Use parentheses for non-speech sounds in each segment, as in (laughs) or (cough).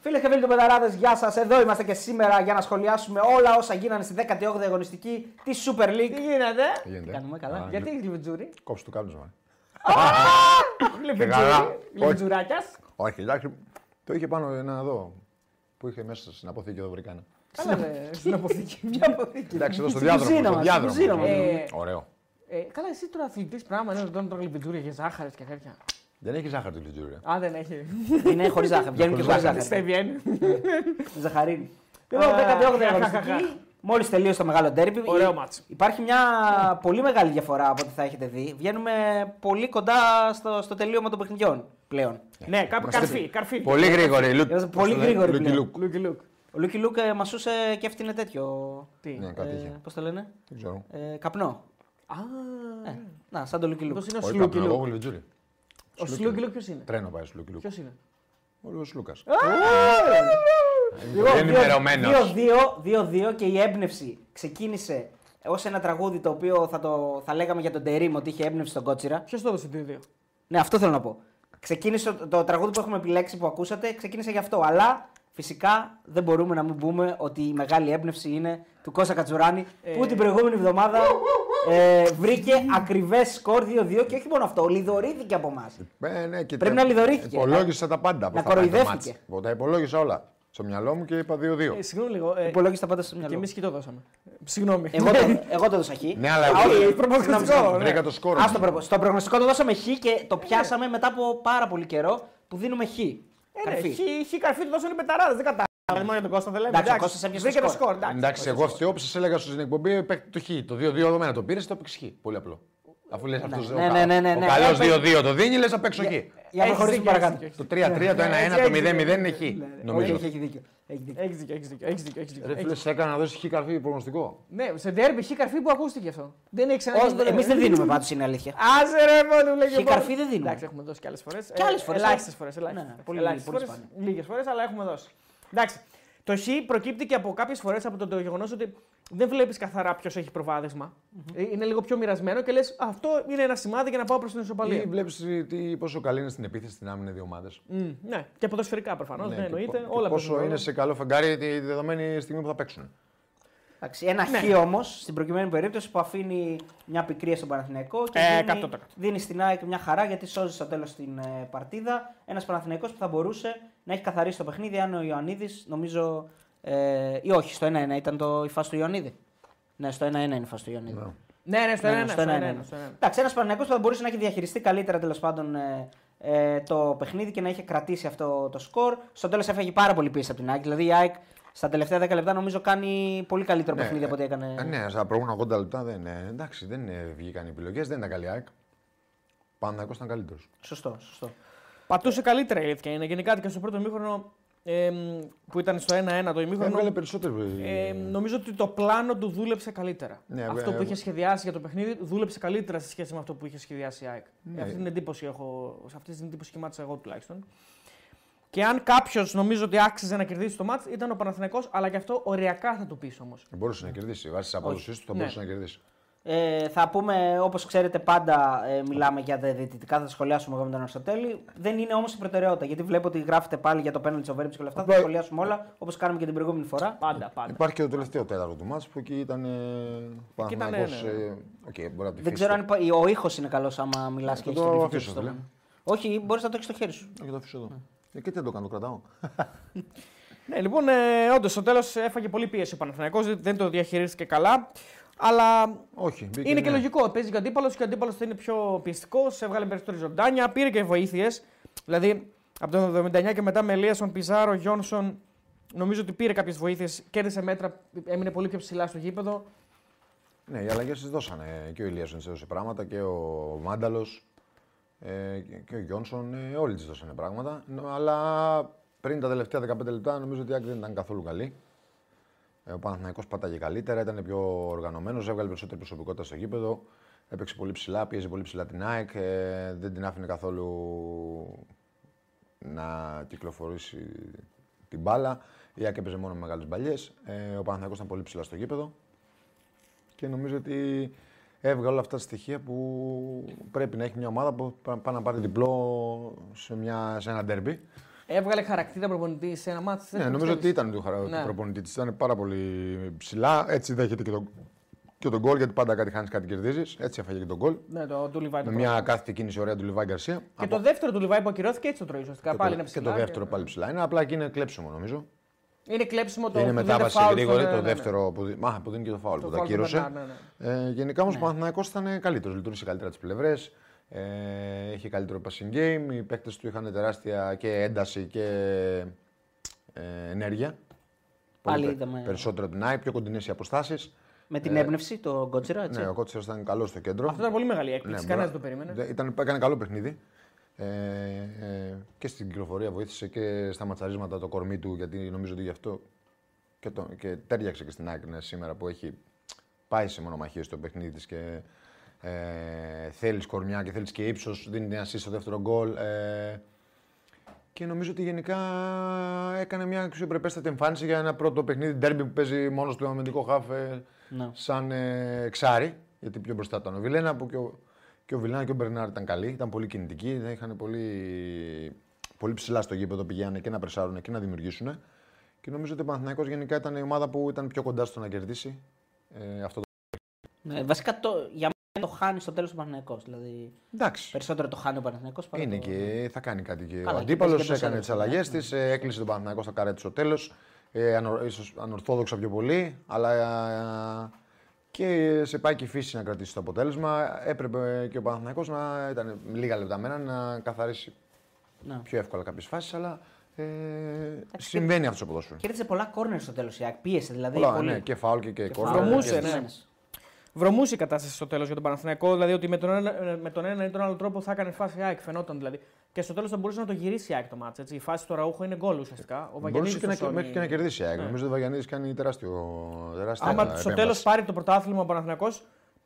Φίλες και φίλοι του Betarades, γεια σας. Εδώ είμαστε και σήμερα για να σχολιάσουμε όλα όσα γίνανε στη 18η αγωνιστική της Super League. Τι γίνεται, Τι γίνεται; Κάνουμε καλά. Α, γιατί έχεις γλειφιτζούρι. Κόψε το κάπνισμα. Γλειφιτζούρι. Γλειφιτζουράκια. Όχι, εντάξει. Το είχε πάνω ένα εδώ. Που είχε μέσα στην αποθήκη εδώ βρήκανε. Καλά, ρε, στην αποθήκη. Μια αποθήκη. Εντάξει, εδώ στο Στην διάδρομο. κουζίνα στο μας, διάδρομο. στην κουζίνα μας. Ε, Ωραίο. Ε, καλά, εσύ τώρα αθλητής πράγμα είναι όταν τρώει γλειφιτζούρια και ζάχαρες και τέτοια. Δεν έχει ζάχαρη το γλειφιτζούρι. Α, δεν έχει. Είναι χωρίς ζάχαρη. Βγαίνουν και χωρίς Χωρίς ζάχαρη. Δεν βγαίνει. Ζαχαρίνη. Λοιπόν, Α, 18η χα, χα, χα, αγωνιστική. Μόλις τελείωσε το μεγάλο ντέρμπι. Ωραίο ματς. Υπάρχει μια πολύ μεγάλη διαφορά από ό,τι θα έχετε δει. Βγαίνουμε πολύ κοντά στο, στο τελείωμα των παιχνιδιών πλέον. Ναι, κάπου Είμαστε- καρφί. καρφί. Πολύ γρήγορη. Λου- Είμαστε πώς πολύ το λένε, γρήγοροι Λουκι πλέον. Λουκ. Λουκι λουκ. Ο Λούκι Λούκ ε, μασούσε και έφτιανε τέτοιο. Τι; Ναι, κάτι είχε. Πώς το λένε, Δεν ξέρω. ε, καπνό. Α, Ε, να, σαν το Λούκι Λούκ. αυτός είναι ο Όχι, Σλούκι καπνό, εγώ Λουκ. Έχω λιτζούρι. Ο Σλούκι Λουκ ποιος είναι; Τρένο πάει στο Λουκι Λουκ. Ποιος είναι; Ο Λούκα. Λοιπόν, Είναι ενημερωμένος. 2-2 και η έμπνευση ξεκίνησε ως ένα τραγούδι το οποίο θα, το, θα λέγαμε για τον Τερήμ ότι είχε έμπνευση στον Κότσιρα. Ποιος το έδωσε το 2-2. Ναι, αυτό θέλω να πω. Ξεκίνησε το, το τραγούδι που έχουμε επιλέξει που ακούσατε, ξεκίνησε γι' αυτό. Αλλά φυσικά δεν μπορούμε να μην πούμε ότι η μεγάλη έμπνευση είναι του Κώστα Κατσουράνη που την προηγούμενη εβδομάδα ε, βρήκε ακριβές σκορ 2-2 και όχι μόνο αυτό, λιδωρήθηκε από εμάς. Ε, ναι, και Πρέπει τα- να λιδωρήθηκε. Υπολόγισα τα πάντα. Να πώς θα πάει το κοροϊδεύτηκε. μάτς. Εγώ τα υπολόγισα όλα. Στο μυαλό μου και είπα 2-2. Ε, Συγγνώμη λίγο. ε, Υπολόγισε τα πάντα στο Και μυαλό. εμείς και το δώσαμε. Συγγνώμη. Εγώ το, (laughs) εγώ το έδωσα χ. Ναι, αλλά Α, εγώ- όχι, προπρογνωστικό, ναι. Βρήκα το σκόρ. Α, στο, προ... στο προγνωστικό το δώσαμε χ και το πιάσαμε μετά από πάρα πολύ καιρό που δίνουμε χ. Ε, ναι, Καρφί. χι- Χι καρφί του δώσανε οι πεταράδες, δεν κατάλαβα. Μόνο για τον Κώστα δεν λέμε. Εντάξει, ο Κώστας έπιασε βρήκε το το σκορ. σκορ. εντάξει. Εντάξει, εγώ φταίω που σα έλεγα στην εκπομπή παίκτη το χ. Το 2-2 εδώ μένα το πήρες, το παίξει χ. Πολύ απλό. Αφού λες αυτό ναι, ναι, ναι, ναι, ο ναι. καλός Ε, 2-2 το δίνει, λες θα παίξω χ. Για να Έχεις προχωρήσουμε δίκιο, παρακάτω. έχεις Το 3-3, το 1-1, έτσι, το έτσι, 0-0 είναι χ. Όχι, Νομίζω. έχει δίκιο. Έχει δίκιο. Έχεις δίκιο, έχεις δίκιο, έχεις δίκιο, έχεις δίκιο. Ρε φίλε, σε έκανα να δώσεις χ καρφί προγνωστικό. Ναι, σε ντέρμπι χι καρφί που ακούστηκε αυτό. Δεν έχει ξαναγίνει. ποτέ. Εμείς δεν δίνουμε πάντως, είναι αλήθεια. Άσε ρε μόνο λέγε. Χι καρφί δεν δίνουμε. Εντάξει, έχουμε δώσει και άλλες φορές. Και άλλες φορές, Ελάχιστες αλλά- φορές. Ναι, ναι, πολύ- Ελάχιστες πολύ φορές. σπάνια. Λίγες φορές, αλλά έχουμε δώσει. Εντάξει. Το χ προκύπτει και από κάποιες φορές από το, το γεγονός ότι δεν βλέπεις καθαρά ποιος έχει προβάδισμα. Ε, Είναι λίγο πιο μοιρασμένο και λες αυτό είναι ένα σημάδι για να πάω προς την ισοπαλία. Ή βλέπεις πόσο καλή είναι στην επίθεση στην άμυνα οι δύο ομάδες. Μμ, ναι, και ποδοσφαιρικά προφανώς, δεν εννοείται. Όλα Πόσο παίζουν είναι ρόλο. σε καλό φεγγάρι τη δεδομένη στιγμή που θα παίξουν. Εντάξει, ένα Ναι. χ όμως στην προκειμένη περίπτωση που αφήνει μια πικρία στον Παναθηναϊκό και Ε, δίνει, 100%. δίνει στην ΑΕΚ μια χαρά γιατί σώζει στο τέλος την ε, παρτίδα. Ένας Παναθηναϊκός που θα μπορούσε να έχει καθαρίσει το παιχνίδι αν ο Ιωαννίδης νομίζω. Ε, ή όχι, στο 1-1 ήταν το, η φάση του Ιωαννίδη. Ναι, στο 1-1 είναι η φάση του Ιωαννίδη. Ναι, ναι, στο Ναι, ένα, ναι, στο στο ένα, 1-1. στο ένα. Εντάξει, ένας Παναθηναϊκός που θα μπορούσε να έχει διαχειριστεί καλύτερα τέλος πάντων ε, ε, το παιχνίδι και να είχε κρατήσει αυτό το σκορ. Στο τέλος έφεγε πάρα πολύ πίεση από την ΑΕΚ. Δηλαδή η ΑΕΚ στα τελευταία 10 λεπτά νομίζω κάνει πολύ καλύτερο παιχνίδι από ό,τι έκανε. Ε, ναι, στα προηγούμενα 80 λεπτά δεν, ε, εντάξει, δεν ε, βγήκαν οι επιλογές, δεν ήταν καλή ΑΕΚ. Πάντα ήταν καλύτερος. Σωστό, σωστό. Πατούσε καλύτερα η αλήθεια είναι. Γενικά και στο πρώτο μήχρονο ε, που ήταν στο 1-1 το ημίχρονο. Έβγαλε περισσότερο. Ε, νομίζω ότι το πλάνο του δούλεψε καλύτερα. Ναι, αυτό ε, που είχε σχεδιάσει για το παιχνίδι δούλεψε καλύτερα σε σχέση με αυτό που είχε σχεδιάσει η ΑΕΚ. Ναι. Αυτή την εντύπωση έχω, σε αυτή την εντύπωση σχημάτισα εγώ τουλάχιστον. Και αν κάποιος νομίζω ότι άξιζε να κερδίσει το μάτς ήταν ο Παναθηναϊκός, αλλά και αυτό ωριακά θα το πεις όμως. Μπορούσε να κερδίσει. Βάσει της απόδοσή του θα Ναι. μπορούσε να κερδίσει. Ε, θα πούμε, όπως ξέρετε, πάντα ε, μιλάμε για τα διαιτητικά, θα τα σχολιάσουμε εγώ με τον Αριστοτέλη. Δεν είναι όμως η προτεραιότητα. Γιατί βλέπω ότι γράφετε πάλι για το πέναλτι της Οβέρμπης και όλα αυτά. Θα τα Απλά- σχολιάσουμε όλα όπως κάναμε και την προηγούμενη φορά. Πάντα, πάντα. Υπάρχει και το τελευταίο τέταρτο του μάτς που εκεί ήταν. Ε, Παναθηναϊκός, ναι, ναι. ε, οκ, μπορεί να τη Δεν ξέρω αν υπά- ο ήχος είναι καλός άμα μιλάς και Θα έχεις το το αφήσω, αφήσω. φίλε. Όχι, μπορείς να το έχεις στο χέρι σου. Όχι, το αφήσω εδώ. Ε, και τι δεν το κάνω, το κρατάω. Ναι, λοιπόν, ε, όντως στο τέλος έφαγε πολύ πίεση ο Παναθηναϊκός, δεν το διαχειρίστηκε καλά. Αλλά Όχι, μπήκε, είναι και ναι. λογικό. Παίζει και ο αντίπαλος και ο αντίπαλος θα είναι πιεστικός, έβγαλε περισσότερη ζωντάνια, πήρε και βοήθειες. Δηλαδή από το 79 και μετά με Ελίασον, Πιζάρο, Γιόνσον, νομίζω ότι πήρε κάποιες βοήθειες, κέρδισε μέτρα, έμεινε πολύ πιο ψηλά στο γήπεδο. Ναι, οι αλλαγές τις δώσανε. Και ο Ηλίας τη έδωσε πράγματα και ο Μάνταλος ε, και ο Γιόνσον. Ε, όλοι τη δώσανε πράγματα. Νο- Αλλά πριν τα τελευταία 15 λεπτά νομίζω ότι η Άκη δεν ήταν καθόλου καλή. Ε, ο Παναθηναϊκός πάταγε καλύτερα, ήταν πιο οργανωμένος, έβγαλε περισσότερη προσωπικότητα στο γήπεδο. Έπαιξε πολύ ψηλά, πίεζε πολύ ψηλά την ΑΕΚ. Ε, δεν την άφηνε καθόλου να κυκλοφορήσει την μπάλα. Η ΑΕΚ έπαιζε μόνο με μεγάλες μπαλιές. Ε, ο Παναθηναϊκός ήταν πολύ ψηλά στο γήπεδο και νομίζω ότι έβγαλε όλα αυτά τα στοιχεία που πρέπει να έχει μια ομάδα που πά- πάει να πάρει διπλό σε, μια, σε ένα ντέρμπι. Έβγαλε χαρακτήρα προπονητή σε ένα μάτι. Ναι, νομίζω ότι ήταν του χαρα... Ναι. του προπονητή της. Ήταν πάρα πολύ ψηλά. Έτσι δέχεται και τον, και τον γκολ, γιατί πάντα κάτι χάνεις, κάτι κερδίζεις. Έτσι έφαγε και τον γκολ. Ναι, το του Λιβάη. Με το μια κάθετη κίνηση ωραία του Λιβάη Γκαρσία. Και Από- το δεύτερο του Λιβάη που ακυρώθηκε έτσι το τρώει ουσιαστικά. και Πάλι το, είναι και ψηλά. το δεύτερο πάλι ψηλά. Είναι απλά και είναι κλέψιμο νομίζω. Είναι κλέψιμο το είναι που δίνει μετάβαση φάουλ γρήγορη. στο- Το ναι, ναι. δεύτερο που, δι... Μάχα, που δίνει και το φάουλ Το που τα φάουλ του κύρωσε. Μπερνάρ, ναι, ναι. Ε, γενικά όμως ο Παναθηναϊκός ήταν καλύτερος. Λειτουργήσε καλύτερα τις πλευρές. Ε, είχε καλύτερο passing game. Οι παίκτες του είχαν τεράστια και ένταση και ε, ενέργεια. Πάλι Πολύ πε- είδαμε- Περισσότερο την ΑΕΚ, πιο κοντινές οι αποστάσεις. Με την έμπνευση, το Γκότσιρα, έτσι. Ναι, ο Κότσερα ήταν καλό στο κέντρο. Αυτό ήταν πολύ μεγάλη έκπληξη. Ναι, Κανένας μπρα- δεν το περίμενε. Δε- Ήταν, έκανε καλό παιχνίδι. Ε, ε, και στην κυκλοφορία βοήθησε και στα ματσαρίσματα το κορμί του, γιατί νομίζω ότι γι' αυτό και, το, και τέριαξε και στην άκρη ναι, σήμερα που έχει πάει σε μονομαχίες στο παιχνίδι της και ε, θέλεις κορμιά και θέλεις και ύψος, δίνει την assist στο δεύτερο γκολ. Ε, και νομίζω ότι γενικά έκανε μια αξιοπρεπέστατη εμφάνιση για ένα πρώτο παιχνίδι ντέρμπι που παίζει μόνος στο αμυντικό χάφ ε, Ναι. σαν ε, εξάρι. Γιατί πιο μπροστά ήταν ο Βιλένα που και ο, και ο Βιλένα και ο Μπερνάρ ήταν καλοί, ήταν πολύ κινητικοί, δεν είχαν πολύ, πολύ ψηλά στο γήπεδο πηγαίνανε και να πρεσάρουν και να δημιουργήσουν. Και νομίζω ότι ο Παναθηναϊκός γενικά ήταν η ομάδα που ήταν πιο κοντά στο να κερδίσει ε, αυτό το. Ναι, βασικά το, για μένα το χάνει στο τέλος του Παναθηναϊκός. Δηλαδή Εντάξει. περισσότερο το χάνει ο Παναθηναϊκός παρά Είναι το... και θα κάνει κάτι και Καλά, ο και αντίπαλος. παίζει και το Έκανε τις σέντρο, αλλαγές ναι. της, έκλεισε τον Παναθηναϊκό στο καρέ του στο τέλος. Ε, ανο, ίσως ανορθόδοξα πιο πολύ, αλλά ε, και σε πάει και η φύση να κρατήσει το αποτέλεσμα. Έπρεπε και ο Παναθηναϊκός να ήταν λίγα λεπτά μένα να καθαρίσει Ναι. πιο εύκολα κάποιες φάσεις, αλλά ε, συμβαίνει αυτό στο ποδόσφαιρο. Κέρδισε πολλά κόρνερ στο τέλος η ΑΕΚ. Πίεσε δηλαδή. Πολλά, πολύ. ναι, και φάουλ και, και, Και κόρνερ. φάουλ, Βρωμούσε, και ναι. Ζητημένες. Βρωμούσε η κατάσταση στο τέλος για τον Παναθηναϊκό. Δηλαδή ότι με τον, ένα, με τον ένα ή τον άλλο τρόπο θα έκανε φάση η ΑΕΚ. Φαινόταν δηλαδή. Και στο τέλος θα μπορούσε να το γυρίσει η ΑΕΚ το μάτς. Έτσι. Η φάση του Ραούχο είναι γκολ ουσιαστικά. Ο Μπορούσε Βαγγελίδης και να, το σώνει. μέχρι και να κερδίσει η ΑΕΚ. Ναι. Νομίζω ότι ο Βαγιανίδης κάνει τεράστιο, τεράστια Άμα στο τέλος επέμβαση. πάρει το πρωτάθλημα ο Παναθηναϊκός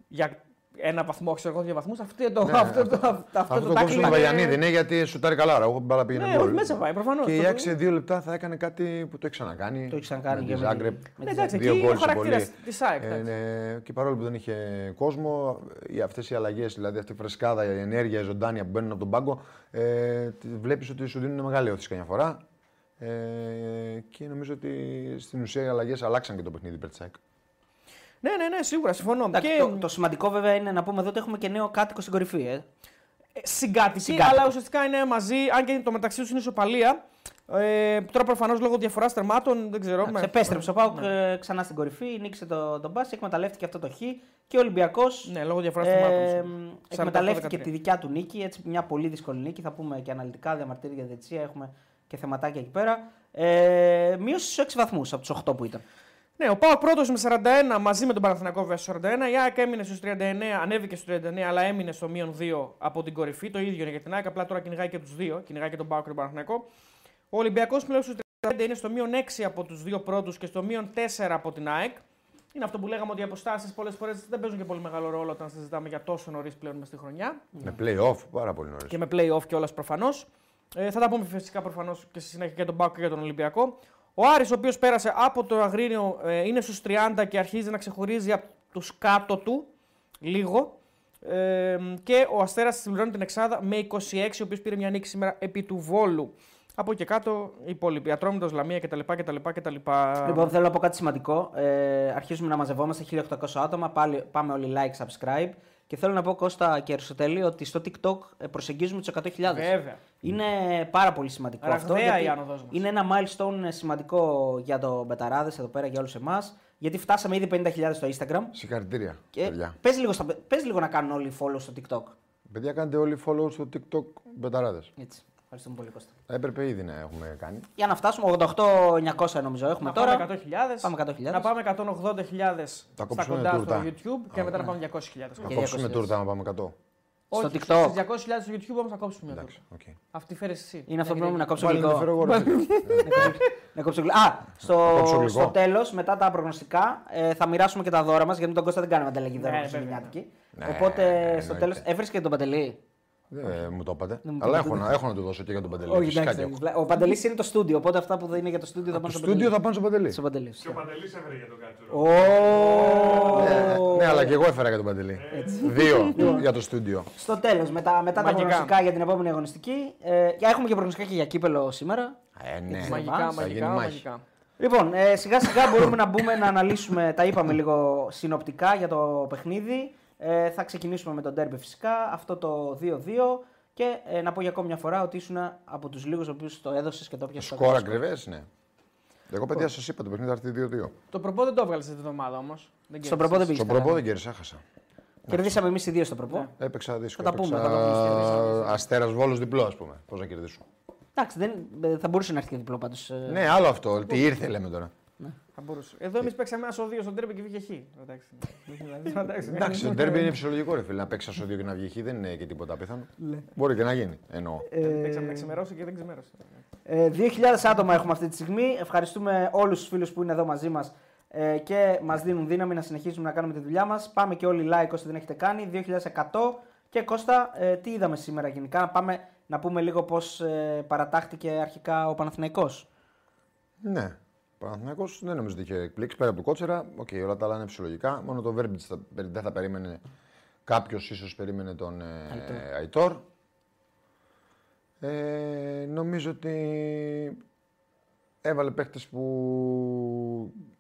για ένα βαθμό, ξέρω εγώ, δύο βαθμούς, αυτό το, Ναι, αυτό, το, αυτό, Αυτό το το tackling κόψιμο του είναι- Βαγιανίδη είναι γιατί σουτάρει καλά. Ο μπάλα πήγαινε Ναι, γκολ. όχι, μέσα πάει, προφανώς. Και η Αυτό ΑΕΚ το- σε δύο λεπτά θα έκανε κάτι που το έχει ξανακάνει. Το έχει ξανακάνει με και τη με τη- Ζάγκρεπ. με Ναι, τη εντάξει, Ζάγκρεπ. εκεί Δύο είναι ο γκολ σε χαρακτήρας πολύ. της ΑΕΚ. Ε, εντάξει. ναι, και παρόλο που δεν είχε κόσμο, αυτές οι αλλαγές, δηλαδή αυτή η φρεσκάδα, η ενέργεια, η ζωντάνια που μπαίνουν από τον πάγκο, ε, βλέπεις ότι σου δίνουν μεγάλη όθηση καμιά φορά. Ε, και νομίζω ότι στην ουσία οι αλλαγές αλλάξαν και το παιχνίδι υπέρ της ΑΕΚ. Ναι, ναι, ναι, σίγουρα συμφωνώ. Εντάξει, Και το, το σημαντικό βέβαια είναι να πούμε εδώ ότι έχουμε και νέο κάτοικο στην κορυφή. Ε. ε, συγκάτοικοι, Συγκάτοικοι. αλλά ουσιαστικά είναι μαζί, αν και το μεταξύ τους είναι ισοπαλία. Ε, τώρα προφανώς λόγω διαφοράς τερμάτων δεν ξέρω. Εντάξει, με- επέστρεψε ο Πάουκ Ναι. ε, ξανά στην κορυφή, νίκησε το, τον Μπάση, εκμεταλλεύτηκε αυτό το χ και ο Ολυμπιακός. Ναι, λόγω διαφοράς τερμάτων. Ε, 48-13. εκμεταλλεύτηκε τη δικιά του νίκη. Έτσι, μια πολύ δύσκολη νίκη. Θα πούμε και αναλυτικά, διαμαρτύρια για διετησία. Έχουμε και θεματάκια εκεί πέρα. Ε, μείωσε στους 6 βαθμούς από τους 8 που ήταν. Ναι, ο Πάοκ πρώτος με 41 μαζί με τον Παναθηναϊκό βέβαια στου 41. Η ΑΕΚ έμεινε στους 39, ανέβηκε στους 39, αλλά έμεινε στο μείον 2 από την κορυφή. Το ίδιο είναι για την ΑΕΚ, απλά τώρα κυνηγάει και τους δύο. Κυνηγάει και τον Πάοκ και τον Παναθηναϊκό. Ο Ολυμπιακός πλέον στους 35 είναι στο μείον 6 από τους δύο πρώτους και στο μείον 4 από την ΑΕΚ. Είναι αυτό που λέγαμε ότι οι αποστάσεις πολλές φορές δεν παίζουν και πολύ μεγάλο ρόλο όταν συζητάμε για τόσο νωρίς πλέον μες στη χρονιά. Με play-off, πάρα πολύ νωρίς. Και με play-off κιόλας προφανώς. Ε, θα τα πούμε φυσικά προφανώς και στη συνέχεια για τον Πάοκ και για τον Ολυμπιακό. Ο Άρης, ο οποίος πέρασε από το Αγρίνιο, ε, είναι στους 30 και αρχίζει να ξεχωρίζει από τους κάτω του λίγο. Ε, και ο Αστέρας συμπληρώνει την Εξάδα με 26, ο οποίος πήρε μια νίκη σήμερα επί του Βόλου. Από εκεί και κάτω οι υπόλοιποι. Ατρόμητος, Λαμία κτλ. κτλ, κτλ. Λοιπόν, θέλω να πω κάτι σημαντικό. Ε, αρχίζουμε να μαζευόμαστε 1800 άτομα. Πάλι, πάμε όλοι like, subscribe. Και θέλω να πω Κώστα και Αριστοτέλη ότι στο TikTok ε, προσεγγίζουμε τους 100.000. Βέβαια. Είναι πάρα πολύ σημαντικό αυτό. Ραγδαία γιατί η άνοδός μας. Είναι ένα milestone σημαντικό για το Μπεταράδες εδώ πέρα για όλους εμάς. Γιατί φτάσαμε ήδη 50.000 στο Instagram. Συγχαρητήρια, Και παιδιά. πες λίγο, στα- πες λίγο να κάνουν όλοι follow στο TikTok. Παιδιά, κάντε όλοι follow στο TikTok μπεταράδες. Έτσι. Ευχαριστούμε πολύ Κώστα. Έπρεπε ήδη να έχουμε κάνει. Για να φτάσουμε 88.900 νομίζω έχουμε Να τώρα. πάμε 100.000. Πάμε 100.000. Να πάμε 180.000 στα κόψουμε κοντά στο τούρτα. YouTube και μετά να πάμε 200.000. Να Και κόψουμε 200.000. τούρτα να πάμε 100. Όχι, TikTok. Στις 200.000 στο YouTube όμως θα κόψουμε μια Εντάξει, τούρτα. οκ. Αυτή φέρεις εσύ. Είναι αυτό που πρέπει να κόψω Πάλι να γλυκό. φέρω εγώ ρε φίλε. Να κόψω γλυκό. Α, στο, κόψω γλυκό. στο τέλος, μετά τα προγνωστικά, ε, θα μοιράσουμε και τα δώρα μας γιατί με τον Κώστα δεν κάνουμε ανταλλαγή δώρα Ναι, ναι, βέβαια. Χριστουγεννιάτικη. Ναι, Οπότε εννοείται. στο τέλος. Έβρισκε και τον Παντελή; Δεν μου το είπατε. Δεν μου το Αλλά είπατε. έχω, να- έχω να του δώσω και για τον Παντελή. Όχι, Φυσικά εντάξει. και έχω. εντάξει. Ο Παντελής είναι το στούντιο, οπότε αυτά που δεν είναι για το στούντιο θα πάνε Το στο στούντιο θα πάνε στον Παντελή. Στο Παντελή. Και ο Παντελής έφερε για τον Κάτσουρο. Ω! Ναι, ναι, αλλά και εγώ έφερα για τον Παντελή. Δύο (laughs) για το στούντιο. Στο τέλος, μετά, μετά τα Μαγικά. προγνωστικά για την επόμενη αγωνιστική. Ε, και έχουμε και προγνωστικά και για κύπελο σήμερα. Ε, ναι. Μαγικά, Θα μαγικά, γίνει μάχη. μαγικά. Λοιπόν, ε, σιγά σιγά μπορούμε να μπούμε να αναλύσουμε, τα είπαμε λίγο συνοπτικά για το παιχνίδι. Ε, θα ξεκινήσουμε με τον τέρμπι φυσικά, αυτό το 2-2 και ε, να πω για ακόμη μια φορά ότι ήσουν από τους λίγους ο οποίους το έδωσες και το πιασε. Σκορ ακριβές, ναι. Εγώ παιδιά σας είπα το παιχνίδι θα έρθει 2-2. Το προπό δεν το έβγαλες αυτή τη βδομάδα όμως. Στον προπό δεν πήγες. Στον προπό δεν κέρδισα, έχασα. Κερδίσαμε εμείς οι δύο στο προπό. Έπαιξα δύσκολα. Θα τα πούμε, Έπαιξα θα τα πούμε. Αστέρας Βόλος διπλό, ας πούμε. Πώς να κερδίσω. Εντάξει, δεν, ε, θα μπορούσε να έρθει και διπλό πάντως. Ναι, άλλο αυτό. Τι ήρθε, λέμε τώρα. Θα μπορούσε. Εδώ εμείς παίξαμε ένα στο 2 στον τρέπε και βγήκε χ. Εντάξει. (laughs) Εντάξει. Εντάξει, το τέρμπι είναι φυσιολογικό, ρε φίλε. Να παίξεις στο 2 και να βγει χ δεν είναι και τίποτα απίθανο. Μπορεί και να γίνει. Εννοώ. Παίξαμε να ξημερώσει και δεν ξημέρωσε. Ε, 2.000 άτομα έχουμε αυτή τη στιγμή. Ευχαριστούμε όλους τους φίλους που είναι εδώ μαζί μας ε, και μας δίνουν δύναμη να συνεχίσουμε να κάνουμε τη δουλειά μας. Πάμε και όλοι like όσοι δεν έχετε κάνει. 2.100. Και Κώστα, ε, τι είδαμε σήμερα γενικά; Να πάμε να πούμε λίγο πώς ε, παρατάχτηκε αρχικά ο Παναθηναϊκός. Ναι. Παναθηναϊκό δεν νομίζω ότι είχε εκπλήξεις πέρα από το Κότσιρα. Οκ, όλα τα άλλα είναι φυσιολογικά. Μόνο το Βέρμπιτς δεν θα περίμενε. Κάποιος ίσως περίμενε τον ε, Αϊτόρ. Ε, νομίζω ότι έβαλε παίχτες που.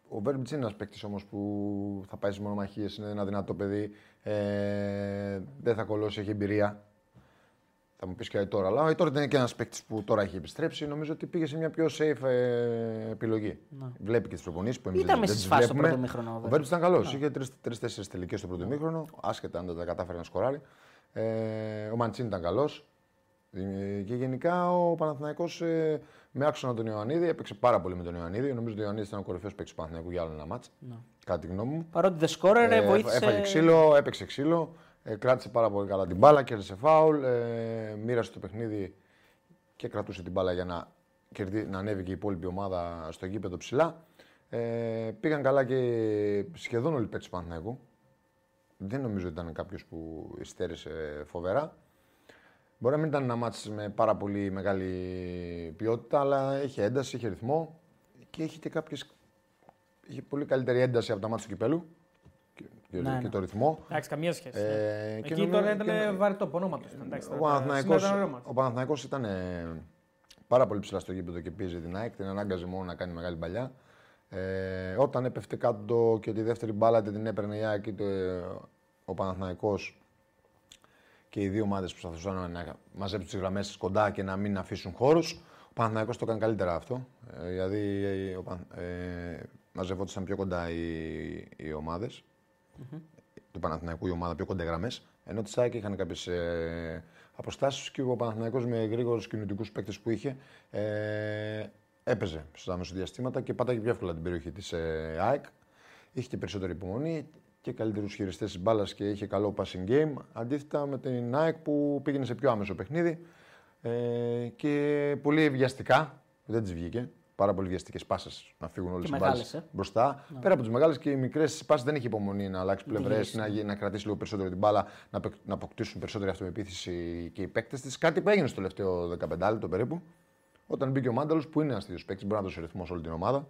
Ο Βέρμπιτς είναι ένας παίχτης όμως που θα πάει στις μονομαχίες, είναι ένα δυνατό παιδί. Ε, δεν θα κολώσει, έχει εμπειρία. Θα μου πεις και ο Αϊτόρ. Αλλά ο Αϊτόρ ήταν και ένας παίκτης που τώρα έχει επιστρέψει. Νομίζω ότι πήγε σε μια πιο safe ε, επιλογή. Βλέπει και τις προπονήσεις που εμείς Ήταν δεν, μέσα δεν στις τις φάσεις στο βλέπουμε. πρώτο ημίχρονο, Ο βέβαια. Βέρμπιτ ήταν καλός. Είχε τρει-τέσσερι τελικές στο πρώτο ημίχρονο, άσχετα αν δεν τα κατάφερε να σκοράρει. Ε, ο Μαντσίν ήταν καλός. Και γενικά ο Παναθηναϊκός ε, με άξονα τον Ιωαννίδη έπαιξε πάρα πολύ με τον Ιωαννίδη. Νομίζω ότι ο Ιωαννίδης ήταν ο κορυφαίος παίκτης του Παναθηναϊκού για άλλο ένα μάτς. Κατά τη γνώμη μου. Παρότι δεν σκόρερε, Ε, βοήθησε. Έφαγε ξύλο, έπαιξε ξύλο, ε, κράτησε πάρα πολύ καλά την μπάλα, κέρδισε φάουλ, ε, μοίρασε το παιχνίδι και κρατούσε την μπάλα για να, κερδί, να ανέβει και η υπόλοιπη ομάδα στο γήπεδο ψηλά. Ε, πήγαν καλά και σχεδόν όλοι οι παίκτες του Παναθηναϊκού. Δεν νομίζω ότι ήταν κάποιος που υστέρησε φοβερά. Μπορεί να μην ήταν ένα μάτς με πάρα πολύ μεγάλη ποιότητα, αλλά είχε ένταση, είχε ρυθμό και είχε και κάποιες... Είχε πολύ καλύτερη ένταση από τα μάτια του κυπέλου και, και, Ναι, και ναι. το ρυθμό. Εντάξει, καμία σχέση. Ε, Εκεί νομίζω- τώρα και ήταν νο- βαρετό από ονόματο. ο Παναθηναϊκός, ο Παναθηναϊκός ήταν ε, πάρα πολύ ψηλά στο γήπεδο και πίεζε την ΑΕΚ, την ανάγκαζε μόνο να κάνει μεγάλη παλιά. Ε, όταν έπεφτε κάτω και τη δεύτερη μπάλα είτε την έπαιρνε η ΑΕΚ είτε ο Παναθηναϊκός και οι δύο ομάδες που προσπαθούσαν να μαζέψουν τις γραμμές κοντά και να μην αφήσουν χώρους. Ο Παναθηναϊκός το έκανε καλύτερα αυτό. Ε, δηλαδή ε, ο Παναθ- ε, μαζευόντουσαν πιο κοντά οι, οι ομάδες. Του Παναθηναϊκού η ομάδα πιο κοντά γραμμές. Ενώ τη ΑΕΚ είχαν κάποιες ε, αποστάσεις και ο Παναθηναϊκός με γρήγορους κινητικούς παίκτες που είχε ε, έπαιζε στα μεσοδιαστήματα και πάταγε πιο εύκολα την περιοχή της ε, ΑΕΚ. Είχε και περισσότερη υπομονή και καλύτερους χειριστές της μπάλας και είχε καλό passing game. Αντίθετα με την ΑΕΚ που πήγαινε σε πιο άμεσο παιχνίδι ε, και πολύ βιαστικά. Δεν της βγήκε. Πάρα πολύ βιαστικές πάσες να φύγουν όλες Και οι μεγάλες, μπάλε ε. μπροστά. Πέρα από τις μεγάλες και οι μικρές πάσες δεν έχει υπομονή να αλλάξει πλευρές, γυρίσει, να, γι- να κρατήσει λίγο περισσότερο την μπάλα, να, απεκ- να αποκτήσουν περισσότερη αυτοεπίθεση και οι παίκτες της. Κάτι που έγινε στο τελευταίο 15 λεπτό περίπου. Όταν μπήκε ο Μάνταλος, που είναι ένας τέτοιος παίκτης, μπορεί να δώσει ρυθμό σε όλη την ομάδα.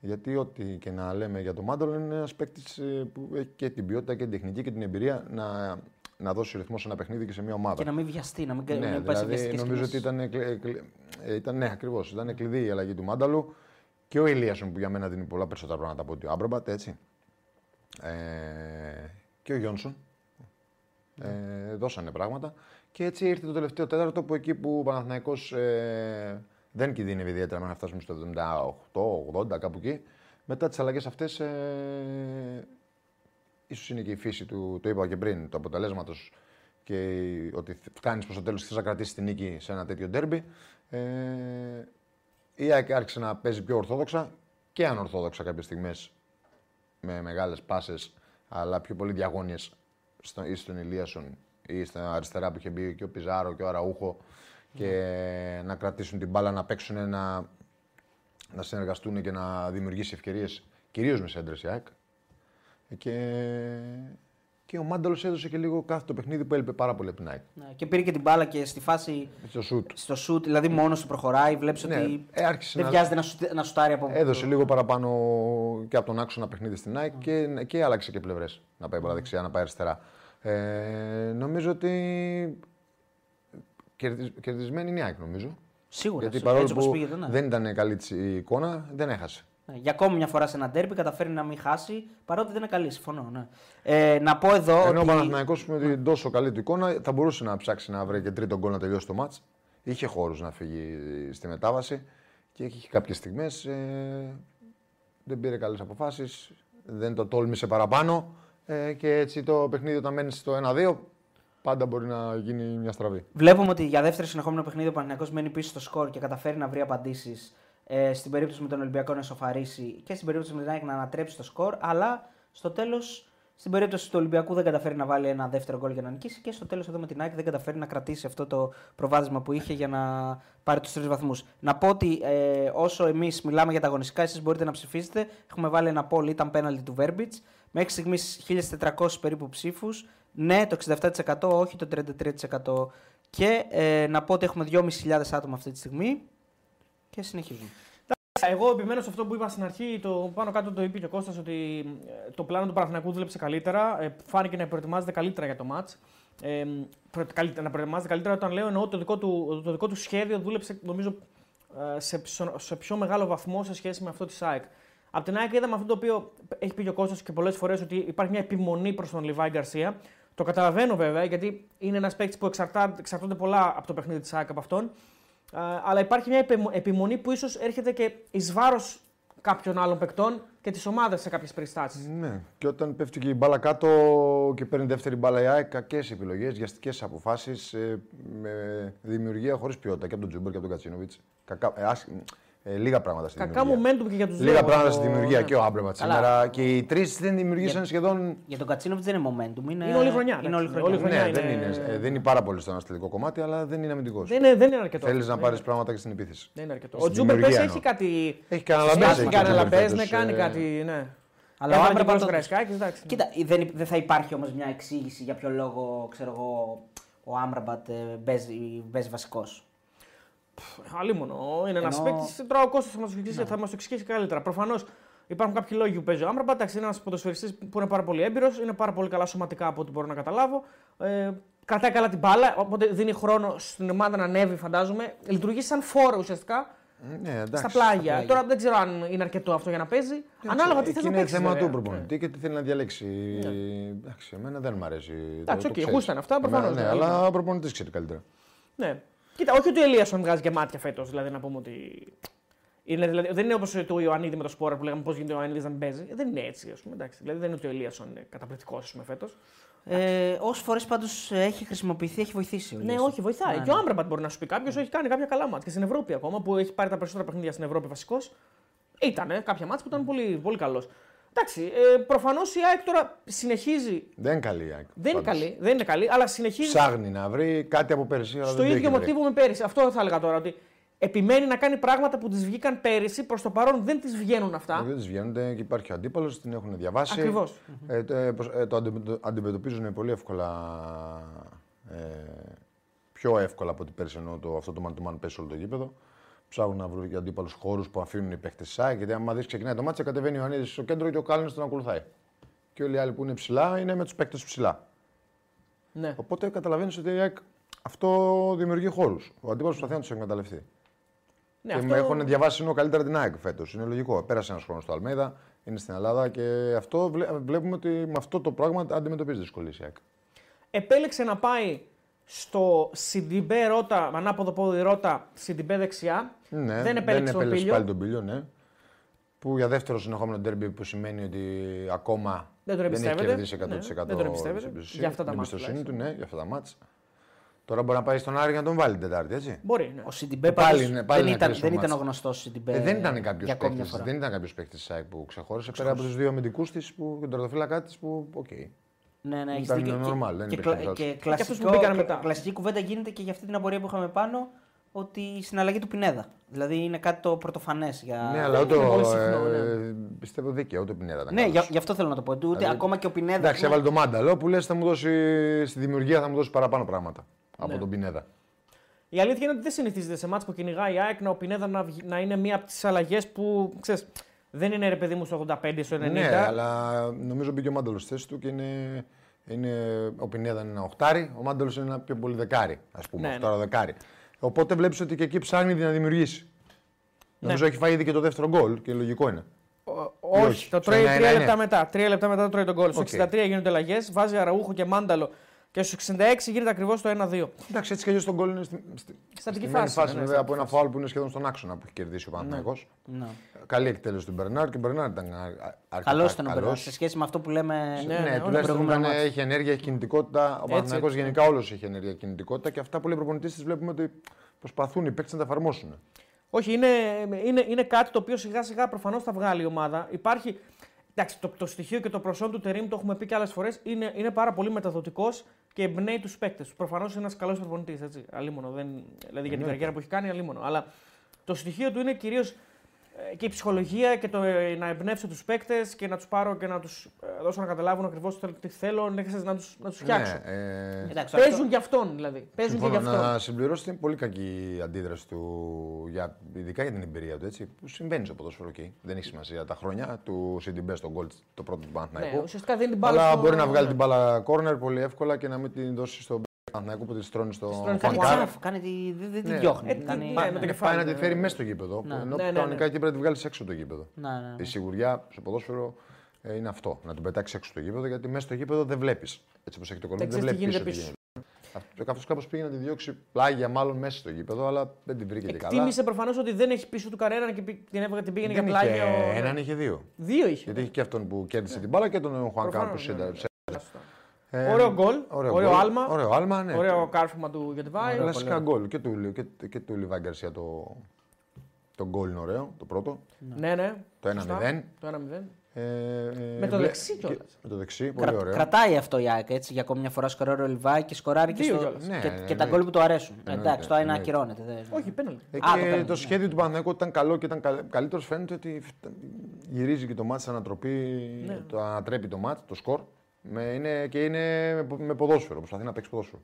Γιατί ό,τι και να λέμε για τον Μάνταλο είναι ένας παίκτης που έχει και την ποιότητα και την τεχνική και την εμπειρία να, να δώσει ρυθμό σε ένα παιχνίδι και σε μια ομάδα. Και να μην βιαστεί, να μην, Ναι, να μην πάει σε δηλαδή βιαστικές νομίζω κινήσεις. ότι ήταν, κλε- κλε- ε, ήταν ναι, ακριβώς. Ήταν κλειδί η αλλαγή του Μάνταλου και ο Ηλίασον που για μένα δίνει πολλά περισσότερα πράγματα από ότι ο Άμπραμπατ, έτσι. Ε, και ο Γιόνσον. Ε, δώσανε πράγματα. Και έτσι ήρθε το τελευταίο τέταρτο που εκεί που ο Παναθηναϊκός ε, δεν κινδύνευε ιδιαίτερα με να φτάσουμε στο 78-80 κάπου εκεί. Μετά τις αλλαγές αυτές ε, ίσως είναι και η φύση του, το είπα και πριν, του αποτελέσματος και ότι φτάνεις προς το τέλος θες να κρατήσεις την νίκη σε ένα τέτοιο ντέρμπι. Ε, η ΑΕΚ άρχισε να παίζει πιο ορθόδοξα και ανορθόδοξα κάποιες στιγμές με μεγάλες πάσες, αλλά πιο πολύ διαγώνιες στο, ή στον Ηλίασον ή στα αριστερά που είχε μπει και ο Πιζάρο και ο Αραούχο και να κρατήσουν την μπάλα, να παίξουν, να, να συνεργαστούν και να δημιουργήσει ευκαιρίες κυρίως με σέντρες η ΑΕΚ. Και Και ο Μάνταλος έδωσε και λίγο κάθε το παιχνίδι που έλειπε πάρα πολύ από την ΑΕΚ. Ναι, και πήρε και την μπάλα και στη φάση Στο σουτ. στο σουτ, δηλαδή μόνος του προχωράει. Βλέπεις Ναι, ότι ε, άρχισε δεν να- βιάζεται να, σουτ- να σουτάρει από. Έδωσε λίγο παραπάνω και από τον άξονα παιχνίδι στην ΑΕΚ και, και άλλαξε και πλευρές. Να πάει μπάλα δεξιά, να πάει αριστερά. Ε, νομίζω ότι κερδισ- κερδισμένη είναι η ΑΕΚ, νομίζω. Σίγουρα. Γιατί σίγουρα, παρόλο έτσι όπως που πήγε, ναι. δεν ήταν καλή της η εικόνα, δεν έχασε. Ναι, Για ακόμη μια φορά σε ένα ντέρμπι καταφέρει να μην χάσει παρότι δεν είναι καλή. Συμφωνώ. Ναι. Ε, να πω εδώ. Ενώ ο ότι... Παναθηναϊκός με την τόσο καλή του εικόνα θα μπορούσε να ψάξει να βρει και τρίτο γκολ να τελειώσει το μάτς. Είχε χώρους να φύγει στη μετάβαση και είχε κάποιες στιγμές ε, δεν πήρε καλές αποφάσεις, δεν το τόλμησε παραπάνω ε, και έτσι το παιχνίδι όταν μένεις στο 1-2 πάντα μπορεί να γίνει μια στραβή. Βλέπουμε ότι για δεύτερο συνεχόμενο παιχνίδι ο Παναθηναϊκός μένει πίσω στο σκορ και καταφέρει να βρει απαντήσεις ε, στην περίπτωση με τον Ολυμπιακό να σοφαρίσει και στην περίπτωση με την ΑΕΚ να ανατρέψει το σκορ. Αλλά στο τέλος, στην περίπτωση του Ολυμπιακού δεν καταφέρει να βάλει ένα δεύτερο γκολ για να νικήσει και στο τέλος εδώ με την ΑΕΚ δεν καταφέρει να κρατήσει αυτό το προβάδισμα που είχε για να πάρει τους τρεις βαθμούς. Να πω ότι ε, όσο εμείς μιλάμε για τα αγωνιστικά, εσείς μπορείτε να ψηφίσετε. Έχουμε βάλει ένα poll, ήταν πέναλτι του Verbits. Μέχρι στιγμής 1400 περίπου ψήφους. Ναι, το 67%, όχι το 33%. Και ε, να πω ότι έχουμε 2.500 άτομα αυτή τη στιγμή. Και συνεχίζουμε. Εγώ επιμένω σε αυτό που είπα στην αρχή, το πάνω κάτω το είπε και ο Κώστας, ότι ε, το πλάνο του Παναθηναϊκού δούλεψε καλύτερα. Ε, φάνηκε να προετοιμάζεται καλύτερα για το μάτς. Ε, προ- καλύτε- να προετοιμάζεται καλύτερα όταν λέω εννοώ το δικό του, το δικό του σχέδιο δούλεψε νομίζω ε, σε, ψο- σε πιο μεγάλο βαθμό σε σχέση με αυτό της ΑΕΚ. Από την ΑΕΚ είδαμε αυτό το οποίο έχει πει και ο Κώστας και πολλές φορές ότι υπάρχει μια επιμονή προς τον Λιβάη Γκαρσία. Το καταλαβαίνω βέβαια γιατί είναι ένας παίκτης που εξαρτά- εξαρτώνται πολλά από το παιχνίδι της ΑΕΚ από αυτόν. Ε, αλλά υπάρχει μια επιμο- επιμονή που ίσως έρχεται και εις βάρος κάποιων άλλων παικτών και της ομάδας σε κάποιες περιστάσεις. Ναι, και όταν πέφτει και η μπάλα κάτω και παίρνει δεύτερη μπάλα η ΑΕΚ, κακές επιλογές, βιαστικές αποφάσεις, ε, με δημιουργία χωρίς ποιότητα και από τον Τζούμπερ και από τον Κατσίνοβιτς. Κακά, ε, άσχη- ε, λίγα πράγματα στη Κακά δημιουργία. momentum και για τους δύο. Λίγα πράγματα το- στη δημιουργία ναι. και ο Άμπρεματς Καλά. σήμερα. Και οι τρεις δεν δημιουργήσαν Για- σχεδόν. Για τον Κατσίνοβιτ δεν είναι momentum. Είναι, Είναι όλη χρονιά, Είναι όλη εντάξει, χρονιά. όλη χρονιά. Ναι, είναι- δεν είναι, ε, δεν είναι πάρα πολύ στο αναστατικό κομμάτι, αλλά δεν είναι αμυντικός. Δεν είναι, δεν είναι αρκετός. Θέλεις να Δεν πάρεις είναι- πράγματα και στην επίθεση. Δεν είναι αρκετός. Ο Στην Τζούμπερ δημιουργία πες, έχει εννοώ. κάτι. Έχει κανένα λαμπέζ. Έχει εκεί κάνει ο Τζούμπερ λαμπέζ, φέτος, ναι, κάνει ε, κάτι. Ναι. Αλλά ο Έβαλε και Άμπραμπατ γκολ το- στο Καραϊσκάκης, εντάξει. ναι. Κοίτα, δεν, δεν θα υπάρχει όμως μια εξήγηση για ποιο λόγο ξέρω εγώ, ο Άμραμπατ ε, παίζει, παίζει βασικός. Αλίμονο. Είναι ένας Ενώ- παίκτης. Τώρα ο Κώστας θα μας το εξηγήσει, θα μας το εξηγήσει καλύτερα. Προφανώς υπάρχουν κάποιοι λόγοι που παίζει ο Άμραμπατ. Εντάξει, είναι ένας ποδοσφαιριστής που είναι πάρα πολύ έμπειρος, είναι πάρα πολύ καλά σωματικά από ό,τι μπορώ να καταλάβω. Ε, κρατάει καλά την μπάλα, οπότε δίνει χρόνο στην ομάδα να ανέβει, φαντάζομαι. Λειτουργεί σαν φορ ουσιαστικά Ναι, εντάξει. στα πλάγια. πλάγια. Τώρα δεν ξέρω αν είναι αρκετό αυτό για να παίζει. Ανάλογα τι Εκεί θες να είναι παίξεις. θέμα του προπονητή και τι θέλει να διαλέξει. Ναι. Εντάξει, εμένα δεν μου αρέσει. το- Εντάξει, το οκ, ξέρεις. γούσταν αυτά, Εμένα, προφανώς, Ναι, ναι. αλλά ο προπονητής ξέρει καλύτερα. Ναι. Κοίτα, όχι ότι ο Ελίασον βγάζει και μάτια φέτος, δηλαδή να πούμε ότι. Είναι, δηλαδή, δεν είναι όπως το Ιωαννίδη με το σπόρα που λέγαμε πώς γίνεται ο Ιωαννίδη να μην παίζει. Δεν είναι έτσι, ας πούμε. Εντάξει. Δηλαδή δεν είναι ότι ο Ελίασον είναι καταπληκτικός φέτος. Ε, Όσες φορές πάντως έχει χρησιμοποιηθεί, έχει βοηθήσει. Ο Ναι, Λίασον. όχι, βοηθάει. Ναι, και ο ναι. Άμπραμπατ μπορεί να σου πει κάποιος έχει κάνει κάποια καλά μάτια. Και στην Ευρώπη ακόμα που έχει πάρει τα περισσότερα παιχνίδια στην Ευρώπη βασικός. Ήταν κάποια μάτια που ήταν πολύ, πολύ καλός. Εντάξει, ε, προφανώς η ΑΕΚ τώρα συνεχίζει. Δεν είναι καλή η ΑΕΚ. Δεν είναι πάντως. καλή, δεν είναι καλή, αλλά συνεχίζει Ψάχνει να βρει κάτι από πέρσι. Αλλά στο δεν το ίδιο έχει βρει. μοτίβο με πέρυσι. Αυτό θα έλεγα τώρα. Ότι επιμένει να κάνει πράγματα που τη βγήκαν πέρυσι. Προς το παρόν δεν τη βγαίνουν αυτά. Δεν τη βγαίνουν και υπάρχει ο αντίπαλος, την έχουν διαβάσει. Ακριβώς. Ε, το, ε, προσ- ε, το αντιμετω- αντιμετωπίζουν πολύ εύκολα. Ε, πιο εύκολα από ότι πέρσι ενώ το, αυτό το man to man πέσει όλο το γήπεδο. Ψάχνουν να βρουν και αντίπαλους χώρους που αφήνουν οι παίχτε τη ΣΑΕ. Γιατί άμα δεις ξεκινάει το μάτσα, κατεβαίνει ο Ιωαννίδης στο κέντρο και ο Κάλινο τον ακολουθάει. Και όλοι οι άλλοι που είναι ψηλά είναι με τους παίχτε ψηλά. Ναι. Οπότε καταλαβαίνεις ότι η ΑΕΚ αυτό δημιουργεί χώρους. Ο αντίπαλος προσπαθεί να τους εκμεταλλευτεί. ναι και αυτό... με έχουν διαβάσει ενώ καλύτερα την ΑΕΚ φέτος. Είναι λογικό. Πέρασε ένας χρόνος στο Αλμέδα, είναι στην Ελλάδα και αυτό βλέ- βλέπουμε ότι με αυτό το πράγμα αντιμετωπίζει δυσκολίες η ΑΕΚ. Επέλεξε να πάει στο Σιντιμπέ Ρότα, ανάποδο πόδι Ρότα, Σιντιμπέ δεξιά. Ναι, δεν επέλεξε τον επέλεξε Πίλιο. πάλι τον Πίλιο, ναι. Που για δεύτερο συνεχόμενο ντέρμπι που σημαίνει ότι ακόμα Δεν τον έχει εμπιστεύεται. κερδίσει 100% Ναι, δεν τον εμπιστεύεται. την εμπιστοσύνη- Για αυτά τα την μάτς εμπιστοσύνη του, τουλάχιστον. ναι, για αυτά τα μάτς. Τώρα μπορεί να πάει στον Άρη για να τον βάλει την Τετάρτη, έτσι. Μπορεί, ναι. Ο Σιντιμπέ Πάλι πάντως είναι- πάλι δεν, είναι ήταν, κρίσιμο δεν ήταν ο μάτς. γνωστός Σιντιμπέ. Ε, δεν ήταν κάποιος για ακόμη μια παίκτη φορά. δεν ήταν κάποιος παίκτης της ΑΕΚ που ξεχώρισε. Πέρα από τους δύο αμυντικούς της και τον τερματοφύλακά της που. οκ. Ναι, ναι, έχεις Ήταν δίκιο. normal, Και- δεν και, υπήρχε κλα- κάποιος και αυτούς κλασικό, που μπήκαν και μετά. κλασική κουβέντα γίνεται και για αυτή την απορία που είχαμε πάνω ότι η συναλλαγή του Πινέδα. Δηλαδή είναι κάτι το πρωτοφανές για. Ναι, αλλά ούτε είναι πολύ ο, συχνό, ε, πιστεύω δίκαιο, ούτε ο Πινέδα. ήταν Ναι, καλός. για- γι' αυτό θέλω να το πω. Ούτε Δηλαδή, ακόμα και ο Πινέδα. Εντάξει, ναι. έβαλε το μάνταλο που λες θα μου δώσει στη δημιουργία θα μου δώσει παραπάνω πράγματα από Ναι. τον Πινέδα. Η αλήθεια είναι ότι δεν συνηθίζεται σε μάτς που κυνηγάει η ΑΕΚ να ο Πινέδα να, βγει- να είναι μία από τις αλλαγές που ξέρεις, δεν είναι ρε παιδί μου στο 85, στο 90. Ναι, αλλά νομίζω μπήκε ο Μάνταλος στη θέση του και είναι, είναι, ο Πινέδα είναι ένα οχτάρι, ο Μάνταλο είναι ένα πιο πολύ δεκάρι, ας πούμε. Ναι, οχτάρο δεκάρι. Οπότε βλέπεις ότι και εκεί ψάχνει να δημιουργήσει. Ναι. Νομίζω έχει φάει ήδη και το δεύτερο γκολ και λογικό είναι. Ο- όχι, όχι, το στο τρώει 1-1 τρία είναι. λεπτά μετά. Τρία λεπτά μετά το τρώει το γκολ. Στο Οκ. 63 γίνονται αλλαγές, βάζει Αραούχο και Μάνταλο και στους 66 γίνεται ακριβώς το 1-2. Εντάξει, έτσι κι αλλιώς το γκολ είναι στη, στη, Στατική στημένη φάση, ναι, ναι, βέβαια στατική από ένα φάση. φάουλ που είναι σχεδόν στον άξονα που έχει κερδίσει ο Παναθηναϊκός. Ναι. Καλή εκτέλεση του Μπερνάρ και ο Μπερνάρ ήταν α- α- αρκετά Καλός ήταν ο καλός. Μπερνάρ σε σχέση με αυτό που λέμε. Ναι, Ναι, ναι, όλα τουλάχιστον προηγούμενα ήταν, μάτς. έχει ενέργεια, έχει κινητικότητα. Ο Παναθηναϊκός έτσι. γενικά όλος έχει ενέργεια και κινητικότητα και αυτά που λέει ο προπονητή τη βλέπουμε ότι προσπαθούν οι παίκτες να τα εφαρμόσουν. Όχι, είναι, είναι, είναι κάτι το οποίο σιγά σιγά προφανώς θα βγάλει η ομάδα. Υπάρχει. Εντάξει, το, το στοιχείο και το προσόν του Τερήμ, το έχουμε πει και άλλες φορές, είναι, είναι πάρα πολύ μεταδοτικός και εμπνέει τους παίκτες. Προφανώς είναι ένας καλός προπονητής. Αλίμονο. Δεν, δηλαδή για την καριέρα που έχει κάνει, αλίμονο. Αλλά το στοιχείο του είναι κυρίως και η ψυχολογία και το ε, να εμπνεύσω τους παίκτες και να τους πάρω και να τους δώσω να καταλάβουν ακριβώς τι θέλω, να τους, να τους, να τους φτιάξω. Ναι, ε, Εντάξει, Παίζουν αυτό- για αυτόν δηλαδή. Παίζουν και συμφωνώ. για αυτόν. να συμπληρώσω την πολύ κακή αντίδραση του, για, ειδικά για την εμπειρία του. Έτσι, που συμβαίνει στο ποδόσφαιρο εκεί. Δεν έχει σημασία τα χρόνια του Σιντιμπέ στο γκολ το πρώτο του Ναι, Παναθηναϊκού. ουσιαστικά δίνει την μπάλα. Αλλά στο- μπορεί να βγάλει ναι. την μπάλα κόρνερ πολύ εύκολα και να μην την δώσει στον Παναθηναϊκό που τη στρώνει στο Στρώνει Κάνει Φανκάρ. τσάφ, κάνει τη. Δεν δεν τη Ναι. διώχνει. Ε, τι- Κάνει- ναι, πάει- με το ναι. κεφάλι. Πάει να τη ναι, φέρει ναι. μέσα στο γήπεδο. Ναι. Ενώ Ναι, ναι, κανονικά ναι. εκεί πρέπει να τη βγάλεις έξω από το γήπεδο. Ναι, ναι, ναι. Η σιγουριά στο ποδόσφαιρο ε, είναι αυτό. Να την πετάξεις έξω στο γήπεδο γιατί μέσα στο γήπεδο δεν βλέπεις. Έτσι όπως έχει το κορμί, δεν ξέρεις τι βλέπεις πίσω. γίνεται τι πίσω. γίνεται. Αυτό κάπως πήγε να τη διώξει πλάγια, μάλλον μέσα στο γήπεδο, αλλά δεν την βρήκε και καλά. Εκτίμησε προφανώς ότι δεν έχει πίσω του κανέναν και πη- την, έβγα- την πήγαινε Δεν για είχε πλάγιο. ναι. έναν, είχε δύο. Δύο είχε. Γιατί είχε και αυτόν που κέρδισε την μπάλα και τον Χουανκάρ που Προφανώς, ναι, σέντα- ναι. σέντα. Σωστά. Ε, Ωραίο γκολ, ωραίο γκολ, άλμα. Ωραίο άλμα, ναι. Ωραίο κάρφωμα του Γετβάη. Κλασικά γκολ. Και του, και, και του Λιβάη Γκαρσία το, το γκολ είναι ωραίο, το πρώτο. Ναι, ναι. Το 1-0. Σωστά. Το 1-0. Ε, ε, Με το βλέ- δεξί και- κιόλας. Με το δεξί, πολύ Κρα- ωραίο. Κρατάει αυτό η ΑΕΚ έτσι για ακόμη μια φορά σκοράρει ο Λιβάη και σκοράρει και, Δύο στο... κιόλας. Ναι, και, ναι, και τα εννοείται. γκολ που του αρέσουν. Εννοείται, Εντάξει, το ένα εννοείται. ακυρώνεται. δεν- Όχι, πέναλτι. Ε, Α, το και πέναλτι, το ναι. σχέδιο του Παναθηναϊκού ήταν καλό και ήταν καλύτερος. Φαίνεται ότι γυρίζει και το μάτι σαν ανατροπή, Ναι. το ανατρέπει το μάτι, το σκορ. Με, είναι, και είναι με, με ποδόσφαιρο. Προσπαθεί να παίξει ποδόσφαιρο.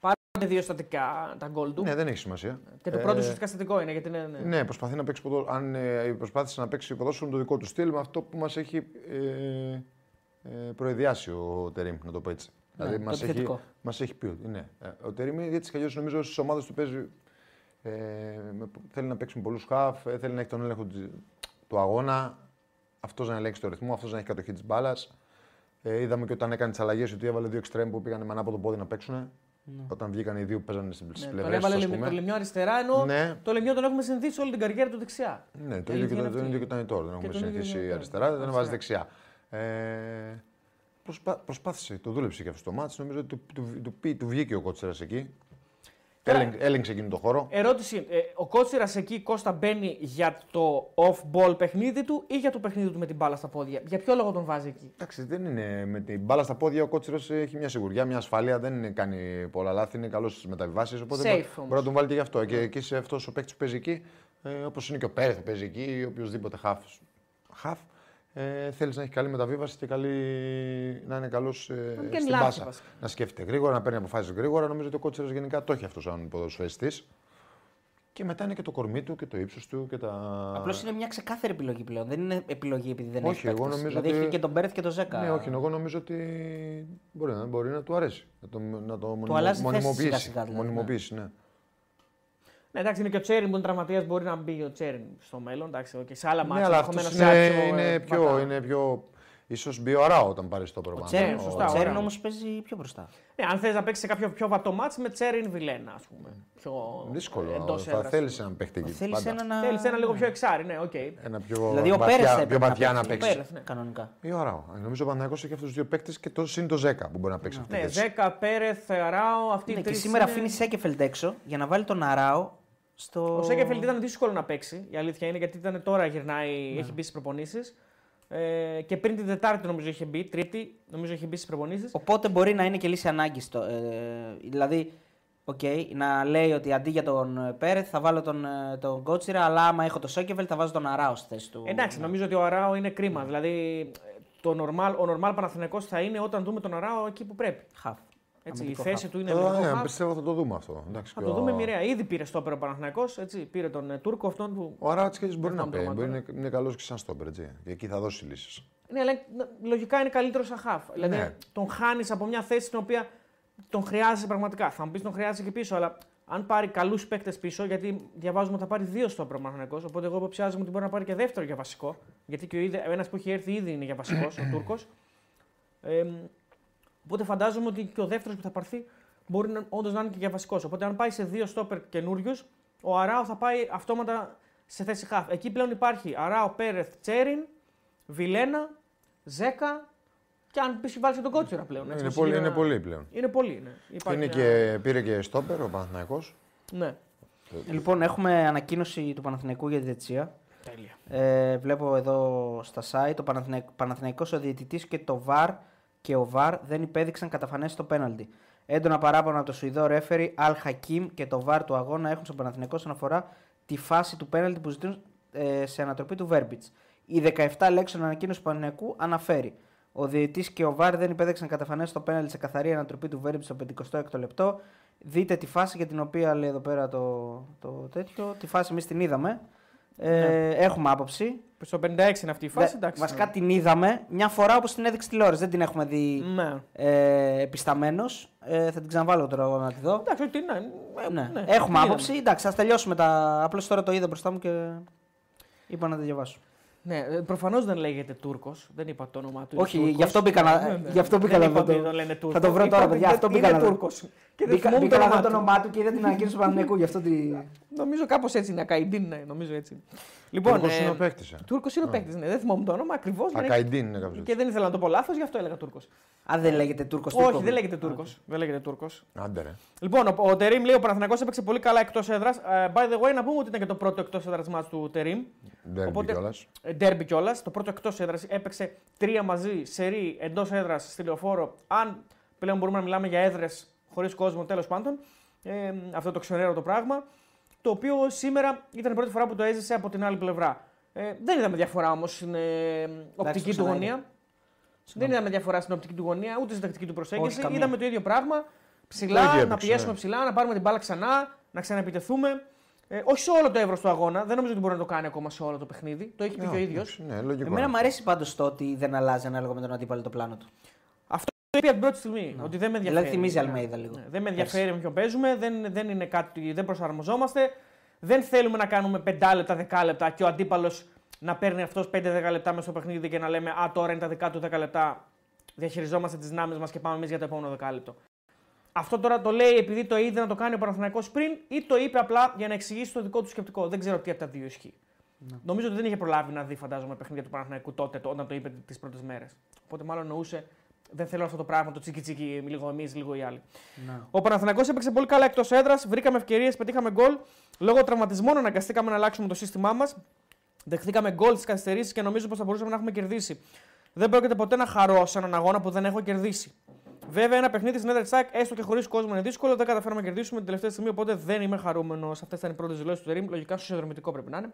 Πάρε δύο στατικά τα γκολ του. Ναι, δεν έχει σημασία. Και το Ε, πρώτο ουσιαστικά στατικό είναι γιατί είναι. ναι. Ναι, προσπαθεί να παίξει ποδόσφαιρο. Αν ε, προσπάθησε να παίξει ποδόσφαιρο με το δικό του στυλ, με αυτό που μας έχει ε, ε, προεδιάσει ο Τερήμ, να το πω έτσι. Ναι, δηλαδή το μας έχει, επιθετικό. μας έχει πει ότι ναι. Ε, Ο Τερήμ έτσι κι αλλιώ νομίζω στις ομάδες του παίζει. Ε, με- θέλει να παίξει με πολλούς χαφ, ε, θέλει να έχει τον έλεγχο της- του αγώνα, αυτός να ελέγξει το ρυθμό, αυτός να έχει κατοχή της μπάλας. Ε, είδαμε και όταν έκανε τις αλλαγές ότι έβαλε δύο εξτρέμ που πήγαν με ανάποδο πόδι να παίξουν. Όταν βγήκαν οι δύο που παίζανε στις Ναι, πλευρές. τον έβαλε λιμ- το λιμιό αριστερά, ενώ Ναι. το λιμιό τον έχουμε συνηθίσει όλη την καριέρα του δεξιά. Ναι, το Η ίδιο και αλήθεια το, είναι το αυτή. ίδιο και ήταν τώρα. Δεν Και έχουμε τον ίδιο συνηθίσει είναι αριστερά, τώρα. δεν βάζει δεξιά. Ε, προσπά, προσπάθησε, το δούλεψε και αυτό το μάτς. Νομίζω ότι του, του, του, του, του βγήκε ο Κότσερας εκεί. Καλά. Έλεγ, έλεγξε εκείνο το χώρο. Ερώτηση. Ε, ο Κότσιρας εκεί Κώστα μπαίνει για το off-ball παιχνίδι του ή για το παιχνίδι του με την μπάλα στα πόδια; Για ποιο λόγο τον βάζει εκεί; Εντάξει, δεν είναι με την μπάλα στα πόδια. Ο Κότσερας έχει μια σιγουριά, μια ασφάλεια. Δεν είναι, κάνει πολλά λάθη, είναι καλός στις μεταβιβάσεις. Οπότε Safe μπορεί, όμως. μπορεί να τον βάλει και γι' αυτό. Και εκεί σε αυτός ο παίκτης που παίζει εκεί, ε, όπως είναι και ο Πέρεθ που παίζει εκεί, ή οποιοδήποτε χαφ, χαφ ε, θέλεις να έχεις καλή μεταβίβαση και καλή, να είναι καλός ε, κάνει στην λάθη, πάσα. βασικά. Να σκέφτεται γρήγορα, να παίρνει αποφάσεις γρήγορα. Νομίζω ότι ο Κότσερας γενικά το έχει αυτό σαν ποδοσφαιριστή. Και μετά είναι και το κορμί του και το ύψος του και τα. Απλώς είναι μια ξεκάθαρη επιλογή πλέον. Δεν είναι επιλογή επειδή δεν Όχι, έχει εγώ παίκτες. νομίζω Δηλαδή ότι- έχει και τον Μπέρεθ και τον Ζέκα. Ναι, όχι, εγώ νομίζω ότι μπορεί να, μπορεί να του αρέσει. Να το, να το μονιμο- αλλάζει θέση μονιμοποιήσει. σιγά-σιγά, δηλαδή, μονιμοποιήσει, ναι. Ναι, εντάξει, είναι και ο Τσέριν που είναι τραυματίας, μπορεί να μπει ο Τσέριν στο μέλλον. Εντάξει, και σε άλλα Ναι, μάτια. αλλά αυτός ενδεχομένως είναι, Σάτσο, είναι, ε, πιο, Μπακά. είναι πιο. ίσως μπει ο Αράο όταν πάρει το Ο προπάνω. Τσέριν, Ναι, σωστά, ο Τσέριν ωραία. όμως παίζει πιο μπροστά. Ναι, αν θες να παίξει σε κάποιο πιο βατό μάτς με Τσέριν Βιλένα, ας πούμε. Πιο Δύσκολο. εντός θα έδρας. θέλεις έναν παίχτη εκεί. Θέλεις πάντα. ένα να. Θέλεις ένα λίγο πιο εξάρι, ναι, οκ. Ένα πιο Δηλαδή ο βαθιά, Πέρεθ πιο έπρεπε βαθιά να παίξει. παίξει. Πέρεθ, ναι. Κανονικά. Ή ο Αράο. Νομίζω ο Παναγιώ έχει αυτούς τους δύο παίκτες και το συν το 10 που μπορεί να παίξει αυτή τη Ναι, θέση. Ζέκα, Πέρεθ, Αράο, αυτή Ναι, η και τρεις σήμερα είναι- αφήνει Σένκεφελντ έξω για να βάλει τον Αράο στο. Ο Σένκεφελντ ήταν δύσκολο να παίξει, η αλήθεια είναι, γιατί ήταν τώρα γυρνάει, Ναι. έχει μπει στις προπονήσεις. Ε, και πριν την Τετάρτη νομίζω είχε μπει, Τρίτη νομίζω είχε μπει στις προπονήσεις. Οπότε μπορεί να είναι και λύση ανάγκης. Ε, δηλαδή Οκ, να λέει ότι αντί για τον ε, Πέρεθ θα βάλω τον, ε, τον Κότσιρα, αλλά άμα έχω το Σένκεφελντ θα βάζω τον Αράο στη θέση του. Εντάξει, νομίζω ότι ο Αράο είναι κρίμα. Δηλαδή, το normal, ο normal Παναθηναϊκός θα είναι όταν δούμε τον Αράο εκεί που πρέπει. Χαφ. Έτσι, η Αμυντικό θέση χαφ. του είναι Ε, αμυντικό ναι, χαφ. πιστεύω θα το δούμε αυτό. Εντάξει, Θα και το ο- δούμε μοιραία. Ήδη πήρε στόπερ ο Παναθηναϊκός, έτσι. Πήρε τον ε, Τούρκο αυτόν που. Ο Αράτσικη μπορεί Δεν να θα παίζει. τον Μπορεί, τρώμα είναι, είναι καλός και σαν στόπερ. Έτσι. Και εκεί θα δώσει λύσεις. Ναι, αλλά είναι- λογικά είναι καλύτερο σαν χαφ. Δηλαδή Ναι. τον χάνεις από μια θέση στην οποία τον χρειάζεσαι πραγματικά. Θα μου πεις τον χρειάζεσαι και πίσω, αλλά αν πάρει καλούς παίκτες πίσω, γιατί διαβάζουμε ότι θα πάρει δύο στο Παναθηναϊκός, Οπότε εγώ υποψιάζομαι ότι μπορεί να πάρει και δεύτερο για βασικό. Γιατί και ο ένας που έχει έρθει ήδη είναι για βασικός, ο Τούρκος. Ε, οπότε φαντάζομαι ότι και ο δεύτερος που θα πάρθει μπορεί να, όντως να είναι και για βασικός. Οπότε αν πάει σε δύο στόπερ καινούριους, ο Αράο θα πάει αυτόματα σε θέση χαφ. Εκεί πλέον υπάρχει Αράο, Πέρεθ, Τσέριν, Βιλένα, Ζέκα και αν πεις βάλεις και τον Κότσιρα πλέον. έτσι, Είναι, που πολύ, είναι- είναι πολύ πλέον. Είναι πολύ, ναι. Και Υπάρχει είναι μια- και, πήρε και στόπερ ο Παναθηναϊκός. Ναι. Λοιπόν, έχουμε ανακοίνωση του Παναθηναϊκού για τη διετησία. Τέλεια. Ε, βλέπω εδώ στα site ο Παναθηναϊκ- Παναθηναϊκός ο διαιτητής και το VAR και ο VAR δεν υπέδειξαν καταφανές στο πέναλτι. Έντονα παράπονα από το Σουηδό ρέφερι Αλ Χακίμ και το VAR του αγώνα έχουν στον Παναθηναϊκό όσον αφορά τη φάση του πέναλτι που ζητούν ε, σε ανατροπή του Βέρμπιτς. Η 17 λέξεων ανακοίνωσης του Παναθηναϊκού αναφέρει. Ο διαιτητής και ο VAR δεν υπέδειξαν καταφανέ στο πέναλτι σε καθαρή ανατροπή του Βέρμπιτς στο 56ο λεπτό. Δείτε τη φάση για την οποία λέει εδώ πέρα το, το τέτοιο. Τη φάση εμείς την είδαμε. Ε, Έχουμε άποψη. Στο 56 είναι αυτή η φάση. Δε- εντάξει, βασικά ναι. την είδαμε μια φορά όπως την έδειξε τηλεόραση. Δεν την έχουμε δει Ναι. ε, επισταμένος. Ε, θα την ξαναβάλω τώρα εγώ να τη δω. Εντάξει, ότι ναι. ε, Ναι. ναι, Έχουμε την άποψη. Εντάξει, θα τελειώσουμε τα. Απλώς τώρα το είδα μπροστά μου και είπα να τα διαβάσω. Ναι, προφανώς δεν λέγεται Τούρκος. Δεν είπα το όνομά του. Όχι, είναι Τούρκος. γι' αυτό μπήκα να- Ναι, ναι. γι' αυτό μπήκα Δεν να είπα δω το- ότι τον λένε Τούρκο. θα το βρω Είπα τώρα, ότι παιδιά, αυτό είναι μπήκα να δω. Τούρκος. Και δεν Μπήκα, θυμόμουν μπήκα το να δω όνομά το του. όνομά του και είδα την ανακοίνωση του Παναγενικού. Γι' αυτό τη. Νομίζω κάπως έτσι είναι. Ακαϊντίν, ναι, νομίζω έτσι. Λοιπόν, Τούρκος είναι ο παίκτης, ε. Τούρκος είναι ο παίκτης, ναι. Δεν θυμόμουν το όνομα ακριβώς. Ακαϊντίν είναι κάποιος. Και δεν ήθελα να το πω λάθος, γι' αυτό έλεγα Τούρκος. Α, δεν λέγεται Τούρκος Όχι, δεν λέγεται Τούρκος. Δεν λέγεται Τούρκος. Άντε ρε. Λοιπόν, ο, ο Τερήμ λέει ο Παναθηναϊκός έπαιξε πολύ καλά εκτός έδρας. by the way, να πούμε ότι ήταν και το πρώτο εκτός έδρας μάτς του Τερήμ. Ντέρμπι Οπότε- κιόλας. Ντέρμπι κιόλας. Το πρώτο εκτός έδρας έπαιξε τρία μαζί σε ρί εντός έδρας στη λεωφόρο. Αν πλέον μπορούμε να μιλάμε για έδρες χωρίς κόσμο, τέλος πάντων. Ε, αυτό το ξενέρο το πράγμα. Το οποίο σήμερα ήταν η πρώτη φορά που το έζησε από την άλλη πλευρά. Ε, δεν είδαμε διαφορά όμως στην ε, οπτική το του ξανά γωνία. Δεν είδαμε διαφορά στην οπτική του γωνία ούτε στην τακτική του προσέγγιση. Όχι, καμία. είδαμε το ίδιο πράγμα. Το Ψηλά, ίδιο να έπαιξε, πιέσουμε ναι. ψηλά, να πάρουμε την μπάλα ξανά, να ξαναεπιτεθούμε. Ε, όχι σε όλο το εύρος του αγώνα. Δεν νομίζω ότι μπορεί να το κάνει ακόμα σε όλο το παιχνίδι. Το έχει πει Ναι, και ο ίδιος. εντάξει, Ναι, λογικό. Εμένα είναι. μου αρέσει πάντως το ότι δεν αλλάζει ανάλογα με τον αντίπαλο το πλάνο του. Αυτό το είπε από την πρώτη στιγμή. Ότι δεν με ενδιαφέρει. Δηλαδή θυμίζει Ναι. Αλμέιδα λίγο. Ναι, δεν με ενδιαφέρει με ποιον παίζουμε, δεν, δεν είναι κάτι, δεν προσαρμοζόμαστε. Δεν θέλουμε να κάνουμε 5 λεπτά, 10 λεπτά και ο αντίπαλος να παίρνει αυτός 5-10 λεπτά μέσα στο παιχνίδι και να λέμε Α, τώρα είναι τα δικά του 10 λεπτά. Διαχειριζόμαστε τις δυνάμεις μας και πάμε εμείς για το επόμενο δεκάλεπτο. Αυτό τώρα το λέει επειδή το είδε να το κάνει ο Παναθηναϊκός πριν ή το είπε απλά για να εξηγήσει το δικό του σκεπτικό. Δεν ξέρω τι από τα δύο ισχύει. Νομίζω ότι δεν είχε προλάβει να δει, φαντάζομαι, παιχνίδια του Παναθηναϊκού τότε, το- όταν το είπε τις πρώτες μέρες. Οπότε μάλλον εννοούσε δεν θέλω αυτό το πράγμα, το τσίκι τσίκι, λίγο εμείς, λίγο οι άλλοι. Να. Ο Παναθηναϊκός έπαιξε πολύ καλά εκτός έδρας. Βρήκαμε ευκαιρίες, πετύχαμε γκολ. Λόγω τραυματισμών αναγκαστήκαμε να αλλάξουμε το σύστημά μας. Δεχτήκαμε γκολ στις καθυστερήσεις και νομίζω πως θα μπορούσαμε να έχουμε κερδίσει. Δεν πρόκειται ποτέ να χαρώ σε έναν αγώνα που δεν έχω κερδίσει. Βέβαια, ένα παιχνίδι στην έδρα τη ΑΕΚ, έστω και χωρίς κόσμο, είναι δύσκολο. Δεν καταφέραμε να κερδίσουμε την τελευταία στιγμή, οπότε δεν είμαι χαρούμενος. Αυτές ήταν οι πρώτες δηλώσεις του Τερήμ. Λογικά στο συνδρομητικό πρέπει να είναι.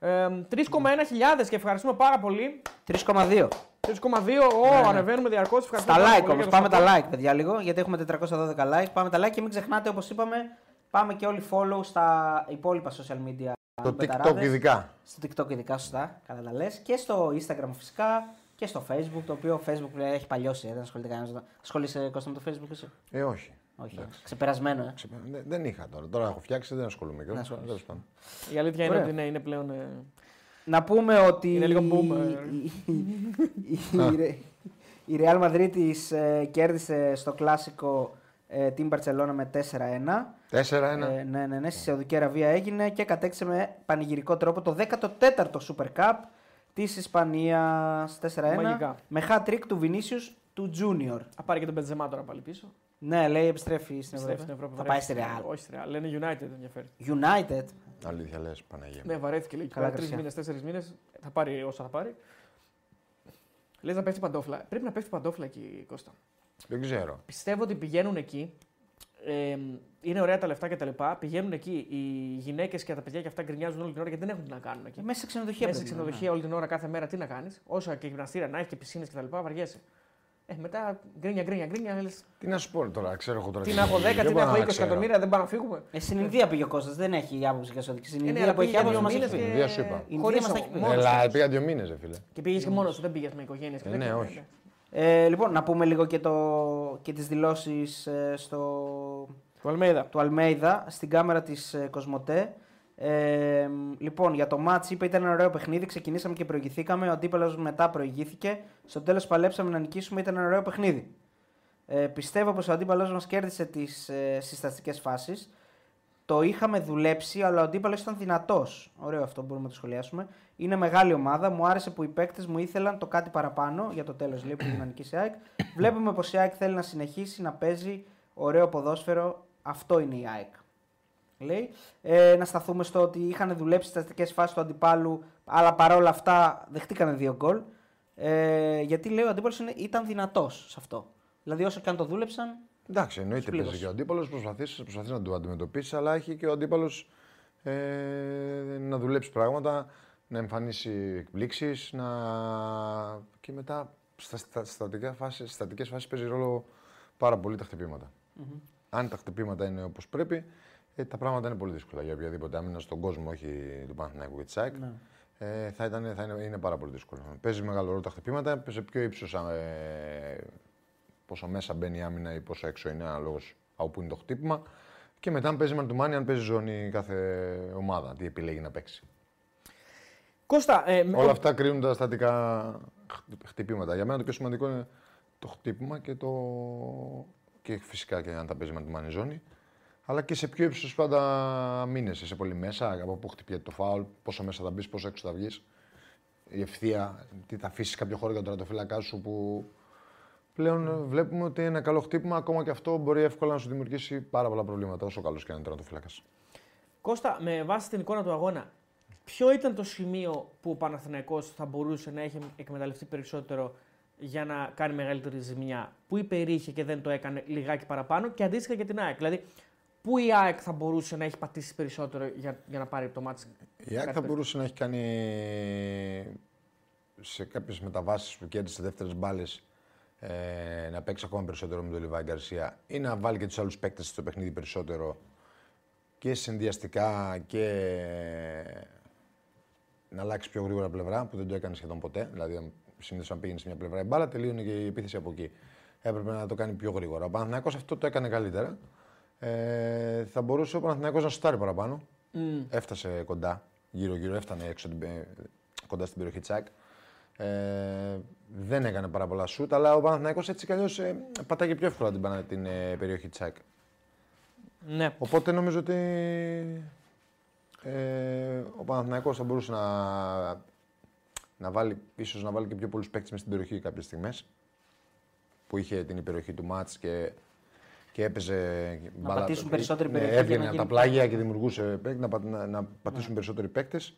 Ε, 3,1 χιλιάδες και ευχαριστούμε πάρα πολύ. 3,2. 3,2. Ω, ανεβαίνουμε διαρκώς. Στα like όμως. Πάμε τα like, παιδιά, λίγο. Γιατί έχουμε 412 like. Πάμε τα like και μην ξεχνάτε, όπως είπαμε, πάμε και όλοι follow στα υπόλοιπα social media. Το μπεταράδες. TikTok ειδικά. Στο TikTok ειδικά, σωστά. Καλά τα λες. Και στο Instagram φυσικά. Και στο Facebook, το οποίο Facebook έχει παλιώσει. ε, Δεν ασχολείται κανένας. Ασχολείσαι Κώστα με το Facebook, εσύ; Ε, όχι. Όχι. Ξεπερασμένο, ε. Ξεπε- Δεν- Δεν είχα τώρα. Τώρα έχω φτιάξει, δεν ασχολούμαι. Και Να τέλος ασχολείσαι. πάντων. Η αλήθεια είναι Ωραία. ότι ναι, είναι πλέον. ε, Να πούμε ότι. Είναι λίγο boomer. η- η- η Ρε- Η Real Madrid της, ε, κέρδισε στο κλασικό ε, την Barcelona με 4-1. 4-1. Ε, ναι, ναι, ναι, στη Σαουδική Αραβία έγινε και κατέξε με πανηγυρικό τρόπο το 14ο Super Cup της Ισπανίας 4-1. Μαγικά. Με hat trick του Vinicius του Junior. Θα πάρει και τον Μπεντζεμά τώρα πάλι πίσω. Ναι, λέει επιστρέφει στην Επιστρέφει Ευρώπη. στην Ευρώπη. Θα βαρέθηκε. πάει στη Real. Όχι στη Real. Λένε United δεν ενδιαφέρει. United. Αλήθεια λες, Παναγία. μου. Ναι, βαρέθηκε λέει. Καλά, Τρεις Κρυσιά. μήνες, τέσσερις μήνες. Θα πάρει όσα θα πάρει. Λες να πέφτει παντόφλα. Πρέπει να πέφτει παντόφλα εκεί, Κώστα. Δεν ξέρω. Πιστεύω ότι πηγαίνουν εκεί ε, είναι ωραία τα λεφτά κτλ. Πηγαίνουν εκεί οι γυναίκες και τα παιδιά και αυτά γκρινιάζουν όλη την ώρα γιατί δεν έχουν τι να κάνουν εκεί. Μέσα σε ξενοδοχεία. Μέσα σε παιδί μου, ξενοδοχεία όλη την ώρα κάθε μέρα τι να κάνεις. Όσα και γυμναστήρια να έχεις και πισίνες κτλ. Βαριέσαι. Ε, μετά γκρίνια, γκρίνια, γκρίνια. Λες, Τι να σου πω τώρα, ξέρω εγώ τώρα. τι να έχω 10, δεν τι να μπορώ έχω 20 ξέρω. εκατομμύρια, δεν πάμε να φύγουμε. Ε, στην Ινδία πήγε ο Κώστας, δεν έχει άποψη για σώδικη. Στην Ε, ναι, Ινδία αλλά που έχει πήγε για άποψη δύο μας έχει μήνες πει. Ινδία σου είπα. Η Ινδία Χωρίς μας τα ο- έχει πει. μόνος Έλα, τους. πήγα δύο μήνες, ρε φίλε. Και πήγες και μόνος σου, δεν πήγες με οικογένειες. Ε, ναι, όχι. Ε, λοιπόν, να πούμε λίγο και, το, και τις δηλώσεις ε, στο, Του Αλμέιδα. του Αλμέιδα στην κάμερα της ε, Κοσμοτέ. Ε, λοιπόν, για το μάτς είπε ήταν ένα ωραίο παιχνίδι. Ξεκινήσαμε και προηγηθήκαμε. Ο αντίπαλος μετά προηγήθηκε. Στο τέλος παλέψαμε να νικήσουμε. Ήταν ένα ωραίο παιχνίδι. Ε, πιστεύω πως ο αντίπαλος μας κέρδισε τις ε, συστατικές φάσεις. Το είχαμε δουλέψει, αλλά ο αντίπαλος ήταν δυνατός. Ωραίο αυτό, μπορούμε να το σχολιάσουμε. Είναι μεγάλη ομάδα. Μου άρεσε που οι παίκτες μου ήθελαν το κάτι παραπάνω για το τέλος λέει που είναι να νικήσει η ΑΕΚ. Βλέπουμε πως η ΑΕΚ θέλει να συνεχίσει να παίζει ωραίο ποδόσφαιρο. Αυτό είναι η ΑΕΚ. Λέει. Ε, να σταθούμε στο ότι είχαν δουλέψει τις αστικέ φάσεις του αντιπάλου, αλλά παρόλα αυτά δεχτήκανε δύο γκολ. Ε, γιατί λέει ο αντίπαλος ήταν δυνατός σε αυτό. Δηλαδή όσο και αν το δούλεψαν, Εντάξει, εννοείται Τους πλήρωσε. παίζει και ο αντίπαλος, προσπαθείς προσπαθείς να το αντιμετωπίσεις, αλλά έχει και ο αντίπαλος ε, να δουλέψει πράγματα, να εμφανίσει εκπλήξεις, να... και μετά στα, στα, στατικές φάσεις, στατικές φάσεις παίζει ρόλο πάρα πολύ τα χτυπηματα Αν τα χτυπήματα είναι όπως πρέπει, ε, τα πράγματα είναι πολύ δύσκολα για οποιαδήποτε άμυνα στον κόσμο, όχι του Παναθηναϊκού και της ΑΕΚ. Ναι. Ε, θα, ήταν, θα είναι, είναι πάρα πολύ δύσκολο. Παίζει μεγάλο ρόλο τα χτυπήματα, σε πιο ύψος ε, πόσο μέσα μπαίνει η άμυνα ή πόσο έξω είναι αναλόγως από πού είναι το χτύπημα. Και μετά, αν παίζει man to man, αν παίζει ζώνη κάθε ομάδα, τι επιλέγει να παίξει. Κώστα, ε, με- Όλα αυτά κρίνουν τα στατικά χτυ- χτυπήματα. Για μένα το πιο σημαντικό είναι το χτύπημα και, το... και φυσικά και αν τα παίζει man to man η ζώνη. Αλλά και σε πιο ύψος πάντα μήνεσαι, σε πολύ μέσα, από πού χτυπιέται το φάουλ, πόσο μέσα θα μπεις, πόσο έξω θα βγεις. Η ευθεία, τι θα αφήσεις κάποιο χώρο για τον τερματοφύλακά σου που πλέον ε, βλέπουμε ότι ένα καλό χτύπημα, ακόμα και αυτό μπορεί εύκολα να σου δημιουργήσει πάρα πολλά προβλήματα, όσο καλός και αν είναι τερματοφύλακα. Κώστα, με βάση την εικόνα του αγώνα, ποιο ήταν το σημείο που ο Παναθηναϊκός θα μπορούσε να έχει εκμεταλλευτεί περισσότερο για να κάνει μεγαλύτερη ζημιά. Πού υπερήχε και δεν το έκανε λιγάκι παραπάνω και αντίστοιχα για την ΑΕΚ; Δηλαδή, πού η ΑΕΚ θα μπορούσε να έχει πατήσει περισσότερο για, για να πάρει το μάτι. Η ΑΕΚ θα μπορούσε να έχει κάνει σε κάποιες μεταβάσεις που κέρδισε δεύτερες μπάλες ε, να παίξει ακόμα περισσότερο με τον Λιβάη Γκαρσία ή να βάλει και τους άλλους παίκτες στο παιχνίδι περισσότερο και συνδυαστικά και να αλλάξει πιο γρήγορα πλευρά που δεν το έκανε σχεδόν ποτέ. Δηλαδή, συνήθως αν πήγαινε σε μια πλευρά η μπάλα, τελείωνε και η επίθεση από εκεί. Έπρεπε να το κάνει πιο γρήγορα. Ο Παναθηναϊκός αυτό το έκανε καλύτερα. Ε, θα μπορούσε ο Παναθηναϊκός να σουτάρει παραπάνω. Έφτασε κοντά, γύρω-γύρω, έφτανε έξω την, πε- κοντά στην περιοχή Τσάκ. Ε, δεν έκανε πάρα πολλά σουτ, αλλά ο Παναθηναϊκός έτσι κι αλλιώς ε, πατάγε πιο εύκολα την, πανα- την ε, περιοχή Τσάκ. Ναι. Οπότε νομίζω ότι ε, ο Παναθηναϊκός θα μπορούσε να, να βάλει, ίσως να βάλει και πιο πολλούς παίκτες μες στην περιοχή κάποιες στιγμές που είχε την υπεροχή του μάτς και, και έπαιζε Να πατήσουν περισσότερη ναι, περιοχή για έβγαινε να από τα γίνει πλάγια και δημιουργούσε παίκτη, να, πα- να, να πατήσουν περισσότεροι παίκτες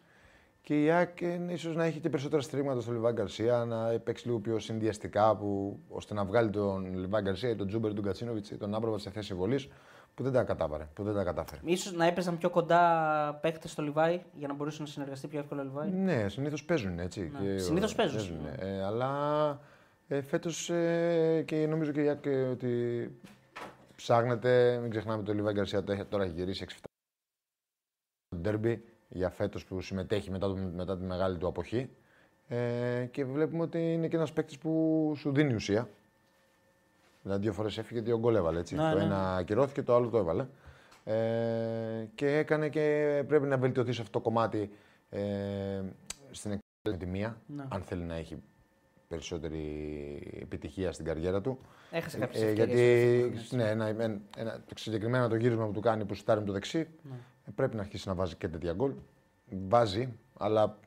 και η ΑΕΚ ε, ίσως να έχει και περισσότερα στηρίγματα στο Λιβάι Γκαρσία, να παίξει λίγο πιο συνδυαστικά που, ώστε να βγάλει τον Λιβάι Γκαρσία ή τον Τζούμπερ, τον Γκατσίνοβιτς ή τον Άμραμπατ σε θέση βολής που δεν τα κατάφερε. Που δεν τα κατάφερε. Ίσως να έπαιζαν πιο κοντά παίχτες στο Λιβάι για να μπορούσε να συνεργαστεί πιο εύκολα ο Λιβάι; Ναι, συνήθως παίζουν έτσι. Ναι, Και, συνήθως παίζουν. παίζουν, ε, αλλά ε, φέτος ε, και νομίζω και η ΑΕΚ ε, ότι ψάχνεται. Μην ξεχνάμε ότι ο Λιβάη Γκαρσία το έχει- τώρα έχει γυρίσει 6-7 ντέρμπι για φέτος που συμμετέχει μετά, το, μετά τη μεγάλη του αποχή. Ε, και βλέπουμε ότι είναι και ένας παίκτης που σου δίνει ουσία. Δηλαδή δύο φορές έφυγε, δύο γκολ έβαλε. Έτσι. Ναι, το ναι, ένα ακυρώθηκε, το άλλο το έβαλε. Ε, και έκανε και πρέπει να βελτιωθεί σε αυτό το κομμάτι ε, στην εκ- με τη μία, Ναι. αν θέλει να έχει περισσότερη επιτυχία στην καριέρα του. Έχασε κάποιες Ε, ευκαιρίες. γιατί ναι, ένα, ένα, ένα, το συγκεκριμένα το γύρισμα που του κάνει που σουτάρει με το δεξί, Ναι. ε, πρέπει να αρχίσει να βάζει και τέτοια γκολ. Βάζει, αλλά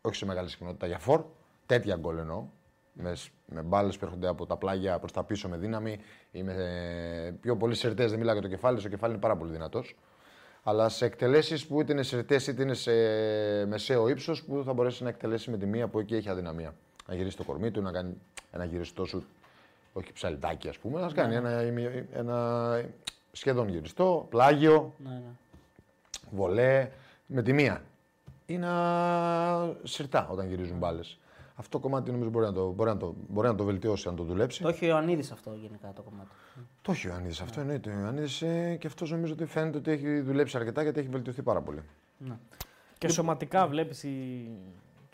όχι σε μεγάλη συχνότητα για φορ. Τέτοια γκολ εννοώ. Με, σ- με μπάλες που έρχονται από τα πλάγια προς τα πίσω με δύναμη ή με ε, πιο πολύ σερτέ. Δεν μιλάω για το κεφάλι, στο κεφάλι είναι πάρα πολύ δυνατός. Αλλά σε εκτελέσεις που είτε είναι σερτέ είτε είναι σε μεσαίο ύψος που θα μπορέσει να εκτελέσει με τη μία που εκεί έχει αδυναμία. Να γυρίσει το κορμί του, να κάνει ένα γυριστό σου, όχι ψαλιδάκι ας πούμε, να κάνει ένα, ένα σχεδόν γυριστό, πλάγιο, Ναι, ναι. βολέ, με τη μία. Είναι α, σιρτά όταν γυρίζουν μπάλες. Αυτό το κομμάτι νομίζω μπορεί να το, μπορεί να το, μπορεί να το βελτιώσει αν το δουλέψει. Το έχει ο Ιωαννίδης αυτό γενικά το κομμάτι. Το έχει ο Ιωαννίδης, αυτό εννοείται. Ο Ιωαννίδης ε, και αυτός νομίζω ότι φαίνεται ότι έχει δουλέψει αρκετά γιατί έχει βελτιωθεί πάρα πολύ. Ναι. Και σωματικά βλέπεις η...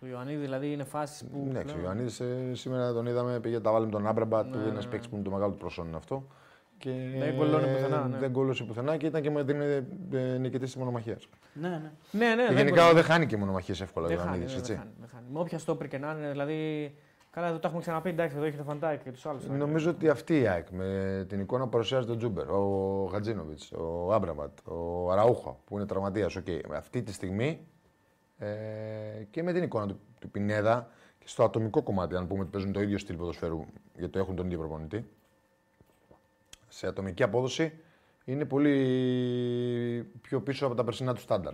του Ιωαννίδη, δηλαδή είναι φάσεις που. Ναι, πλέον- ο Ιωαννίδης ε, σήμερα τον είδαμε, πήγε τα βάλει με τον Άμπραμπατ, Ναι, ναι, ναι, ένας ναι. παίκτης που είναι το μεγάλο του προσόν είναι αυτό. Και Δεν γκολώνει πουθενά, ναι. Δεν γκολώσε πουθενά και ήταν και με την ε, ε, νικητής της μονομαχίας. ναι, ναι. Ναι, ναι, και δεν γενικά μπορεί. δεν χάνει και μονομαχίες εύκολα ο δεν χάνει, Ιωαννίδη. δεν, έτσι. χάνει, δεν χάνει. Με όποια στόπερ και να είναι, δηλαδή. Καλά, εδώ το έχουμε ξαναπεί. Εντάξει, εδώ έχετε Βαν Ντάικ και τους άλλους. Νομίζω ότι αυτή η ΑΕΚ με την εικόνα που παρουσιάζει τον Τζούμπερ, ο Γκατσίνοβιτς, ο Άμπραμπατ, ο Αραούχο που είναι τραυματίας. Okay. Αυτή τη στιγμή ε, και με την εικόνα του, του Πινέδα και στο ατομικό κομμάτι, αν πούμε ότι παίζουν το ίδιο στυλ ποδοσφαίρου γιατί το έχουν τον ίδιο προπονητή, σε ατομική απόδοση είναι πολύ πιο πίσω από τα περσινά του στάνταρ.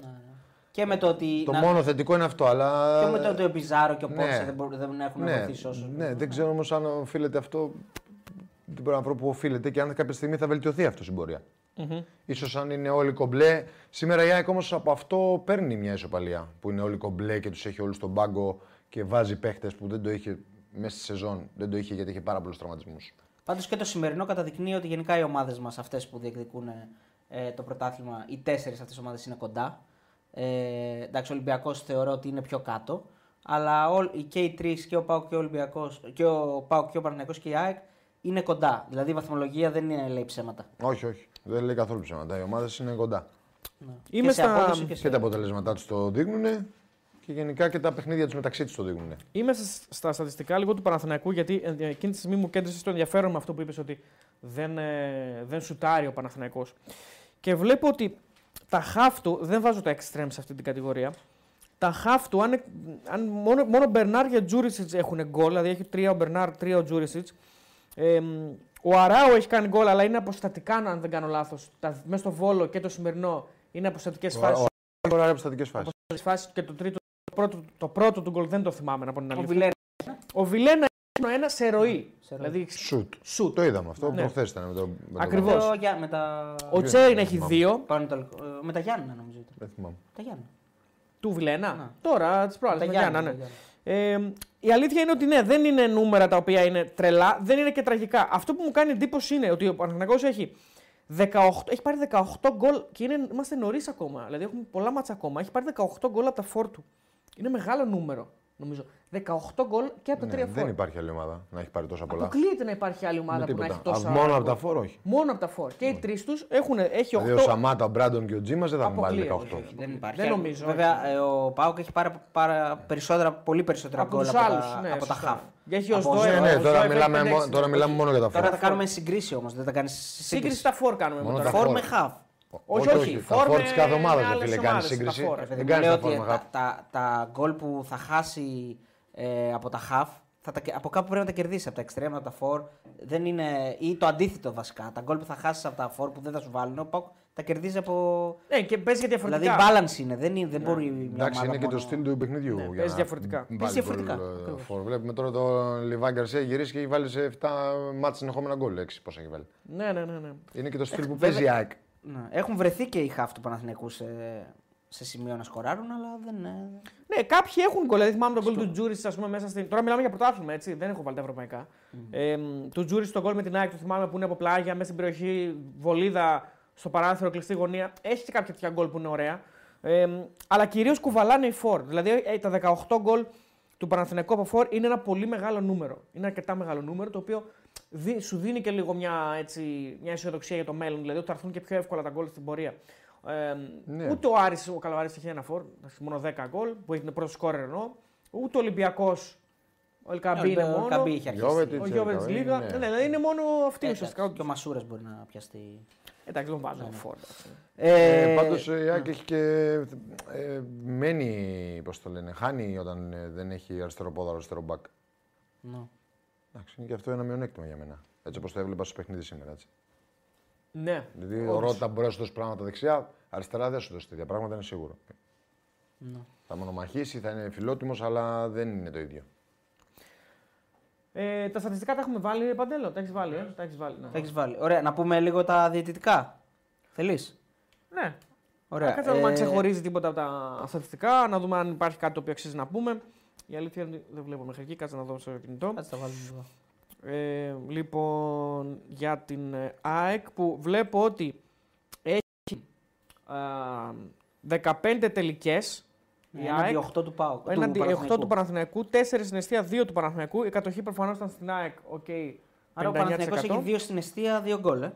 Και με το ότι. Το να- μόνο θετικό είναι αυτό, αλλά. Και με το ότι ο Πιζάρο και ο Ναι. Πόρσε δεν, μπορούν- δεν έχουν ναι, βοηθήσει όσο. ναι, δεν ξέρω όμως αν οφείλεται αυτό. Δεν μπορώ να βρω που οφείλεται και αν κάποια στιγμή θα βελτιωθεί αυτό στην πορεία. Ίσως αν είναι όλοι κομπλέ. Σήμερα η ΑΕΚ όμως από αυτό παίρνει μια ισοπαλία. Που είναι όλοι κομπλέ και τους έχει όλους στον πάγκο και βάζει παίχτες που δεν το είχε μέσα στη σεζόν. Δεν το είχε γιατί είχε πάρα πολλούς τραυματισμούς. Πάντως και το σημερινό καταδεικνύει ότι γενικά οι ομάδες μας, αυτές που διεκδικούν ε, το πρωτάθλημα, οι τέσσερις αυτές ομάδες είναι κοντά. Ε, εντάξει, ο Ολυμπιακός θεωρώ ότι είναι πιο κάτω. Αλλά όλ, και οι τρεις, και ο Πάουκ και ο Ολυμπιακός, και ο Πάουκ και ο Παναγιακός και η ΑΕΚ είναι κοντά. Δηλαδή η βαθμολογία δεν είναι, λέει ψέματα. Όχι, όχι. Δεν λέει καθόλου ψέματα. Οι ομάδες είναι κοντά. Είμαι και σε στα, απόδοση και σε... Και τα αποτελέσματά τους το δείχνουν και γενικά και τα παιχνίδια τους μεταξύ τους το δείχνουν. είμαι στα- στα στατιστικά λίγο του Παναθηναϊκού γιατί ε, εκείνη τη στιγμή μου κέντρισε στο ενδιαφέρον με αυτό που είπες ότι δεν, ε, δεν σουτάρει ο Παναθηναϊκός. Και βλέπω ότι τα χαφ του, δεν βάζω τα extreme σε αυτή την κατηγορία. Τα χαφ του, αν, αν μόνο, μόνο Μπερνάρ και Τζούρισιτς έχουν γκολ, δηλαδή έχει τρία ο Μπερνάρ, τρία ο Τζούρισιτς. Ε, μ, ο Αράο έχει κάνει γκολ, αλλά είναι αποστατικά, αν δεν κάνω λάθος. Μέσα στο βόλο και το σημερινό είναι αποστατικές φάσεις. Ωραία από στατικέ φάσεις. Φάσεις και το, τρίτο, το, πρώτο, το πρώτο του γκολ δεν το θυμάμαι να πω την Ο αλήθεια. Βιλέρα. Ο Βιλένα είναι ένα σε ροή. Σε ροή. Δηλαδή, Σουτ. σουτ. Το είδαμε αυτό. Ναι. Προχθές ήταν με το. με το- Ακριβώς. Ο Γιά- με τα... Ο Δεν- Τσέριν δεν έχει θυμάμαι. δύο. Πανετολικό- ε, Με τα Γιάννα νομίζω ήταν. Δεν θυμάμαι. Τα Γιάννα. Του Βιλένα. Ναι. Τώρα, τις προάλλες. Τα Ναι. Γιάννα. ναι. Τα Γιάννα. Ε, η αλήθεια είναι ότι ναι, δεν είναι νούμερα τα οποία είναι τρελά, δεν είναι και τραγικά. Αυτό που μου κάνει εντύπωση είναι ότι ο Παναθηναϊκός έχει 18, έχει πάρει 18 γκολ και είναι, είμαστε νωρίς ακόμα. Δηλαδή έχουμε πολλά μάτσα ακόμα. Έχει πάρει 18 γκολ από τα φόρ του. Είναι μεγάλο νούμερο, νομίζω. 18 γκολ και από τα Ναι, τρία δεν φόρ. υπάρχει άλλη ομάδα να έχει πάρει τόσα πολλά. Αποκλείεται να υπάρχει άλλη ομάδα Με που να τίποτα. έχει τόσα. Α, Μόνο από γκολ. τα φόρ, όχι. Μόνο από τα φόρ. Και οι τρεις τους έχουν έχει 8. Δηλαδή ο Σαμάτα, ο Μπράντον και ο Τζίμας δεν θα έχουν βάλει Αποκλείεται, 18. όχι. Δεν υπάρχει. Δεν νομίζω, Βέβαια, ε, ο Πάουκ έχει πάρα, πάρα περισσότερα, πολύ περισσότερα από γκολ τους από, άλλους. τα, Ναι, από τα σωστά. χαφ. Και έχει ο Από Σδόε, Ζόε, Ναι, ο ναι, τώρα Σδόε μιλάμε, παίρνει μόνο- έξι. τώρα μιλάμε μόνο για τα Τώρα φόρ. θα κάνουμε συγκρίση όμως. Δεν θα κάνεις Σύγκριση σύγκριση. στα φόρ κάνουμε Μόνο μόνο. τα Φόρ φόρ. με χαφ. Όχι, Όχι, όχι. όχι, φόρ τα φόρ με- της κάθε ομάδας, με ρε άλλες φίλε, κάνεις ομάδες, σύγκριση. τα φόρ. Ε, Δεν Δεν κάνεις λέω τα φόρ ότι με τα, χαφ. τα, τα γκολ που θα χάσει ε, από τα χαφ, θα τα, από κάπου πρέπει να τα κερδίσει. Από τα εξτρέμα, από τα φορ. Δεν είναι, ή το αντίθετο βασικά. Τα γκολ που θα χάσεις από τα φορ που δεν θα σου βάλουν, ο Πάουκ τα κερδίζει από. Ναι, και παίζει για Δηλαδή διαφορετικά. balance είναι. Δεν, είναι, δεν μπορεί μια Εντάξει, ομάδα είναι και το μόνο- στυλ του παιχνιδιού. Ναι, για παίζει να διαφορετικά. βάλει Παίζει διαφορετικά, γκολ, ε, ακριβώς. φόρ. Βλέπουμε τώρα ο Λιβάι Γκαρσία γυρίσει και έχει βάλει σε 7 ματς συνεχόμενα γκολ. 6 πόσα έχει βάλει. Ναι, ναι, ναι. ναι. Είναι και το στυλ που βέβαια- παίζει η ΑΕΚ. Ναι. Έχουν βρεθεί και οι χαφ του Παναθηναϊκού σε, σε σημείο να σκοράρουν, αλλά δεν είναι. Ναι, κάποιοι έχουν γκολ. Δηλαδή θυμάμαι το γκολ του Τζούριτσιτς, ας πούμε, μέσα στην. Τώρα μιλάμε για πρωτάθλημα, έτσι. Δεν έχω βάλει τα ευρωπαϊκά. Ε, μ, του Τζούριτσιτς το γκολ με την ΑΕΚ, το θυμάμαι που είναι από πλάγια, μέσα στην περιοχή, βολίδα, στο παράθυρο, κλειστή γωνία. Έχει και κάποια τέτοια γκολ που είναι ωραία. Ε, μ, αλλά κυρίως κουβαλάνε οι φόρ. Δηλαδή ε, τα 18 γκολ του Παναθηναϊκού από φόρ είναι ένα πολύ μεγάλο νούμερο. Είναι αρκετά μεγάλο νούμερο το οποίο δι- σου δίνει και λίγο μια, έτσι, μια αισιοδοξία για το μέλλον. Δηλαδή ότι θα έρθουν και πιο εύκολα τα γκολ στην πορεία. Ε, Ναι. Ούτε ο Άρης, ο Καλαβάρης έχει ένα φόρ, εντάξει, μόνο 10 γκολ, που έχει την πρώτο σκόρερ εννοώ. Ούτε ο Ολυμπιακός, ο Ελκαμπή είναι Ο μόνο. Καμπή έχει αρχίσει. Γιώβετιτς. Ο Έτσι, Γιώβετ Ελκαμπή, Λίγα. ναι. Ναι, ναι, δηλαδή είναι μόνο αυτοί Ε, ουσιαστικά. εντάξει, Και ο Μασούρας μπορεί να πιαστεί. Εντάξει, δεν βάζω φόρ. εντάξει. Ε, Ε, Πάντως η ΑΕΚ έχει και. Ε, μένει, πώς το λένε, χάνει όταν ε, δεν έχει αριστερό πόδαρο, αριστερό μπακ. ναι. Εντάξει, είναι και αυτό ένα μειονέκτημα για μένα. Έτσι όπως το έβλεπα στο παιχνίδι σήμερα. Έτσι. Ναι. Δηλαδή ο Ρότα μπορεί να σου δώσει πράγματα δεξιά, αριστερά δεν σου δώσει τέτοια πράγματα, είναι σίγουρο. Ναι. Θα μονομαχήσει, θα είναι φιλότιμος, αλλά δεν είναι το ίδιο. Ε, τα στατιστικά τα έχουμε βάλει, Παντέλο. Τα έχεις βάλει, ε; Τα έχεις βάλει, ναι. Τα έχεις βάλει. Ωραία, να πούμε λίγο τα διαιτητικά. Θέλει. Ναι. Ωραία. Κάτσε να δούμε αν Ε, ξεχωρίζει τίποτα από τα στατιστικά, να δούμε αν υπάρχει κάτι το οποίο αξίζει να πούμε. Η αλήθεια είναι ότι δεν βλέπω μέχρι εκεί, κάτσε να δω στο κινητό. Κάτσε τα βάλουμε εδώ. Ε, λοιπόν, για την ε, ΑΕΚ που βλέπω ότι έχει α, 15 τελικές η Έναντι ΑΕΚ, 8 του Πάου. έναντι 8 του Παναθηναϊκού, 4 στην εστία, 2 του Παναθηναϊκού. Η κατοχή προφανώς ήταν στην ΑΕΚ, οκ, Άρα ο 59%. Παναθηναϊκός έχει 2 στην εστία, 2 γκολ. Ε.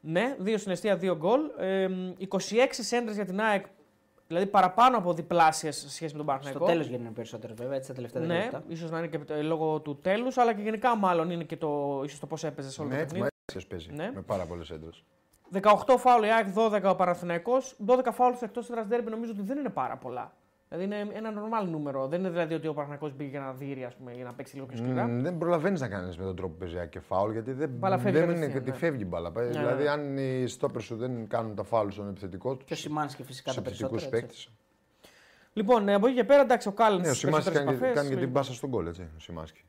Ναι, 2 στην εστία, 2 γκολ. Ε, 26 σέντρες για την ΑΕΚ, δηλαδή παραπάνω από διπλάσιες σε σχέση με τον Στο Παναθηναϊκό. τέλος γίνανε περισσότερο βέβαια, έτσι τα τελευταία 10 Ναι, λεπτά. ίσως να είναι και ε, λόγω του τέλους, αλλά και γενικά μάλλον είναι και το, ίσως το πώς έπαιζε σε όλο Ναι, το έτσι παιχνίδι. μα παίζει. Ναι. Με πάρα πολλές σέντρες. 18 φάουλ η ΑΕΚ, 12 ο Παναθηναϊκός, 12 φάουλ εκτός έδρας ντέρμπι νομίζω ότι δεν είναι πάρα πολλά. Δηλαδή είναι ένα normal νούμερο. Δεν είναι δηλαδή ότι ο Παναθηναϊκός μπήκε για να δει, ας πούμε, για να παίξει λίγο πιο σκληρά. δεν προλαβαίνεις να κάνεις με τον τρόπο που παίζει και φάουλ γιατί δεν, Μπάλα φεύγει δεν είναι κατευθείαν, και ναι. τη φεύγει η μπάλα. δηλαδή, αν οι στόπερ σου δεν κάνουν τα φάουλ στον επιθετικό τους, Και ο Σιμάνσκι φυσικά σε τα επιθετικούς περισσότερα. έτσι. παίκτε. Λοιπόν, ε, από εκεί και πέρα, εντάξει, ο Κάλλεν. Ναι, ο Σιμάσκι κάνει, κάνει και την πάσα στον κόλ, έτσι. Ο Σιμάσκι.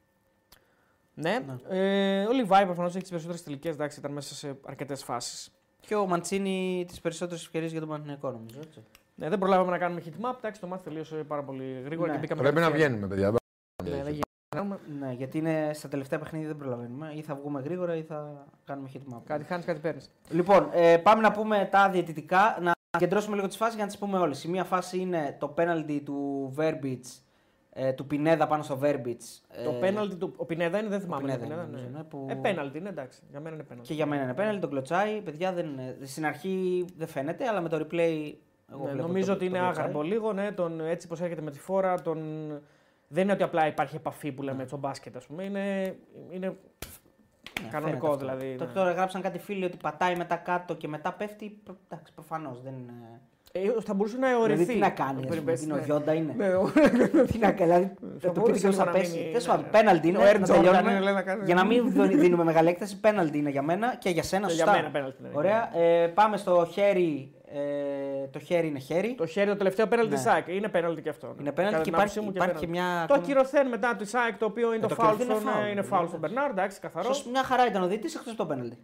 Ναι. Ε, ο Λιβάη προφανώς έχει τις περισσότερες τελικές, εντάξει, ήταν μέσα σε αρκετές φάσεις. Και ο Μαντσίνη τις περισσότερες ευκαιρίες για τον Παναθηναϊκό νομίζω. Έτσι. Ναι, δεν προλάβαμε να κάνουμε hit map, εντάξει, το μάτι τελείωσε πάρα πολύ γρήγορα Ναι. και μπήκαμε. Πρέπει να κατευθείαν. βγαίνουμε, παιδιά. Ναι, δεν γίνεται. Ναι, γιατί είναι στα τελευταία παιχνίδια δεν προλαβαίνουμε. Ή θα βγούμε γρήγορα ή θα κάνουμε hit map. Κάτι χάνεις, κάτι παίρνεις. Λοιπόν, ε, πάμε να πούμε τα διαιτητικά. Να κεντρώσουμε λίγο τις φάσεις για να τις πούμε όλες. Η μία φάση είναι το penalty του Verbitz, ε, του Πινέδα πάνω στο Verbitz. Το ε, πέναλτι του. Ο Πινέδα είναι, δεν θυμάμαι. Πινέδα το είναι, Πινέδα, νομίζω, ναι. ναι, που- Ε, πέναλτι είναι εντάξει. Για μένα είναι πέναλτι. Και για μένα είναι penalty, τον κλωτσάει. Παιδιά δεν είναι. Στην αρχή δεν φαίνεται, αλλά με το replay. Εγώ Ναι, βλέπω νομίζω το- ότι το είναι κλωτσάει. άγαρμπο λίγο, ναι, τον, έτσι πως έρχεται με τη φόρα, τον... δεν είναι ότι απλά υπάρχει επαφή που λέμε Ναι. στο μπάσκετ, ας πούμε, είναι, είναι Ναι, κανονικό φαίνεται αυτό. δηλαδή. Το- ναι. Τώρα γράψαν κάτι φίλοι ότι πατάει μετά κάτω και μετά πέφτει. προ- Εντάξει, προφανώς δεν είναι. Ε, θα μπορούσε να αιωρηθεί. Δηλαδή τι να κάνει, ας πούμε, Περιπέτειες, είναι ο ναι. Γιόντα είναι; Ναι, ο- τι να κάνει, δηλαδή Θα θα το πει μπορούσε και λίγο θα να πέσει. μείνει, Τέλο ναι. πάντων, πέναλτι είναι. Ο Air να Jordan τελειώνουμε. είναι, λέει, να κάνει- Για να μην δω- δίνουμε (laughs) μεγάλη έκταση, πέναλτι είναι για μένα και για σένα. Και για Σωστά. μένα πέναλτι είναι. Ωραία. Ε, πάμε στο χέρι. Ε, το χέρι είναι χέρι. Το χέρι, το τελευταίο πέναλτι Ναι. της ΑΕΚ. Είναι πέναλτι και αυτό. Είναι πέναλτι Κατά και την υπάρχει, άποψή μου υπάρχει και πέναλτι. μια. Το ακυρωθέν μετά τη ΑΕΚ, το οποίο είναι Ε, το το φάουλ ακυρωθέν είναι στον, foul, είναι ναι, φάουλ στον εντάξει. Μπερνάρ, εντάξει, καθαρός. Σωστ- μια χαρά ήταν ο δίτης εκτός το πέναλτι.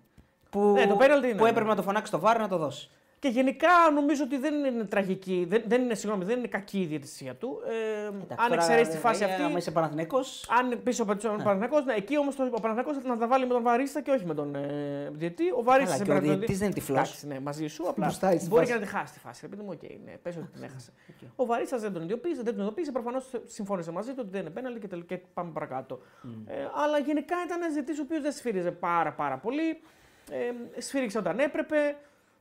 Που, Ναι, το πέναλτι είναι, που ναι. έπρεπε να το φωνάξει το βάρ να το δώσει. Και γενικά νομίζω ότι δεν είναι τραγική, δεν, δεν, είναι, συγγνώμη, δεν είναι κακή η διαιτησία του. Ε, Εντάξει, αν τώρα, εξαιρέσει τη ε, φάση ε, αυτή, Άμα είσαι Παναθυνέκο. αν πίσω από τον Παναθηναϊκός, ναι, εκεί όμως ο Παναθηναϊκός θα να τα βάλει με τον Βαρίστα και όχι με τον ε, διαιτή. Ο Βαρίστας Αλλά και ο διαιτητή δεν είναι τυφλός. Εντάξει, ναι, μαζί σου. Απλά Μπροστά στη μπορεί φάση. και να τη χάσει τη φάση. Επειδή μου, οκ, ναι, πες ότι την έχασε. (laughs) Ο Βαρίστας δεν τον ειδοποίησε, δεν τον ειδοποίησε. Προφανώς συμφώνησε μαζί του ότι δεν είναι πέναλτι και, τελ- και πάμε παρακάτω. Ε, αλλά γενικά ήταν ένας διαιτής ο οποίος δεν σφύριζε πάρα, πάρα πολύ. Ε, σφύριξε όταν έπρεπε.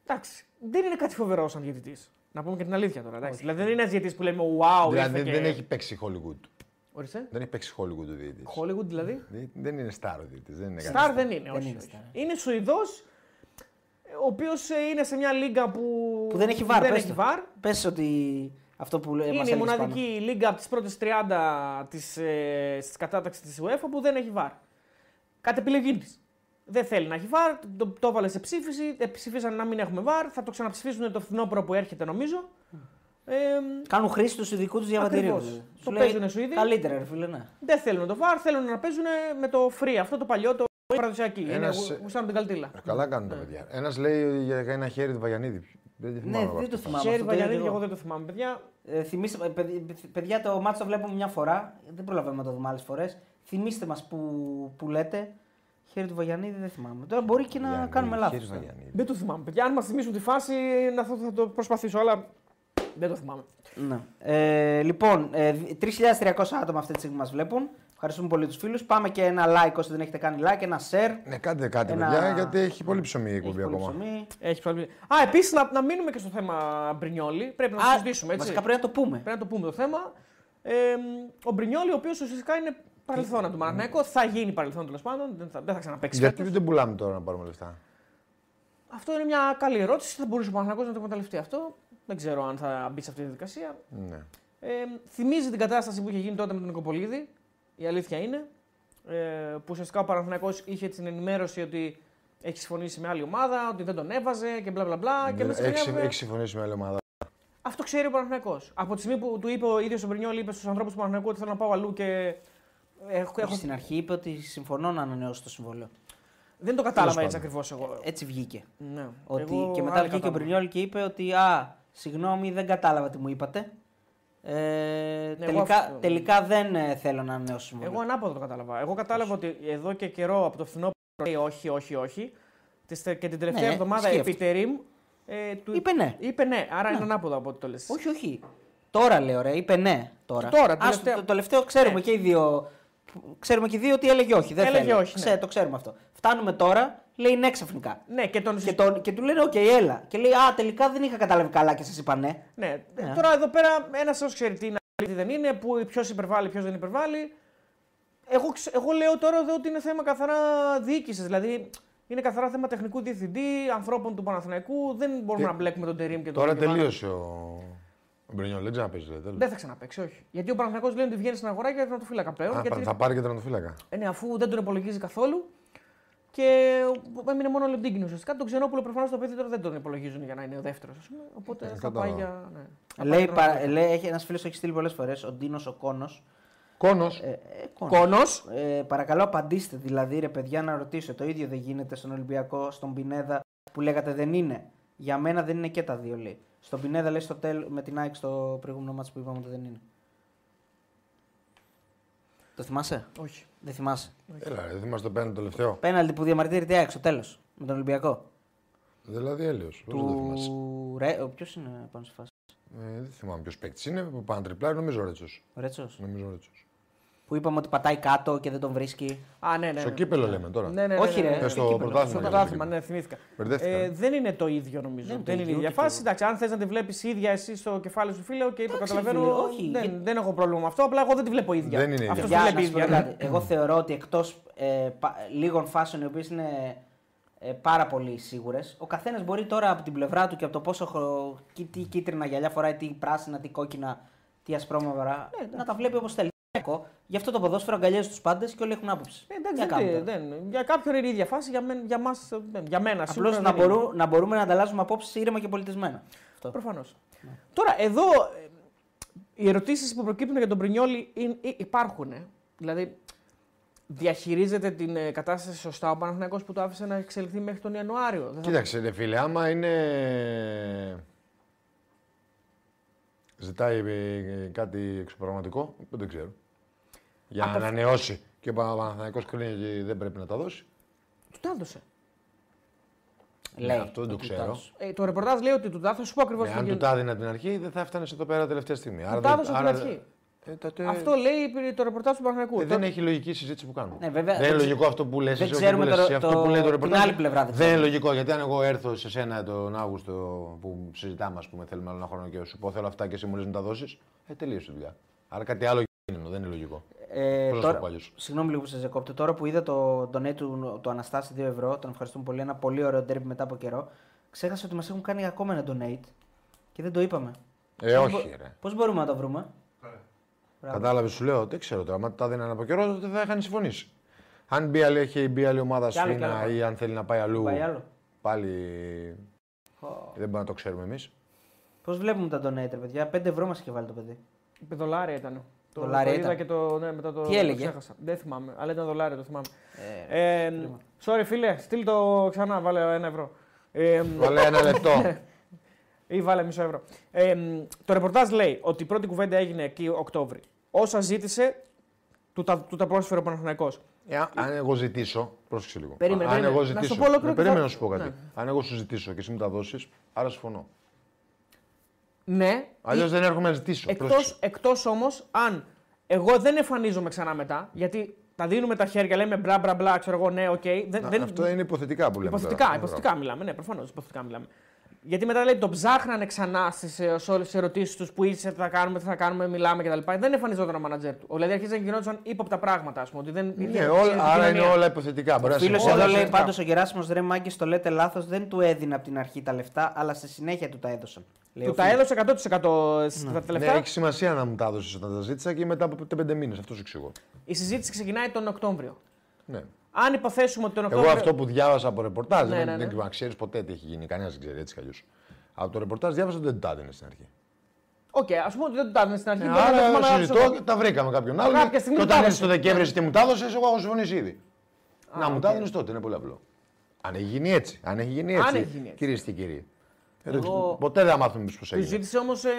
Εντάξει, δεν είναι κάτι φοβερό σαν διαιτητής. Να πούμε και την αλήθεια τώρα. Εντάξει. Δηλαδή δεν είναι ένας διαιτητής που λέμε Wow, Δηλαδή ήρθε δεν και... έχει παίξει Hollywood. Ορίστε. Δεν έχει παίξει Hollywood ο διαιτητής. Hollywood δηλαδή; Δεν είναι star ο διαιτητής. Δεν είναι Σταρ δεν είναι, Δεν όχι. είναι όχι. star. Είναι Σουηδός, ο οποίος είναι σε μια λίγα που, Που δεν έχει βάρ. Δεν πες έχει το. βάρ. Πες ότι αυτό που λέει. Είναι η μοναδική λίγα από τις πρώτες 30 της, ε, της κατάταξης της UEFA που δεν έχει βάρ. Κατ' επιλογή τη. Δεν θέλει να έχει βάρ, το, το έβαλε σε ψήφιση, ε, ψήφισαν να μην έχουμε βάρ, θα το ξαναψηφίσουν το φθινόπωρο που έρχεται νομίζω. Ε, Κάνουν χρήση τους ειδικού τους διαβατηρίου. Ακριβώς. δηλαδή. Το Σου λέει, παίζουνε Σουηδοί. Καλύτερα, ρε φίλε, ναι. δεν θέλουν το βάρ, θέλουν να παίζουν με το free, αυτό το παλιό, το παραδοσιακή. Ένας- Είναι γουστάρουν την καλτήλα. Καλά κάνουν τα παιδιά. Ένας λέει για ένα χέρι του Βαγιανίδη. Δεν τη θυμάμαι Ναι, από δεν το αυτό. θυμάμαι. Χέρι αυτό, το είδα Βαγιανίδη, και εγώ εγώ. δεν το θυμάμαι, παιδιά. Ε, θυμίστε, ε, παιδι- παιδιά, το μάτσο το βλέπουμε μια φορά. Δεν προλαβαίνουμε να το δούμε άλλες φορές. Θυμήστε μας που, που λέτε. Χέρι του Βαγιανίδη δεν θυμάμαι. Τώρα μπορεί και να Βαγιανίδη, κάνουμε λάθος. χέρι του Βαγιανίδη. Δεν το θυμάμαι. Παιδιά, αν μας θυμίσουν τη φάση, να θα, θα το προσπαθήσω, αλλά δεν το θυμάμαι. Ναι. Ε, λοιπόν, ε, 3.300 άτομα αυτή τη στιγμή μας βλέπουν. Ευχαριστούμε πολύ τους φίλους. Πάμε και ένα like όσοι δεν έχετε κάνει like, ένα share. Ναι, κάντε κάτι, Ένα- παιδιά, γιατί έχει πολύ ψωμί η Έχει εκπομπή πολύ ακόμα. ψωμί. Έχει ψωμί. Α, επίσης να, να μείνουμε και στο θέμα Μπρινιόλη. Πρέπει να το Α, συζητήσουμε έτσι. Βασικά πρέπει να το πούμε. Πρέπει να το πούμε το θέμα. Ε, ο Μπρινιόλη, ο οποίος ουσιαστικά είναι παρελθόν του Παναθηναϊκού, θα γίνει παρελθόν τέλος πάντων. Δεν θα, δεν θα ξαναπέξει. Γιατί φέτος. δεν πουλάμε τώρα να πάρουμε λεφτά; Αυτό είναι μια καλή ερώτηση. Θα μπορούσε ο Παναθηναϊκός να το εκμεταλλευτεί αυτό. Δεν ξέρω αν θα μπει σε αυτή τη διαδικασία. Ναι. Ε, θυμίζει την κατάσταση που είχε γίνει τότε με τον Νικοπολίδη. Η αλήθεια είναι. Ε, που ουσιαστικά ο Παναθηναϊκός είχε την ενημέρωση ότι έχει συμφωνήσει με άλλη ομάδα, ότι δεν τον έβαζε και μπλα μπλα μπλα. Και μέσα στη Έχει χρονιά, βέβαια, έχει συμφωνήσει με άλλη ομάδα. Αυτό ξέρει ο Παναθηναϊκός. Από τη στιγμή που του είπε ο ίδιος ο Μπρινιόλ, είπε στους ανθρώπους του Παναθηναϊκού ότι θέλω να πάω αλλού και. Έχω, έχω... Στην αρχή είπε ότι συμφωνώ να ανανεώσει το συμβόλαιο. Δεν το κατάλαβα Τέλος έτσι ακριβώς εγώ. Έτσι βγήκε. Ναι. Ότι Εγώ και μετά άλλα βγήκε ο κατάλαβα. Μπρινιόλ και είπε ότι Α, συγγνώμη, δεν κατάλαβα τι μου είπατε. Ε, τελικά, Ναι, αυτό- τελικά δεν ε, θέλω να ανανεώσω συμβόλαιο. Εγώ ανάποδα το κατάλαβα. Εγώ κατάλαβα ότι εδώ και καιρό από το φθινόπωρο λέει όχι, όχι, όχι. Τις τε- Και την τελευταία Ναι, εβδομάδα ισχύει επί αυτό. Τερίμ, ε, του Είπε ναι. Είπε ναι, άρα είναι ανάποδα από ό,τι το λες. Όχι, όχι. Τώρα λέω, ρε, είπε ναι. Τώρα, Τώρα, Άστο, τελευταία- το, το τελευταίο ξέρουμε Ναι. και οι δύο. Ξέρουμε και οι δύο ότι έλεγε όχι. Δεν Έλεγε θέλω. όχι, ναι. Ξέ- το ξέρουμε αυτό. Φτάνουμε τώρα, λέει ναι ξαφνικά. Ναι, και τον Και, τον, και του λένε, οκ, έλα. Και λέει, Α, τελικά δεν είχα καταλάβει καλά και σας είπα ναι. Ναι. Ναι. Τώρα εδώ πέρα ένας όσο ξέρει τι είναι, τι δεν είναι, ποιος υπερβάλλει, ποιος δεν υπερβάλλει. Εγώ, ξε- εγώ λέω τώρα εδώ ότι είναι θέμα καθαρά διοίκησης. Δηλαδή είναι καθαρά θέμα τεχνικού διευθυντή, ανθρώπων του Παναθηναϊκού. Δεν μπορούμε Και- να μπλέκουμε τον Τερήμ και τον Τώρα Γιωβάνο. τελείωσε ο, ο Μπρινιόλ, δεν ξαναπέζει. λέει, τέλος. Δεν θα ξαναπέξει, όχι. Γιατί ο Παναθηναϊκός λέει ότι βγαίνει στην αγορά για τερματοφύλακα πλέον. Α, γιατί... Θα πάρει και τερματοφύλακα. Ε, ναι, αφού δεν τον υπολογίζει καθόλου. Και έμεινε μόνο ο Λεντίγκιν ουσιαστικά. Τον Ξενόπουλο προφανώς το παιδί τώρα δεν τον υπολογίζουν για να είναι ο δεύτερος. Οπότε Ε, θα κατάλαβα. πάει για. Ναι. Θα πάει Λέει, για παρα, τον- λέει, έχει, ένας φίλος το έχει στείλει πολλές φορές, ο Ντίνος ο Κόνος. Κόνος. Ε, ε, Κόνος. Κόνος. Ε, παρακαλώ απαντήστε δηλαδή ρε παιδιά να ρωτήσω. Το ίδιο δεν γίνεται στον Ολυμπιακό, στον Πινέδα που λέγατε δεν είναι. Για μένα δεν είναι και τα δύο λέει. Στον Πινέδα λέει στο τέλ, με την ΑΕΚ στο προηγούμενο μάτς που είπαμε ότι δεν είναι. Το θυμάσαι; Όχι. Δεν θυμάσαι. Έλα, ρε, δεν θυμάστε το πέντε το τελευταίο. Πέναλτι που διαμαρτύρεται η ΑΕΚ στο τέλος με τον Ολυμπιακό. Δηλαδή έλεος. Πώς δεν το θυμάσαι; Του... Ρε... ο- Ποιος είναι πάνω στη φάση; Ε, δεν θυμάμαι ποιος παίκτης είναι. Που πάνε τριπλάρι, νομίζω ο Ρέτσος. Ο Ρέτσος. Νομίζω ο Ρέτσος. Που είπαμε ότι πατάει κάτω και δεν τον βρίσκει. Α, ναι, ναι. Στο ναι. κύπελο λέμε τώρα. Ναι, ναι, ναι, Όχι, ναι, ρε. ναι. Ε, στο κύπελο. πρωτάθλημα. Στο για πρωτάθλημα, το ναι, θυμήθηκα. Μπερδεύτηκα. Ε, δεν είναι το ίδιο νομίζω. Δεν είναι Δεν, το είναι η ίδιο, ίδια ούτε φάση. το- Εντάξει, αν θες να τη βλέπεις ίδια εσύ στο κεφάλι σου, φίλε, και το Εντάξει, καταλαβαίνω. φίλε, όχι. δεν, Γιατί- δεν έχω πρόβλημα με αυτό. Απλά εγώ δεν τη βλέπω ίδια. Δεν είναι ίδια. Αυτός Για τη να βλέπει σου πω ίδια. κάτι, Εγώ θεωρώ ότι εκτός ε, πα- λίγων φάσεων οι οποίες είναι ε, πάρα πολύ σίγουρες, ο καθένας μπορεί τώρα από την πλευρά του και από το πόσο χρο... τι, τι κίτρινα γυαλιά φοράει, τι πράσινα, τι κόκκινα, τι ασπρόμαυρα, να τα βλέπει όπως θέλει. Γι' αυτό το ποδόσφαιρο αγκαλιάζει τους πάντες και όλοι έχουν άποψη. Ε, εντάξει, Για δεν- κάντε τώρα. δεν, για κάποιον είναι η ίδια φάση, για, μεν, για, μας, δεν, για μένα Απλώς σίγουρα να, δεν είναι. μπορού, να μπορούμε να ανταλλάσσουμε απόψεις ήρεμα και πολιτισμένα. Αυτό. Προφανώς. Τώρα, εδώ ε, οι ερωτήσεις που προκύπτουν για τον Πρινιόλη είναι- ε, υπάρχουν. ε. Δηλαδή, διαχειρίζεται την ε, κατάσταση σωστά ο Παναθηναϊκός που το άφησε να εξελιχθεί μέχρι τον Ιανουάριο; Δεν θα- Κοίταξε, ρε φίλε, άμα είναι. Ζητάει ε, κάτι εξωπραγματικό, δεν το ξέρω. Για να Από- ανανεώσει και ο Παναθηναϊκός κρίνει ότι δεν πρέπει να τα δώσει. Του τα έδωσε. Λέει. Ναι, αυτό δεν το ότι ξέρω. έδωσε. Ε, το ρεπορτάζ λέει ότι του τα θα σου πω ακριβώς Ναι, αν του τα έδινα την αρχή, δεν θα έφτανε εδώ πέρα τελευταία στιγμή. Του Άρα τα δεν- έδωσε την άρα- αρχή. Ε, τότε- Αυτό λέει το ρεπορτάζ του Παναθηναϊκού. ε, δεν Τότε- έχει λογική η συζήτηση που κάνουμε. Ναι, βέβαια, δεν είναι δεν λογικό αυτό που λες δεν εσύ, όχι ξέρουμε που λες το- εσύ, αυτό το- που λέει το την ρεπορτάζ. άλλη πλευρά δεν Δεν είναι ξέρουμε. λογικό γιατί αν εγώ έρθω σε σένα τον Αύγουστο που συζητάμε, ας πούμε, θέλουμε άλλο ένα χρόνο και σου πω θέλω αυτά και εσύ μου λες να τα δώσεις, ε, τελείωσε η δουλειά. Άρα κάτι άλλο γίνεται, δεν είναι λογικό. Ε, Πώς να τώρα, στο πω αλλιώς; συγγνώμη λίγο που σα διακόπτω. Τώρα που είδα το donate του, του Αναστάση 2 ευρώ, τον ευχαριστούμε πολύ. Ένα πολύ ωραίο ντέρμπι μετά από καιρό. Ξέχασα ότι μας έχουν κάνει ακόμα ένα donate και δεν το είπαμε. Ε, όχι, ρε. Πώς μπορούμε να το βρούμε, Μπράβο. Κατάλαβες, σου λέω, δεν ξέρω τώρα. Αν τα δίνανε από καιρό, τότε θα είχαν συμφωνήσει. Αν μπει άλλη, έχει μπει άλλη ομάδα Κι άλλο, κι σφίνα άλλο. ή αν θέλει να πάει αλλού, Πάει άλλο. πάλι δεν μπορούμε να το ξέρουμε εμείς. Πώς βλέπουμε τα donate, ρε παιδιά; 5 ευρώ μας είχε βάλει το παιδί. Δολάρια ήταν. Το, Δολάρια το είδα ήταν. και το. Ναι, μετά το, Τι το έλεγε; ξέχασα. Δεν θυμάμαι, αλλά ήταν δολάρια, το θυμάμαι. Ε, Ε, sorry, φίλε, στείλ το ξανά, βάλε ένα ευρώ. Ε, Βάλε ένα λεπτό. (laughs) ή βάλε μισό ευρώ. Ε, μ, το ρεπορτάζ λέει ότι η πρώτη κουβέντα έγινε εκεί Οκτώβρη. Όσα ζήτησε, του τα, του τα πρόσφερε ο Παναθηναϊκός. Ε, αν- αν εγώ ζητήσω. Πρόσεξε λίγο. Περίμενε, αν περίμενε. εγώ Να σου ζητήσω. πω ολόκληρο Ναι, και θα- περίμενε να σου πω κάτι. Ναι. Αν εγώ σου ζητήσω και εσύ μου τα δώσεις, άρα συμφωνώ. Ναι, Αλλιώς δεν έρχομαι να ζητήσω. Εκτός, Πρόσεξε. εκτός όμως αν εγώ δεν εμφανίζομαι ξανά μετά, γιατί τα δίνουμε τα χέρια, λέμε μπλα μπλα μπλα, ξέρω εγώ, ναι, οκ. δεν, Να- δεν, Αυτό είναι υποθετικά που λέμε. Υποθετικά, τώρα. υποθετικά μιλάμε. Ναι, προφανώς υποθετικά μιλάμε. Γιατί μετά λέει τον ψάχνανε ξανά στις σε όλες τις ερωτήσεις τους που είσαι, τι θα κάνουμε, τι θα κάνουμε, μιλάμε κτλ. Δεν εμφανιζόταν ο μάνατζερ του. Δηλαδή αρχίζει να γινόταν ύποπτα πράγματα, ας πούμε. Ότι δεν υπήρχε Ναι, όλα, άρα είναι επικοινωνία. όλα υποθετικά. Μπορεί να Φίλος συμφωνώ. εδώ όλα λέει συμφωνώ. πάντως ο Γεράσιμος ρε Μάγκης, το λέτε λάθος, δεν του έδινε από την αρχή τα λεφτά, αλλά στη συνέχεια του τα έδωσαν. Λέει Του ο τα φίλος. έδωσε 100% στα Ναι, τελευταία. έχει σημασία να μου τα δώσει όταν τα ζήτησα και μετά από πέντε μήνες. Αυτό σου εξηγώ. Η συζήτηση ξεκινάει τον Οκτώβριο. Ναι. Αν υποθέσουμε ότι τον Εγώ Οκτώβριο. αυτό που διάβασα από ρεπορτάζ, Ναι, δεν, ναι, ναι. δεν ξέρεις ποτέ τι έχει γίνει. Κανένας δεν ξέρει έτσι κι αλλιώς. Από το ρεπορτάζ διάβασα ότι δεν τα έδινε στην αρχή. Οκ, ας πούμε ότι δεν του τα έδινε στην αρχή. Ε, μπορεί να το άρα θυμάμαι να συζητώ το- και τα βρήκαμε κάποιον άλλο. Κάποια στιγμή Και τα όταν έδωσε. έρθει το Δεκέμβρη και μου τα έδωσες, εγώ έχω συμφωνήσει ήδη. να μου τα έδινες τότε, είναι πολύ απλό. Αν έχει γίνει έτσι. Αν έχει γίνει έτσι. Αν έχει γίνει έτσι. Κυρίες και κύριοι. Ε, δεν Εγώ- ξέρω, Ποτέ δεν θα μάθουμε εμείς πώς Του έγινε. ζήτησε όμως ε,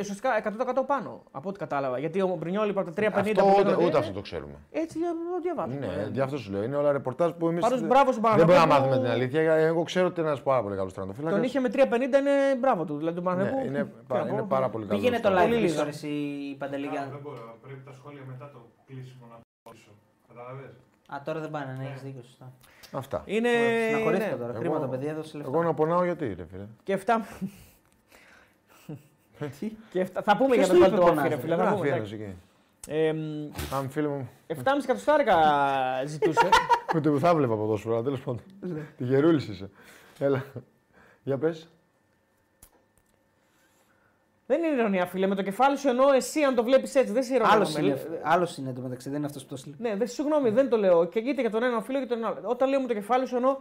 ουσιαστικά 100% πάνω από ό,τι κατάλαβα. Γιατί ο Μπρινιόλ είπε από τα 350 Αυτό που ούτε, λέγανε, ούτε ε, αυτό το ξέρουμε. Έτσι για το διαβάζω. Ναι, γι' αυτό σου λέω. Είναι όλα ρεπορτάζ που εμείς. Πάντως, μπράβο στον Δεν μπορούμε να Παναθηναϊκό μάθουμε που- την αλήθεια. γιατί Εγώ ξέρω ότι είναι ένας πάρα πολύ καλός τερματοφύλακα. Τον είχε με 350 είναι μπράβο του. Δηλαδή τον Ναι, Παναγενικό. είναι, πα- είναι πάρα πολύ καλός. Πήγαινε το live Πολύ πίσω, λίγο. ρε, εσύ, η Παντελή. για- Δεν μπορώ. Πρέπει τα σχόλια μετά το κλείσιμο να πίσω. Κατάλαβες; Α, τώρα δεν πάνε, ναι, έχεις δίκιο. Σωστά. Αυτά. Είναι. Συναχωρήθηκα ναι. τώρα. Εγώ- Κρίμα το παιδί, έδωσε λεφτά. Εγώ να πονάω γιατί, ρε φίλε. Και 7. (laughs) και 7. Θα πούμε Ποιος για του το είπε Βαλτό, πονάς, ρε ρε. φίλε. Θα Γράφει πούμε. ένας εντάξει. εκεί. Ε, μ, Αν φίλε μου. 7,5 εκατοστάρικα ζητούσε. Ούτε που θα βλέπα από εδώ σου, τέλος πάντων. Τη γερούλης είσαι. Έλα. Για πες. Δεν είναι ηρωνία, φίλε. Με το κεφάλι σου εννοώ εσύ αν το βλέπεις έτσι. Δεν σε ηρωνία. Άλλος με- είναι, άλλος είναι το μεταξύ, δεν είναι αυτός που το στείλει. Ναι, δεν, συγγνώμη, δεν το λέω. Και είτε για τον ένα φίλο και τον άλλο. Όταν λέω με το κεφάλι σου εννοώ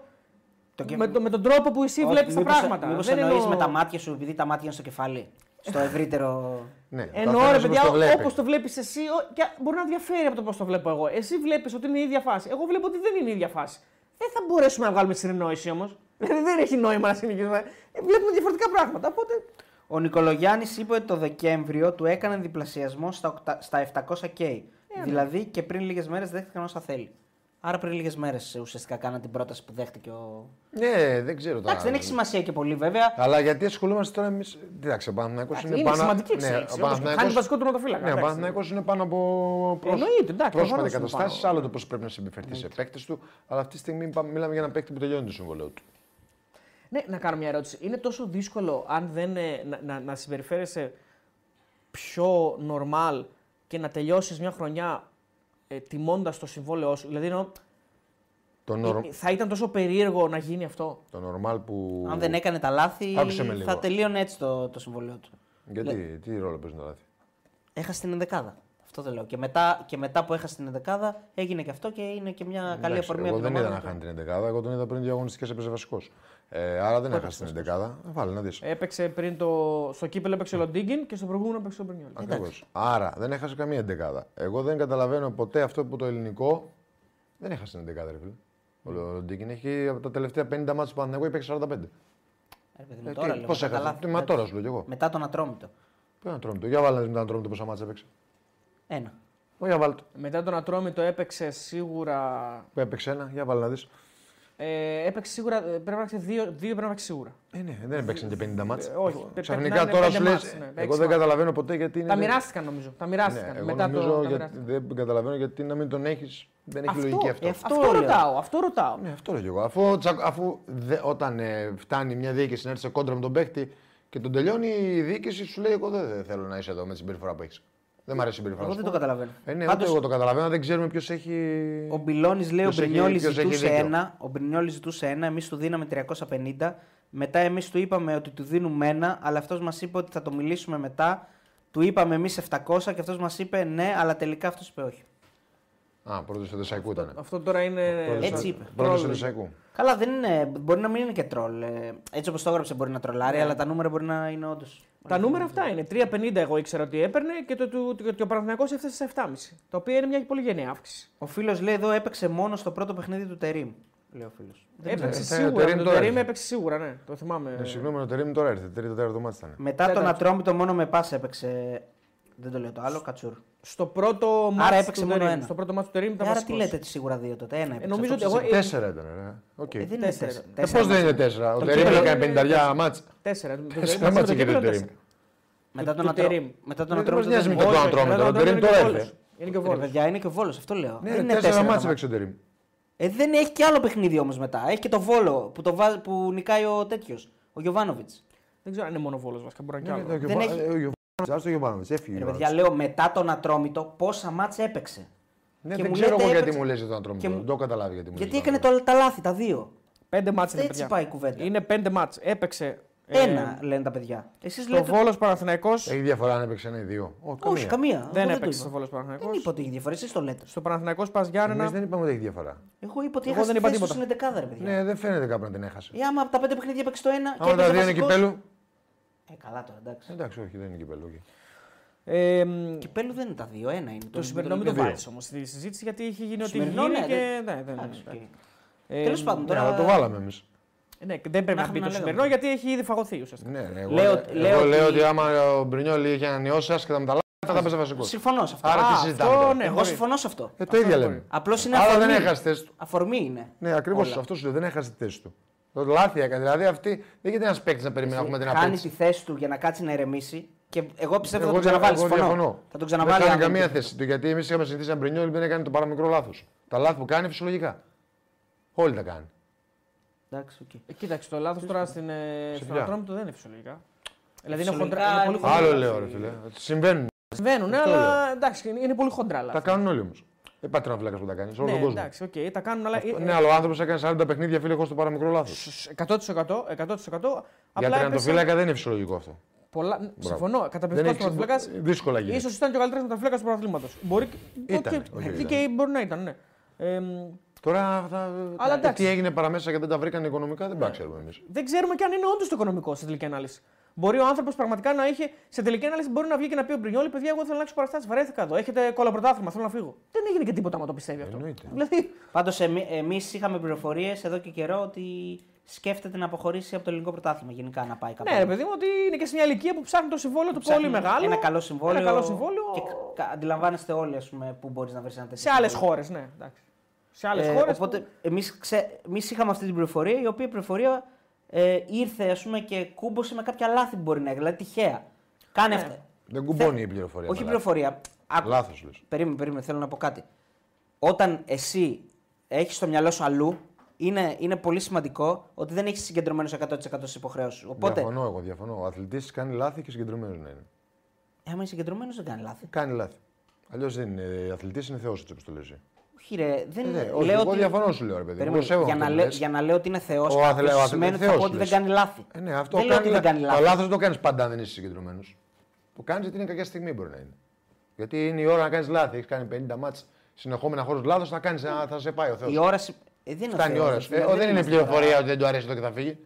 Το και- με, το, με τον τρόπο που εσύ Όχι, βλέπεις τα μήπως- πράγματα. Μήπως δεν εννοείς εννοώ... με τα μάτια σου, επειδή τα μάτια είναι στο κεφάλι. Στο ευρύτερο. Ναι, Εννοώ ρε παιδιά, όπως το βλέπεις εσύ, ο- και μπορεί να διαφέρει από το πώς το βλέπω εγώ. Εσύ βλέπεις ότι είναι η ίδια φάση. Εγώ βλέπω ότι δεν είναι η ίδια φάση. Δεν θα μπορέσουμε να βγάλουμε συνεννόηση όμως. (laughs) δεν έχει νόημα να συνεχίσουμε. Ε, Βλέπουμε διαφορετικά πράγματα. Οπότε. Ο Νικολογιάννης είπε ότι το Δεκέμβριο του έκανε διπλασιασμό στα, οκτα- στα 700K. Ε, ναι. δηλαδή και πριν λίγες μέρες δέχτηκαν όσα θέλει. Άρα πριν λίγες μέρες ουσιαστικά κάναν την πρόταση που δέχτηκε ο. Ναι, δεν ξέρω τώρα. Εντάξει, δεν έχει σημασία και πολύ βέβαια. Αλλά γιατί ασχολούμαστε τώρα εμείς; Κοιτάξτε, ο Παναθηναϊκός Εντάξει, είναι, είναι πάνω. σημαντική ναι, εξέλιξη. ο όπως Χάνεις Παναθηναϊκός- βασικό τερματοφύλακα. Ναι, ο εντάξει. Παναθηναϊκός είναι πάνω από Εννοείται, εντάξει, πρόσφατες προφανώς είναι καταστάσεις. πάνω. Άλλο το πώς πρέπει να συμπεριφερθεί σε παίκτες του. Αλλά αυτή τη στιγμή πάμε- μιλάμε για ένα παίκτη που τελειώνει το συμβολέο του. Ναι, να κάνω μια ερώτηση. Είναι τόσο δύσκολο αν δεν, ε, να, να, να συμπεριφέρεσαι πιο normal και να τελειώσεις μια χρονιά ε, τιμώντας το συμβόλαιό σου. Δηλαδή, εννοώ, Το, νορ... ε, θα ήταν τόσο περίεργο να γίνει αυτό. το normal που. Αν δεν έκανε τα λάθη, Άκουσε με λίγο. θα τελείωνε έτσι το, το συμβολίο του. Γιατί, τι ρόλο παίζουν τα λάθη; Έχασε την ενδεκάδα. Αυτό δεν λέω. Και μετά, και μετά που έχασε την ενδεκάδα έγινε και αυτό και είναι και μια καλή Εντάξει, αφορμή εγώ από την δεν είδα ομάδα να του. χάνει την 11 εγώ τον είδα πριν δύο αγωνιστικέ έπαιζε βασικός. Ε, άρα δεν έχασε την 11 Βάλε να δεις. Έπαιξε πριν το. Στο κύπελο έπαιξε ο Λοντίγκιν και στο προηγούμενο έπαιξε ο Μπρινιόλ. Ακριβώς. Άρα δεν έχασε καμία εντεκάδα. Εγώ δεν καταλαβαίνω ποτέ αυτό που το ελληνικό δεν έχασε την εντεκάδα, ρε φίλε. Ο Λοντίκιν έχει από τα τελευταία 50 μάτια του Παναθηναϊκού έπαιξε 45. Ε, παιδί μου, Ε, τώρα τι- λέω, πώς μετά τα έχασε; λάθη. Τι, Μα τώρα σου λέω κι εγώ. Μετά τον Ατρόμητο. Πού να τρώμε το. Για βάλε να τρώμε το πόσα μάτια έπαιξε. Ένα. Όχι, για βάλε το. Μετά τον Ατρόμητο έπαιξε σίγουρα. Που έπαιξε ένα, για βάλε να δεις. Ε, έπαιξε σίγουρα. ε, Πρέπει να παίξει δύο, δύο πρέπει να παίξει σίγουρα. Ε, ναι, δεν έπαιξαν και 50 μάτια. Ε, όχι, πρέπει να Ξαφνικά είναι τώρα πέντε σου λε. μάτς, ναι, Εγώ έξι δεν μάτς. καταλαβαίνω ποτέ γιατί είναι. Τα μοιράστηκαν νομίζω. Τα μοιράστηκαν. Ναι, εγώ Μετά νομίζω το. τα γιατί μοιράστηκαν. δεν καταλαβαίνω γιατί να μην τον έχεις. Δεν έχει λογική αυτό. ε, Αυτό, Αυτό λέω. ρωτάω. Αυτό ρωτάω. Ναι, αυτό λέω και εγώ. Αφού, τσα- αφού δε- όταν ε, φτάνει μια διοίκηση να έρθει σε κόντρα με τον παίχτη και τον τελειώνει, η διοίκηση σου λέει: Εγώ δεν δεν θέλω να είσαι εδώ με τη συμπεριφορά που έχεις. Δεν μου αρέσει η συμπεριφορά Εγώ σου. δεν το καταλαβαίνω. Ε, ναι, Πάντως, ούτε εγώ το καταλαβαίνω. Δεν ξέρουμε ποιος έχει. Ο Μπιλόνι λέει: Ο Ποιος έχει- Μπρινιόλης ποιος έχει ζητούσε δίκιο. ένα. Ο Μπρινιόλης ζητούσε ένα. Εμείς του δίναμε 350. Μετά εμείς του είπαμε ότι του δίνουμε ένα, αλλά αυτός μας είπε ότι θα το μιλήσουμε μετά. Του είπαμε εμείς 700 και αυτός μας είπε ναι, αλλά τελικά αυτός είπε όχι. Α, πρώτος του Δεσσαϊκού ήταν. Αυτό τώρα είναι. Πρώτος- Έτσι είπε. Πρώτος του Troll. Δεσσαϊκού. Καλά, δεν είναι, μπορεί να μην είναι και τρόλ. Ε, Έτσι όπως το έγραψε μπορεί να τρολάρει, Ναι. αλλά τα νούμερα μπορεί να είναι όντως. Τα νούμερα αυτά είναι. 3,50 εγώ ήξερα ότι έπαιρνε και το, το, το, και ο Παναθηναϊκός έφτασε σε 7,5. Το οποίο είναι μια πολύ γενναία αύξηση. Ο φίλος λέει εδώ έπαιξε μόνο στο πρώτο παιχνίδι του Τερήμ. Λέει ο φίλος. Έπαιξε Ε, σίγουρα. Τερίμ Το τώρα Τερίμ έρθει. έπαιξε σίγουρα, ναι. Το θυμάμαι. Ε, Συγγνώμη, ο Τερήμ τώρα ήρθε. Τρίτη τέταρτο μάτι ήταν. Μετά τον Τέταρτο. Ατρόμητο μόνο με πα έπαιξε. Δεν το λέω το άλλο, Κατσούρ. Στο πρώτο μάτι έπαιξε του μόνο Τερίμ. ένα. Στο πρώτο μάτι του Τερίμ ήταν Ε, Άρα τι βασικός. λέτε τη σίγουρα δύο τότε. Ένα έπαιξε. νομίζω Αυτό ότι εγώ- ψήσα. Τέσσερα ήταν. ρε. Οκ. Ε, δεν είναι Τέσσερα. τέσσερα. Ε, Ε, Πώς δεν είναι τέσσερα; Ο Το Τερήμ κύπελο- έκανε 50 μάτς. Τέσσερα. Το Τέσσερα Τερίμ μάτς το είχε κύπελο το Τερίμ. τέσσερα. Μετά Του- τον του Ατρό- Τερίμ. Μετά τον Δεν Ατρόμητο. μας νοιάζει δεν με είναι. το Όχι, Ατρόμητο, μετά ο τον Τερίμ είναι τώρα και ο ήρθε. Βόλος. Είναι και ο Ρε Βόλος. παιδιά, είναι και ο Βόλος, αυτό λέω. Ναι, δεν είναι τέσσερα τέσσερα μάτς τα έπαιξε μάτς. ο Τερήμ. Ε, δεν έχει και άλλο παιχνίδι όμως μετά. Έχει και το Βόλο που, το βά... που νικάει ο τέτοιος, ο Γιωβάνοβιτς. Δεν ξέρω αν είναι μόνο Βόλος βασικά. Μπορεί να είναι κι άλλο. Δεν έχει- Άστο Γιωβάνοβιτς, έφυγε. ο Ρε Γιωβάνοβιτς. παιδιά, λέω μετά τον Ατρόμητο πόσα μάτς έπαιξε. Ναι, και δεν μου ξέρω λέτε εγώ γιατί έπαιξε- μου λες για τον Ατρόμητο. και μου- Δεν το έχω καταλάβει γιατί μου Γιατί λες για έκανε τον το, τα λάθη, τα δύο. Πέντε μάτς είναι Έτσι παιδιά. πάει η κουβέντα. Είναι πέντε μάτς. Έπαιξε. ε, Ένα λένε τα παιδιά. Εσείς Στο λέτε. Βόλος Παναθηναϊκός. Έχει διαφορά αν έπαιξε ένα ή δύο. Ω, Όχι, καμία. Εγώ Δεν το έπαιξε είπα. στο Βόλος Δεν Παναθηναϊκός. είπα ότι έχει διαφορά. Εσείς το λέτε. Στο Παναθηναϊκός Πας Γιάννενα. Εμείς δεν είπαμε ότι έχει διαφορά. Εγώ είπα ότι Εγώ έχασε δεν τη είπα θέση του τίποτα. στην εντεκάδα, ρε παιδιά. Ναι, δεν φαίνεται κάπου να την έχασε. Ε, άμα από τα πέντε παιχνίδια έπαιξε το ένα και Άμα τα έπαιζε δύο είναι βασικός- κυπέλλου. Ε, καλά τώρα, εντάξει. Εντάξει, όχι, δεν είναι κυπέλου. οκ. Ε, μ, Κυπέλλου δεν είναι τα δύο, ένα είναι. το σημερινό μην το δύο. βάλει όμως στη συζήτηση γιατί είχε γίνει ό,τι Σημερινό, γίνει ναι, και. δεν- Ναι, δεν. Εντάξει, οκ. εντάξει. Ε, Τέλο πάντων, Ναι, τώρα. αλλά το βάλαμε εμείς. Ναι, δεν πρέπει να, έχουμε μπει το να λέγαμε. σημερινό γιατί έχει ήδη φαγωθεί ουσιαστικά. Ναι, ναι, εγώ, Λέω- λέω, λέω εγώ ότι- λέω ότι άμα ο Μπρινιόλ είχε ανανεώσει άσχετα με τα λάθη, θα έπαιζε βασικός. Συμφωνώ σε αυτό. Άρα Α, τι συζητάμε. αυτό, τώρα. ναι. Εγώ μπορεί. συμφωνώ σε αυτό. Ε, το ίδιο λέμε. Απλώς είναι Άρα αφορμή. δεν έχασες τη θέση του. Αφορμή είναι. Ναι, ακριβώς Όλα. αυτό σου λέω. Δεν έχασες τη θέση του. Το λάθη έκανε. Δηλαδή αυτή δεν γίνεται ένας παίκτης να περιμένει να έχουμε την Χάνει απέτηση. τη θέση του για να κάτσει να ηρεμήσει και εγώ πιστεύω Εγώ θα τον δια- ξαναβάλεις. εγώ Συμφωνώ. διαφωνώ. Θα τον ξαναβάλει. Δεν αν κάνει καμία δεν- θέση του γιατί εμείς είχαμε συνηθίσει ένα Μπρινιόλ δεν έκανε το παραμικρό λάθος. Τα λάθη που κάνει φυσιολογικά. Όλοι τα κάνει. Εντάξει, οκ. Ε, Κοίταξε, το λάθος τώρα στην, ε, στον ποια; Ατρόμητο δεν είναι φυσιολογικά. Δηλαδή είναι, Φυσιολογικά χοντρά, είναι πολύ είναι- χοντρά. Άλλο λέω, ρε φίλε. Συμβαίνουν. Συμβαίνουν, ναι, Αυτό αλλά εντάξει, είναι, είναι πολύ χοντρά. Τα λάθη. κάνουν όλοι όμως. Δεν υπάρχει τερματοφύλακας που δεν τα κάνει. Σε όλο τον Ναι, κόσμο. εντάξει, οκ, τα κάνουν, αλλά. Ναι, αλλά ο άνθρωπος έκανε 40 παιχνίδια φίλε χωρίς το παραμικρό λάθος. 100%. 100% Για απλά τερματοφύλακα δεν είναι φυσιολογικό αυτό. Πολλά... Συμφωνώ. Δεν Καταπληκτικός έχει- τερματοφύλακας. Δύσκολα γίνεται. Ίσως ήταν και ο καλύτερος τερματοφύλακας του πρωταθλήματος. Μπορεί. Ήτανε, και- όχι, και- ήταν. και μπορεί να ήταν, ναι. Ε, μ, Τώρα θα... Αλλά ε, εντάξει. τι έγινε παραμέσα και δεν τα βρήκαν οικονομικά δεν ξέρουμε εμείς. δεν ξέρουμε και αν είναι όντως το οικονομικό σε τελική ανάλυση. Μπορεί ο άνθρωπος πραγματικά να είχε σε τελική ανάλυση μπορεί να βγει και να πει ο Μπρινιόλη: Παιδιά, εγώ θέλω να αλλάξω παραστάσεις. Βαρέθηκα εδώ. Έχετε κόλλα θέλω να φύγω. Δεν έγινε και τίποτα άμα το πιστεύει αυτό. Εννοείται. Δηλαδή, Πάντως, εμεί είχαμε πληροφορίες εδώ και καιρό ότι σκέφτεται να αποχωρήσει από το ελληνικό πρωτάθλημα γενικά να πάει κάπου. ναι, ρε παιδί μου, ότι είναι και σε μια ηλικία που ψάχνει το συμβόλαιο του Ψάχνει πολύ μεγάλο. Ένα καλό συμβόλαιο. Ένα καλό συμβόλαιο Και κα- αντιλαμβάνεστε όλοι ας πούμε, που μπορείς να βρεις ένα τέτοιο. σε άλλες συμβόλαιο. χώρες, ναι. Εντάξει. Σε άλλες Ε, χώρες. Οπότε εμείς εμείς είχαμε αυτή την πληροφορία η οποία πληροφορία ε, ήρθε ας πούμε, και κούμποσε με κάποια λάθη που μπορεί να έχει. Δηλαδή τυχαία. Κάνε Ναι. αυτά. Δεν κουμπώνει η πληροφορία. Όχι με πληροφορία. Άκου. Λάθος λες. Περίμενε, περίμενε, θέλω να πω κάτι. Όταν εσύ έχεις το μυαλό σου αλλού, είναι, είναι πολύ σημαντικό ότι δεν έχεις συγκεντρωμένο 100% στις υποχρεώσεις σου. Οπότε, Διαφωνώ εγώ, διαφωνώ. Ο αθλητής κάνει λάθη και συγκεντρωμένος να είναι. άμα είσαι συγκεντρωμένος, δεν κάνει λάθη. Κάνει λάθη. Αλλιώς δεν είναι. Αθλητής είναι θεός έτσι όπως το λες. Εσύ. Όχι, ρε, δεν Ε, ναι, λέω όχι, εγώ ότι... διαφωνώ σου λέω, ρε παιδί. Περίμενε, Εγώ σέβομαι για, αυτό να που λέ, λες. για να λέω ότι είναι Θεός, Ο αθλε- ο αθλητής σημαίνει ότι θα θεός πω ότι δεν λες. κάνει λάθη. Ε, ναι, αυτό δεν λέω κάνει, ότι δεν κάνει Το λάθη. λάθος δεν το κάνεις πάντα αν δεν είσαι συγκεντρωμένος. Το κάνεις γιατί είναι κακιά στιγμή μπορεί να είναι. Γιατί είναι η ώρα να κάνεις λάθη. Έχεις κάνει 50 μάτς συνεχόμενα χωρί λάθος, θα, κάνεις, ένα- θα σε πάει ο Θεός. Η ώρα. συ- Ε, δεν είναι ο Φτάνει η Θεός, ώρα. ρε σου. φίλε, Ε, δεν είναι είμαστε πληροφορία τώρα- ότι δεν του αρέσει εδώ και θα φύγει.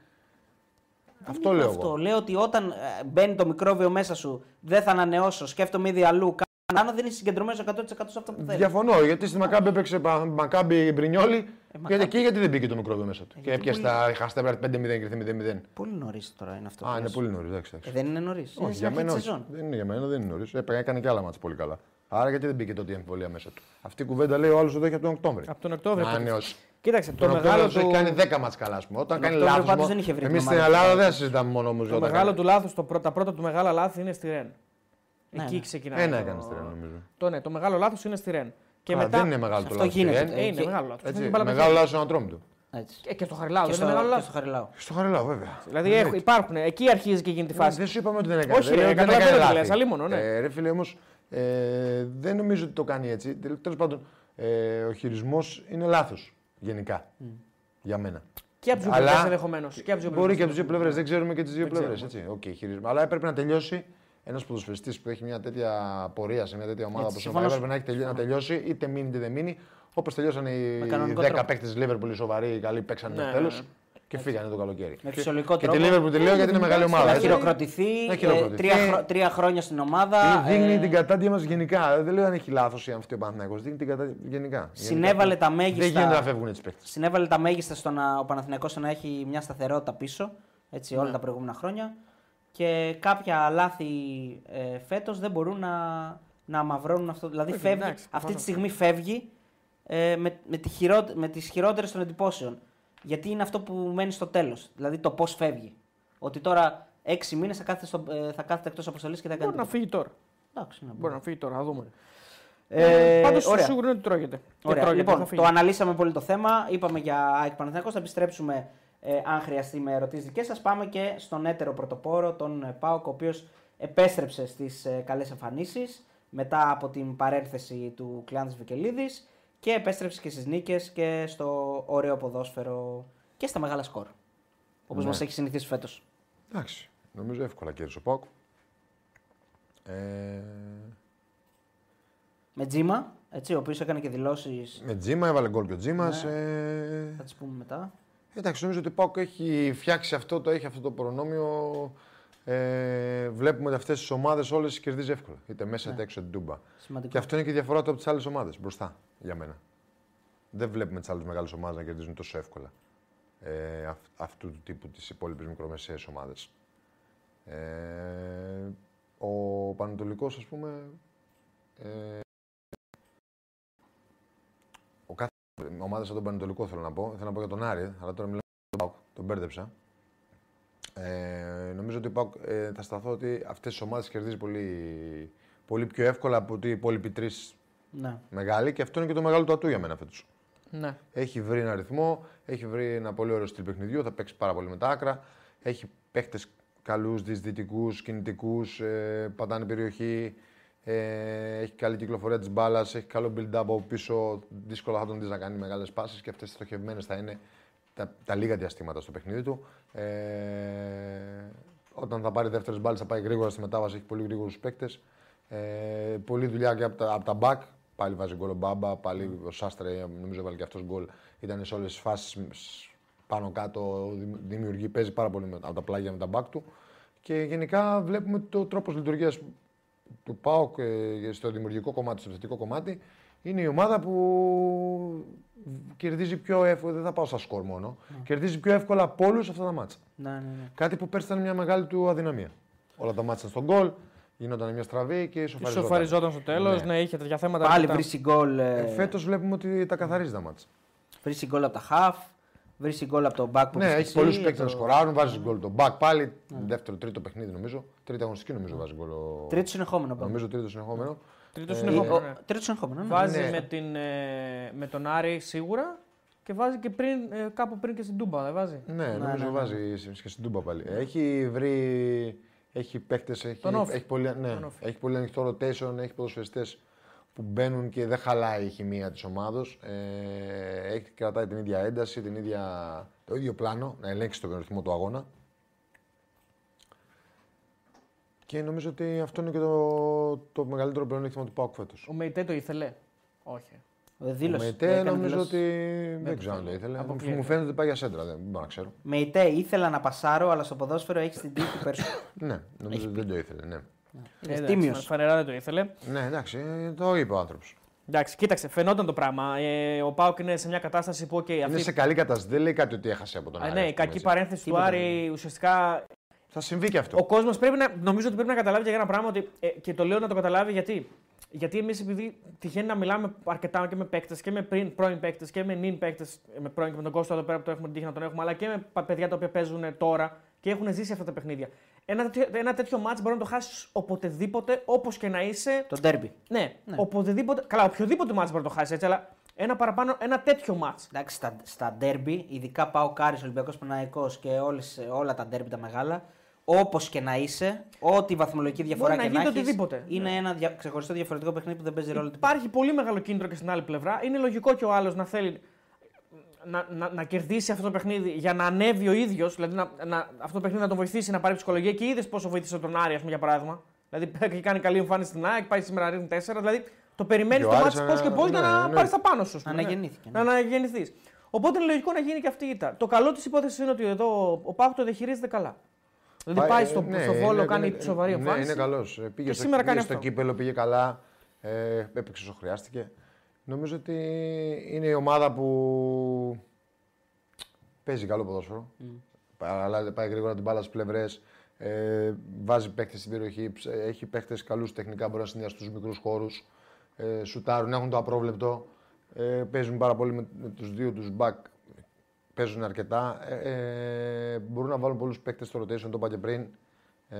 Αυτό Δεν λέω είπα Αυτό. εγώ. Λέω ότι όταν ε, μπαίνει το μικρόβιο μέσα σου, δεν θα ανανεώσω, σκέφτομαι ήδη αλλού. Κάνω, δεν είσαι συγκεντρωμένος 100% σε αυτό που θέλει. Διαφωνώ, γιατί στη Μακάμπη έπαιξε πα- Μακάμπη Μπρινιόλη. γιατί Μακάμπη. εκεί γιατί δεν μπήκε το μικρόβιο μέσα του. και γιατί έπιασε πολύ- τα χαστέμπρα 5-0 και ήρθε 0-0. Πολύ νωρίς τώρα είναι αυτό. Α, που είναι λες. πολύ νωρίς. Εντάξει, εντάξει. Ε, δεν είναι νωρίς. όχι, για μένα όχι. Δεν είναι για μένα, δεν είναι νωρίς. Έκανε και άλλα μάτια πολύ καλά. Άρα γιατί δεν μπήκε τότε η εμφιβολία μέσα του. Αυτή η κουβέντα λέει ο άλλος εδώ έχει από τον Οκτώβρη. Από τον Οκτώβριο. Να νιώσει. Κοίταξε, το Τον Οκτώβριο μεγάλο του έχει του. κάνει 10 μάτς καλά, ας πούμε. Όταν Τον κάνει Οκτώβριο λάθος. πάντως δεν είχε βρει την Εμεί στην ομάδα Ελλάδα του. δεν συζητάμε μόνο όμως Το μεγάλο του λάθος, το πρώτα, τα πρώτα του μεγάλα λάθη είναι στη Ρεν. Ναι, Εκεί ναι. ξεκινάει. Ένα το- έκανε στη Ρεν, νομίζω. Το, ναι, το μεγάλο λάθος είναι στη Ρεν. Και Α, μετά. Δεν είναι μεγάλο το Αυτό λάθο. γίνεται. Ε, είναι Και- μεγάλο λάθος. Έτσι, Την μπάλα με Μεγάλο χέρι. λάθος στον ατρόμητο. Έτσι. Ε, Και στο Χαριλάου Και δεν στο, είναι μεγάλο και λάθος. στο Χαριλάου. Στο Χαριλάου, βέβαια. Δηλαδή έχουν- υπάρχουν, εκεί αρχίζει και γίνεται η φάση. Δεν σου είπαμε ότι δεν έκανε. Όχι, Δεν ρε, λέω ότι δεν καταλαβαίνω έκανε τι λάθη. λες, αλλήμωνο, ναι. Ε, ρε φίλε, όμως ε, δεν νομίζω ότι το κάνει έτσι. Τέλος πάντων, ε, ο χειρισμός είναι λάθος γενικά. Για μένα. Και από του δύο Αλλά πλευρές ενδεχομένως. Μπορεί και από τις δύο πλευρές, δεν ξέρουμε και τις δύο Δεν πλευρές. ξέρουμε. Okay, χειρισμός. Αλλά έπρεπε να τελειώσει ένας ποδοσφαιριστής που έχει μια τέτοια πορεία σε μια τέτοια ομάδα Έτσι, όπως συμφωνώ. έπρεπε να, έχει τελειώσει, να τελειώσει, είτε μείνει είτε δεν μείνει. Όπως τελειώσαν οι κανονικό 10 τρόπο. παίκτες της Λίβερπουλ, οι σοβαροί, οι καλοί, παίξαν Ναι, το ναι, τέλος ναι. και φύγανε το καλοκαίρι. Με φυσιολογικό και τρόπο. τη Λίβερπουλ τη λέω γιατί είναι μεγάλη ομάδα. Να έτσι. χειροκροτηθεί. Να ε, χειροκροτηθεί. τρία, χρο- τρία χρόνια στην ομάδα. Ε, Δείχνει ε, την κατάντια μας γενικά. Δεν λέω αν έχει λάθος ή αν φταίει ο Παναθηναϊκός. Δείχνει την κατάντια γενικά. Συνέβαλε τα μέγιστα. Δεν γίνεται να φεύγουν έτσι παίκτες. συνέβαλε τα μέγιστα στο να ο Παναθηναϊκός να έχει μια σταθερότητα πίσω έτσι, Ναι. όλα τα προηγούμενα χρόνια. Και κάποια λάθη ε, φέτος δεν μπορούν να, να αμαυρώνουν αυτό. Δηλαδή Όχι, φεύγει, εντάξει, αυτή τη προφανώς. στιγμή φεύγει ε, με, με, τη χειρό, με τις χειρότερες των εντυπώσεων. Γιατί είναι αυτό που μένει στο τέλος. Δηλαδή το πώς φεύγει. Ότι τώρα έξι μήνες θα κάθεται, στο, ε, θα κάθεται εκτός αποστολής και δεν θα κάνει Μπορεί να τίποτα. φύγει τώρα. Εντάξει, να Μπορεί να φύγει τώρα, θα δούμε. Ε, Πάντως ωραία. σίγουρα είναι ότι τρώγεται. Και Ωραία. τρώγεται, λοιπόν, θα φύγει. το αναλύσαμε πολύ το θέμα. Είπαμε για ΑΕΚ Παναθηναϊκός. Θα επιστρέψουμε ε, αν χρειαστεί με ερωτήσεις δικές σας. Πάμε και στον έτερο πρωτοπόρο, τον ε, ΠΑΟΚ, ο οποίος επέστρεψε στις ε, καλές εμφανίσεις μετά από την παρένθεση του Κλάντη Βικελίδης και επέστρεψε και στις νίκες και στο ωραίο ποδόσφαιρο και στα μεγάλα σκορ. Όπως Ναι. μας έχει συνηθίσει φέτος. Εντάξει. Νομίζω εύκολα κέρδισε ο Πάουκ. Ε, Με Τζίμα, έτσι, ο οποίος έκανε και δηλώσεις. με Τζίμα, έβαλε γκολ και ο Τζίμας. Ναι. Ε, Θα τις πούμε μετά. Εντάξει, νομίζω ότι ο Πάουκ έχει φτιάξει αυτό, το έχει αυτό το προνόμιο. Ε, βλέπουμε ότι αυτές τις ομάδες όλες κερδίζει εύκολα. Είτε μέσα είτε έξω από την Τούμπα. Σημαντικό. Και αυτό είναι και η διαφορά του από τις άλλες ομάδες μπροστά για μένα. Δεν βλέπουμε τις άλλες μεγάλες ομάδες να κερδίζουν τόσο εύκολα ε, αυ- αυτού του τύπου τις υπόλοιπες μικρομεσαίες ομάδες. Ε, ο Πανατολικός, ας πούμε, ε, ο κάθε ομάδα σαν τον Πανατολικό θέλω να πω, θέλω να πω για τον Άρη, αλλά τώρα μιλάω για τον Πάουκ, τον μπέρδεψα. Ε, νομίζω ότι ο Πάουκ, ε, θα σταθώ ότι αυτές τις ομάδες κερδίζει πολύ, πολύ πιο εύκολα από ότι οι υπόλοιποι τρεις Ναι. μεγάλοι και αυτό είναι και το μεγάλο του ατού για μένα φέτος. Ναι. Έχει βρει ένα ρυθμό, έχει βρει ένα πολύ ωραίο στυλ παιχνιδιού, θα παίξει πάρα πολύ με τα άκρα. Έχει παίχτε καλούς, διαισθητικού, κινητικούς, ε, πατάνε περιοχή. Ε, έχει καλή κυκλοφορία της μπάλας, έχει καλό build-up από πίσω. Δύσκολα θα τον δεις να κάνει μεγάλες πάσει και αυτές τι στοχευμένες θα είναι τα, τα λίγα διαστήματα στο παιχνίδι του. Ε, όταν θα πάρει δεύτερες μπάλες θα πάει γρήγορα στη μετάβαση, έχει πολύ γρήγορους παίκτες. Ε, πολλή δουλειά και από τα, από τα back. Πάλι βάζει γκολ ο Μπάμπα, πάλι ο Σάστρε, νομίζω έβαλε και αυτός γκολ. Ήταν σε όλες τις φάσεις πάνω κάτω, δημ- δημιουργεί, παίζει πάρα πολύ με, από τα πλάγια με τα back του. Και γενικά βλέπουμε το τρόπος λειτουργίας του ΠΑΟΚ ε, στο δημιουργικό κομμάτι, στο θετικό κομμάτι. Είναι η ομάδα που κερδίζει πιο εύκολα, δεν θα πάω στα σκορ μόνο, κερδίζει πιο εύκολα από όλους αυτά τα μάτσα. Ναι, ναι, ναι. Κάτι που πέρσι ήταν μια μεγάλη του αδυναμία. Όλα τα μάτια στον γκολ, γινόταν μια στραβή και ισοφαριζόταν. Ισοφαριζόταν στο τέλος, Ναι. ναι. είχε τέτοια θέματα. Πάλι αρκετά. βρίσκει γκολ. Ε, Ε, Φέτος βλέπουμε ότι τα καθαρίζει τα μάτσα. βρίσκει γκολ από τα half. Βρίσκει γκολ από το back που Ναι, είπες έχει εσύ, πολλούς από παίκτες να το- σκοράρουν, βάζει γκολ το back πάλι. Δεύτερο, τρίτο παιχνίδι νομίζω. Τρίτη αγωνιστική νομίζω βάζει γκολ. ο- Τρίτο συνεχόμενο. back. Νομίζω τρίτο συνεχόμενο. Τρίτο Ε, συνεχόμενο. Ο- ναι. Τρίτο συνεχόμενο. ναι. Βάζει Ναι. με, την, ε, με τον Άρη σίγουρα και βάζει και πριν, ε, κάπου πριν και στην Τούμπα, δεν βάζει; Ναι, νομίζω ναι, ναι. βάζει και στην Τούμπα πάλι. Έχει βρει. Έχει παίκτες, έχει, Τον off. έχει, πολύ, ναι, Τον off. έχει πολύ ανοιχτό rotation, έχει ποδοσφαιριστές που μπαίνουν και δεν χαλάει η χημεία της ομάδος. Ε, έχει κρατάει την ίδια ένταση, την ίδια, το ίδιο πλάνο, να ελέγξει τον ρυθμό του αγώνα. Και νομίζω ότι αυτό είναι και το, το μεγαλύτερο πλεονέκτημα του ΠΑΟΚ φέτος. Ο Μεϊτέ το ήθελε; Όχι. Ο Ο Δήλωσε. Μετέ έκανε νομίζω δηλώσεις. ότι δεν το ξέρω αν το ήθελε. Αποκλείεται. Μου φαίνεται ότι πάει για σέντρα, δεν μπορώ να ξέρω. Μεϊτέ, ήθελα να πασάρω, αλλά στο ποδόσφαιρο έχεις την τύχη (coughs) περισσότερο. Ναι, νομίζω ότι δεν το ήθελε. Ναι, Ε, Τίμιο. εντάξει, Φανερά δεν το ήθελε. ναι εντάξει, ε, το είπε ο άνθρωπος. Εντάξει, κοίταξε, φαινόταν το πράγμα. Ε, ο Πάουκ είναι σε μια κατάσταση που okay, Είναι αυτή. σε καλή κατάσταση. Δεν λέει κάτι ότι έχασε από τον Α, Άρη. ναι, ας η πούμε, κακή έτσι. παρένθεση του Τίποτα Άρη ουσιαστικά Θα συμβεί και αυτό. Ο κόσμος πρέπει να. Νομίζω ότι πρέπει να καταλάβει για ένα πράγμα ότι. ε, και το λέω να το καταλάβει γιατί. Γιατί εμείς επειδή τυχαίνει να μιλάμε αρκετά και με παίκτες και με πριν, πρώην παίκτες και με νυν παίκτες, με πρώην και με τον Κώστα εδώ πέρα που το έχουμε την τύχη να τον έχουμε, αλλά και με πα- παιδιά τα οποία παίζουν τώρα και έχουν ζήσει αυτά τα παιχνίδια. Ένα, τέτοιο- ένα τέτοιο μάτς μπορεί να το χάσεις οποτεδήποτε, όπως και να είσαι. Το ντέρμπι. Ναι, οποτεδήποτε. Καλά, οποιοδήποτε μάτς μπορεί να το χάσεις έτσι, αλλά ένα παραπάνω, ένα τέτοιο μάτς. Εντάξει, στα, στα ντέρμπι, ειδικά πάω Κάρις, Ολυμπιακός Παναϊκός και όλες, όλα τα ντέρμπι τα μεγάλα, όπως και να είσαι, ό,τι βαθμολογική διαφορά να και να γίνεται έχεις, οτιδήποτε. είναι ένα δια, ξεχωριστό διαφορετικό παιχνίδι που δεν παίζει ρόλο. τίποτα. Υπάρχει πολύ μεγάλο κίνητρο και στην άλλη πλευρά. Είναι λογικό και ο άλλος να θέλει να, να, να κερδίσει αυτό το παιχνίδι για να ανέβει ο ίδιος. Δηλαδή να, να, αυτό το παιχνίδι να τον βοηθήσει να πάρει ψυχολογία και είδες πόσο βοήθησε τον Άρη, ας πούμε, για παράδειγμα. Δηλαδή (laughs) έχει κάνει καλή εμφάνιση στην ΑΕΚ, πάει σήμερα ρίχνει 4. Δηλαδή το περιμένεις Και ο το Άρης μάτι πώς και πώς ανα- για ναι, να ναι. πάρεις τα πάνω σου. ας πούμε, ναι. Αναγεννήθηκε, Να αναγεννηθείς. Οπότε είναι λογικό να γίνει και αυτή η ήττα. Το καλό της υπόθεσης είναι ότι εδώ ο Πάκου το διαχειρίζεται καλά. Δηλαδή πάει στο, ναι, στο βόλο, είναι- κάνει είναι- σοβαρή Ναι, εμφάνιση. είναι καλό. Πήγε, Και στο, σήμερα πήγε κάνει στο αυτό. κύπελο, πήγε καλά. Ε, έπαιξε όσο χρειάστηκε. Νομίζω ότι είναι η ομάδα που παίζει καλό ποδόσφαιρο. Αλλά πάει γρήγορα την μπάλα στις πλευρές. Ε, βάζει παίχτε στην περιοχή. ψ- Έχει παίχτε καλούς τεχνικά. Μπορεί να συνδυαστούν στους μικρούς χώρους. Ε, σουτάρουν, έχουν το απρόβλεπτο. Ε, παίζουν πάρα πολύ με, με τους δύο τους back. Παίζουν αρκετά. Ε, ε, μπορούν να βάλουν πολλούς παίκτες στο rotation, το είπα και πριν. Ε,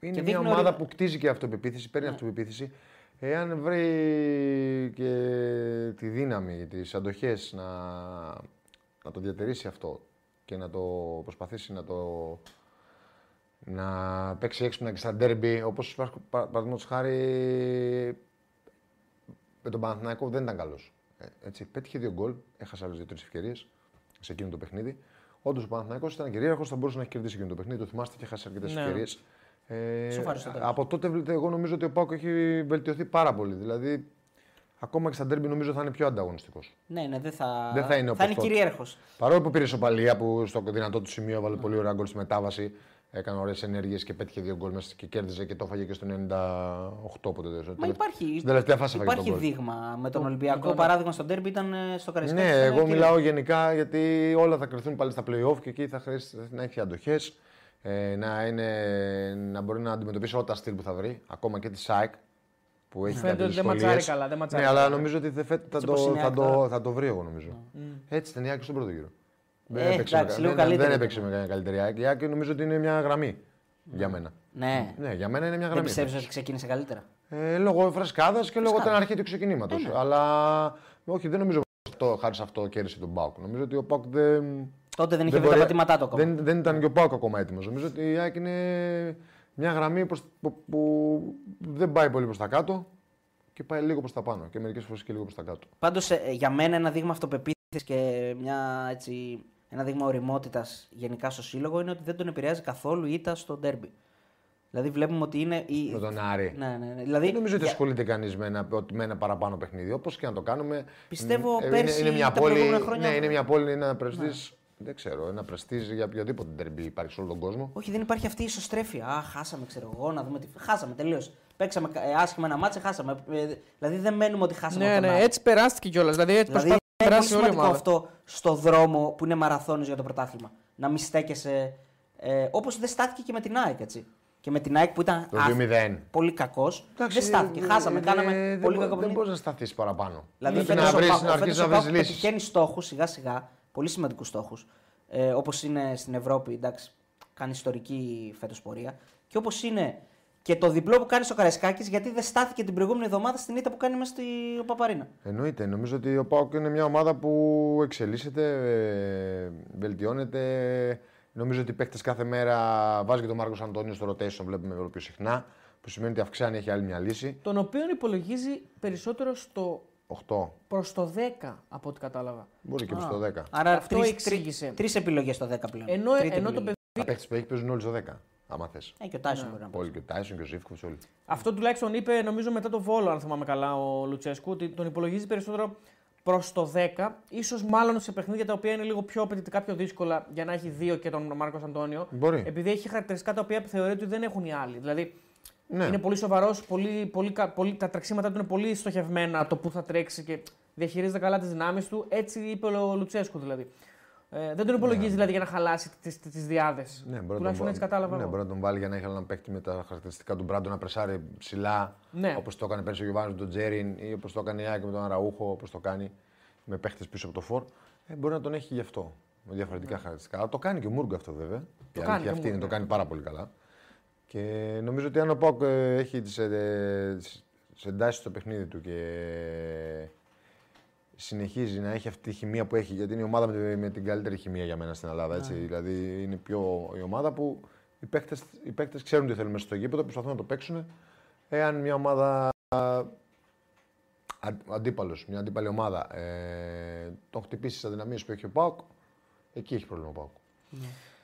είναι Και μια δείχνει ομάδα ότι- που κτίζει και αυτοπεποίθηση, παίρνει αυτοπεποίθηση. Εάν βρει και τη δύναμη, τις αντοχές να, να το διατηρήσει αυτό και να το προσπαθήσει να το να παίξει έξυπνα και στα ντέρμπι, όπως πα- πα- παραδείγματος χάρη με τον Παναθηναϊκό δεν ήταν καλός. Ε, έτσι, πέτυχε δύο γκολ, έχασε άλλες δύο-τρεις ευκαιρίες σε εκείνο το παιχνίδι. Όντως ο Παναθηναϊκός ήταν κυρίαρχος, θα μπορούσε να έχει κερδίσει εκείνο το παιχνίδι. Το θυμάστε και έχασε αρκετές Ναι. ευκαιρίες. Ε, Σοφάρι στο τέλος. από τότε βλέ- εγώ νομίζω ότι ο Πάκο έχει βελτιωθεί πάρα πολύ. Δηλαδή, ακόμα και στα ντέρμπι νομίζω θα είναι πιο ανταγωνιστικός. Ναι, ναι, δεν θα, Δεν θα είναι θα όπως είναι τότε. κυρίαρχος. Παρόλο που πήρε σοπαλία που στο δυνατό του σημείο έβαλε πολύ ωραία γκολ στη μετάβαση. Έκανε ωραίες ενέργειες και πέτυχε δύο γκολ μέσα και κέρδιζε και το έφαγε και στο 98 πότε. Μα υπάρχει, Στην τελευταία φάση έφαγε υπάρχει τον γκολ. δείγμα με τον Το- Ολυμπιακό. το- παράδειγμα στον Τέρμπι ήταν ε, στο Καραϊσκάκι. Ναι, ήταν εγώ κύριε- μιλάω γενικά γιατί όλα θα κρυθούν πάλι στα playoff και εκεί θα χρειάζεται να έχει αντοχές. Ε, να, είναι, να μπορεί να αντιμετωπίσει όλα τα στυλ που θα βρει, ακόμα και τη ΣΑΕΚ που έχει Φαίνεται κάτι ότι δεν δυσκολίες. ματσάρει καλά, δεν ματσάρει Ναι, αλλά καλά. νομίζω ότι δεν φέτο- θα, Έτσι το, όπως είναι θα, η το, ΑΕΚ θα το βρει εγώ νομίζω. Έτσι ήταν η ΑΕΚ στον πρώτο γύρο. Δεν Ε, έπαιξε, εντάξει, με, λίγο δεν, δεν καλύτερη έπαιξε με κανένα καλύτερη ΑΕΚ. Η ΑΕΚ νομίζω ότι είναι μια γραμμή για μένα. Ναι. Ναι, για μένα είναι μια Δεν γραμμή. πιστεύεις ότι ξεκίνησε καλύτερα; Ε, λόγω φρεσκάδας και λόγω Φρεσκάδας. την αρχή του ξεκινήματος. Ε, ναι. Αλλά όχι, δεν νομίζω ότι αυτό, χάρη σε αυτό κέρδισε τον Πάουκ. Νομίζω ότι ο Πάουκ δεν. Τότε δεν είχε δεν βρει τα μπορεί- πατήματά του ακόμα. Δεν, δεν ήταν και ο Πάουκ ακόμα έτοιμος. Νομίζω ότι η ΑΕΚ είναι μια γραμμή προς, που, που δεν πάει πολύ προς τα κάτω και πάει λίγο προς τα πάνω. Και μερικές φορές και λίγο προς τα κάτω. Πάντως για μένα ένα δείγμα αυτοπεποίθησης και μια, έτσι, ένα δείγμα οριμότητας γενικά στο σύλλογο είναι ότι δεν τον επηρεάζει καθόλου η ήττα στο ντέρμπι. Δηλαδή βλέπουμε ότι είναι. Η... Με τον Άρη. Ναι, ναι, ναι. Δηλαδή, Δεν νομίζω ότι για- ασχολείται κανείς με, ένα- με ένα παραπάνω παιχνίδι. Όπως και να το κάνουμε. Πιστεύω ε, πέρσι είναι, είναι μια τα πόλη. προηγούμενα χρόνια- Ναι, είναι μια πόλη, είναι ένα πρεστής. Δεν ξέρω, ένα πρεστή για οποιοδήποτε τερμπι υπάρχει σε όλο τον κόσμο. Όχι, δεν υπάρχει αυτή η ισοστρέφεια. Α, χάσαμε, ξέρω εγώ, να δούμε τι. Χάσαμε τελείως. Παίξαμε ε, άσχημα ένα μάτσε, χάσαμε. Ε, δηλαδή δεν μένουμε ότι χάσαμε. Ναι, από τον ναι, Άρη. έτσι περάστηκε κιόλας. Δηλαδή έτσι Δηλαδή προσπάθησε να είναι πολύ περάσει όλη η σημαντικό ομάδα. αυτό στο δρόμο που είναι μαραθώνιος για το πρωτάθλημα. Να μην στέκεσαι. Ε, Όπως δεν στάθηκε και με την ΑΕΚ, έτσι. Και με την ΑΕΚ που ήταν Το άθ- 2-0. πολύ κακός. Δεν στάθηκε. ε, Χάσαμε, ε, κάναμε δεν πολύ μπο- κακό Δεν παιχνίδι. μπορείς να σταθείς παραπάνω. Δηλαδή Πρέπει φέτος να ο βρει Πα- να ο αρχίσεις φέτος να ο βρεις Πάοκ λύσεις. πετυχαίνει στόχους σιγά σιγά, πολύ σημαντικούς στόχους. Ε, όπως είναι στην Ευρώπη, εντάξει, κάνει ιστορική φέτος πορεία. Και όπως είναι και το διπλό που κάνει στο Καραϊσκάκης, γιατί δεν στάθηκε την προηγούμενη εβδομάδα στην ήττα που κάνει μέσα στη Παπαρίνα. Εννοείται. Νομίζω ότι ο Πάοκ είναι μια ομάδα που εξελίσσεται, ε, βελτιώνεται. Νομίζω ότι οι παίκτες κάθε μέρα βάζει και τον Μάρκος Αντώνιος στο rotation, βλέπουμε όλο πιο συχνά. Που σημαίνει ότι αυξάνει, έχει άλλη μια λύση. Τον οποίο υπολογίζει περισσότερο στο 8. προς το 10 από ό,τι κατάλαβα. Μπορεί και Α, προς το 10. Άρα Αυτό τρεις, εξήγησε. Τρεις επιλογές στο 10 πλέον. Ενώ, Τρίτη ενώ το επιλογή. παιδί. Τα παίκτε που έχεις παίζουν όλοι στο 10. Άμα θες. Ε, και ο Τάισον μπορεί να πει. Όλοι και ο Τάισον και ο Ζήφκοβιτς όλοι. Αυτό τουλάχιστον είπε, νομίζω, μετά το βόλο, αν θυμάμαι καλά, ο Λουτσέσκου, ότι τον υπολογίζει περισσότερο προς το 10, ίσως μάλλον σε παιχνίδια τα οποία είναι λίγο πιο απαιτητικά, πιο δύσκολα για να έχει δύο και τον Μάρκος Αντώνιο. Μπορεί. Επειδή έχει χαρακτηριστικά τα οποία θεωρεί ότι δεν έχουν οι άλλοι. Δηλαδή Ναι. είναι πολύ σοβαρός, πολύ, πολύ, κα- πολύ, τα τρεξίματά του είναι πολύ στοχευμένα το που θα τρέξει και διαχειρίζεται καλά τις δυνάμεις του. Έτσι είπε ο Λουτσέσκου δηλαδή. Ε, δεν τον υπολογίζει δηλαδή για να χαλάσει τις τις διάδες. Ναι, μπορεί, να Τουλάχιστον τον, έτσι κατάλαβα. ναι, εγώ. μπορεί να τον βάλει για να έχει έναν παίκτη με τα χαρακτηριστικά του Μπράντο να πρεσάρει ψηλά. Ναι. Όπως το έκανε πέρσι ο Γιωβάνη με τον Τζέριν ή όπως το έκανε η Άκη με τον Αραούχο, όπως το κάνει με παίκτε πίσω από το φόρ. Ε, μπορεί να τον έχει γι' αυτό. Με διαφορετικά χαρακτηριστικά. Αλλά το κάνει και ο Μούργκο αυτό βέβαια. Το η κάνει αλήθεια και ο αυτή είναι, Μούργκο, το κάνει πάρα πολύ καλά. Και νομίζω ότι αν ο Πάουκ ε, έχει τις εντάσεις στο παιχνίδι του και συνεχίζει να έχει αυτή τη χημεία που έχει, γιατί είναι η ομάδα με, με την καλύτερη χημεία για μένα στην Ελλάδα. Έτσι. Δηλαδή είναι πιο η ομάδα που οι παίκτες, οι παίκτες ξέρουν τι θέλουν μέσα στο γήπεδο, προσπαθούν να το παίξουν. Εάν μια ομάδα αντίπαλος, μια αντίπαλη ομάδα ε, τον χτυπήσει τι αδυναμίες που έχει ο Πάουκ, εκεί έχει πρόβλημα ο Πάουκ.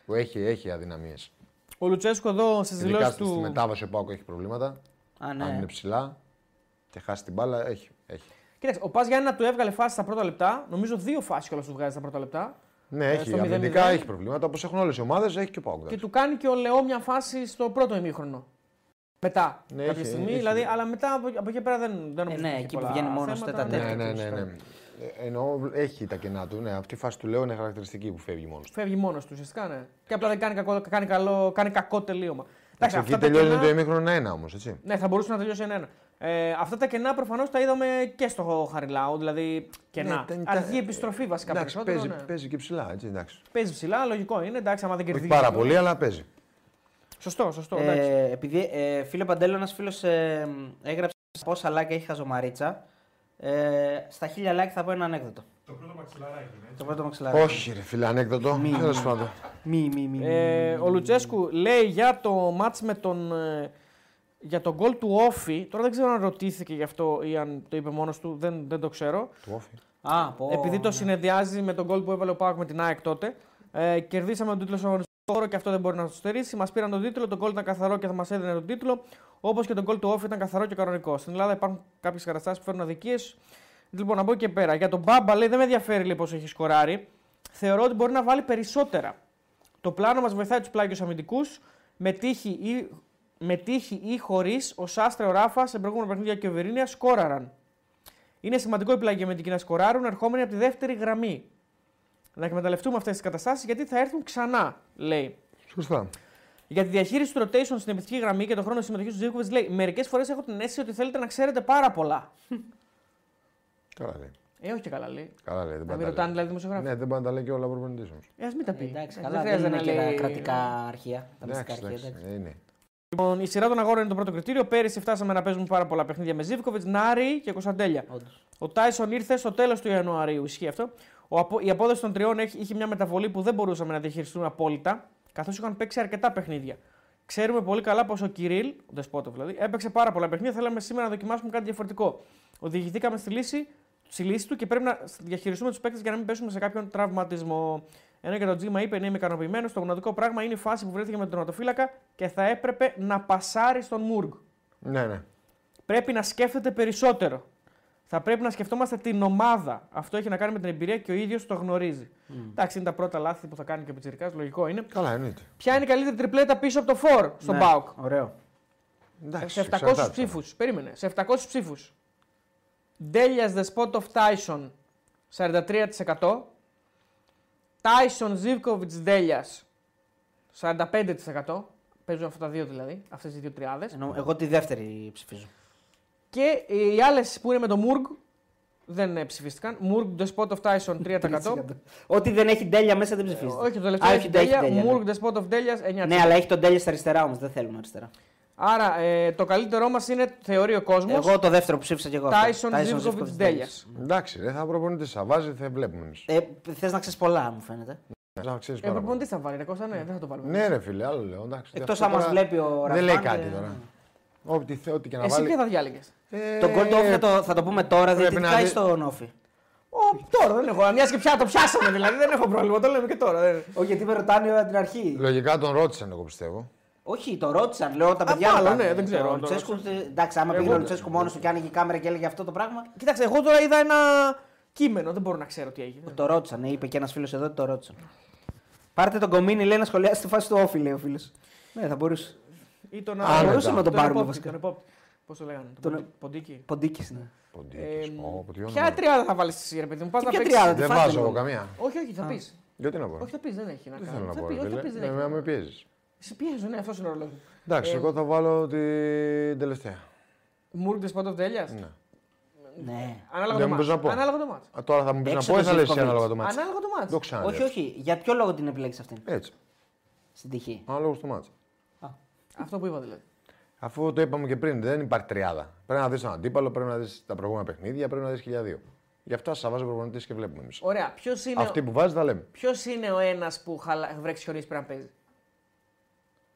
Που έχει, έχει αδυναμίες. Ο Λουτσέσκου εδώ στις Ειδικά δηλώσεις στη του. μετάβαση ο Πάουκ έχει προβλήματα. Α, ναι. Αν είναι ψηλά και χάσει την μπάλα, έχει. έχει. Κοίταξε, ο Πας Γιάννη του έβγαλε φάση στα πρώτα λεπτά. Νομίζω δύο φάσεις κιόλας του βγάζει στα πρώτα λεπτά. Ναι, Ε, έχει. στο 0-0. Αμυντικά έχει προβλήματα όπως έχουν όλες οι ομάδες, έχει και ο Πάουκ. Και του κάνει και ο Λεό μια φάση στο πρώτο ημίχρονο. Μετά. Ναι, κάποια έχει, στιγμή. έχει. δηλαδή, αλλά μετά από, από εκεί πέρα δεν, δεν νομίζω ναι, ότι έχει εκεί που πολλά βγαίνει μόνος θέματα. τέτα Ναι, τέτα. ναι, ναι, ναι. Ε, Εννοώ έχει τα κενά του. Ναι, αυτή η φάση του λέω είναι χαρακτηριστική που φεύγει μόνος του. Φεύγει μόνος του ουσιαστικά, ναι. Και απλά δεν κάνει κακό, κάνει καλό, κάνει κακό τελείωμα. Εντάξει, Εκεί αυτά τα τελειώνει κενά- το ημίχρονο ένα όμως, έτσι. Ναι, θα μπορούσε να τελειώσει ένα. Ε, αυτά τα κενά προφανώς τα είδαμε και στο Χαριλάου. Δηλαδή κενά. Ναι, τα- Αργή τα- επιστροφή βασικά Εντάξει, περισσότερο. παίζει, ναι. παίζει και ψηλά, έτσι. Εντάξει. Παίζει ψηλά, λογικό είναι. Εντάξει, άμα δεν Όχι κερδίζει. πάρα πολύ, αλλά παίζει. Σωστό, σωστό. εντάξει. Ε, επειδή, ε, φίλε Παντέλο, ένας φίλος ε, έγραψε πόσα like έχει χαζομαρίτσα. Ε, στα χίλια like θα πω ένα ανέκδοτο. Το πρώτο μαξιλαράκι είναι έτσι. Το πρώτο μαξιλάρι. Όχι, ρε φίλε, ανέκδοτο. Μη. Τέλος πάντων. Μη, μη, μη. Ε, ο Λουτσέσκου λέει για το μάτς με τον. ε, για τον γκολ του Όφη. Τώρα δεν ξέρω αν ρωτήθηκε γι' αυτό ή αν το είπε μόνος του, δεν, δεν το ξέρω. Του όφη. Α, πω, Επειδή το ναι. συνεδριάζει με τον γκολ που έβαλε ο Πάοκ με την ΑΕΚ τότε. Ε, κερδίσαμε τον τίτλο στον αγωνιστικό χώρο και αυτό δεν μπορεί να το στερήσει. Μας πήραν τον τίτλο, τον γκολ ήταν καθαρό και θα μας έδινε τον τίτλο. Όπως και τον γκολ του Όφη ήταν καθαρό και κανονικό. Στην Ελλάδα υπάρχουν κάποιες καταστάσεις που φέρνουν αδικίες. Λοιπόν, από εκεί και πέρα. Για τον Μπάμπα λέει δεν με ενδιαφέρει λέει, πώς έχει σκοράρει. Θεωρώ ότι μπορεί να βάλει περισσότερα. Το πλάνο μας βοηθάει τους πλάγιους αμυντικούς. με τύχη ή, με τύχη ή χωρίς ο Σάστρε, ο Ράφα σε προηγούμενα παιχνίδια και ο Βερίνια σκόραραν. Είναι σημαντικό οι πλαγιομετικοί να σκοράρουν ερχόμενοι από τη δεύτερη γραμμή. Να εκμεταλλευτούμε αυτές τις καταστάσεις γιατί θα έρθουν ξανά, λέει. Σωστά. Για τη διαχείριση του rotation στην επιθετική γραμμή και τον χρόνο συμμετοχής του Ζήκοβιτ λέει: Μερικές φορές έχω την αίσθηση ότι θέλετε να ξέρετε πάρα πολλά. (laughs) Καλά λέει. Ε, όχι και καλά λέει. Καλά λέει. Δεν Να πάει μην να τα ρωτάνε λέει. δηλαδή δημοσιογράφοι. Ναι, δεν πάει να τα λέει και όλα προπονητή όμω. Ε, ας μην τα πει. Εντάξει, Ε, καλά, δεν χρειάζεται είναι να και τα λέει- κρατικά αρχεία. Τα μυστικά Εντάξει, αρχεία. εντάξει. εντάξει. Είναι. Λοιπόν, η σειρά των αγώνων είναι το πρώτο κριτήριο. Πέρυσι φτάσαμε να παίζουμε πάρα πολλά παιχνίδια με Ζήβκοβιτ, Νάρη και Κωνσταντέλια. Όντως. Ο Τάισον ήρθε στο τέλος του Ιανουαρίου. Ισχύει αυτό. Ο, απο- η απόδοση των τριών έχει, είχε μια μεταβολή που δεν μπορούσαμε να διαχειριστούμε απόλυτα, καθώς είχαν παίξει αρκετά παιχνίδια. Ξέρουμε πολύ καλά πως ο Κυρίλ, ο Δεσπότοβ δηλαδή, έπαιξε πάρα πολλά παιχνίδια. Θέλαμε σήμερα να δοκιμάσουμε κάτι διαφορετικό. Οδηγηθήκαμε στη λύση, στη λύση του και πρέπει να διαχειριστούμε τους παίκτες για να μην πέσουμε σε κάποιον τραυματισμό. Ενώ και το Τζίμα είπε: Ναι, είμαι ικανοποιημένος. Το γνωτικό πράγμα είναι η φάση που βρέθηκε με τον τερματοφύλακα και θα έπρεπε να πασάρει στον Μούργκ. Ναι, ναι. Πρέπει να σκέφτεται περισσότερο. Θα πρέπει να σκεφτόμαστε την ομάδα. Αυτό έχει να κάνει με την εμπειρία και ο ίδιος το γνωρίζει. Εντάξει, είναι τα πρώτα λάθη που θα κάνει και ο Πιτσυρικά, λογικό είναι. Καλά, εννοείται. Ποια είναι η καλύτερη τριπλέτα πίσω από το 4 στον Ναι, Μπάουκ; Ωραίο. Εντάξει, Σε 700 εξαρτάται. ψήφους. Περίμενε. Σε 700 ψήφους. Ντέλιας The Spot of Tyson 43%. Tyson Zivkovic Ντέλιας 45%. Παίζουν αυτά τα δύο δηλαδή, αυτές οι δύο τριάδες. Ενώ εγώ τη δεύτερη ψηφίζω. Και οι άλλες που είναι με το Μουργκ δεν ε, ψηφίστηκαν. Μουργκ The Spot of Tyson (laughs) 3%. Ό,τι δεν έχει τέλεια μέσα δεν ψηφίζει. Όχι, το τελευταίο Α, έχει το έχει τέλεια. τέλεια, ναι. Μουργκ The Spot of Τέλεια 9%. Ναι, αλλά έχει τον τέλεια στα αριστερά όμως. Δεν θέλουμε αριστερά. Άρα ε, το καλύτερό μας είναι, θεωρεί ο κόσμος, Εγώ το δεύτερο που ψήφισα και εγώ. Tyson αυτό. Zivkovic Zivkovic Τέλεια. Εντάξει, δεν θα προπονητή. Θα βάζει, θα βλέπουμε εμείς. Ε, Θες να ξέρεις πολλά, μου φαίνεται. Θα ξέρεις Ε, πάρα πολύ. προπονητή θα βάλει, ρε Κώστα, ναι, δεν θα το βάλουμε. Ναι, ρε φίλε, άλλο λέω. εντάξει, Εκτός αυτό αν μα τώρα βλέπει ο Δεν λέει Ραφάν, κάτι ε, τώρα. Ό,τι, θε- ό,τι και να Εσύ βάλει. ποια θα διάλεγες; Ε, Το γκολ του Όφη θα το, θα το πούμε τώρα, Πρέπει διότι να πάει δει- στον Όφη. Ω, τώρα δεν έχω. Μια και πια το πιάσαμε δηλαδή, δεν έχω πρόβλημα. Το λέμε και τώρα. Δεν... Όχι, γιατί με ρωτάνε από την αρχή. Λογικά τον ρώτησαν, εγώ πιστεύω. Όχι, το ρώτησαν. Λέω τα Α, παιδιά. μάλλον, ρωτάνε. ναι, δεν ξέρω Το αν το Λουτσέσκου, εντάξει, άμα Εγώ πήγε ο δεν- Λουτσέσκου μόνος του και άνοιγε η κάμερα και έλεγε αυτό το πράγμα. Κοίταξε, εγώ τώρα είδα ένα κείμενο, δεν μπορώ να ξέρω τι έγινε. Το ρώτησαν, ναι, είπε και ένας φίλος εδώ ότι το ρώτησαν. Πάρτε τον Κομίνη, λέει να σχολιάσει τη φάση του Όφη, λέει ο φίλος. Ναι, θα μπορούσε. Ή τον Άνετα. Μπορούσαμε να τον πάρουμε, επόπτη, βασικά. Τον επόπτη. Πώς το λέγανε, Τον- τον Ποντίκι. Ποντίκη, ναι. Ποντίκης, Ε, πω, πω, τι όνομα. Ποια τριάδα θα βάλεις εσύ, ρε παιδί μου, πας Τι να ποια παίξεις. τριάδα, Δεν φάτε βάζω λίγο. εγώ καμία. Όχι, όχι, θα πεις. Γιατί να πω. Όχι, θα πεις, δεν έχει να Δεν κάνει. θέλω να Θα πω. πεις, ρε όχι, θα φίλε. πεις, δεν Ναι, έχει. με- να Με κάνει. πιέζεις. Σε πιέζω, ναι, αυτό είναι ο ρόλος. Εντάξει, Ε, εγώ θα βάλω την τελευταία. Μούργκ Σπότο Τέλεια. Ναι. Ναι. Ανάλογα Δεν το μου πες να μάτς. πω. Ανάλογα το μάτς. Α, Τώρα θα μου πεις να Έξω πω ή το θα λες Ζivkovic. ανάλογα το μάτι. Ανάλογα το μάτς. Το ξανά. Όχι, όχι. Για ποιο λόγο την επιλέξεις αυτήν; Έτσι. στην τυχή. Ανάλογα στο μάτι. Αυτό που είπα δηλαδή. Αφού το είπαμε και πριν, δεν υπάρχει τριάδα. Πρέπει να δεις τον αντίπαλο, πρέπει να δεις τα προηγούμενα παιχνίδια, πρέπει να δεις χιλιάδιο. Γι' αυτό σας βάζει προπονητής και βλέπουμε εμείς. Ωραία. Ποιος είναι, Αυτοί που βάζεις τα λέμε. ποιος είναι ο ένας που χαλα... βρέξει χωρί πρέπει να παίζει;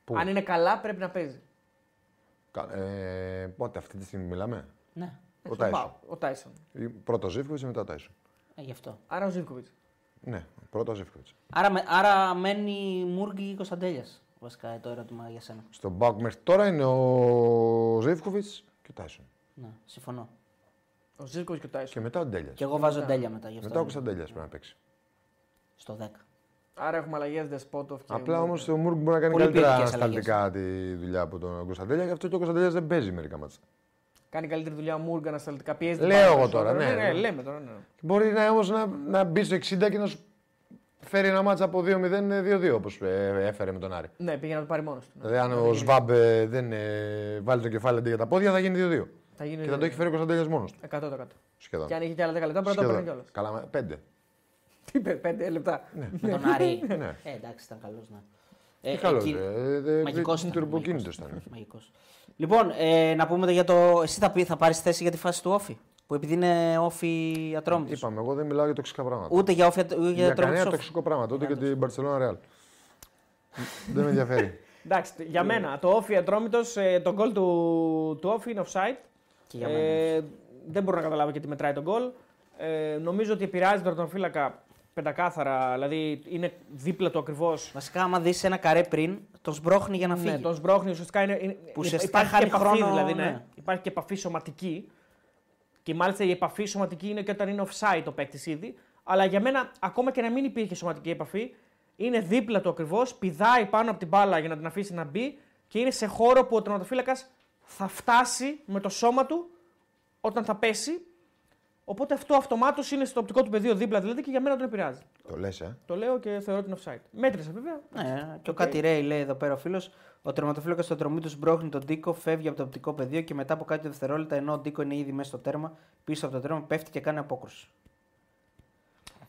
Πού; Αν είναι καλά, πρέπει να παίζει. Κα- Ε, πότε αυτή τη στιγμή μιλάμε; Ναι, Ο Στον Τάισον. Πάο, Ο Τάισον. Πρώτος Ζήφκοβιτς μετά ο Τάισον; ε, γι' αυτό. Άρα ο Ζήβκοβιτ. Ναι, πρώτος Ζήφκοβιτς. Άρα, με- άρα μένει Μούργη ή Κωνσταντέλιας. Βασικά ε, το ερώτημα για σένα. Στον Μπάουκ μέχρι τώρα είναι ο Ζήφκοβιτς και ο Τάισον. Ναι, συμφωνώ. Ο Ζήβκοβιτ και ο Τάισον. Και μετά ο Ντέλιας. Και εγώ βάζω τέλεια μετά γι' αυτό. Μετά ο Κωνσταντέλιας πρέπει να παίξει. Στο 10. Άρα έχουμε αλλαγές Δεσπότοφ και. Απλά όμως ο Μούργκ μπορεί να κάνει Πολύ καλύτερα ποιοτικές ανασταλτικά τη δουλειά από τον Κωνσταντέλια, γι' αυτό και ο Κωνσταντέλιας δεν παίζει μερικά μάτσα. Κάνει καλύτερη δουλειά ο Μούργα ανασταλτικά. Πιέζει την Λέω μπάλα εγώ περισσότερο. τώρα, ναι, ναι. ναι. λέμε τώρα. Ναι. Μπορεί να όμως να, να μπει στο 60 και να σου φέρει ένα μάτσα από 2-0 2-2 όπως έφερε με τον Άρη. ναι, πήγε να το πάρει μόνος του. Δηλαδή, αν ο Σβάμπ ε, δεν ε, βάλει το κεφάλι αντί για τα πόδια, θα γίνει 2-2. Θα γίνει Και θα το έχει φέρει ο Κωνσταντέλιας μόνος του. 100%. Σχεδόν. Και αν είχε και άλλα 10 λεπτά, πρέπει να το παίρνει κιόλας. Καλά, με- πέντε. (laughs) Τι είπε, 5 λεπτά. Με τον Άρη. (laughs) Ναι. ε, εντάξει, ήταν καλός. Ναι. Τι καλός. εκεί- Μαγικός ήταν, Τουρμποκίνητο μαγικός ήταν. Μαγικός. Λοιπόν, ε, να πούμε για το. Εσύ θα, πει- θα πάρεις θέση για τη φάση του Όφη; Που επειδή είναι Όφη ατρόμητος. Είπαμε, εγώ δεν μιλάω για τοξικά πράγματα. Ούτε για Όφη ούτε για, για κανένα ατρόμητος Όφη. τοξικό πράγμα. Ούτε για την Barcelona Real. δεν με ενδιαφέρει. (laughs) Εντάξει, για μένα το όφι ατρόμητος, το γκολ του, του όφι είναι offside. Και για μένα. Ε, δεν μπορώ να καταλάβω γιατί μετράει τον γκολ. Ε, νομίζω ότι επηρεάζει τον τερματοφύλακα πεντακάθαρα, δηλαδή είναι δίπλα του ακριβώς. Βασικά, άμα δεις ένα καρέ πριν, τον σμπρώχνει για να φύγει. Ναι, τον σμπρώχνει ουσιαστικά είναι. είναι ουσιαστικά υπάρχει και χάνει επαφή, χρόνο, δηλαδή, ναι. ναι. Υπάρχει και επαφή σωματική. Και μάλιστα η επαφή σωματική είναι και όταν είναι offside ο παίκτης ήδη. Αλλά για μένα, ακόμα και να μην υπήρχε σωματική επαφή, είναι δίπλα του ακριβώς, πηδάει πάνω από την μπάλα για να την αφήσει να μπει και είναι σε χώρο που ο τερματοφύλακας θα φτάσει με το σώμα του όταν θα πέσει. Οπότε αυτό αυτομάτως είναι στο οπτικό του πεδίο δίπλα δηλαδή και για μένα τον επηρεάζει. Το λες, ε; Το λέω και θεωρώ την offside. Μέτρησα βέβαια. Ναι, και ο Οκ. Κάτι Ρέι λέει εδώ πέρα ο φίλος. Ο τερματοφύλακας στο τρομή του σπρώχνει τον Ντίκο, φεύγει από το οπτικό πεδίο και μετά από κάτι δευτερόλεπτα ενώ ο Ντίκο είναι ήδη μέσα στο τέρμα, πίσω από το τέρμα πέφτει και κάνει απόκρουση.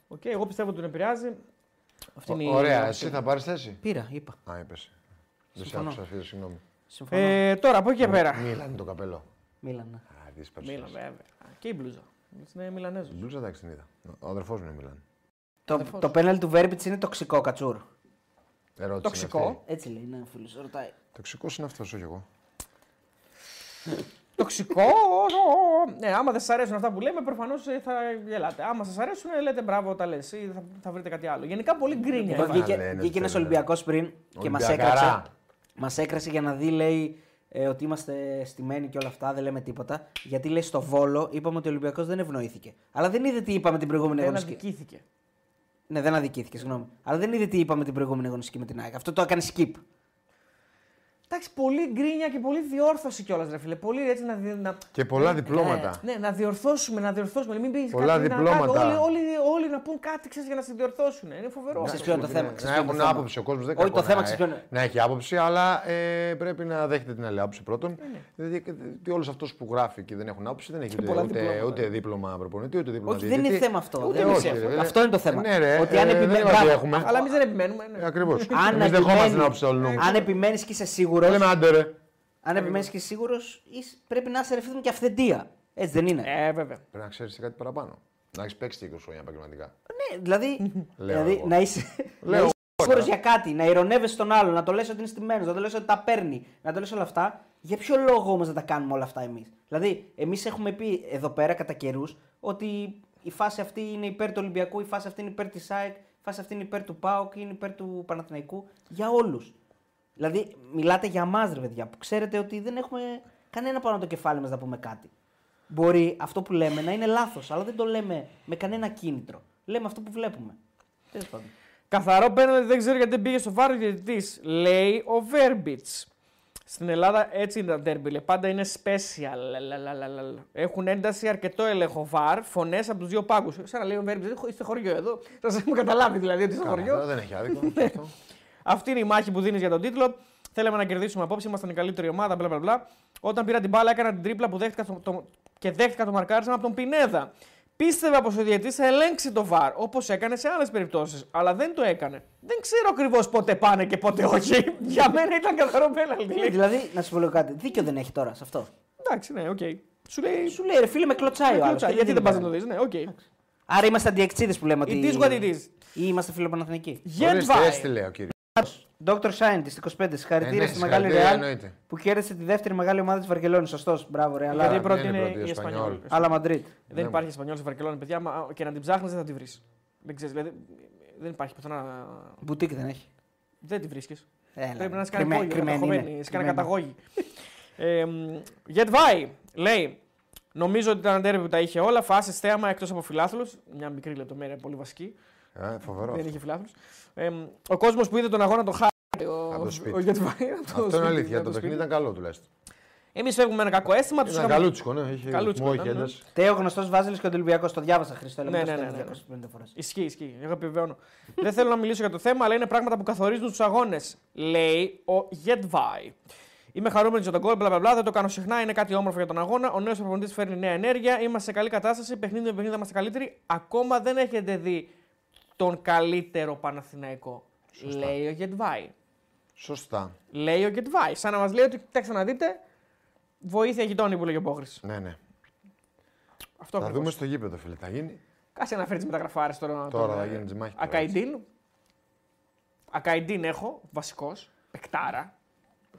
Οκ, εγώ πιστεύω ότι τον επηρεάζει. Αυτή είναι η- Ωραία, εσύ θα πάρεις θέση; Πήρα, είπα. Α, είπες. Δεν σε Συμφωνώ. άκουσα, φίλε, συγγνώμη. Συμφωνώ. Ε, τώρα από εκεί και πέρα. Μίλαν είναι το καπέλο. Μίλαν. ναι. Α, τι Μίλαν, βέβαια. Α, Και η μπλούζα. Είναι Μιλανέζος. Την μπλούζα εντάξει την είδα. Ο αδερφός μου είναι Μίλαν. Το, Αδερφός. το πέναλτι του Βέρμπιτς είναι τοξικό κατσούρ. Ερώτηση. Τοξικό. είναι αυτή. Έτσι λέει, ναι, φίλος. Ρωτάει. Τοξικός είναι αυτός, όχι εγώ. Τοξικό. Ναι, άμα δεν σας αρέσουν αυτά που λέμε, προφανώς θα γελάτε. Άμα σας αρέσουν, λέτε μπράβο, τα λες ή θα, θα βρείτε κάτι άλλο. Γενικά πολύ γκρίνια. Λοιπόν, Έβαλε, βγήκε, ναι, βγήκε ένας ναι, ναι. Ολυμπιακός πριν και μας Ολυμπιακάρα. έκραξε. Μας έκρασε για να δει, λέει, ε, ότι είμαστε στημένοι και όλα αυτά, δεν λέμε τίποτα. Γιατί λέει στο βόλο, είπαμε ότι ο Ολυμπιακός δεν ευνοήθηκε. Αλλά δεν είδε τι είπαμε την προηγούμενη Δεν αγωνιστική. αδικήθηκε. Ναι, δεν αδικήθηκε, συγγνώμη. Αλλά δεν είδε τι είπαμε την προηγούμενη αγωνιστική με την ΑΕΚ. Αυτό το έκανε skip. Εντάξει, πολύ γκρίνια και πολύ διόρθωση κιόλας, ρε φίλε. Πολύ έτσι να. δι- να... Και πολλά διπλώματα. Ναι, να διορθώσουμε, να διορθώσουμε. Μην πεις Πολλά κάτι, να διπλώματα. κάνουν- όλοι, όλοι, όλοι να πούν κάτι ξέρεις, για να σε διορθώσουν. Είναι φοβερό. Ξέρεις ποιο είναι το θέμα. Να ξέρεις ποιο είναι έχουν το θέμα. άποψη ο κόσμος. Δεν Όχι, κακό το θέμα να, ξέρεις ποιο είναι. να έχει άποψη, αλλά ε, πρέπει να δέχεται την άλλη άποψη πρώτον. Ε, ναι. Δηλαδή, γιατί όλος αυτός που γράφει και δεν έχουν άποψη δεν έχει ούτε, πολλά ούτε, διπλώματα. ούτε δίπλωμα προπονητή, ούτε δίπλωμα Όχι, δεν είναι διαιτητή. θέμα αυτό. Ούτε Δεν όχι, είναι- ρε, ρε. Αυτό είναι το θέμα. Ναι, ρε, Ότι αν ε, επιμένει- δεν είναι ότι μπράβο. έχουμε. Αλλά εμείς δεν επιμένουμε. Ναι. Ακριβώς. Αν Εμείς δεχόμαστε επιμένει- την άποψη όλων. Αν επιμένεις και είσαι σίγουρος. Λέμε άντε ρε. Αν επιμένεις και σίγουρος, πρέπει να είσαι ρε φίλε μου και αυθεντία. Έτσι δεν είναι. Ε, βέβαια. Πρέπει να ξέρεις κάτι παραπάνω. Να έχεις παίξει και 20 χρόνια επαγγελματικά. Ναι, δηλαδή, Λέω δηλαδή εγώ. να είσαι, να Λέω είσαι σίγουρος για κάτι, να ηρωνεύεσαι τον άλλον, να το λες ότι είναι στημένος, να το λες ότι τα παίρνει, να το λες όλα αυτά. Για ποιο λόγο όμως να τα κάνουμε όλα αυτά εμείς; Δηλαδή, εμείς έχουμε πει εδώ πέρα κατά καιρούς ότι η φάση αυτή είναι υπέρ του Ολυμπιακού, η φάση αυτή είναι υπέρ της ΑΕΚ, η φάση αυτή είναι υπέρ του ΠΑΟΚ, είναι υπέρ του Παναθηναϊκού. Για όλους. Δηλαδή, μιλάτε για εμά, ρε παιδιά, που ξέρετε ότι δεν έχουμε κανένα πάνω από το κεφάλι μας να πούμε κάτι. Μπορεί αυτό που λέμε να είναι λάθος, αλλά δεν το λέμε με κανένα κίνητρο. Λέμε αυτό που βλέπουμε. Τέλος πάντων. Καθαρό πέναλτι δεν ξέρω γιατί πήγε στο βάρος ο διαιτητής. Λέει ο Βέρμπιτς. Στην Ελλάδα έτσι είναι τα ντέρμπι. λέει, Πάντα είναι special. Λαλαλαλαλα. Έχουν ένταση αρκετό έλεγχο βαρ, φωνές από τους δύο πάγκους. Σαν να λέει ο Βέρμπιτς, είστε χωριό εδώ. Σας έχουμε καταλάβει δηλαδή ότι είστε Καλά, χωριό. τώρα δεν έχει άδικο. (laughs) αυτό. Αυτή είναι η μάχη που δίνεις για τον τίτλο. Θέλαμε να κερδίσουμε απόψε, ήμασταν η καλύτερη ομάδα. Μπλα, μπλα, μπλα. Όταν πήρα την μπάλα, έκανα την τρίπλα που δέχτηκα το, το- και δέχτηκα το μαρκάρισμα από τον Πινέδα. Πίστευα πως ο διαιτητής θα ελέγξει το VAR όπως έκανε σε άλλες περιπτώσεις. Αλλά δεν το έκανε. Δεν ξέρω ακριβώς πότε πάνε και πότε όχι. (laughs) για μένα ήταν καθαρό πέναλτι. Ναι, δηλαδή, να σου πω λίγο κάτι. Δίκιο δεν έχει τώρα σε αυτό. Εντάξει, ναι, οκ. Σου λέει. Σου λέει ρε φίλε, με κλωτσάει ο άλλος. κλωτσάει, γιατί δεν πας να το δεις, ναι, οκ. Άρα είμαστε αντιαεκτζήδες που λέμε ότι. It is what it is. Ή είμαστε φιλοπαναθηνικοί. Get Ορίστε, by. έστειλε ο κύριο. Dr. Scientist 25. Συγχαρητήρια Ε, ναι, στη μεγάλη συγχαρητήρια, Ρεάλ εννοείται. που κέρδισε τη δεύτερη μεγάλη ομάδα της Βαρκελόνης. Σωστός. Μπράβο, Ρεάλ. Γιατί η δεν πρώτη είναι είναι πρώτη, η η Εσπανιόλ. Εσπανιόλ. Αλλά Μαντρίτ. Δεν Ναι. υπάρχει Εσπανιόλ στη Βαρκελόνη, παιδιά, μα- και να την ψάχνεις δεν θα τη βρεις. Δεν ξέρεις, δηλαδή. Δεν υπάρχει πουθενά. Μπουτίκ δεν έχει. Δεν τη βρίσκεις. Έλα, Πρέπει να σε κρυμμέ- κάνει υπόγειο, κρυμμένη καταχωμένη, είναι. σε κάνει Κρυμμένη. καταγόγη. ε, Γετβάη λέει, νομίζω ότι ήταν ντέρμπι που τα είχε όλα, φάσεις θέαμα εκτός από φιλάθλους. Μια μικρή λεπτομέρεια, πολύ βασική. Ε, φοβερό. Δεν είχε φιλάθλους. Ε, ο κόσμος που είδε τον αγώνα τον χάρη. Ο, Από το σπίτι. ο Γετβάη. από το Αυτό είναι σπίτι, αλήθεια. από Το το παιχνίδι σπίτι. ήταν καλό τουλάχιστον. Εμείς φεύγουμε με ένα κακό αίσθημα. Τους Ήταν είχαμε- καλούτσικο, ναι. Είχε Καλούτσικο ρυθμό, είχε ήταν, ναι. ένταση. Τέο γνωστός Βάζελο και ο Ολυμπιακός. Το διάβασα Χριστό. Ναι, ναι, ναι, ναι. 250 φορές. Ισχύει, ισχύει. Εγώ επιβεβαιώνω. Δεν θέλω να μιλήσω για το θέμα, αλλά είναι πράγματα που καθορίζουν τους αγώνες. Λέει ο Γετβάη. Είμαι χαρούμενος για τον κόλ, μπλα μπλα μπλα. Δεν το κάνω συχνά. Είναι κάτι όμορφο για τον αγώνα. Ο νέος προπονητής φέρνει νέα ενέργεια. Είμαστε σε καλή κατάσταση. Παιχνίδι με παιχνίδι θα είμαστε καλύτεροι. Ακόμα δεν έχετε δει τον καλύτερο Παναθηναϊκό. Λέει ο Γετβάη. Σωστά. Λέει ο Γετβάη. Σαν να μας λέει ότι κοιτάξτε να δείτε. Βοήθεια γειτόνι που λέγει ο Μπόχρη. Ναι, ναι. Αυτό Θα ακριβώς. δούμε στο γήπεδο, φίλε. Θα γίνει. Κάτσε να φέρεις τι μεταγραφάρες τώρα. Τώρα τον, θα ε, γίνει τη μάχη. τώρα, Ακαϊντίν. Ακαϊντίν έχω, βασικός. Πεκτάρα.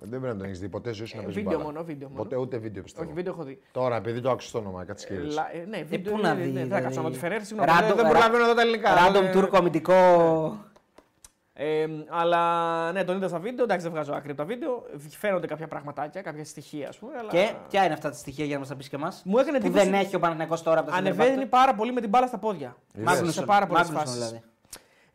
Δεν πρέπει να τον έχεις δει ποτέ ζωή σου να Ε, παίζει βίντεο μπάλα. μόνο, βίντεο μόνο. Ποτέ ούτε βίντεο πιστεύω. Όχι, βίντεο έχω δει. Τώρα, επειδή το άκουσα το όνομα, κάτσε και Ε, είδες. λα- ε, ναι, βίντεο. πού να ναι, δεις, ναι, Δεν θα δηλαδή. κάτσω να τη φέρει. Συγγνώμη, Random- δεν- δεν προλαβαίνω εδώ τα ελληνικά. Ράντομ Ε, τουρκο αμυντικό. ε, αλλά ναι, τον είδα στα βίντεο. Εντάξει, δεν βγάζω άκρη από τα βίντεο. Φαίνονται κάποια πραγματάκια, κάποια στοιχεία, ας πούμε. Αλλά... Και ποια είναι αυτά τα στοιχεία για να μας τα πεις και εμάς. Μου έκανε Που εντύπωση. δεν έχει ο Παναθηναϊκός τώρα από τα Ανεβαίνει center back πάρα πολύ με την μπάλα στα πόδια. Είδες. Μάγνουσον, σε πάρα πολλές Μάγνουσον, φάσεις. δηλαδή.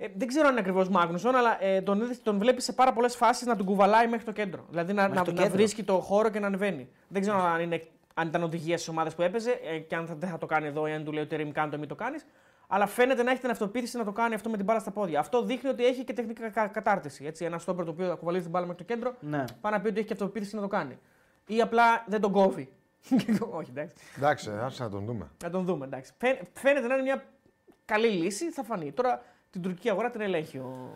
Ε, δεν ξέρω αν είναι ακριβώς Μάγνουσον, αλλά ε, τον, είδες- τον βλέπεις σε πάρα πολλές φάσεις να τον κουβαλάει μέχρι το κέντρο. Δηλαδή να, Μέχρι να, το να κέντρο. βρίσκει το χώρο και να ανεβαίνει. Δεν ξέρω αν, είναι, αν ήταν οδηγία στις ομάδες που έπαιζε ε, και αν θα, δεν θα το κάνει εδώ ή αν του λέει ότι Ρήμ κάνει το μην το κάνεις. Αλλά φαίνεται να έχει την αυτοποίθηση να το κάνει αυτό με την μπάλα στα πόδια. Αυτό δείχνει ότι έχει και τεχνική κα- κατάρτιση. Έτσι. Ένα στόπερ το οποίο θα κουβαλήσει την μπάλα μέχρι το κέντρο, Ναι. πάει να πει ότι έχει και αυτοποίθηση να το κάνει. Ή απλά δεν τον κόβει. (laughs) Όχι, εντάξει. Εντάξει, άσε να τον δούμε. Να τον δούμε. Εντάξει. Φαίν- Φαίνεται να είναι μια καλή λύση, θα φανεί. Τώρα την τουρκική αγορά την ελέγχει ο.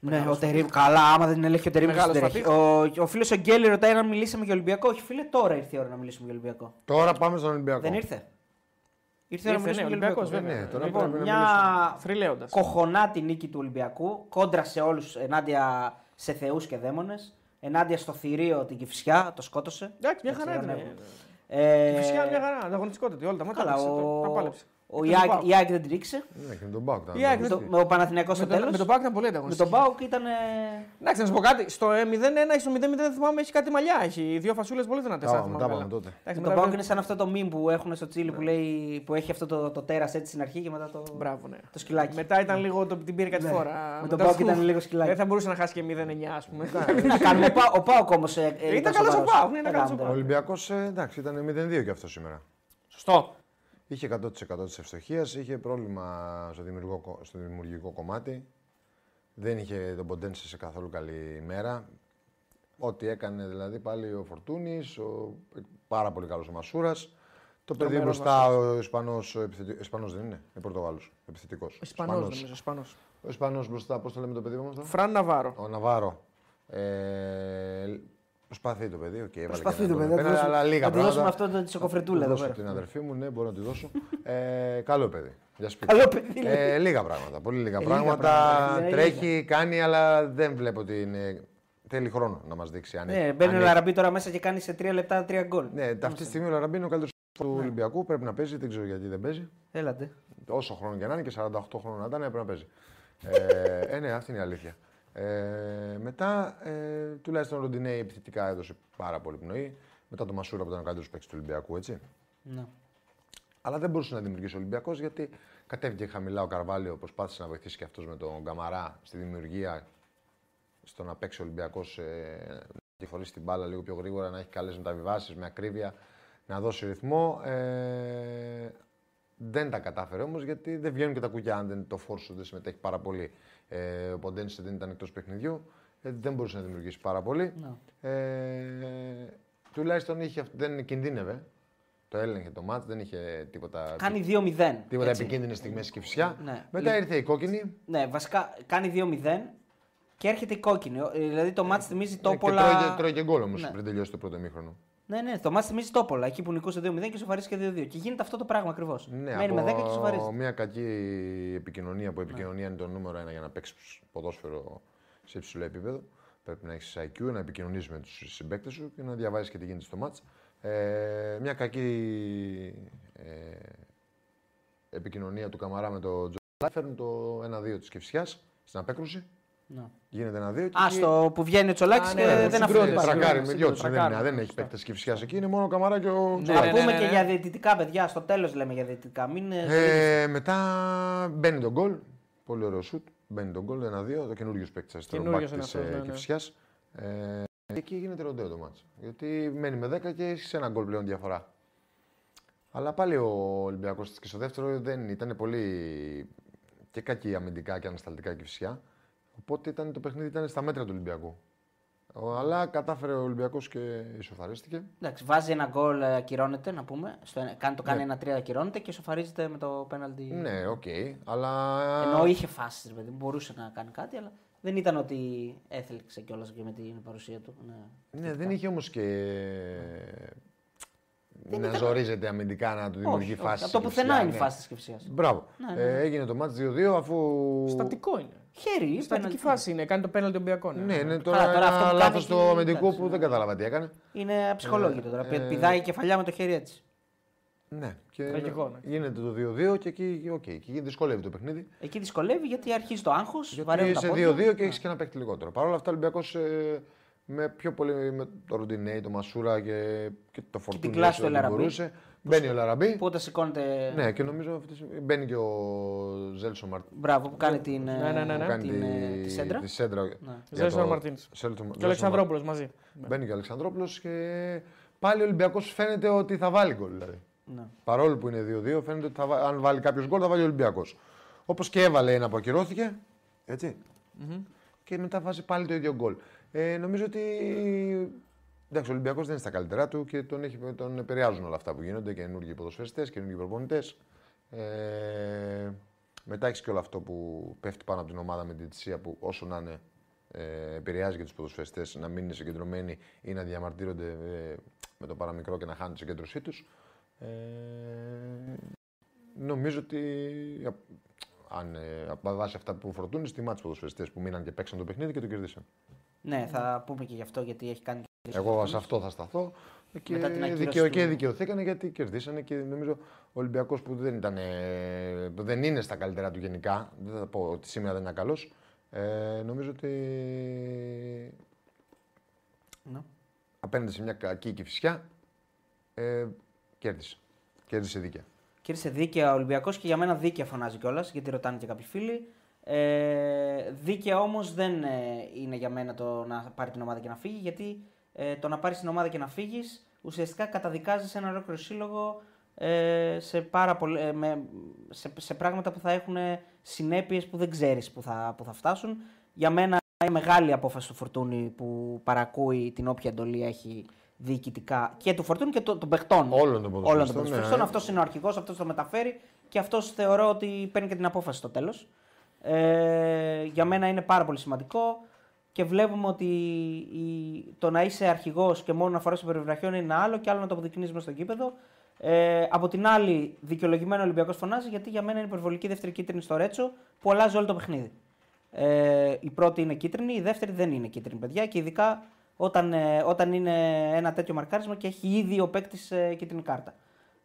Ναι, ο Τερίμ. Καλά, άμα δεν την ελέγχει ο Τερίμ, δεν Μεγάλος την ελέγχει. Ο, ο φίλος ο Γκέλη ρωτάει αν μιλήσαμε για Ολυμπιακό. Όχι, φίλε, τώρα ήρθε η ώρα να μιλήσουμε για Ολυμπιακό. Τώρα πάμε στον Ολυμπιακό. Δεν ήρθε. Ήρθε η ώρα να Ήρθε, ναι, μιλήσουμε για Ολυμπιακός, Ολυμπιακό. βέβαια. Ναι, τώρα Λοιπόν, πρέπει να μια Θρυλέοντα. κοχονάτη νίκη του Ολυμπιακού, κόντρα σε όλους ενάντια σε θεούς και δαίμονες, ενάντια στο θηρίο την Κυφσιά, το σκότωσε. Εντάξει, μια χαρά Έτσι, ήταν. ειρωνεύω. Ε, Φυσικά μια χαρά. Ανταγωνιστικότητα. Όλα τα μάτια. Καλά, τα ο, τα πάλεψε. Ο Και Ιάκ- τον Πάοκ. η Άκη δεν την ρίξε. Ναι, και με τον Μπάουκ. ήταν Η ΑΕΚ Με ανταγωνιστική. το- Με ο Παναθηναϊκός Με στο τον- τέλο. Με τον Πάοκ ήταν πολύ Με ανταγωνιστική. τον Πάουκ ήταν. Εντάξει, να σου πω κάτι. Στο ε, 0-1 ή στο 0-0 δεν θυμάμαι, έχει κάτι μαλλιά. Έχει δύο φασούλες πολύ δυνατές. Τα είπαμε, τα είπαμε τότε. Εντάξει, Με μετά τον Πάουκ δεν- είναι σαν αυτό το meme που έχουν στο Τσίλι που, λέει, που έχει αυτό το, το τέρας έτσι στην αρχή και μετά το, Μπράβο, ναι. το σκυλάκι. Μετά ήταν λίγο το, την πήρε κάτι Ναι. φορά. Με Μετά τον Πάουκ του- ήταν λίγο σκυλάκι. Δεν θα μπορούσε να χάσει και 0-9, ας πούμε. Τι να κάνουμε, ο Πα- ο Πάουκ όμως. Ήταν καλός ο Πάουκ, ναι, ήταν καλός ο Ο Πάουκ. Ολυμπιακό εντάξει ήταν 0-2 και αυτό σήμερα. Σωστό. Είχε 100% της ευστοχίας, είχε πρόβλημα στο δημιουργικό, στο δημιουργικό κομμάτι. Δεν είχε τον Ποντένσε σε καθόλου καλή μέρα. Ό,τι έκανε δηλαδή πάλι ο Φορτούνης, ο πάρα πολύ καλός ο Μασούρας. Το παιδί Τρομερός μπροστά ο Ισπανός. Ισπανός δεν είναι, είναι Πορτογάλος. Επιθετικός. Ισπανός νομίζω. Ισπανός. Ο Ισπανός μπροστά, πώς το λέμε το παιδί μας. Φραν Ναβάρο. Ο Ναβάρο. Ε, προσπαθεί το παιδί, okay, έβαλε Προσπαθεί και το ένα παιδί. γκολ θα πέναλτι, δώσουμε- αλλά λίγα Θα του δώσουμε πράγματα. αυτό το τσοκοφρετούλα Να εδώ δώσω πέρα. την αδερφή μου, ναι, μπορώ να τη δώσω. (laughs) Ε, καλό παιδί. Για σπίτι. Καλό παιδί. λέει. Ε, λίγα πράγματα. Πολύ λίγα Ε, λίγα πράγματα. πράγματα, είναι Τρέχει, κάνει, αλλά δεν βλέπω ότι είναι. Θέλει χρόνο να μας δείξει αν Ναι, έχει- μπαίνει αν ο έχει. Λαραμπή τώρα μέσα και κάνει σε τρία λεπτά τρία γκολ. Ναι, αυτή τη στιγμή ο Λαραμπή είναι ο καλύτερος του Ναι. Ολυμπιακού. Πρέπει να παίζει, δεν ξέρω γιατί δεν παίζει. Έλατε. Όσο χρόνο και να είναι και 48 χρόνια να ήταν, έπρεπε να παίζει. ε, ε, ναι, αυτή είναι η αλήθεια. Ε, μετά, ε, τουλάχιστον ο Ροντινέη επιθετικά έδωσε πάρα πολύ πνοή. Μετά το Μασούρα που ήταν ο καλύτερος παίκτης του Ολυμπιακού, έτσι. Ναι. Αλλά δεν μπορούσε να δημιουργήσει ο Ολυμπιακός γιατί κατέβηκε χαμηλά ο Καρβάλιο. Προσπάθησε να βοηθήσει και αυτός με τον Καμαρά στη δημιουργία στο να παίξει ο Ολυμπιακός ε, να κυφορήσει την μπάλα λίγο πιο γρήγορα, να έχει καλές μεταβιβάσεις με ακρίβεια, να δώσει ρυθμό. Ε, δεν τα κατάφερε όμως γιατί δεν βγαίνουν και τα κουκιά αν δεν το φόρσο δεν συμμετέχει πάρα πολύ. Ε, ο Ποντένσε δεν ήταν εκτός παιχνιδιού. Ε, δεν μπορούσε να δημιουργήσει πάρα πολύ. Ναι. Ε, τουλάχιστον είχε, αυ- δεν κινδύνευε. Το έλεγχε το μάτς, δεν είχε τίποτα, Κάνει 2-0. τίποτα έτσι. επικίνδυνες στιγμές και φυσιά. Ναι. Μετά ήρθε η κόκκινη. Ναι, βασικά κάνει 2-0 και έρχεται η κόκκινη. Ο- Δηλαδή το μάτς θυμίζει ε, και τόπολα. τρώει, και- τρώει και γκολ όμως Ναι. πριν τελειώσει το πρώτο μήχρονο. Ναι, ναι, το μάτς θυμίζει τόπολα. Εκεί που νικούσε 2-0 και σοφαρίζει και 2-2. Και γίνεται αυτό το πράγμα ακριβώς. Ναι, Μένει με 10 και από σοφαρίζει. μια κακή επικοινωνία που η επικοινωνία είναι το νούμερο ένα για να παίξεις ποδόσφαιρο σε υψηλό επίπεδο. Πρέπει να έχεις IQ, να επικοινωνείς με τους συμπαίκτες σου και να διαβάζεις και τι γίνεται στο μάτς. Ε, μια κακή ε, επικοινωνία του Καμαρά με τον Τζο φέρνει το 1-2 της Κυφσιά στην απέκρουση. Ναι. Γίνεται 1-2. και Α, εκεί- στο που βγαίνει ο Τσολάκης Α, και ναι, ναι, δεν συγκρούεται, αφήνει. συγκρούεται. Τρακάρι με συγκρούεται, δυο τους. τρακάρι, Δεν, δεν ναι, έχει σωστά. παίκτες Κυφσιάς εκεί, είναι μόνο ο Καμαρά και ο Ναι, Να Τζολάκης. ναι, πούμε ναι, και ναι. για διαιτητικά, παιδιά. Στο τέλος λέμε για διαιτητικά. Μην. ε, Ε, μετά μπαίνει το γκολ. Πολύ ωραίο σουτ. Μπαίνει το γκολ 1-2. Το καινούριο παίκτη αριστερό μπακ Καινούριος είναι της αυτός, ναι, ναι. Κηφισιάς. Ε, και εκεί γίνεται ροντέο το ματς. Γιατί μένει με 10 και έχει ένα γκολ πλέον διαφορά. Αλλά πάλι ο Ολυμπιακός και στο δεύτερο δεν ήταν πολύ και κακή αμυντικά και ανασταλτικά η Κηφισιά. Οπότε ήταν, το παιχνίδι ήταν στα μέτρα του Ολυμπιακού. Ο- Αλλά κατάφερε ο Ολυμπιακός και ισοφαρίστηκε. Εντάξει, βάζει ένα γκολ, ε, ακυρώνεται να πούμε. Στο, ένα- κάνει, το κάνει Ναι. ένα 3 ακυρώνεται ισοφαρίζεται με το πέναλτι. Ναι, οκ. αλλά. Ενώ είχε φάσεις, παιδί, μου, μπορούσε να κάνει κάτι, αλλά δεν ήταν ότι έθελξε κιόλας και με την παρουσία του. Ναι, Ναι, δεν είχε όμως και. να ζορίζεται αμυντικά να του δημιουργεί όχι, φάση. όχι. Από το και πουθενά φυσικά, είναι η ναι. φάση της Κυψία. Μπράβο. Ναι, ναι, Ε, έγινε το μάτς 2-2 αφού. Στατικό είναι. Χέρι, Στατική πέναλτι. φάση είναι. Κάνει το πέναλτι Ολυμπιακό. Ναι, είναι Καλά, τώρα, τώρα αυτό που ένα κάνει λάθος εκεί, του αμυντικού εντάξει, που ναι. δεν κατάλαβα τι έκανε. Είναι αψυχολόγητο τώρα. Ε, Πηδάει η κεφαλιά με το χέρι έτσι. Ναι, και Τραγικό, ναι. γίνεται το 2-2 και εκεί, οκ, εκεί δυσκολεύει το παιχνίδι. Εκεί δυσκολεύει γιατί αρχίζει το άγχος. Γιατί είσαι 2-2 και έχεις και ένα παίκτη λιγότερο. Παρ' όλα αυτά ο Ολυμπιακός με πιο πολύ με το Ροντινέι, το Μασούρα και, και το Φορτούνι. κλάση του όσο Ελαραμπή. μπορούσε. Μπαίνει ο Λαραμπή. Που όταν σηκώνεται. Ναι, και νομίζω αυτή τη στιγμή μπαίνει και ο Ζέλσον Μαρτίν. Μπράβο, που κάνει την, Ναι, ναι, ναι, ναι. ε, Κάνει την, ε, τη σέντρα. Τη σέντρα. Ναι. για Ζέλσον το- Μαρτίνς. Σέλσον- Και ο Ζέλσον Αλεξανδρόπουλος μαζί. Μπαίνει και ο Αλεξανδρόπουλος και πάλι ο Ολυμπιακός φαίνεται ότι θα βάλει γκολ. Δηλαδή. Ναι. Παρόλο που είναι 2-2, φαίνεται ότι θα, βά- αν βάλει κάποιος γκολ θα βάλει ο Ολυμπιακός. Όπως και έβαλε ένα που ακυρώθηκε. Έτσι. Και μετά βάζει πάλι το ίδιο γκολ. Ε, νομίζω ότι. Εντάξει, ο Ολυμπιακός δεν είναι στα καλύτερά του και τον, έχει, τον επηρεάζουν όλα αυτά που γίνονται. Καινούργιοι ποδοσφαιριστές, καινούργιοι προπονητές. Ε, μετά έχεις και όλο αυτό που πέφτει πάνω από την ομάδα με την θυσία που όσο να είναι ε, επηρεάζει και τους ποδοσφαιριστές να μην είναι συγκεντρωμένοι ή να διαμαρτύρονται ε, με το παραμικρό και να χάνουν τη συγκέντρωσή τους. Ε, νομίζω ότι α, αν ε, από βάση αυτά που φορτούν, στιμά τους ποδοσφαιριστές που μείναν και παίξαν το παιχνίδι και το κερδίσαν. ναι, θα πούμε και γι' αυτό γιατί έχει κάνει. Και Εγώ σε αυτό θα σταθώ. Και, Μετά την ακύρωση δικαιο, του- και δικαιωθήκανε γιατί κερδίσανε και νομίζω ο Ολυμπιακός που δεν, ήταν, ε, που δεν είναι στα καλύτερα του γενικά, δεν θα πω ότι σήμερα δεν είναι καλός. Ε, νομίζω ότι Ναι. απέναντι σε μια κακή κυφισιά ε, κέρδισε. Κέρδισε δίκαια. Κέρδισε δίκαια ο Ολυμπιακός και για μένα δίκαια φωνάζει κιόλας, γιατί ρωτάνε και κάποιοι φίλοι. Ε, δίκαια όμως δεν ε, είναι για μένα το να πάρει την ομάδα και να φύγει, γιατί ε, το να πάρεις την ομάδα και να φύγεις ουσιαστικά καταδικάζεις ένα ολόκληρο σύλλογο ε, σε, πάρα πολλ- ε, με, σε, σε πράγματα που θα έχουν συνέπειες που δεν ξέρεις που θα, που θα φτάσουν. Για μένα είναι μεγάλη απόφαση του Φορτούνη που παρακούει την όποια εντολή έχει διοικητικά και του Φορτούνη και των των παιχτών. Όλων των Όλων των ποδοσφαιριστών, ποδοσφαιριστών. ναι. Αυτός είναι ο αρχηγός, αυτός το μεταφέρει και αυτός θεωρώ ότι παίρνει και την απόφαση στο τέλος. Ε, για μένα είναι πάρα πολύ σημαντικό και βλέπουμε ότι η, το να είσαι αρχηγός και μόνο να φοράς το περιβραχιόν είναι ένα άλλο και άλλο να το αποδεικνύεις μέσα στο γήπεδο. Ε, από την άλλη, δικαιολογημένο ο Ολυμπιακός φωνάζει γιατί για μένα είναι υπερβολική δεύτερη κίτρινη στο Ρέτσο που αλλάζει όλο το παιχνίδι. Ε, η πρώτη είναι κίτρινη, η δεύτερη δεν είναι κίτρινη, παιδιά. Και ειδικά όταν, ε, όταν είναι ένα τέτοιο μαρκάρισμα και έχει ήδη ο παίκτης ε, κίτρινη κάρτα.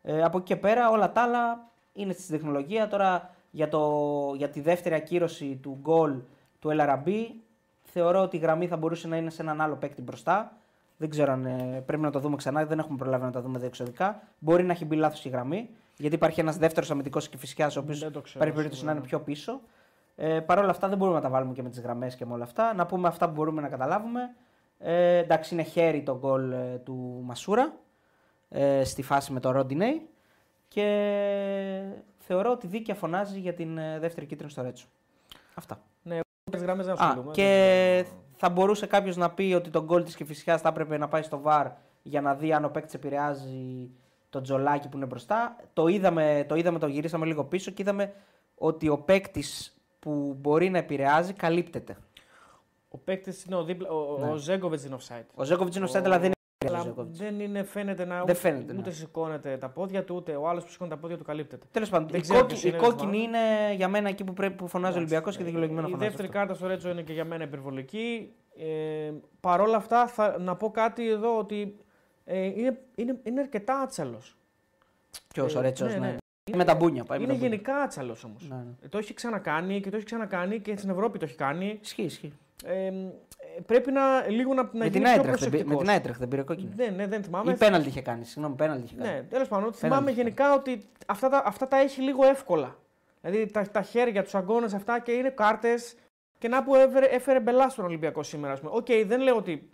Ε, από εκεί και πέρα όλα τα άλλα είναι στη τεχνολογία. Τώρα για, το, για τη δεύτερη ακύρωση του γκολ του LRB θεωρώ ότι η γραμμή θα μπορούσε να είναι σε έναν άλλο παίκτη μπροστά. Δεν ξέρω αν ε, πρέπει να το δούμε ξανά, δεν έχουμε προλάβει να τα δούμε διεξοδικά. Μπορεί να έχει μπει λάθος η γραμμή, γιατί υπάρχει ένας δεύτερος αμυντικός και φυσικά, ο οποίος Δεν το ξέρω, υπάρχει περίπτωση να είναι σίγουρα. πιο πίσω. Ε, Παρ' όλα αυτά δεν μπορούμε να τα βάλουμε και με τις γραμμές και με όλα αυτά. Να πούμε αυτά που μπορούμε να καταλάβουμε. Ε, εντάξει, είναι χέρι το γκολ ε, του Μασούρα ε, στη φάση με το Ρόντινεϊ και θεωρώ ότι δίκαια φωνάζει για την ε, δεύτερη κίτρινη στο Ρέτσο. Αυτά. Τι γραμμέ δεν Α, ασχολούμαι. και θα μπορούσε κάποιος να πει ότι το γκολ τη Κεφυσιά θα έπρεπε να πάει στο βαρ για να δει αν ο παίκτης επηρεάζει το τζολάκι που είναι μπροστά. Το είδαμε, το είδαμε, το γυρίσαμε λίγο πίσω και είδαμε ότι ο παίκτης που μπορεί να επηρεάζει καλύπτεται. Ο παίκτης είναι ο δίπλα. Ο, Ναι. ο Ζέγκοβιτς είναι offside. Ο Ζέκοβιτ είναι ο Σέντ, αλλά δεν είναι ο Αλλά Ζέκοβιτς. δεν είναι, φαίνεται να. Δεν φαίνεται, Ούτε ναι. σηκώνεται τα πόδια του, ούτε ο άλλος που σηκώνει τα πόδια του καλύπτεται. Τέλος πάντων, Δεν η, ξέρω κόκκι- ποιος η είναι, κόκκινη δεν είναι για μένα εκεί που, πρέπει, που φωνάζει ο Ολυμπιακός και δικαιολογημένο Η φωνάζει. δεύτερη αυτό. κάρτα στο Ρέτσο είναι και για μένα υπερβολική. Ε, Παρ' όλα αυτά, θα, να πω κάτι εδώ ότι ε, είναι, είναι, είναι αρκετά άτσαλος. Ποιος ο Ρέτσος, ναι, ναι. ναι. Με τα μπούνια. Πάει με Είναι τα μπούνια. γενικά άτσαλος όμως. Ναι, ναι. Το έχει ξανακάνει και το έχει ξανακάνει και στην Ευρώπη το έχει κάνει. Ισχύει, ισχύει. Ε, ε, πρέπει να, λίγο να, να Με την γίνει πιο Άιτρεχτ δεν πήρε- με προσεκτικός. την Άιτρεχτ δεν πήρε κόκκινη. Ναι, ναι, δεν θυμάμαι. Ή πέναλτι είχε κάνει. Συγγνώμη, πέναλτι είχε κάνει. Ναι, τέλος πάντων. Θυμάμαι είχε γενικά ότι αυτά τα, αυτά τα έχει λίγο εύκολα. Δηλαδή τα, τα χέρια, τους αγκώνες αυτά και είναι κάρτες. Και να που έφερε, έφερε μπελά στον Ολυμπιακό σήμερα. ας πούμε. Οκ, δεν λέω ότι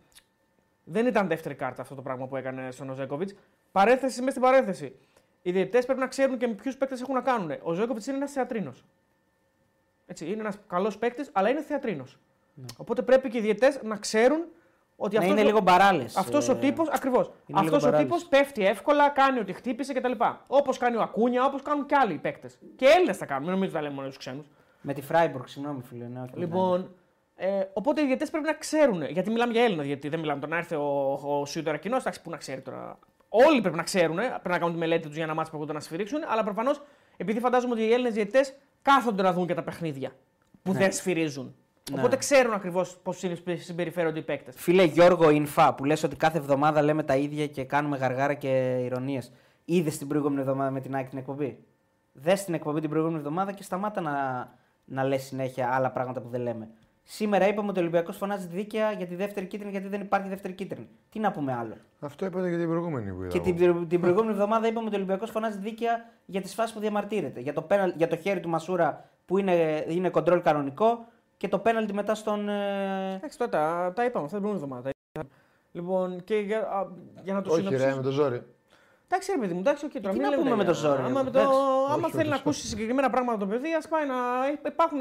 δεν ήταν δεύτερη κάρτα αυτό το πράγμα που έκανε στον Ζίβκοβιτς. Παρένθεση μες στην παρένθεση. Οι διαιτητές πρέπει να ξέρουν και με ποιους παίκτες έχουν να κάνουν. Ο Ζίβκοβιτς είναι ένας θεατρίνος. Έτσι, είναι ένας καλός παίκτης, αλλά είναι θεατρίνος. Οπότε πρέπει και οι διαιτητές να ξέρουν ότι Ναι. Να αυτός είναι λίγο μπαράλες. αυτός ο τύπος, ακριβώς. είναι λίγο Αυτός ο μπαράδες. τύπος πέφτει εύκολα, κάνει ότι χτύπησε κτλ. Όπως κάνει ο Ακούνια, όπως κάνουν και άλλοι παίκτες. Και Έλληνες τα κάνουν, μην νομίζω τα λέμε μόνο τους ξένους. Με τη Φράιμπουργκ, συγγνώμη φίλε. Ναι, όχι με την Λοιπόν, ε, οπότε οι διαιτές πρέπει να ξέρουν. Γιατί μιλάμε για Έλληνα διαιτητή, δεν μιλάμε τώρα να έρθει ο, ο Σιούτο κοινό, εντάξει, πού να ξέρει τώρα. Όλοι πρέπει να ξέρουν, πρέπει να κάνουν τη μελέτη τους για να μάθουν που έρχονται να σφυρίξουν, αλλά προφανώς επειδή φαντάζομαι ότι οι Έλληνες διαιτητέ κάθονται να δουν και τα παιχνίδια που Ναι. δεν σφυρίζουν. Ναι. Οπότε ξέρουν ακριβώς πώ συμπεριφέρονται οι παίκτες. Φίλε Γιώργο Ινφά, που λες ότι κάθε εβδομάδα λέμε τα ίδια και κάνουμε γαργάρα και ηρωνίες. Είδες την προηγούμενη εβδομάδα με την ΑΕΚ την εκπομπή; Δες την εκπομπή την προηγούμενη εβδομάδα και σταμάτα να, να λες συνέχεια άλλα πράγματα που δεν λέμε. Σήμερα είπαμε ότι ο Ολυμπιακός φωνάζει δίκαια για τη δεύτερη κίτρινη γιατί δεν υπάρχει δεύτερη κίτρινη. Τι να πούμε άλλο; Αυτό είπατε και την προηγούμενη που είδα. Και εγώ. την, την προηγούμενη εβδομάδα είπαμε ότι ο Ολυμπιακός φωνάζει δίκαια για τις φάσεις που διαμαρτύρεται. Για το, πέναλ, για το χέρι του Μασούρα που είναι, είναι κοντρόλ κανονικό και το πέναλτι μετά στον. ε, Εντάξει, τώρα τα, τα είπαμε αυτά την προηγούμενη εβδομάδα. τα είπαμε. Λοιπόν, και για, α, για να το Όχι, συνοψίσω. ρε, με το ζόρι. Εντάξει, ρε παιδί μου, εντάξει, okay, τώρα τι μην να λέμε πούμε τα με το ίδια. ζόρι, Άμα, εγώ, με το, εντάξει. άμα Όχι, θέλει να όχι, ακούσει συγκεκριμένα πράγματα το παιδί, ας πάει να. Υπάρχουν.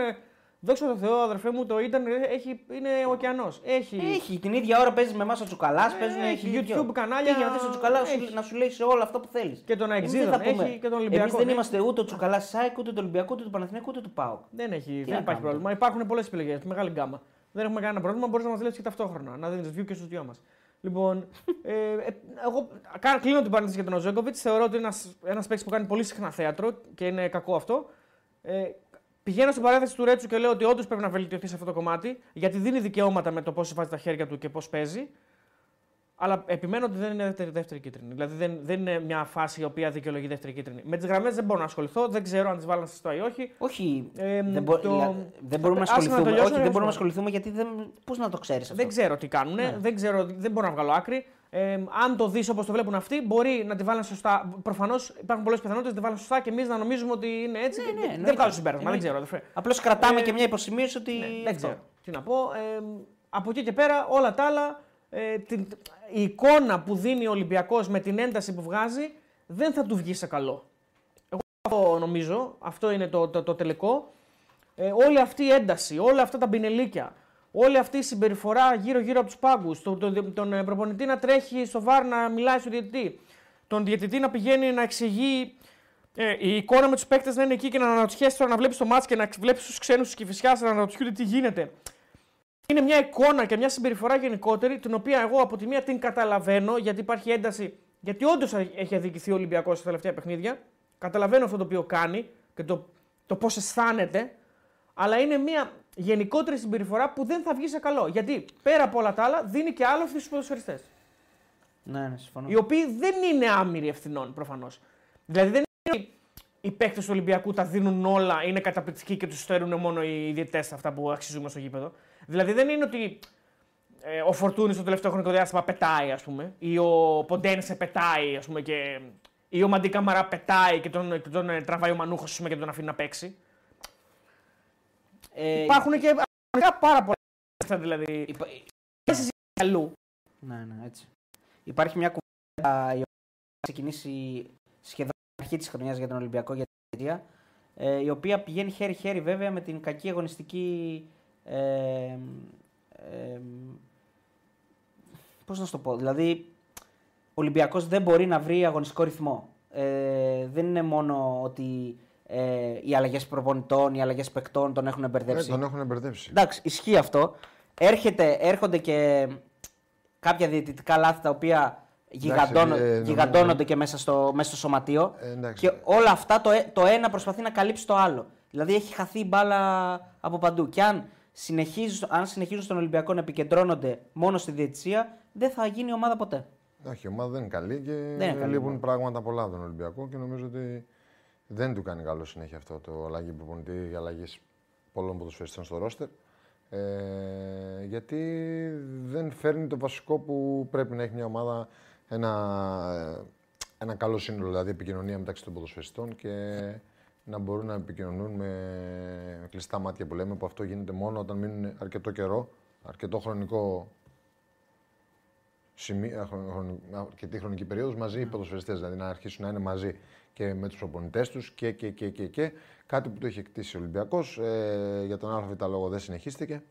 Δόξα τω Θεώ, αδερφέ μου, το ίντερνετ έχει, είναι ωκεανός. Έχει, Έχει την ίδια ώρα παίζεις με εμάς ο Τσουκαλάς, Ε, παίζουν έχει χίλιοι δυο. YouTube κανάλια, Και για να δεις ο Τσουκαλάς έχει. να σου λέει σε όλα αυτά που θέλεις. Και τον Αεξίδων έχει και τον Ολυμπιακό. Εμείς δεν έχει. είμαστε ούτε ο Τσουκαλάς Σάικ, ούτε του Ολυμπιακού, ούτε του Παναθηναϊκού, ούτε του Πάουκ. Δεν, έχει, να δεν υπάρχει κάνουμε πρόβλημα. Υπάρχουν πολλές επιλογές, μεγάλη γκάμα. Δεν έχουμε κανένα πρόβλημα, μπορείς να μας δουλέψει και ταυτόχρονα. Να δίνεις view και στους δυο μας. Λοιπόν, ε, ε, εγώ κάνω- κλείνω την παρένθεση για τον Οζέκοβιτ. Θεωρώ ότι είναι ένας παίκτης που κάνει πολύ συχνά θέατρο και είναι κακό αυτό. Ε, πηγαίνω στην παρένθεση του Ρέτσου και λέω ότι όντως πρέπει να βελτιωθεί σε αυτό το κομμάτι, γιατί δίνει δικαιώματα με το πώς βάζει τα χέρια του και πώς παίζει. Αλλά επιμένω ότι δεν είναι δεύτερη, δεύτερη κίτρινη. Δηλαδή δεν, δεν είναι μια φάση η οποία δικαιολογεί δεύτερη κίτρινη. Με τις γραμμές δεν μπορώ να ασχοληθώ, δεν ξέρω αν τις βάλαν σωστά ή όχι. Όχι, Ε, δεν, μπο- το- δηλα- δεν μπορούμε να Άσε να ασχοληθούμε. τελειώσω, Όχι, δεν να μπορούμε να σου ασχοληθούμε γιατί δεν. Πώς να το ξέρεις αυτό; Δεν ξέρω τι κάνουν, Ναι. δεν, ξέρω, δεν μπορώ να βγάλω άκρη. Ε, αν το δεις όπως το βλέπουν αυτοί, μπορεί να τη βάλουν σωστά. Προφανώς υπάρχουν πολλές πιθανότητες να τη βάλουν σωστά και εμείς να νομίζουμε ότι είναι έτσι. Ναι, και ναι, δεν- εννοείται. δεν βγάζω συμπέρασμα, δεν Εννοείται. ξέρω. αδερφέ. Απλώς κρατάμε Ε, και μια υποσημείωση ότι. Ναι, δεν αυτό. ξέρω τι να πω. Ε, από εκεί και πέρα, όλα τα άλλα, ε, την, η εικόνα που δίνει ο Ολυμπιακός με την ένταση που βγάζει δεν θα του βγει σε καλό. Εγώ αυτό νομίζω, αυτό είναι το, το, το τελικό. Ε, όλη αυτή η ένταση, όλα αυτά τα μπινελίκια, όλη αυτή η συμπεριφορά γύρω-γύρω από τους πάγκους, το, το, τον ε, προπονητή να τρέχει στο βάρ να μιλάει στον διαιτητή, τον διαιτητή να πηγαίνει να εξηγεί ε, η εικόνα με τους παίκτες να είναι εκεί και να αναρωτιέσαι τώρα να βλέπεις το μάτς και να βλέπεις τους ξένους της Κυφυσιάς να αναρωτιούνται τι γίνεται. Είναι μια εικόνα και μια συμπεριφορά γενικότερη, την οποία εγώ από τη μία την καταλαβαίνω, γιατί υπάρχει ένταση, γιατί όντως έχει αδικηθεί ο Ολυμπιακός στα τελευταία παιχνίδια. Καταλαβαίνω αυτό το οποίο κάνει και το, το πώς αισθάνεται, αλλά είναι μια γενικότερη συμπεριφορά που δεν θα βγει σε καλό. Γιατί πέρα από όλα τα άλλα δίνει και άλλο στους ποδοσφαιριστές Ναι, ναι, συμφωνώ. οι οποίοι δεν είναι άμυροι ευθυνών προφανώς. Δηλαδή δεν είναι ότι οι παίκτες του Ολυμπιακού τα δίνουν όλα, είναι καταπληκτικοί και τους στερούν μόνο οι διαιτητέ αυτά που αξίζουμε στο γήπεδο. Δηλαδή δεν είναι ότι ε, ο Φορτούνης στο τελευταίο χρονικό διάστημα πετάει, ας πούμε, ή ο Ποντένσε πετάει, ας πούμε, και, ή ο Μαντί Καμαρά πετάει και τον, και τον ε, τραβάει ο Μανούχος και τον αφήνει να παίξει. Ε, Υπάρχουν και πραγματικά πάρα πολλά αυτά δηλαδή. υπα- Αλλού. Ναι, ναι, έτσι. Υπάρχει μια κουβέντα η οποία θα ξεκινήσει σχεδόν αρχή της χρονιάς για τον Ολυμπιακό για την εταιρεία, ε, η οποία πηγαίνει χέρι-χέρι βέβαια με την κακή αγωνιστική. Ε, ε, Πώς να σου το πω, δηλαδή ο Ολυμπιακός δεν μπορεί να βρει αγωνιστικό ρυθμό. Ε, δεν είναι μόνο ότι ε, οι αλλαγές προπονητών, οι αλλαγές παικτών τον έχουν Ε, μπερδέψει. τον έχουν μπερδέψει. Εντάξει, ισχύει αυτό. Έρχεται, έρχονται και κάποια διαιτητικά λάθη τα οποία γιγαντώνω- ε, νομίζω- γιγαντώνονται και μέσα στο, μέσα στο σωματείο. Ε, εντάξει. και όλα αυτά το, ε- το ένα προσπαθεί να καλύψει το άλλο. Δηλαδή έχει χαθεί η μπάλα από παντού. Και αν συνεχίζουν, αν συνεχίζουν στον Ολυμπιακό να επικεντρώνονται μόνο στη διαιτησία, δεν θα γίνει ομάδα ποτέ. Όχι, η ομάδα δεν είναι καλή και είναι καλή λείπουν ομάδα. πράγματα πολλά από τον Ολυμπιακό και νομίζω ότι δεν του κάνει καλό συνέχεια αυτό το αλλαγή προπονητή, οι αλλαγές πολλών ποδοσφαιριστών στο ρόστερ. Ε, γιατί δεν φέρνει το βασικό που πρέπει να έχει μια ομάδα ένα, ένα καλό σύνολο, δηλαδή επικοινωνία μεταξύ των ποδοσφαιριστών και να μπορούν να επικοινωνούν με κλειστά μάτια που λέμε, που αυτό γίνεται μόνο όταν μείνουν αρκετό καιρό, αρκετό χρονικό σημεία, χρονο- χρονο- αρκετή χρονική περίοδος μαζί οι ποδοσφαιριστές. Δηλαδή να αρχίσουν να είναι μαζί και με τους προπονητές τους και, και, και, και, και. Κάτι που το είχε κτίσει ο Ολυμπιακός. Ε, για τον ΑΒ λόγο δεν συνεχίστηκε.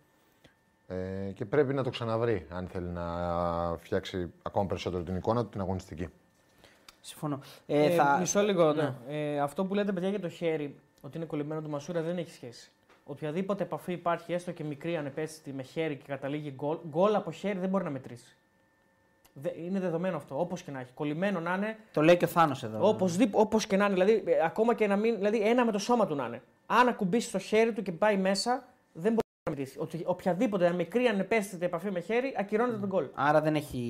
Ε, και πρέπει να το ξαναβρει αν θέλει να φτιάξει ακόμα περισσότερο την εικόνα του, την αγωνιστική. Συμφωνώ. Ε, Ε, θα... Μισό λίγο. Ναι. Ναι. Ε, αυτό που λέτε, παιδιά, για το χέρι, ότι είναι κολλημένο του Μασούρα, δεν έχει σχέση. Οποιαδήποτε επαφή υπάρχει, έστω και μικρή ανεπαίσθητη με χέρι και καταλήγει γκολ, γκολ από χέρι δεν μπορεί να μετρήσει. Δε, είναι δεδομένο αυτό, όπως και να έχει. Κολλημένο να είναι, Το λέει και ο Θάνος εδώ. οπωσδήποτε, όπως και να είναι. Δηλαδή, ε, ακόμα και να μην. Δηλαδή, ένα με το σώμα του να είναι. Αν ακουμπήσει το χέρι του και πάει μέσα, δεν μπορεί να μετρήσει. Ότι, οποιαδήποτε μικρή ανεπαίσθητη επαφή με χέρι, ακυρώνεται τον γκολ. Άρα δεν έχει,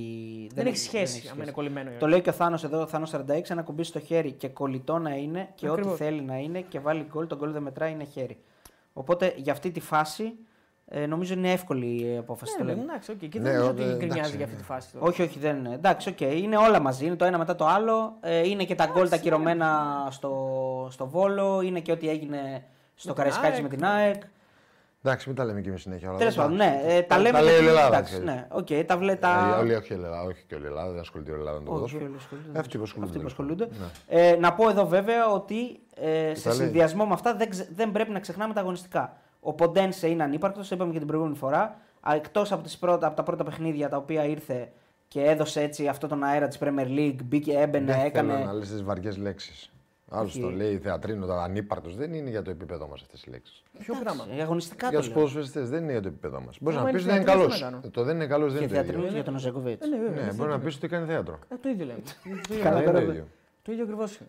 Δεν, έχει σχέση αν σχέση. είναι κολλημένο. ή Το όχι. λέει και ο Θάνος εδώ, ο Θάνος 46, αν ακουμπήσει το χέρι και κολλητό να είναι και Ακριβώς. ό,τι θέλει να είναι και βάλει γκολ, το γκολ δεν μετράει, είναι χέρι. Οπότε για αυτή τη φάση Ε, νομίζω είναι εύκολη η απόφαση. το Ναι, λέμε. εντάξει, οκ. Και Ναι, δεν νομίζω ο- ότι ε, γκρινιάζει εντάξει, για αυτή ναι. τη φάση. τώρα. Όχι, όχι, δεν είναι. Εντάξει, οκ. Είναι όλα μαζί. Είναι το ένα μετά το άλλο. Ε, είναι και τα γκολ τα ακυρωμένα στο, στο Βόλο. Είναι και ό,τι έγινε στο την Καραϊσκάκη ΑΕΚ. με την ΑΕΚ. Εντάξει, μην τα λέμε και εμείς συνέχεια. όλα Τέλος αυτά. πάντων, ναι. Ε, τα Τα- λέμε. τα λέει γιατί- όλη η Ελλάδα, εντάξει, ξέρεις. ναι, οκ, τα βλέ, Ε, τα... Όλοι, όχι, η Ελλάδα, όχι και όλη η Ελλάδα, δεν ασχολείται όλη η Ελλάδα με το Όχι, ποδόσφαιρο. όλοι ασχολούνται. Αυτοί που ασχολούνται. Αυτοί που τέλος ασχολούνται. πάντων. Ναι. Ε, να πω εδώ βέβαια ότι ε, σε λέει. συνδυασμό με αυτά δεν, ξε- δεν πρέπει να ξεχνάμε τα αγωνιστικά. Ο Ποντένσε είναι ανύπαρκτος, είπαμε και την προηγούμενη φορά. Εκτός από, τις πρώτα, από τα πρώτα παιχνίδια τα οποία ήρθε και έδωσε έτσι αυτό τον αέρα της Premier League, μπήκε, έμπαινε, Δεν έκανε. θέλω να λες τις βαριές λέξεις. Άλλος Όχι. το λέει θεατρίνο, τα ανύπαρτο. Δεν είναι για το επίπεδο μας αυτές οι λέξεις. Ποιο πράγμα. Ε, αγωνιστικά Για το τους λέω. ποδοσφαιριστές δεν είναι για το επίπεδο μας. Μπορείς Άμα να πεις είναι ότι δεν είναι θεατρίνος, καλός. τι να κάνω. Το δεν είναι καλός δεν Και είναι το ίδιος. θεατρίνο για τον Οζέκοβιτ. Ε, ναι, βέβαια. Ναι, μπορεί να πεις ότι κάνει θέατρο. Ε, το ίδιο λέμε. Το ίδιο Καλά, Δεν λέμε. είναι το πέρα, ίδιο. Το ίδιο ακριβώς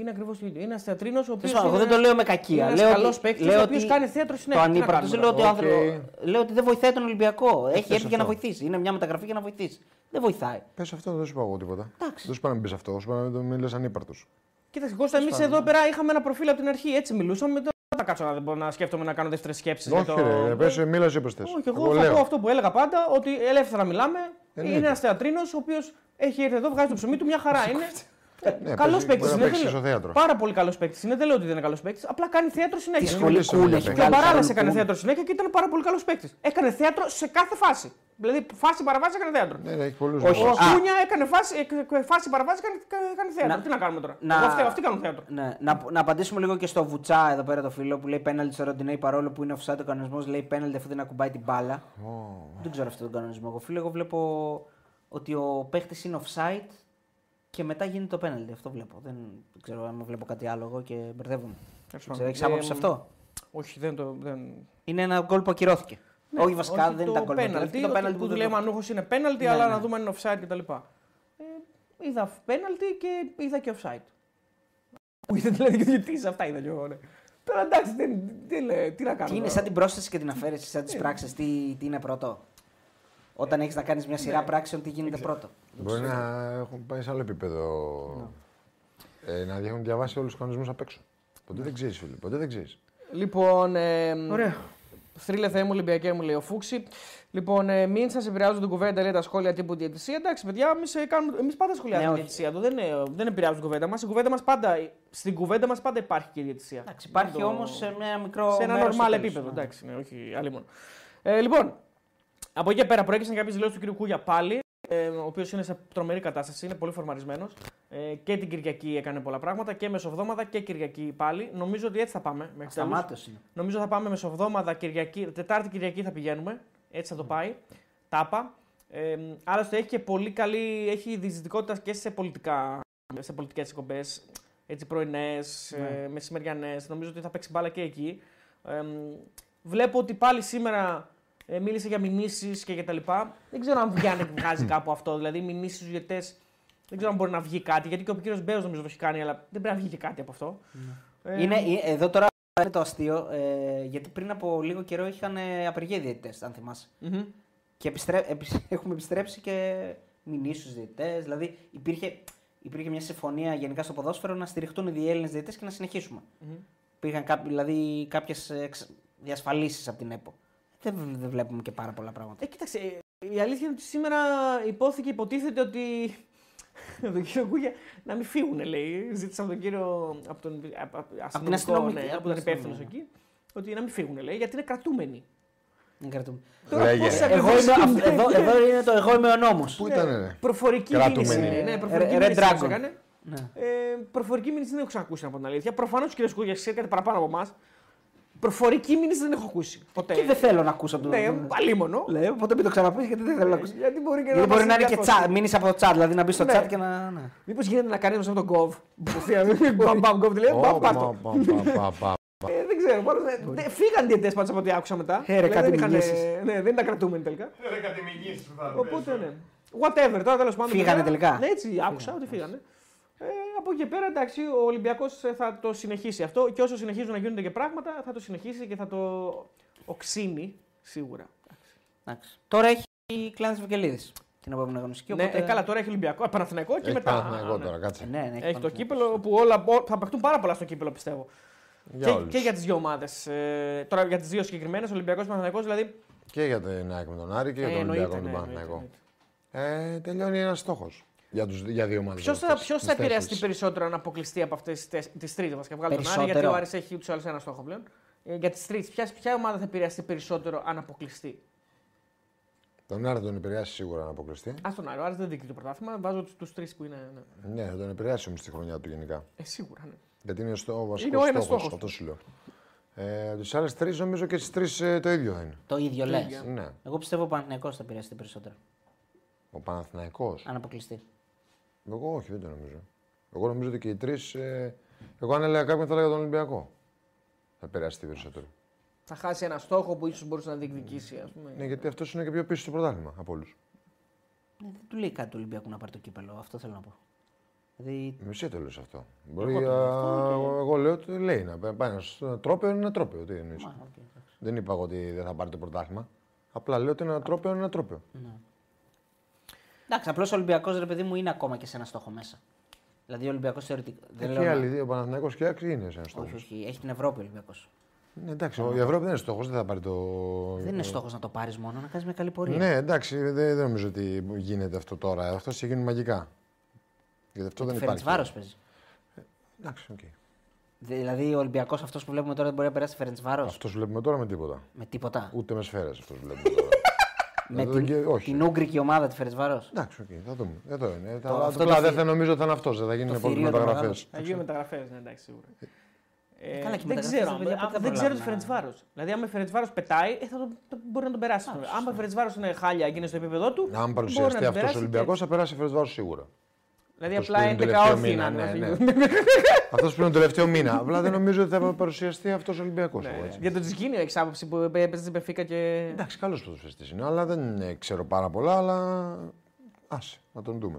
είναι. Οκ. Είναι ακριβώς το ίδιο. Είναι ένας θεατρίνος ο οποίος. Τέλος πάντων, Εγώ δεν το λέω με κακία. Είναι Λέω ένα καλός ότι, παίκτης λέω ο οποίος ότι κάνει θέατρο το συνέχεια. Τι να ανύπαρκτο. κάνουμε Δεν λέω ότι, ο Οκ. άνθρωπο- λέω ότι δεν βοηθάει τον Ολυμπιακό. Έχει θες έρθει για να αυτό. βοηθήσει. Είναι μια μεταγραφή για να βοηθήσει. Δεν βοηθάει. Πες αυτό, δεν σου είπα εγώ τίποτα. Εντάξει. Δεν σου είπα να μην πεις αυτό. Σου είπα να μην λες ανύπαρτος. Κοίταξε, Κώστα, εμείς εδώ πέρα είχαμε ένα προφίλ από την αρχή. Έτσι μιλούσαμε. Δεν θα κάτσω να, μπορώ να σκέφτομαι να κάνω δεύτερες σκέψεις. Όχι, ρε, πες, μίλα όπως θες. Όχι, εγώ θα πω αυτό που έλεγα πάντα, ότι ελεύθερα μιλάμε. Εννοείται. Είναι ένας θεατρίνος ο οποίος έχει έρθει εδώ, βγάζει το ψωμί του, μια χαρά είναι. Ναι, καλό παίζει- παίκτη μπορεί να είναι. παίξει δεν στο λέω. θέατρος. Πάρα πολύ καλός παίκτης είναι. Δεν λέω ότι δεν είναι καλός παίκτης. Απλά κάνει θέατρο Τη συνέχεια. σχολή σχολή σου κούλε. για έχει παίκτη. Και ο βγάλει Μπαράλα σαν έκανε κούλ. θέατρο συνέχεια και ήταν πάρα πολύ καλός παίκτης. Έκανε θέατρο σε κάθε φάση. Δηλαδή, φάση παραβάση έκανε θέατρο. Ναι, ναι, έχει πολλούς Όχι. Ο Α. Κούνια έκανε φάση, εκ- φάση παραβάση έκανε, έκανε θέατρο. Να- Τι να κάνουμε τώρα; να- Εγώ φταίω, αυτοί κάνουν θέατρο. Ναι, να, να απαντήσουμε λίγο και στο Βουτσά εδώ πέρα το φίλο που λέει πέναλτι στο Ροντινέι παρόλο που είναι offside ο κανονισμός. Λέει πέναλτι αφού δεν ακουμπάει την μπάλα. Δεν ξέρω αυτό τον κανονισμό. Εγώ φίλο, εγώ βλέπω ότι ο παίχτη είναι offside και μετά γίνεται το πέναλτι. Αυτό βλέπω. Δεν, δεν ξέρω αν βλέπω κάτι άλλο εγώ και μπερδεύομαι. Έχεις άποψη σε αυτό; Όχι, δεν το. Δεν... Είναι ένα γκολ που ακυρώθηκε. όχι βασικά Όχι, δεν το ήταν γκολ. που πέναλτι, ακυρώθηκε, Το πέναλτι που που του δεν λέμε το- Ανούχο είναι πέναλτι, Ναι, αλλά ναι. να δούμε αν είναι offside κτλ. Ε, είδα πέναλτι και είδα και offside. Που είδα δηλαδή και διαιτητής, αυτά είδα κι εγώ. Ναι. Τώρα εντάξει, δεν, δεν, λέει, τι να κάνω. Τι είναι τώρα. σαν την πρόσθεση και την αφαίρεση, σαν τις πράξεις, τι, τι είναι πρώτο; Όταν έχεις να κάνεις μια σειρά πράξεων, τι γίνεται πρώτο; Μπορεί να έχουν πάει σε άλλο επίπεδο. Ε, να έχουν διαβάσει όλους τους κανονισμούς απ' έξω. Ποτέ δεν ξέρεις, φίλε. Ποτέ δεν ξέρεις. Λοιπόν, ε, Ωραία. Θρύλε Θεέ μου, Ολυμπιακέ μου, λέει ο Φούξη. Λοιπόν, ε, μην σας επηρεάζουν την κουβέντα, λέει τα σχόλια τύπου διαιτησία. Εντάξει, παιδιά, εμείς εμείς πάντα σχολιάζουμε Ναι, τη όχι. διαιτησία εδώ. Δεν, είναι- δεν επηρεάζουν την κουβέντα μας. κουβέντα μας πάντα, στην κουβέντα μας πάντα υπάρχει και η διαιτησία. Εντάξει, υπάρχει Δεν το- όμως σε ένα μικρό. σε ένα μέρος normal στο τέλος. επίπεδο. Ναι. Εντάξει, ναι, όχι άλλη μόνο. Ε, λοιπόν, από εκεί και πέρα προέκυψαν κάποιες δηλώσεις του κ. Κούγια πάλι, ε, ο οποίος είναι σε τρομερή κατάσταση, είναι πολύ φορμαρισμένος. Ε, και την Κυριακή έκανε πολλά πράγματα και μεσοβδόμαδα και Κυριακή πάλι. Νομίζω ότι έτσι θα πάμε. Μέχρι τέλους. Ασταμάτως είναι. Νομίζω θα πάμε μεσοβδόμαδα, Κυριακή, Τετάρτη Κυριακή θα πηγαίνουμε. Έτσι θα το πάει. Τάπα. Ε, άλλωστε έχει και πολύ καλή, έχει διζητικότητα και σε πολιτικά, σε πολιτικές εκπομπές, έτσι πρωινές, Ναι. ε, μεσημεριανές. Νομίζω ότι θα παίξει μπάλα και εκεί. Ε, βλέπω ότι πάλι σήμερα ε, μίλησε για μηνύσεις και για τα λοιπά. Δεν ξέρω αν βγαίνει, βγάζει (coughs) κάπου αυτό. Δηλαδή, μηνύσεις στους ηγετές, δεν ξέρω αν μπορεί να βγει κάτι. Γιατί και ο κύριος Μπέος νομίζω το έχει κάνει, αλλά δεν πρέπει να βγει και κάτι από αυτό. Ε, Είναι, ε, εδώ τώρα είναι το αστείο, ε, γιατί πριν από λίγο καιρό είχαν ε, απεργία οι διαιτητές, αν θυμάσαι. μμμ. Και επιστρέ... επισ- (laughs) έχουμε επιστρέψει και μηνύσεις στους διαιτητές. Δηλαδή υπήρχε, υπήρχε μια συμφωνία γενικά στο ποδόσφαιρο να στηριχτούν οι Έλληνε διαιτητές και να συνεχίσουμε. Μμμ. Υπήρχαν κάποιοι, δηλαδή κάποιες διασφαλίσεις από την ΕΠΟ. Δεν, δεν βλέπουμε και πάρα πολλά πράγματα. Ε, κοίταξε, ε, η αλήθεια είναι ότι σήμερα υπόθηκε, υποτίθεται ότι. (laughs) από τον κύριο Κούγια να μην φύγουν, λέει. Ζήτησα από τον κύριο. από τον απ- απ- αστυνομικό, αστυνομική, ναι, από που την ήταν υπεύθυνο αστυνομία. εκεί. Ότι να μην φύγουν, λέει, γιατί είναι κρατούμενοι. Δεν κρατούμε. Τώρα Λέγε. πώς Ε, Εγώ ακριβώς είμαι, είναι, αυ- εδώ, εδώ είναι το εγώ είμαι ο νόμος. Πού ήταν, ρε; Προφορική Κρατούμενοι. μήνυση. είναι, Ναι, προφορική Red μήνυση μας Dragon. έκανε. Ναι. Ε, προφορική μήνυση δεν έχω ξανακούσει από την αλήθεια. Προφανώς ο κ. Κούγια ξέρει κάτι παραπάνω από εμάς. Προφορική μήνυση δεν έχω ακούσει. Ποτέ. Και δεν θέλω να ακούσω από τον. Ναι, αλίμονο. Λέω, οπότε μην το ξαναπείς γιατί δεν θέλω να ακούσω. Γιατί μπορεί και Γιατί μπορεί να είναι και διάφορα. chat, μείνει από το chat, δηλαδή να μπει στο Ναι. chat και να. Ναι. Μήπως γίνεται να κάνει από τον κοβ. Μπαμ, μπαμ, κοβ, λέει. Μπαμ, Ω, πάρτο. πα, πα, πα, πα, πα. Ε, Δεν ξέρω. πάντως, ε, δεν- Φύγαν διαιτέ πάντως από ό,τι άκουσα μετά. Ε, ρε, Δηλαδή, κάτι δεν είχαν, μηνύσεις. ε, Ναι, δεν ήταν κρατούμενοι τελικά. Ρε κάτι μηνύσεις που θα Οπότε πες. ναι. Whatever, τώρα τέλος πάντων. Φύγανε παιδιά, τελικά; Ναι, έτσι άκουσα ότι φύγανε. Ε, από εκεί και πέρα εντάξει, ο Ολυμπιακός θα το συνεχίσει αυτό και όσο συνεχίζουν να γίνονται και πράγματα θα το συνεχίσει και θα το οξύνει σίγουρα. Εντάξει. Τώρα έχει κλάνη Βικελίδη την επόμενη αγωνιστική. Ναι, Οπότε... ε, καλά, τώρα έχει Ολυμπιακό, ε, Παναθηναϊκό και Έχει μετά. Παναθηναϊκό ναι. τώρα, κάτσε. Ναι, ναι, Έχει το Παναθηναϊκό. κύπελο που όλα, ό- θα παιχτούν πάρα πολλά στο κύπελο πιστεύω. Για και, όλους. και για τις δύο ομάδες. Ε, τώρα για τις δύο συγκεκριμένες, Ολυμπιακός Παναθηναϊκός δηλαδή. Και για την ΑΕΚ με τον Άρη και για ε, τον εννοείται, Ολυμπιακό με τον ναι, Παναθηναϊκό. εννοείται. Ε, τελειώνει ένας στόχος. Για, τους, για δύο ομάδες. Ποιος θα, ποιος θα επηρεαστεί περισσότερο αν αποκλειστεί από αυτές τις τρίτες; Βασικά. Βγάλω τον Άρη, Περισσότερο. γιατί ο Άρης έχει ούτως ή άλλως ένα στόχο πλέον. Ε, για τις τρίτες, ποια, ποια ομάδα θα επηρεαστεί περισσότερο αν αποκλειστεί; Τον Άρη θα τον επηρεάσει σίγουρα να αποκλειστεί. Α τον Άρη, ο Άρης δεν δείχνει το πρωτάθλημα. Βάζω του τρεις που είναι. Ναι. Ναι, θα τον επηρεάσει όμως τη χρονιά του γενικά. Ε, σίγουρα. Ναι. Γιατί είναι στο, ο Είναι βασικό ο ένας στόχος. στόχος. Αυτό σου λέω. Ε, τις άλλες τρεις νομίζω και στις τρεις το ίδιο θα είναι. Το ίδιο λες. ίδιο. Ναι. Εγώ πιστεύω ο Παναθηναϊκός θα επηρεαστεί περισσότερο. Ο Παναθηναϊκός; Αν αποκλειστεί. Εγώ όχι, δεν το νομίζω. Εγώ νομίζω ότι και οι τρεις. Ε, εγώ αν έλεγα κάποιον θα έλεγα τον Ολυμπιακό. Θα επηρεαστεί περισσότερο. Θα χάσει ένα στόχο που ίσως μπορούσε να διεκδικήσει. Ας πούμε. Ναι, γιατί αυτός είναι και πιο πίσω στο πρωτάθλημα από όλους. Ναι, δεν του λέει κάτι του Ολυμπιακού να πάρει το κύπελλο. Αυτό θέλω να πω. Δηλαδή, Μισή το λες αυτό. Μπορεί, Εγώ το α, λέω αυτό εγώ λέω ότι λέει να πάει ένα τρόπαιο είναι ένα τρόπαιο. Τι εννοείς. μα, οκ, εντάξει. Δεν είπα εγώ ότι δεν θα πάρει το πρωτάθλημα. Απλά λέω ότι ένα τρόπαιο είναι ένα τρόπαιο. Ναι. Εντάξει, απλώς ο Ολυμπιακός ρε παιδί μου είναι ακόμα και σε ένα στόχο μέσα. Δηλαδή ο Ολυμπιακός θεωρητικά. Δεν Και λέω οι να- άλλοι δύο, ο Παναθηναϊκός και η Άκρη είναι σε ένα στόχο. Όχι, όχι, έχει την Ευρώπη ο Ολυμπιακός. Ναι, εντάξει, η Ευρώπη δεν είναι στόχος, δεν θα πάρει το. Δεν είναι στόχος να το πάρεις μόνο, να κάνεις μια καλή πορεία. Ναι, εντάξει, δεν, δεν νομίζω ότι γίνεται αυτό τώρα. Αυτό θα γίνει μαγικά. Γιατί αυτό δεν υπάρχει. Φερεντσβάρος παίζει. Εντάξει, οκ. Δηλαδή ο Ολυμπιακός αυτός που βλέπουμε τώρα δεν μπορεί να περάσει Φερεντσβάρος; Αυτός βλέπουμε τώρα με τίποτα. με τίποτα. Ούτε με σφαίρες αυτός βλέπουμε τώρα. Με εδώ την, και- όχι. την Ούγκρικη ομάδα της Φερεντσβάρο. Εντάξει, οκ, θα δούμε. Εδώ είναι. Το- Τα- αυτό Απλά το δεν θη- θα νομίζω ότι θα είναι αυτός. Δεν θα γίνουν το πολλές θηρίο το μεταγραφές. μεγάλο. Θα γίνουν μεταγραφές, ναι, εντάξει, σίγουρα. Ε, καλά, και δεν μεταγραφές, ξέρω, τα παιδιά, αν- πότε θα δεν ξέρω τη προλάβουν να- Φερεντσβάρο. Δηλαδή, άμα η Φερεντσβάρο πετάει, ε, θα το, το- μπορεί να τον περάσει. άμα η Φερεντσβάρο είναι χάλια και είναι στο επίπεδο του. Αν μπορεί παρουσιαστεί να τον αυτός ο περάσει Ολυμπιακός, και- θα περάσει Φερεσβάρο σίγουρα. Δηλαδή, αυτός απλά που είναι 11 τελευταίο όρθιοι μήνα, να ναι, είναι. ναι. (laughs) Αυτός που είναι το τελευταίο μήνα. Απλά δεν νομίζω ότι θα παρουσιαστεί αυτός ο Ολυμπιακός. Ναι, Για τον Τζικίνιο έχεις άποψη που έπαιζε στην Πεφίκα και. Εντάξει, καλός ποδοσφαιριστής είναι, αλλά δεν ε, ξέρω πάρα πολλά. Αλλά άσε, να τον δούμε.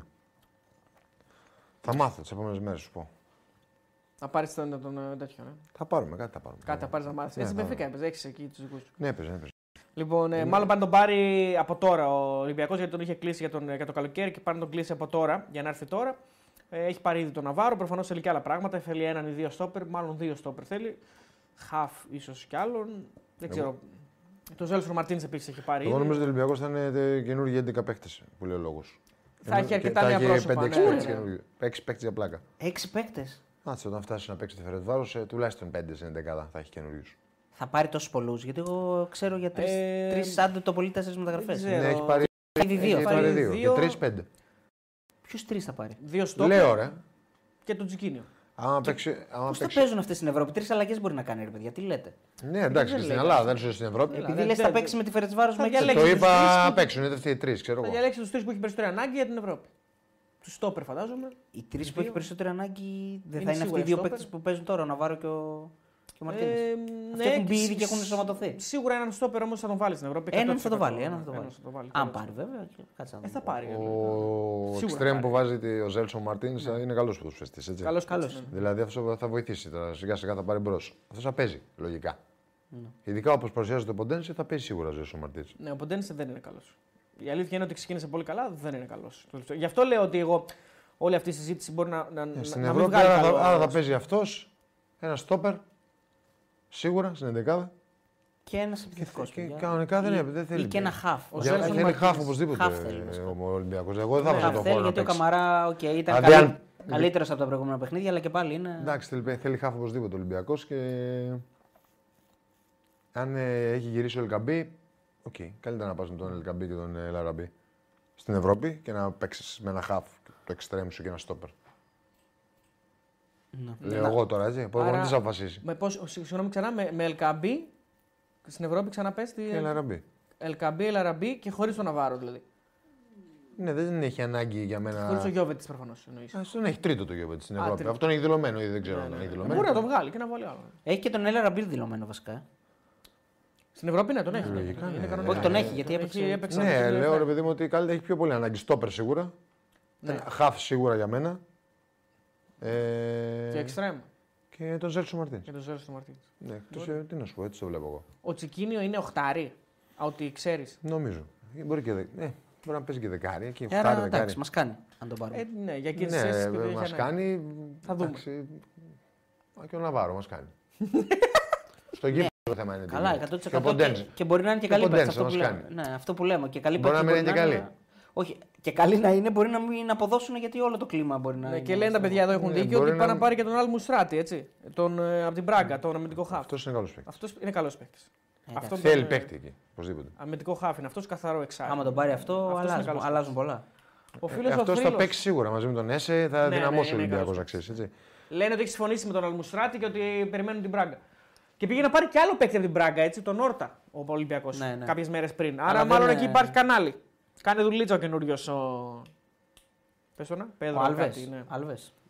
Θα μάθω τις επόμενες μέρες, σου πω. Να πάρεις τον, τον ε, τέτοιο. Ναι. Θα πάρουμε, κάτι θα πάρουμε. Κάτι θα πάρεις να μάθεις. Ναι, Έτσι, θα- Πεφίκα έπαιζε, έχεις εκεί τους δικούς σου. Ναι, έπαιζε, έπαιζε. Λοιπόν, ε, μάλλον πάνε τον πάρει από τώρα ο Ολυμπιακός γιατί τον είχε κλείσει για, τον, για το καλοκαίρι και πάνε τον κλείσει από τώρα για να έρθει τώρα. Ε, έχει πάρει ήδη τον Ναβάρο. Προφανώς θέλει και άλλα πράγματα. Θέλει έναν ή δύο στόπερ, μάλλον δύο στόπερ θέλει. Χαφ ίσως κι άλλον. Δεν ξέρω. Το Ζέλσον Μαρτίνς επίσης έχει πάρει. Εγώ ήδη. νομίζω ότι ο Ολυμπιακός θα είναι ε, καινούργιοι 11 παίχτε που λέει ο λόγος. Θα έχει αρκετά νέα πρόσωπα, 5-6 ναι, παίχτε ναι. καινούργιοι. 6 παίχτε για πλάκα. Έξι παίκτες. Άτσε, όταν φτάσει να παίξει τη Φερετβάρο, τουλάχιστον 5 σε 11 θα έχει καινούριου. Θα πάρει τόσους πολλούς. Γιατί εγώ ξέρω για τρει. Ε, τρεις, άντε το πολύ τέσσερις μεταγραφές. δεν ξέρω. Ναι, έχει πάρει Ήδη δύο. έχει θα πάρει πάρει. δύο. δύο. Και 3-5. Ποιου τρεις θα πάρει; Δύο στόπερ Λέω ρε. και τον Τζικίνιο. Άμα παίξει. άμα Πώς θα παίξει- παίζουν αυτές στην Ευρώπη; Τρεις αλλαγές μπορεί να κάνει, ρε παιδιά. Τι λέτε; Ναι, εντάξει, δεν στην λέει Ελλάδα, κάτι. δεν σου στην Ευρώπη. Έλα, Επειδή δεν- λες θα δεν- παίξει με τη Φερετσβάρο Θα με διαλέξεις. Το τους είπα τρεις που- παίξουν, είναι αυτοί οι τρεις, ξέρω Θα εγώ. διαλέξεις τους τρεις που έχει περισσότερη ανάγκη για την Ευρώπη. Τους στόπερ, φαντάζομαι. Οι τρεις δύο. που έχει περισσότερη ανάγκη δεν Είναι θα είναι αυτοί σίγουρα οι δύο στόπερ. παίκτες που παίζουν τώρα, ο Ναβάρο και ο, και ο Μαρτίνε. Ε, Αυτοί έχουν μπει και ήδη και σ- έχουν ενσωματωθεί. Σίγουρα έναν στόπερ όμως θα τον βάλεις στην Ευρώπη. Έναν 100%. θα το βάλει. Έναν θα το Ένας βάλει. θα Αν πάρει βέβαια. και Κάτσε να Ε, δούμε. θα πάρει. Ο Σίγουρα εξτρέμ πάρει. που βάζει τη- ο Ζέλσον Μαρτίνς είναι καλός ποδοσφαιριστή. έτσι. Καλός Καλός. κότσος, ναι. Δηλαδή αυτός θα βοηθήσει τώρα. Σιγά σιγά θα πάρει μπρος. Αυτός θα παίζει λογικά. Ναι. Ειδικά όπως παρουσιάζεται ο Ποντένσε θα παίζει σίγουρα ο Ζέλσον Μαρτίνς. Ναι, ο Ποντένσε δεν είναι καλός. Η αλήθεια είναι ότι ξεκίνησε πολύ καλά, δεν είναι καλός. Γι' αυτό λέω ότι εγώ όλη αυτή η συζήτηση μπορεί να, να, Ε, Στην να μην Ευρώπη βγάλει άρα, καλό. θα, άρα θα παίζει αυτός ένας στόπερ σίγουρα στην 11 Και ένας επιθετικό. και κανονικά δεν είναι- δεν θέλει Ή και ένα παίκτη. χαφ. Ο Για, Ζέλσον θέλει Μαρτίνες. χάφ οπωσδήποτε Χαφ θέλει, βασικά. ο Ολυμπιακός. Εγώ δεν θα Ναι, βάζω Χαφ τον θέλει χώρο να γιατί ο παίξει. Καμαρά οκ, ήταν Δηλαδή, καλύ... αν- καλύτερος από τα προηγούμενα παιχνίδια, αλλά και πάλι είναι. Εντάξει, θέλει, θέλει χάφ οπωσδήποτε ο Ολυμπιακός και. Αν ε, έχει γυρίσει ο Ελκαμπή, οκ. Καλύτερα να πας με τον Ελκαμπή και τον ε, Λαραμπή στην Ευρώπη και να παίξεις με ένα χάφ το εξτρέμ σου και ένα στόπερ. Ναι. Λέω εγώ τώρα, έτσι. Μπορεί Άρα- να τις αποφασίσεις; Με πώς, συγγνώμη ξανά, με, με LKB στην Ευρώπη ξανά πες τι. Και Λαραμπή. LKB, LRB και χωρίς τον Ναβάρο δηλαδή. Ναι, δεν έχει ανάγκη για Χωρίς τον μένα. Γιώβετ προφανώς εννοείς. Α, Τον έχει τρίτο το Γιώβετ στην Α, Ευρώπη. τρίτο. Αυτό έχει δηλωμένο ή δεν ξέρω Ναι, αν ναι, έχει ναι. δηλωμένο. Μπορεί να τον βγάλει και να βάλει άλλο. Έχει και τον Έλερα Μπίλ δηλωμένο βασικά. ε. Στην Ευρώπη ναι, τον έχει. Λογικά, Είναι ναι. κανονικά. Όχι, τον έχει, γιατί Τον έπαιξε- έπαιξε Ναι, από τη λέω Λεφτά. ρε παιδί μου ότι καλύτερα έχει πιο πολύ ανάγκη. Στόπερ σίγουρα. Ναι. Χαφ σίγουρα για μένα. Ε, Και εξτρέμ. και τον Ζέλσο Μαρτίνς. Και τον Ζέλο του Μαρτίνς. Ναι, εκτός, ε, τι να σου πω, έτσι το βλέπω εγώ. Ο Τσικίνιο είναι οχτάρι. Α, Ότι ξέρεις. Νομίζω. Ε, Μπορεί, και, δε... ναι, μπορεί να παίζει και δεκάρι. Και Ε, φτάρι Άρα δεκάρι. εντάξει, μας κάνει αν τον πάρουμε. Ε, ναι, για εκείνε τι ναι, θέσει μας κάνει. Θα δούμε. εντάξει, μα και ο Ναβάρο μας κάνει. (laughs) Στο γήπεδο το θέμα είναι. τι Καλά, γίνεται. 100% Και και, ο Ποντένσε. και μπορεί να είναι και Και ο καλή παίκτης. Ποντένσε Αυτό, που μας λέμε. κάνει. ναι, αυτό που λέμε. Και καλή Μπορεί να παίκτης μην είναι και καλή. Όχι, και καλή να είναι, μπορεί να μην αποδώσουν γιατί όλο το κλίμα μπορεί να Ναι, είναι. και λένε τα παιδιά εδώ έχουν Ναι, δίκιο μπορεί ότι πάει να- να πάρει και τον Αλ Μουστράτη, έτσι. Τον, ε, από την Μπράγκα, τον αμυντικό χάφ. Αυτός είναι καλός παίκτης. Αυτός είναι καλός παίκτης. Ε, Αυτό Θέλει τον, ε, παίκτη εκεί. Οπωσδήποτε. Αμυντικό χάφ είναι αυτός καθαρό εξάρι. Άμα τον πάρει αυτό, Αυτός είναι αλλάζουν, καλός αλλάζουν πολλά. Ο Ε, φίλο ο Αυτός θα Θρύλος παίξει σίγουρα μαζί με τον Έσε. Θα Ναι, δυναμώσει ναι, ο είναι Ολυμπιακός καλός να ξέρεις. έτσι. Λένε ότι έχει συμφωνήσει με τον Αλμουστράτη και ότι περιμένουν την Μπράγκα. Και πήγε να πάρει και άλλο παίκτη από την Μπράγκα, έτσι, τον Όρτα, ο Ολυμπιακός. Ναι, ναι. Κάποιες μέρες πριν. Άρα Αλλά μάλλον δεν, εκεί ε, υπάρχει κανάλι. Κάνει δουλίτσα ο καινούριος ο. Πες το να, Ο Πέδρο. Άλβες. κάτι, ναι.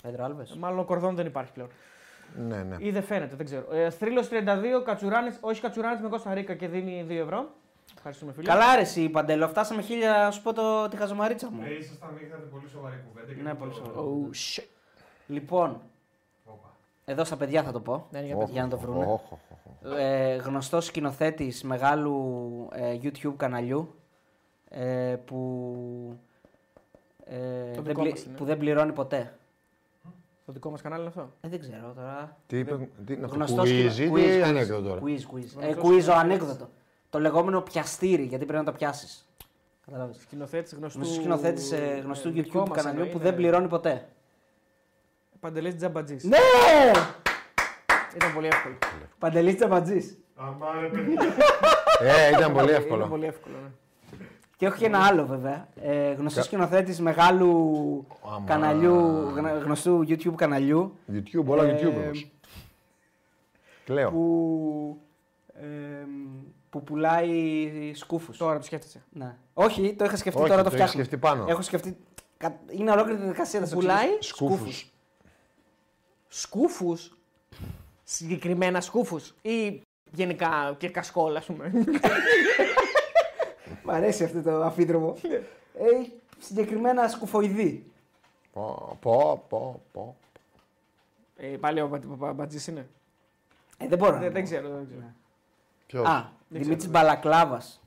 Πέντρο Άλβες. Ε, Μάλλον ο Κορδόν δεν υπάρχει πλέον. Ναι, ναι. Ή δεν φαίνεται, δεν ξέρω. Ε, Θρύλος 32, Κατσουράνη, όχι Κατσουράνης με Κώστα Ρίκα και δίνει 2 ευρώ. Ευχαριστούμε φίλε. Καλά, ρε, εσύ Παντέλο, φτάσαμε χίλια, να σου πω το, τη χαζομαρίτσα μου. Ε, ήσασταν, είχατε πολύ σοβαρή κουβέντα. και Ναι, το- πολύ σοβαρή. Oh, shit. Λοιπόν, Όπα. εδώ στα παιδιά θα το πω. Ναι, για Όχ, για να το όχ, βρούνε. όχ, όχ, όχ. Ε, γνωστός σκηνοθέτης μεγάλου ε, YouTube καναλιού ε, που, ε, Το δεν δικό πλη- μας είναι. που δεν πληρώνει ποτέ. Το δικό μας κανάλι είναι αυτό; Ε, δεν ξέρω τώρα. Τι είπε, τι είναι αυτό, Γνωστός quiz σκηνο- ή quiz, τι quiz, ανέκδοτο τώρα; Quiz, quiz. Ε, Γνωστός quiz ο σκηνο- ανέκδοτο. Το λεγόμενο πιαστήρι, γιατί πρέπει να το πιάσεις. Καταλάβες. Σκηνοθέτης γνωστού. Γνωστός σκηνοθέτης ε, γνωστού ε, δικό YouTube μας καναλιού εννοεί, που είναι δεν πληρώνει ποτέ. Παντελής Τζαμπατζής. Ναι! Ήταν πολύ εύκολο. Παντελής Τσαμπατζής. Αμά, ρε παιδί. Ε, ήταν πολύ Ήταν εύκολο. πολύ εύκολο. Ναι. Και έχω και ένα άλλο βέβαια. Ε, γνωστός σκηνοθέτης μεγάλου Άμα. καναλιού, γνα- γνωστού YouTube καναλιού. YouTube, όλα Ε, YouTube όμως. Κλαίω. που, εμ, που πουλάει σκούφους. Τώρα το σκέφτεσαι. Ναι. Όχι, το είχα σκεφτεί Όχι, τώρα το το έχεις φτιάχνω. σκεφτεί πάνω. Έχω σκεφτεί. κα- Είναι ολόκληρη τη διαδικασία. θα σου Πουλάει εξηγήσω. Σκούφους. σκούφους. Συγκεκριμένα σκούφους. Ή γενικά και κασκόλ, ας πούμε. (laughs) Μ' αρέσει αυτό το αφίδρομο. ε, συγκεκριμένα σκουφοειδή. Πω, πω, πω, πω. ε, πάλι ο Μπατζής είναι. Ε, δεν μπορώ. να Δεν, πω. δεν ξέρω. Δεν ξέρω. Ποιος; Α, Δεν Δημήτρης ξέρω. Μπαλακλάβας.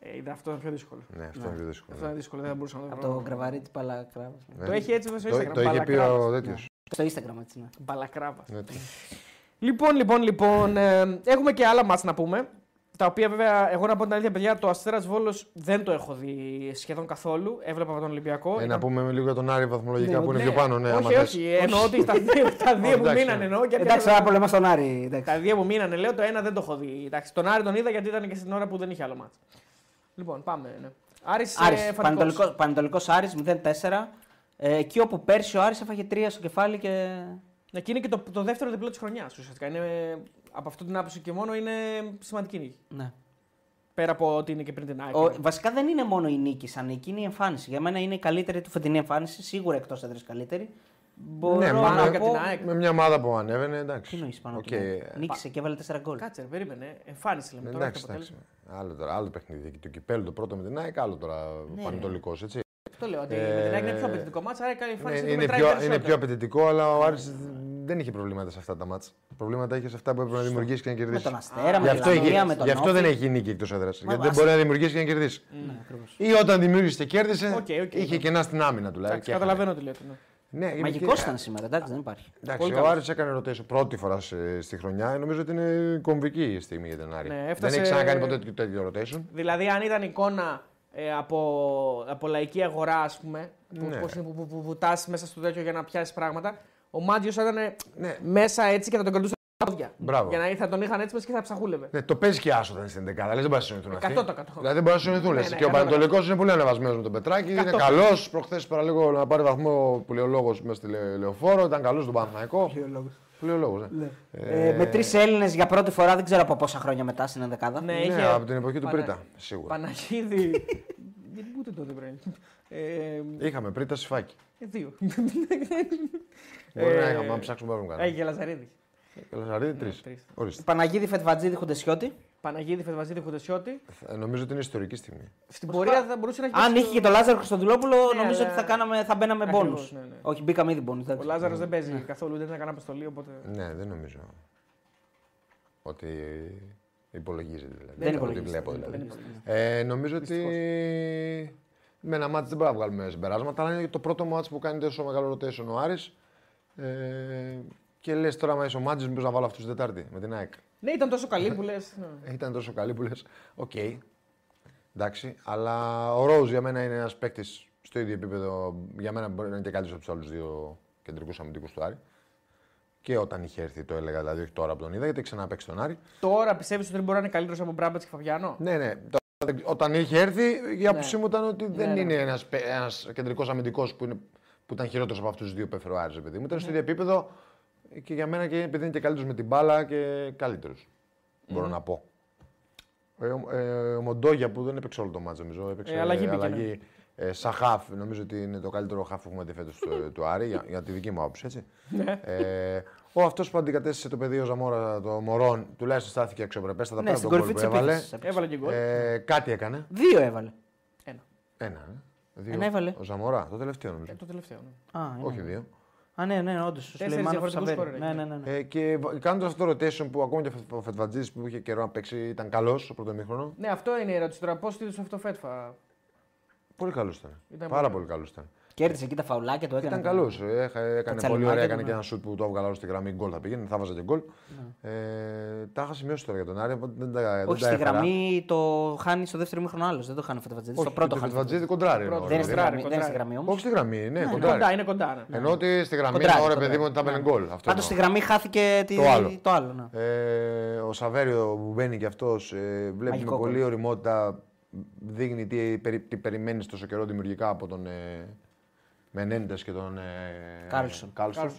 Ε, είδα, αυτό είναι πιο δύσκολο. Ναι, αυτό είναι πιο δύσκολο. Αυτό είναι δύσκολο, δεν θα μπορούσα να το Από βρω. το γκραβαρί της Μπαλακλάβας. Ναι. Το έχει έτσι στο Το- Instagram. Το είχε πει ο Μπαλακράβας. τέτοιος. Στο Instagram έτσι. Ναι. Μπαλακράβα. Ναι. Λοιπόν, λοιπόν, λοιπόν. ε, έχουμε και άλλα μάτς να πούμε. Τα οποία βέβαια, εγώ να πω την αλήθεια, παιδιά, το Αστέρας Βόλος δεν το έχω δει σχεδόν καθόλου. Έβλεπα από τον Ολυμπιακό. Ε, να Ήταν- πούμε λίγο για τον Άρη βαθμολογικά Ναι, που είναι Ναι, πιο πάνω. Ναι, άμα όχι, θες. όχι. Εννοώ ότι τα δύο, τα δύο που Εντάξει, μείνανε ναι. εννοώ. γιατί Εντάξει, δεν- τώρα πολεμά στον Άρη. εντάξει. Τα δύο που μείνανε, λέω, το ένα δεν το έχω δει. Εντάξει, τον Άρη τον είδα γιατί ήταν και στην ώρα που δεν είχε άλλο μάτς. Λοιπόν, πάμε. Ναι. Άρης, Άρης, ε, φαντικός. Πανετολικό- Πανετολικός Άρης 0-4. Ε, εκεί όπου πέρσι ο Άρης έφαγε 3 στο κεφάλι και. Ναι, και είναι και το, το δεύτερο διπλό της χρονιάς. Ουσιαστικά είναι, από αυτή την άποψη και μόνο είναι σημαντική νίκη. Ναι. Πέρα από ότι είναι και πριν την ΑΕΚ. Ο, βασικά δεν είναι μόνο η νίκη σαν νίκη, είναι η εμφάνιση. Για μένα είναι η καλύτερη του φετινή εμφάνιση, σίγουρα εκτός έδρας καλύτερη. Μπορώ Ναι, να μόνο από πω. την ΑΕΚ. Με μια ομάδα που ανέβαινε, εντάξει. Τι νοεί πάνω Οκ. okay. Νίκησε και έβαλε 4 γκολ. Κάτσε, ρε, περίμενε. Εμφάνιση λέμε. Τώρα Εντάξει, έχει εντάξει. αποτέλεσμα. Άλλο τώρα, άλλο παιχνίδι. Και το κυπέλο το πρώτο με την ΑΕΚ, άλλο τώρα Ναι, πανετολικός. Έτσι. Αυτό λέω. Ότι Ε, με την ΑΕΚ είναι πιο απαιτητικό μάτσα, άρα η καλή Ναι, εμφάνιση του είναι, μετράει πιο, είναι περισσότερο. πιο απαιτητικό, αλλά ο Άρης δεν είχε προβλήματα σε αυτά τα μάτσα. Προβλήματα είχε σε αυτά που έπρεπε να δημιουργήσεις και να Με κερδίσεις. τον Αστέρα, Γι' με αυτό, τη είχε- Λαμία, με τον γι' αυτό Όφη. δεν έχει νίκη εκτός έδρας. Γιατί δεν βάση. μπορεί να δημιουργήσεις και να κερδίσεις. Ναι, ακριβώς. Ή όταν δημιούργησες και κέρδισε, Οκ, οκ, είχε ναι. κενά στην άμυνα τουλάχιστον. Εντάξει, και έχανε. καταλαβαίνω τι λέτε. Ναι. Ναι, Μαγικός και- ήταν σήμερα, εντάξει, δεν υπάρχει. Εντάξει, Πολύ ο καλός. Άρης έκανε rotation πρώτη φορά σε- στη χρονιά. Νομίζω ότι είναι κομβική η στιγμή για τον Άρη. Ναι, Δεν έφτασε- έχει ξανακάνει ποτέ τέτοιο- τέτοιο rotation. Δηλαδή, αν ήταν εικόνα ε, από, από λαϊκή αγορά, ας πούμε, που, Ναι. πώς είναι, που, που, που βουτάς μέσα στο τέτοιο για να πιάσεις πράγματα, ο Μάτζιο θα ήταν Ναι. μέσα έτσι και θα τον κρατούσε τα πόδια. Μπράβο. Για να θα τον είχαν έτσι μέσα και θα ψαχούλευε. Ναι, το παίζει και άσο όταν είναι στην 11. Δηλαδή δεν μπορείς να συνοηθούν αυτοί. 100%. Δηλαδή δεν μπορείς να συνοηθούν. Ναι, λες. ναι, και ο 100%. Πανατολικό είναι πολύ ανεβασμένος με τον Πετράκη. Είναι 100%. καλός. Προχθές παραλίγο να πάρει βαθμό που λέει ο λόγο μέσα στη Λε- Λεωφόρο. Ήταν καλός στον Παναθηναϊκό. Που λέει ο λόγο. Ναι. Ε, με τρεις Έλληνες για πρώτη φορά, δεν ξέρω από πόσα χρόνια μετά στην ενδεκάδα. Ναι, Ναι, είχε από την εποχή του Πανα- Πρίτα. Σίγουρα. Παναγίδη. (laughs) Γιατί ούτε τότε πρέπει. Ε, Είχαμε Πρίτα σφάκι. ε, δύο. (laughs) Μπορεί να Ε, είχαμε, αν ψάξουμε μπορούμε να Έχει κάνουμε. και Λαζαρίδης. Καλαζαρίδη τρεις. τρεις. Ορίστε. Παναγίδη Φετβατζίδη Χουντεσιώτη. Παναγίδη Φετβαζίδη Χουντεσιώτη. Ε, Νομίζω ότι είναι ιστορική στιγμή. Στην πορεία θα μπορούσε να έχει. Αν παίξει είχε και τον Λάζαρο Χρυστοδουλόπουλο, Ναι, νομίζω αλλά- ότι θα, κάναμε, θα μπαίναμε Ακριβώς, μπόνου. ναι, ναι. Όχι, μπήκαμε ήδη μπόνου. Ο Λάζαρος δεν παίζει καθόλου, δεν έκανε αποστολή. Οπότε... Ναι, δεν νομίζω. Ότι υπολογίζεται δηλαδή. Δεν Ότι υπολογίζεται, βλέπω δεν δηλαδή. υπολογίζεται. Ε, νομίζω ότι με ένα ματς δεν μπορούμε να βγάλουμε συμπεράσματα, αλλά είναι το πρώτο ματς που κάνει τόσο μεγάλο rotation ο Άρης. Ε, Και λες τώρα, μα είσαι ο Μάντζης, μήπως να βάλω αυτούς την Τετάρτη με την ΑΕΚ. Ναι, ήταν τόσο καλή που λες. Ε, Ήταν τόσο καλή που λες. Οκ. Εντάξει. Αλλά ο Ρόουζ για μένα είναι ένας παίκτης στο ίδιο επίπεδο. Για μένα μπορεί να είναι και καλύτερος από τους άλλους δύο κεντρικούς αμυντικούς του Άρη. Και όταν είχε έρθει το έλεγα, δηλαδή όχι τώρα που τον είδα, γιατί έχει ξαναπέξει τον Άρη. Τώρα πιστεύεις ότι μπορεί να είναι καλύτερος από Μπράμπετς και Φαβιάνο; Ναι, ναι. Τώρα δεν- Όταν είχε έρθει, η άποψή Ναι. μου ήταν ότι δεν Ναι, ναι. είναι ένας ένας κεντρικός αμυντικός που, είναι, που ήταν χειρότερος από αυτούς τους δύο που έφερε ο Άρης, ρε παιδί μου. Ήταν Ναι. στο ίδιο επίπεδο και για μένα και επειδή είναι και καλύτερος με την μπάλα και καλύτερος. Μπορώ να πω. Ε, ο- ε, ο Μοντόγια που δεν έπαιξε όλο το μάτζο, νομίζω. Έπαιξε Ε, αλλαγή μπήκε, ναι. ε, σαν χαφ, νομίζω ότι είναι το καλύτερο χαφ που έχουμε δει φέτος του, του Άρη, για, για τη δική μου άποψη, έτσι. Ναι. ε, ο αυτός που αντικατέστησε το πεδίο Ζαμόρα, το Μωρόν, τουλάχιστον στάθηκε αξιοπρεπέστατα Ναι, πέρα στην από τον κορυφή γκολ της που έβαλε. επίθεσης. Έβαλε και γκολ. Ε, κάτι έκανε. Δύο έβαλε. Ένα. Ένα. Ε. Δύο. Ένα έβαλε. Ο Ζαμορά, το τελευταίο νομίζω. Ε, το τελευταίο. Ναι. Α, είναι. Όχι δύο. Α, ναι, ναι, όντως. Τέσσερις διαφορετικούς σκόρερ Ναι, έχει. ναι, ναι. ναι. Ε, και κάνοντας αυτό το rotation που ακόμα και ο Φετβατζής που είχε καιρό να παίξει ήταν καλός στο πρώτο μήχρονο. ναι, αυτό είναι η ερώτηση τώρα. Πώς είδε αυτό φέτφα. Πολύ καλός ήταν. Ήταν Πάρα πολύ πολύ καλός ήταν. Κέρδισε εκεί τα φαουλάκια του. έκανε Ήταν το- καλός. Έκανε τσαλιμάκια πολύ ωραία. του, Έκανε ναι. και ένα σουτ που το έβγαλα όλο στη γραμμή. Γκολ θα πήγαινε. Θα βάζα και γκολ. Ε, τα είχα σημειώσει τώρα για τον Άρη. οπότε Δεν τα, δεν Όχι τα στη έφερα. γραμμή το χάνει στο δεύτερο μήχρονο άλλος. Δεν το χάνει ο Φετβατζίδη. Στο Όχι, πρώτο το χάνει. Φετβατζίδη κοντράρει. Πρώτο. εννοώ, Δεν είναι στη δηλαδή. γραμμή, δεν είναι στη γραμμή όμως. Όχι στη γραμμή, ναι, Είναι κοντράρει. κοντά, είναι κοντά. Ναι. Ενώ ότι στη γραμμή Κοντράρει, είναι ώρα, κοντράρει. παιδί μου, ότι θα Ναι. μπαίνει γκολ. Αυτό Πάντως στη εννοώ. γραμμή χάθηκε τη- Το άλλο. το άλλο. ναι. Ε, ο Σαβέριο που μπαίνει και αυτός βλέπει Μαγικό με πολύ γκολ. οριμότητα. Δείχνει τι, περι- τι περιμένεις τόσο καιρό δημιουργικά από τον ε, Μεντίλ και τον ε, Κάρλσον. Κάρλσον.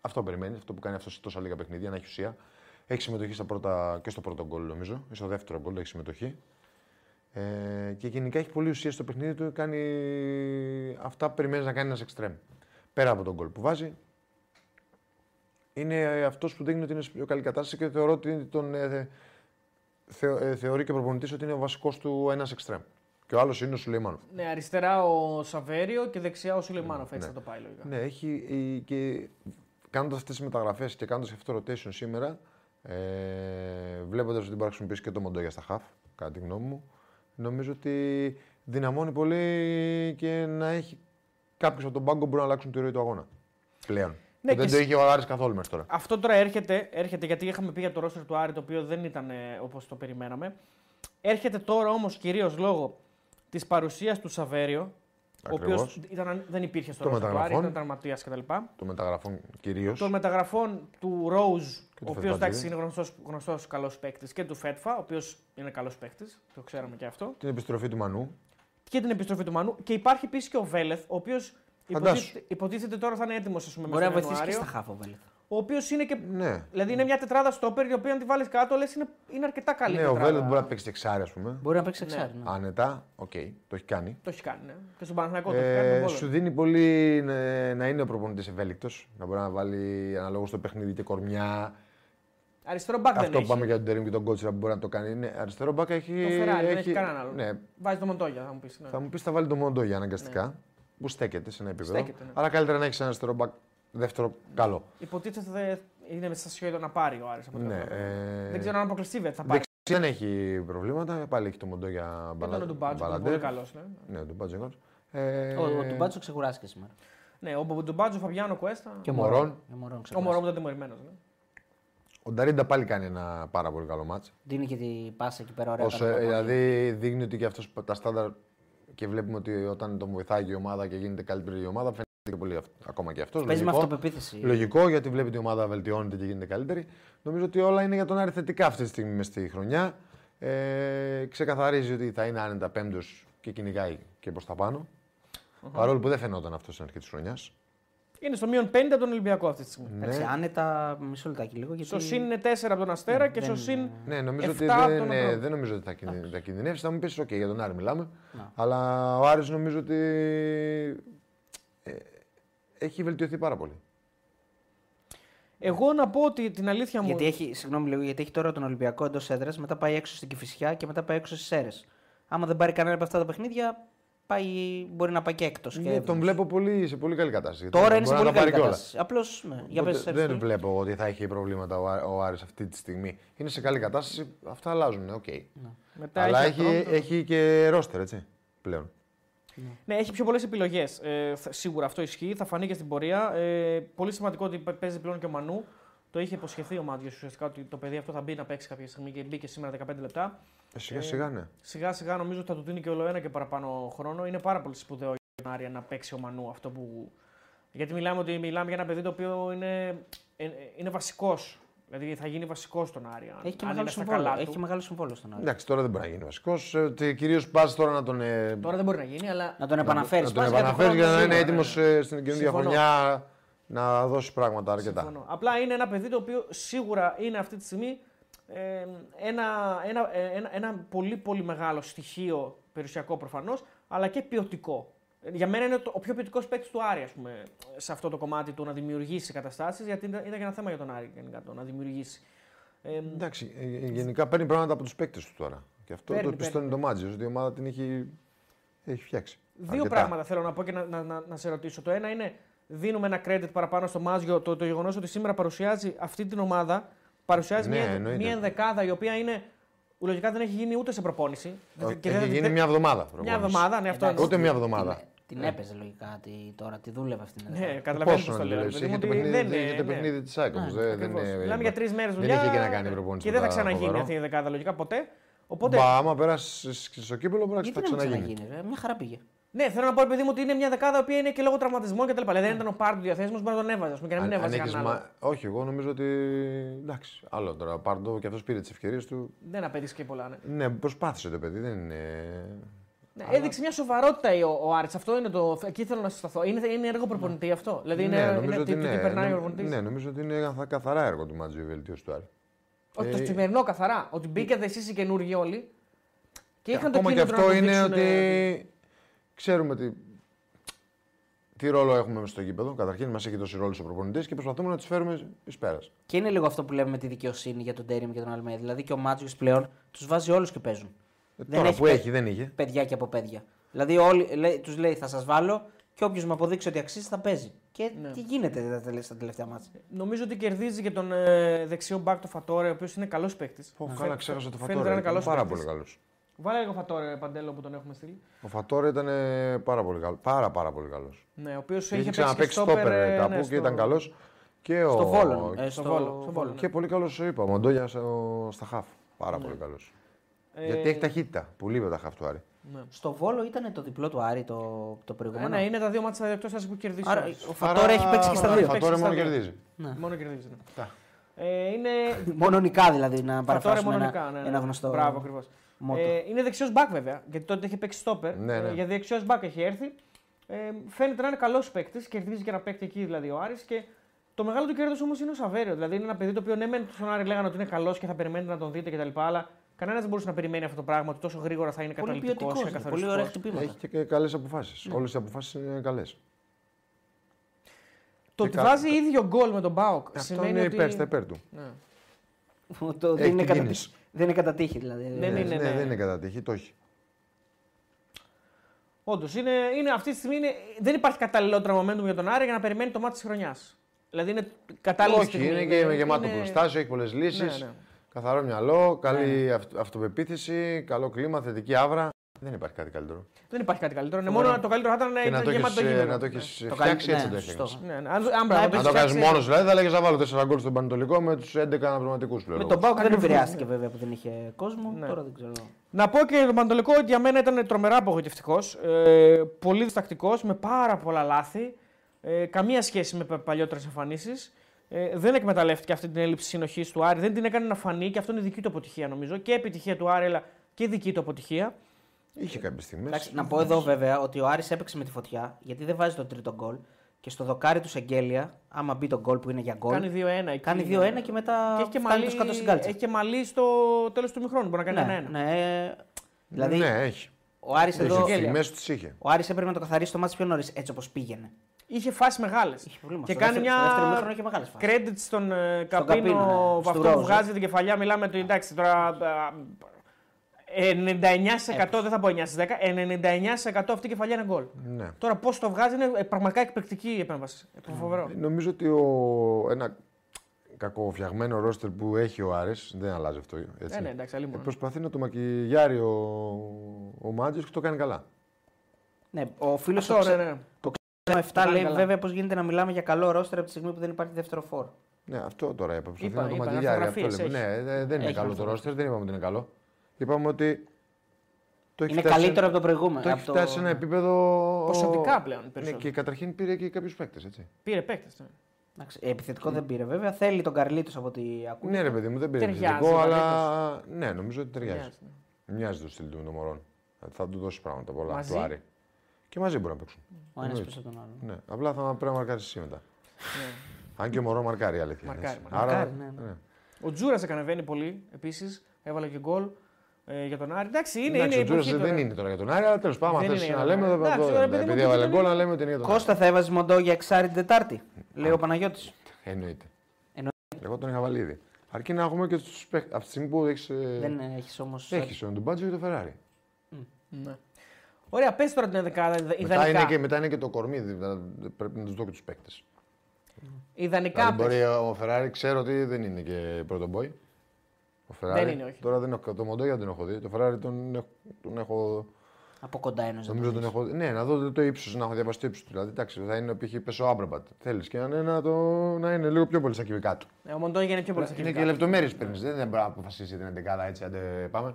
Αυτό περιμένει, αυτό που κάνει αυτό σε τόσα λίγα παιχνίδια, να έχει ουσία. Έχει συμμετοχή στα πρώτα, και στο πρώτο γκολ, νομίζω. Ή στο δεύτερο γκολ έχει συμμετοχή. Ε, και γενικά έχει πολύ ουσία στο παιχνίδι του. Κάνει αυτά που περιμένεις να κάνει ένας εξτρέμ. Πέρα από το γκολ που βάζει, είναι αυτός που δείχνει ότι είναι σε πιο καλή κατάσταση και θεωρώ ότι τον ε, θεω, ε, θεωρεί και ο προπονητής ότι είναι ο βασικός του ένας εξτρέμ. Και ο άλλος είναι ο Σουλεϊμάνοφ. Ναι, αριστερά ο Σαβέριο και δεξιά ο Σουλεϊμάνοφ. Έτσι Ναι. θα το πάει λογικά. Ναι, έχει η- και κάνοντας αυτές τις μεταγραφές και κάνοντας αυτό το rotation σήμερα, ε, βλέποντας ότι μπορεί να χρησιμοποιήσει και το Μοντόγια στα half, κατά τη γνώμη μου, νομίζω ότι δυναμώνει πολύ και να έχει κάποιου από τον πάγκο που μπορούν να αλλάξουν τη ροή του αγώνα. Πλέον. Ναι, Που δεν και το σ- είχε ο Άρης καθόλου μέχρι τώρα. Αυτό τώρα έρχεται, έρχεται γιατί είχαμε πει για το ρόστερ του Άρη το οποίο δεν ήταν όπως το περιμέναμε. Έρχεται τώρα όμως κυρίως λόγω της παρουσίας του Σαβέριο, ο οποίος Ακριβώς. δεν υπήρχε στο Των ρόστερ του Άρη, μεταγραφών. ήταν τραυματία κτλ. Των μεταγραφών κυρίως. Των μεταγραφών του Ρόουζ, του ο οποίος Φετβατζή. εντάξει είναι γνωστός γνωστός καλός παίκτης, και του Φέτφα, ο οποίος είναι καλός παίκτης, το ξέραμε και αυτό. Την επιστροφή του Μανού. Και την επιστροφή του Μανού. Και υπάρχει επίσης και ο Βέλεθ, ο οποίος Φαντάσου. υποτίθεται, υποτίθεται τώρα θα είναι έτοιμος Μπορεί να μέσα βοηθήσει στον και στα Ιανουάριο. χάφο, Βέλεθ. Ο οποίος είναι και. Ναι. Δηλαδή είναι μια τετράδα στόπερ η οποία αν τη βάλεις κάτω λες είναι, είναι αρκετά καλή. Ναι, ο τετράδα. Βέλετ μπορεί να παίξει εξάρι, ας πούμε. Μπορεί να παίξει εξάρι. ναι. Άνετα, οκ, το έχει κάνει. Το έχει κάνει. Ναι. Και στον Παναθηναϊκό το έχει κάνει. Ε, τον σου Βόλο. δίνει πολύ ε, να είναι ο προπονητής ευέλικτος, να μπορεί να βάλει αναλόγως στο παιχνίδι και κορμιά. Αριστερό μπακ δεν Αυτό που έχει. πάμε για τον Τερήμ και τον Κότσιρα που μπορεί να το κάνει. Ναι, αριστερό μπάκα έχει. Το Φεράρι δεν έχει κανέναν άλλο. Ναι, Βάζει το Μοντόγια, θα μου πεις. Ναι. θα μου πεις θα βάλει το μόνο για αναγκαστικά. Που στέκεται σε ένα επίπεδο. Στέκεται, ναι. Αλλά καλύτερα να έχεις ένα αριστερό μπακ δεύτερο καλό. Υποτίθεται είναι μέσα στο σχέδιο να πάρει ο Άρης από ό,τι Ναι, κατάλαβα. ε, Δεν ξέρω αν αποκλειστεί βέβαια, θα πάρει. δεξιά δεν έχει προβλήματα. Πάλι έχει το μοντό για Και τον Ντουμπάτσο, που είναι πολύ καλός. Ναι. Ναι, τον Μπάτζο είναι καλός. Ε, Ο, ο Τουμπάτσο ξεκουράστηκε σήμερα. ναι, ο Ντουμπάτσο, ο Φαβιάνο Κουέστα. Και ο Μωρόν. Μωρόν. Ο Μωρόν Ο Μωρό ξεκουράστηκε. μου ήταν τιμωρημένος. Ναι. Ο Νταρίντα πάλι κάνει ένα πάρα πολύ καλό μάτς. Δίνει και την πάσα εκεί πέρα ωραία. Όσο, κατά το δηλαδή δείχνει ότι και αυτός τα στάνταρ και βλέπουμε ότι όταν τον βοηθάει και η ομάδα και γίνεται καλύτερη η ομάδα, φαίνεται και πολύ αυ- ακόμα και αυτός. Παίζει με αυτοπεποίθηση. Λογικό γιατί βλέπει ότι η ομάδα βελτιώνεται και γίνεται καλύτερη. Νομίζω ότι όλα είναι για τον Άρη θετικά αυτή τη στιγμή μες στη χρονιά. Ε, ξεκαθαρίζει ότι θα είναι άνετα πέμπτος και κυνηγάει και προς τα πάνω. Παρόλο που δεν φαινόταν αυτός στην αρχή της χρονιάς. Είναι στο μείον 50 από τον Ολυμπιακό αυτή τη στιγμή. Εντάξει, Ναι. άνετα, μισό λεπτάκι λίγο. Γιατί... Στο συν είναι 4 από τον Αστέρα και στο δεν- συν. Ναι, νομίζω ότι 7 από δεν, τον ναι, Αμπρό. δεν νομίζω ότι θα, κινδυ- θα κινδυνεύσει. Θα μου πεις: OK, για τον Άρη μιλάμε. Να. Αλλά ο Άρης νομίζω ότι ε, έχει βελτιωθεί πάρα πολύ. Εγώ να πω ότι την αλήθεια μου. Γιατί έχει, συγγνώμη λίγο, γιατί έχει τώρα τον Ολυμπιακό εντός έδρας, μετά πάει έξω στην Κηφισιά και μετά πάει έξω στις Σέρες. Άμα δεν πάρει κανένα από αυτά τα παιχνίδια, πάει, μπορεί να πάει και έκτος. Ναι, τον βλέπω πολύ, σε πολύ καλή κατάσταση. Τώρα Μπορεί είναι σε να πολύ τα πάρει καλή κιόλας. κατάσταση. Απλώς, ναι, για Οπότε πες, δεν Αριστοτέλη. βλέπω ότι θα έχει προβλήματα ο, Άρ- ο Άρης αυτή τη στιγμή. Είναι σε καλή κατάσταση, αυτά αλλάζουν, οκ. Μετά Αλλά έχει έχει, αυτόν, έχει και ρόστερ, έτσι, πλέον. Ναι, έχει πιο πολλές επιλογές. Ε, θα- σίγουρα αυτό ισχύει, θα φανεί και στην πορεία. Ε, πολύ σημαντικό ότι παι- παίζει πλέον και ο Μανού. Το είχε υποσχεθεί ο Μάτιο ουσιαστικά ότι το παιδί αυτό θα μπει να παίξει κάποια στιγμή και μπήκε σήμερα 15 λεπτά. Ε, σιγά σιγά ναι. Σιγά σιγά νομίζω ότι θα του δίνει και όλο ένα και παραπάνω χρόνο. Είναι πάρα πολύ σπουδαίο για τον Άρια να παίξει ο Μανού αυτό που. Γιατί μιλάμε, ότι μιλάμε για ένα παιδί το οποίο είναι, ε, ε, είναι βασικός. Δηλαδή θα γίνει βασικός στον Άρια. Έχει και αν μεγάλο είναι στα συμβόλαιο. καλά Έχει του. και μεγάλο συμβόλαιο στον Άρη. Εντάξει, τώρα δεν μπορεί να γίνει βασικός. Κυρίως πας τώρα να τον, ε, Τώρα δεν μπορεί να γίνει, αλλά Να τον επαναφέρεις. να τον επαναφέρεις για να είναι έτοιμος στην καινούργια Συμφωνώ. χρονιά να δώσει πράγματα αρκετά. Συμφωνώ. Απλά είναι ένα παιδί το οποίο σίγουρα είναι αυτή τη στιγμή ε, ένα, ένα, ε, ένα, ένα πολύ πολύ μεγάλο στοιχείο περιουσιακό προφανώς, αλλά και ποιοτικό. Ε, Για μένα είναι το, ο πιο ποιοτικός παίκτης του Άρη, ας πούμε, σε αυτό το κομμάτι του να δημιουργήσει καταστάσεις, γιατί ήταν, ήταν και ένα θέμα για τον Άρη γενικά το να δημιουργήσει. Ε, Εντάξει, ε, γενικά παίρνει πράγματα από τους παίκτες του τώρα. Και αυτό Παίρνει, το πιστώνει το Μάτζιος, ότι η ομάδα την έχει, έχει φτιάξει. Δύο Αρκετά. πράγματα θέλω να πω και να, να, να, να σε ρωτήσω. Το ένα είναι δίνουμε ένα credit παραπάνω στο Μάζιο το, το γεγονός ότι σήμερα παρουσιάζει αυτή την ομάδα. Παρουσιάζει Ναι, μια, εννοείται. μια ενδεκάδα η οποία είναι. Λογικά δεν έχει γίνει ούτε σε προπόνηση. Ε, Και Έχει δεν- γίνει δεν- μια εβδομάδα. μια προπόνηση. εβδομάδα, ναι, αυτό Εντάξει, εννοώ. Ούτε μια την- εβδομάδα. Την, την έπαιζε λογικά τη, τώρα, τη δούλευε αυτήν. την Ναι, Ελλάδα. καταλαβαίνω Πόσο πώς το να λέω. δουλεύει, παιδί μου, Είχε το ότι παιχνίδι, δεν είχε είναι, το ναι. παιχνίδι της ΑΕΚ όμως, Ναι, δεν- δεν Ακριβώς. είναι- Μιλάμε για τρεις μέρες δεν δουλειά. είχε και να κάνει προπόνηση Και δεν θα μετά ξαναγίνει φοβερό. αυτή η δεκάδα λογικά ποτέ. Οπότε, Μπα, άμα περάσει στο κύπελο, μπορεί Γιατί να να μην ξαναγίνει. ξαναγίνει, ρε. Μια χαρά πήγε. ναι, θέλω να πω επειδή μου ότι είναι μια δεκάδα η οποία είναι και λόγω τραυματισμών και τα λοιπά. Δηλαδή, δεν ήταν ο Πάρντου διαθέσιμος, μπορεί να τον έβαζε ας πούμε, και να μην Αν- έβαζε αν έχεις κανέναν άλλο. μα- Όχι, εγώ νομίζω ότι. Εντάξει, άλλο τώρα. Πάρντο και αυτός πήρε τις ευκαιρίες του. Δεν απέτυχε και πολλά. Ναι. Ναι, προσπάθησε το παιδί, δεν είναι. Ναι, Έδειξε μια σοβαρότητα ο, ο Άρης. Αυτό είναι το. Εκεί θέλω να συσταθώ. Είναι, είναι έργο προπονητή αυτό; Δηλαδή είναι, ναι, είναι νομίζω τι, ότι τι ναι. περνάει ο Νο- προπονητής; Ναι, νομίζω ότι είναι καθα- καθαρά έργο του Μάτζιο η βελτίωσης του Άρη. Ότι το Ε, σημερινό καθαρά. Ότι μπήκατε εσείς οι καινούργοι όλοι. Και είχαν το Ακόμα και κίνητρο αυτό να το είναι δείξουν, ότι ε, ξέρουμε τι, τι ρόλο έχουμε μέσα στο γήπεδο. Καταρχήν μας έχει δώσει ρόλο ο προπονητή και προσπαθούμε να τους φέρουμε εις πέρας. Και είναι λίγο αυτό που λέμε με τη δικαιοσύνη για τον Τέριμ και τον Αλμέδη. Δηλαδή και ο Μάτζιος πλέον τους βάζει όλους και παίζουν. Δεν Τώρα έχει που παι- έχει, δεν είχε. Παιδιά και από παιδιά. Δηλαδή όλοι τους λέει θα σας βάλω και όποιος μου αποδείξει ότι αξίζει θα παίζει. Και Ναι. τι γίνεται τα τελε- στα τελευταία μάτια. Νομίζω ότι κερδίζει και τον ε, δεξιό μπακ το Φατόρε, ο οποίος είναι καλός παίκτης. Πω, καλά, ξέχασα το φαίνεται Φατόρε. να είναι Ήταν καλός πάρα παίκτης. πολύ καλός. Βάλε λίγο Φατόρε παντέλο που τον έχουμε στείλει. Ο Φατόρε ήταν ε, πάρα πολύ καλό. Πάρα, πάρα πολύ καλός. Ναι, ο οποίος είχε Είχε παίξει ξαναπέξει στόπερ, στόπερ ε, κάπου ναι, και στο- ήταν καλός. Και ο... Στο Βόλο. ε, στο στο Βόλο, στο Βόλο, Και πολύ καλός, σου είπα. Ο Μοντόγια στο- στα χαφ. Πάρα πολύ καλός. Ε, Γιατί έχει ταχύτητα. Που λείπει τα χαφ του Άρη. ναι. Στο Βόλο ήταν το διπλό του Άρη το, το Ε, προηγούμενο. ναι, είναι τα δύο μάτια εκτός που κερδίσει. Άρα ο Άρης. ο Φατόρε έχει παίξει και στα Άρα, δύο. Ο Φατόρε Παίξει μόνο στα δύο. κερδίζει. Ναι. Μόνο κερδίζει. Ναι. Τα. Ε, είναι (laughs) Μόνο νικά δηλαδή να Φατόρε παραφράσουμε μόνο ένα, νικά. Ναι, ναι. ένα γνωστό Μπράβο, ακριβώς. μότο. Ε, είναι δεξιός μπακ βέβαια, γιατί τότε είχε παίξει στόπερ. Ναι, ναι. Ε, για δεξιός μπακ έχει έρθει. Ε, φαίνεται να είναι καλός παίκτης, κερδίζει και ένα παίκτη εκεί δηλαδή ο Άρης και το μεγάλο του κέρδος όμως είναι ο Σαβέριο. Δηλαδή είναι ένα παιδί το οποίο ναι, μεν στον Άρη λέγανε ότι είναι καλός και θα περιμένετε να τον δείτε κτλ. Αλλά κανένας δεν μπορούσε να περιμένει αυτό το πράγμα ότι τόσο γρήγορα θα είναι Πολύ καταλητικός ποιοτικός. και Πολύ καθοριστικό. ωραία χτυπήματα. Έχει και καλές αποφάσεις. Όλες οι αποφάσεις είναι καλές. Το Και ότι κα- βάζει ίδιο γκολ με τον Μπάουκ Αυτό σημαίνει είναι ότι. υπέρ στα υπέρ του. Ναι. Το, Έχει δεν, είναι την κατά, κίνηση. δεν είναι κατά τύχη δηλαδή. Δεν Ναι, είναι, ναι, ναι. δεν είναι κατά τύχη, το έχει. Όντως, είναι, είναι, αυτή τη στιγμή είναι, δεν υπάρχει καταλληλότερο momentum για τον Άρη για να περιμένει το μάτι της χρονιάς. Δηλαδή είναι κατάλληλη Όχι, στιγμή. είναι και Είναι- γεμάτο είναι- προστάσιο, έχει πολλές λύσεις. Ναι, ναι. Καθαρό μυαλό, καλή αυτο- αυτοπεποίθηση, καλό κλίμα, θετική άβρα. Δεν υπάρχει κάτι καλύτερο. Δεν υπάρχει κάτι καλύτερο. Είναι μόνο το καλύτερο θα ήταν να Και να ήταν το γεμάτο το έχεις, ε, γήπεδο. να το έχεις Το φτιάξει καλύ- έτσι ναι, το σωστό. έφτιαξες. Ναι, ναι. Αν, αν, πράγμα, Αν το το έχεις κάνεις φτιάξει μόνος δηλαδή, θα λέγες να βάλω 4 γκολ στον Πανετολικό με τους 11 αναπληρωματικούς πλέον. Με τον Μπάουκ δεν επηρεάστηκε βέβαια που δεν είχε κόσμο. Ναι. Τώρα δεν ξέρω. Να πω και τον Παντολικό ότι για μένα ήταν τρομερά απογοητευτικός. Ε, πολύ διστακτικός, με πάρα πολλά λάθη. Ε, καμία σχέση με παλιότερες εμφανίσεις. Ε, δεν εκμεταλλεύτηκε αυτή την έλλειψη συνοχής του Άρη. Δεν την έκανε να φανεί και αυτό είναι δική του αποτυχία νομίζω. Και επιτυχία του Άρη, αλλά και δική του αποτυχία. Είχε κάποιες στιγμές. Εντάξει, να πω εδώ βέβαια ότι ο Άρης έπαιξε με τη φωτιά γιατί δεν βάζει το τρίτο γκολ. Και στο δοκάρι του Σεγγέλια, άμα μπει το γκολ που είναι για γκολ, Κάνει 2-1. εκεί. κάνει 2-1 και μετά Και έχει και φτάνει μαλλί, το σκάτω στην κάλτσα. έχει και μαλλί στο τέλος του μηχρόνου. Μπορεί να κάνει ναι, ένα-ένα. ναι. Δηλαδή Ναι, έχει. ο Άρης Έχει εδώ. στιγμέ τους τι είχε. Ο Άρης έπρεπε να το καθαρίσει το μάτι πιο νωρίς, έτσι όπως πήγαινε. Είχε φάσεις μεγάλες. Είχε προβλήμα. Και Στο κάνει δεύτερο- στο δεύτερο μια μήχρονο είχε μεγάλες φάσεις. credit στον ε, Στον Καπίνο Καπίνο, ναι. από Στου αυτό που Ρόζε. βγάζει την κεφαλιά. Μιλάμε ότι εντάξει τώρα. α, ε, 99% δεν θα πω 9 στις 10, 99% αυτή η κεφαλιά είναι γκολ. Ναι. Τώρα πώς το βγάζει είναι ε, πραγματικά εκπληκτική η επέμβαση. Ε, Φοβερό. Νομίζω ότι ο, ένα κακοφτιαγμένο ρόστερ που έχει ο Άρης, δεν αλλάζει αυτό. Έτσι. Ε, ναι, εντάξει, αλλή Ε, μόνο. προσπαθεί να το μακιγιάρει ο, ο Μάτζιος και το κάνει καλά. Ναι, ο φίλος Αυτό, ναι, ναι. ο κάνει 7 λέει καλά. βέβαια πώ γίνεται να μιλάμε για καλό ρόστερ από τη στιγμή που δεν υπάρχει δεύτερο φόρ. Ναι, αυτό τώρα είπα. Προσπαθεί Είπα, να το είπα, μαντιλιάρει. Αυτό φωτογραφίες λέμε. έχει. Ναι, δε- δεν είναι Έχει καλό το φωτογραφίες. ρόστερ, δεν είπαμε ότι είναι καλό. Είπαμε ότι το έχει Είναι φτάσει- καλύτερο από το προηγούμενο. Το έχει από το- φτάσει σε ένα επίπεδο. Ποσοτικά πλέον Ναι, περισσότερο. και καταρχήν πήρε και κάποιους παίκτες. Έτσι. Πήρε παίκτες. Ναι. Εντάξει, Επιθετικό δεν πήρε βέβαια. Θέλει τον Καρλίτος από ό,τι ακούω. Ναι, ρε παιδί μου, δεν πήρε Ταιριάζει, επιθετικό, ο αλλά. Ναι, νομίζω ότι ταιριάζει. Μοιάζει, ναι. Μοιάζει το στυλ του των μωρών. Θα του δώσει πράγματα πολλά. Μαζί; Του Άρη. Και μαζί μπορεί να παίξουν. Ο ένας Εννοείται. πίσω από τον άλλο. Ναι. Απλά θα πρέπει να μαρκάρεις εσύ μετά. Ναι. Αν και ο μωρό μαρκάρει, η αλήθεια. Μαρκάρει, έτσι. μαρκάρει. Άρα, Μαρκάρει, ναι, ναι. ναι. Ο Τζούρας ανεβαίνει πολύ επίσης. Έβαλε και γκολ ε, για τον Άρη. Εντάξει, είναι, Εντάξει, είναι ο Τζούρας εποχή δεν τώρα. είναι τώρα για τον Άρη, αλλά τέλος πάντων, αν Δεν θες είναι να για τον λέμε, Άρη. δεν Εντάξει, θα ρε το- παιδί μου, επειδή και έβαλε δεν γκολ, είναι- να λέμε ότι είναι για τον Άρη. Κώστα θα έβαζες μοντό για εξάρι την Τετάρτη, λέει ο Παναγιώτης. Εννοείται. Εννοείται. Εγώ τον είχα βάλει ήδη. Αρκεί να έχουμε και τους παίκτε. Από τη στιγμή που έχεις. Δεν έχεις όμω. Έχεις τον Ντουμπάτζο και τον Φεράρι. Ναι. Ωραία, πες τώρα την ενδεκάδα. Μετά Ιδανικά, είναι, και, μετά είναι και το κορμί, δηλαδή, πρέπει να τους δω και τους παίκτες. ιδανικά Δηλαδή πες. μπορεί ο Φεράρι, ξέρω ότι δεν είναι και πρώτο μπόι. Ο Φεράρι. Δεν είναι, όχι. Τώρα δεν έχω, το Μοντόγια δεν έχω δει. Το Φεράρι τον, έχω- τον έχω. Από κοντά ένας. Νομίζω τον έχω. Ναι, να δω το ύψος, να έχω διαβάσει το ύψος του. Δηλαδή, εντάξει, θα είναι π.χ. πέσω άμπραμπατ. Θέλεις και να είναι, να, το, να είναι λίγο πιο πολύ στα κυβικά του. Ε, Ο Μοντόγια είναι πιο πολύ στα Είναι κυβικά. και λεπτομέρειες παίρνεις. Δεν μπορεί να αποφασίσει την 11 έτσι. Αντε, πάμε.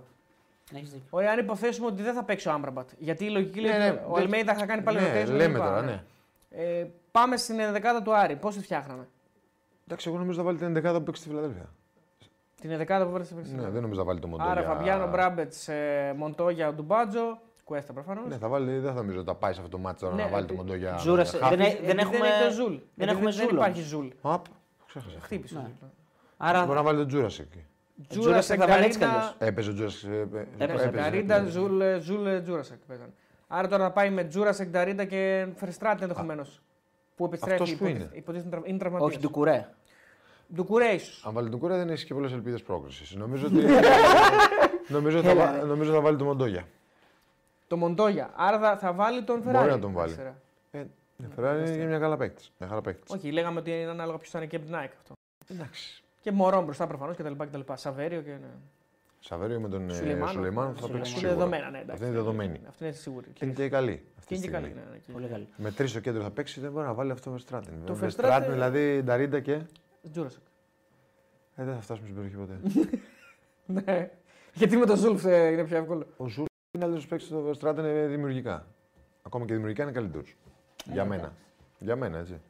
Έχεις δίκιο. Ωραία, αν υποθέσουμε ότι δεν θα παίξει ο Άμπραμπατ. Γιατί η λογική λέει Ναι, ότι ναι, ο δεν- Αλμέιδα θα κάνει πάλι ναι, rotation λέμε κλπ. τώρα, ναι. Ε, πάμε στην ενδεκάδα του Άρη. Πώς τη φτιάχναμε; Εντάξει, εγώ νομίζω θα βάλει την 11 που παίξει στη Φιλαδέλφια. Την ενδεκάδα που βάλει στην Ναι, δεν νομίζω θα βάλει το Μοντόγια. Άρα Φαμπιάνο Μπράμπετς, ε, Μοντόγια, Ντουμπάτζο, Κουέστα προφανώς. Ναι, θα βάλει, δεν θα νομίζω ότι θα πάει σε αυτό το μάτι τώρα Ναι, να βάλει επί- το Μοντόγια. Τζούρας, χάφι. δεν, δεν έχουμε, είναι το Ζουλ. δεν Επειδή έχουμε δεν Ζουλ. υπάρχει όμως. Ζουλ. Απ, ξέχασα. Χτύπησε. ο Ναι. Ζουλ. Άρα Μπορεί να βάλει τον Τζούρας εκεί. Τζούρασεκ θα βάλει έτσι κι αλλιώς. Έπαιζε ο Τζούρας. Έπαιζε Νταρίντα, Ζουλ, ε, Ζουλ, ε, Τζούρασεκ παίζανε. Άρα τώρα θα πάει με Τζούρασεκ, Νταρίντα και Φερστράτη ενδεχομένως. Που επιστρέφει. Αυτός που υποτίθεται- είναι. υποτίθεται είναι τραυ- είναι όχι τραυματίας. Ντουκουρέ. Ντουκουρέ ίσως. Αν βάλει τον Κούρα δεν έχει και πολλές ελπίδες πρόκρισης. Νομίζω ότι. (laughs) νομίζω, θα, βα- νομίζω θα βάλει τον Μοντόγια. Το Μοντόγια. Άρα θα, θα βάλει τον Φεράρι. να τον βάλει. αριστερά. Ε, ναι, Φεράρι είναι μια καλά παίκτης. Μια χαρά παίκτης. Όχι, λέγαμε ότι είναι ανάλογα ποιος θα είναι και από την ΑΕΚ αυτό. Εντάξει. Και Μωρόν μπροστά προφανώς κτλ. Σαβέριο και. Ναι. Σαβέριο με τον ε, Σουλεϊμάνο. Σουλεϊμάνο θα Σουλεϊμάνο. παίξει Είναι σίγουρα. δεδομένα, ναι. εντάξει. Αυτή είναι δεδομένη. Αυτή είναι σίγουρη. Και είναι και καλή. αυτή Και είναι τη και καλή. στιγμή. Ναι, ναι, και- Πολύ καλή. Με τρεις στο κέντρο θα παίξει, δεν μπορεί να βάλει αυτό με Στράτιν. Το Με Verstraeten- Στράτιν, δηλαδή Νταρίντα και. Τζούρασεκ. Ε, δεν θα φτάσουμε στην περιοχή ποτέ. (laughs) Ναι. Γιατί με τον Ζούλφ ε, είναι πιο εύκολο. Ο Ζουλ είναι καλύτερο παίκτη στο Στράτιν δημιουργικά. Ακόμα και δημιουργικά είναι καλύτερος. Για μένα. Για μένα, έτσι.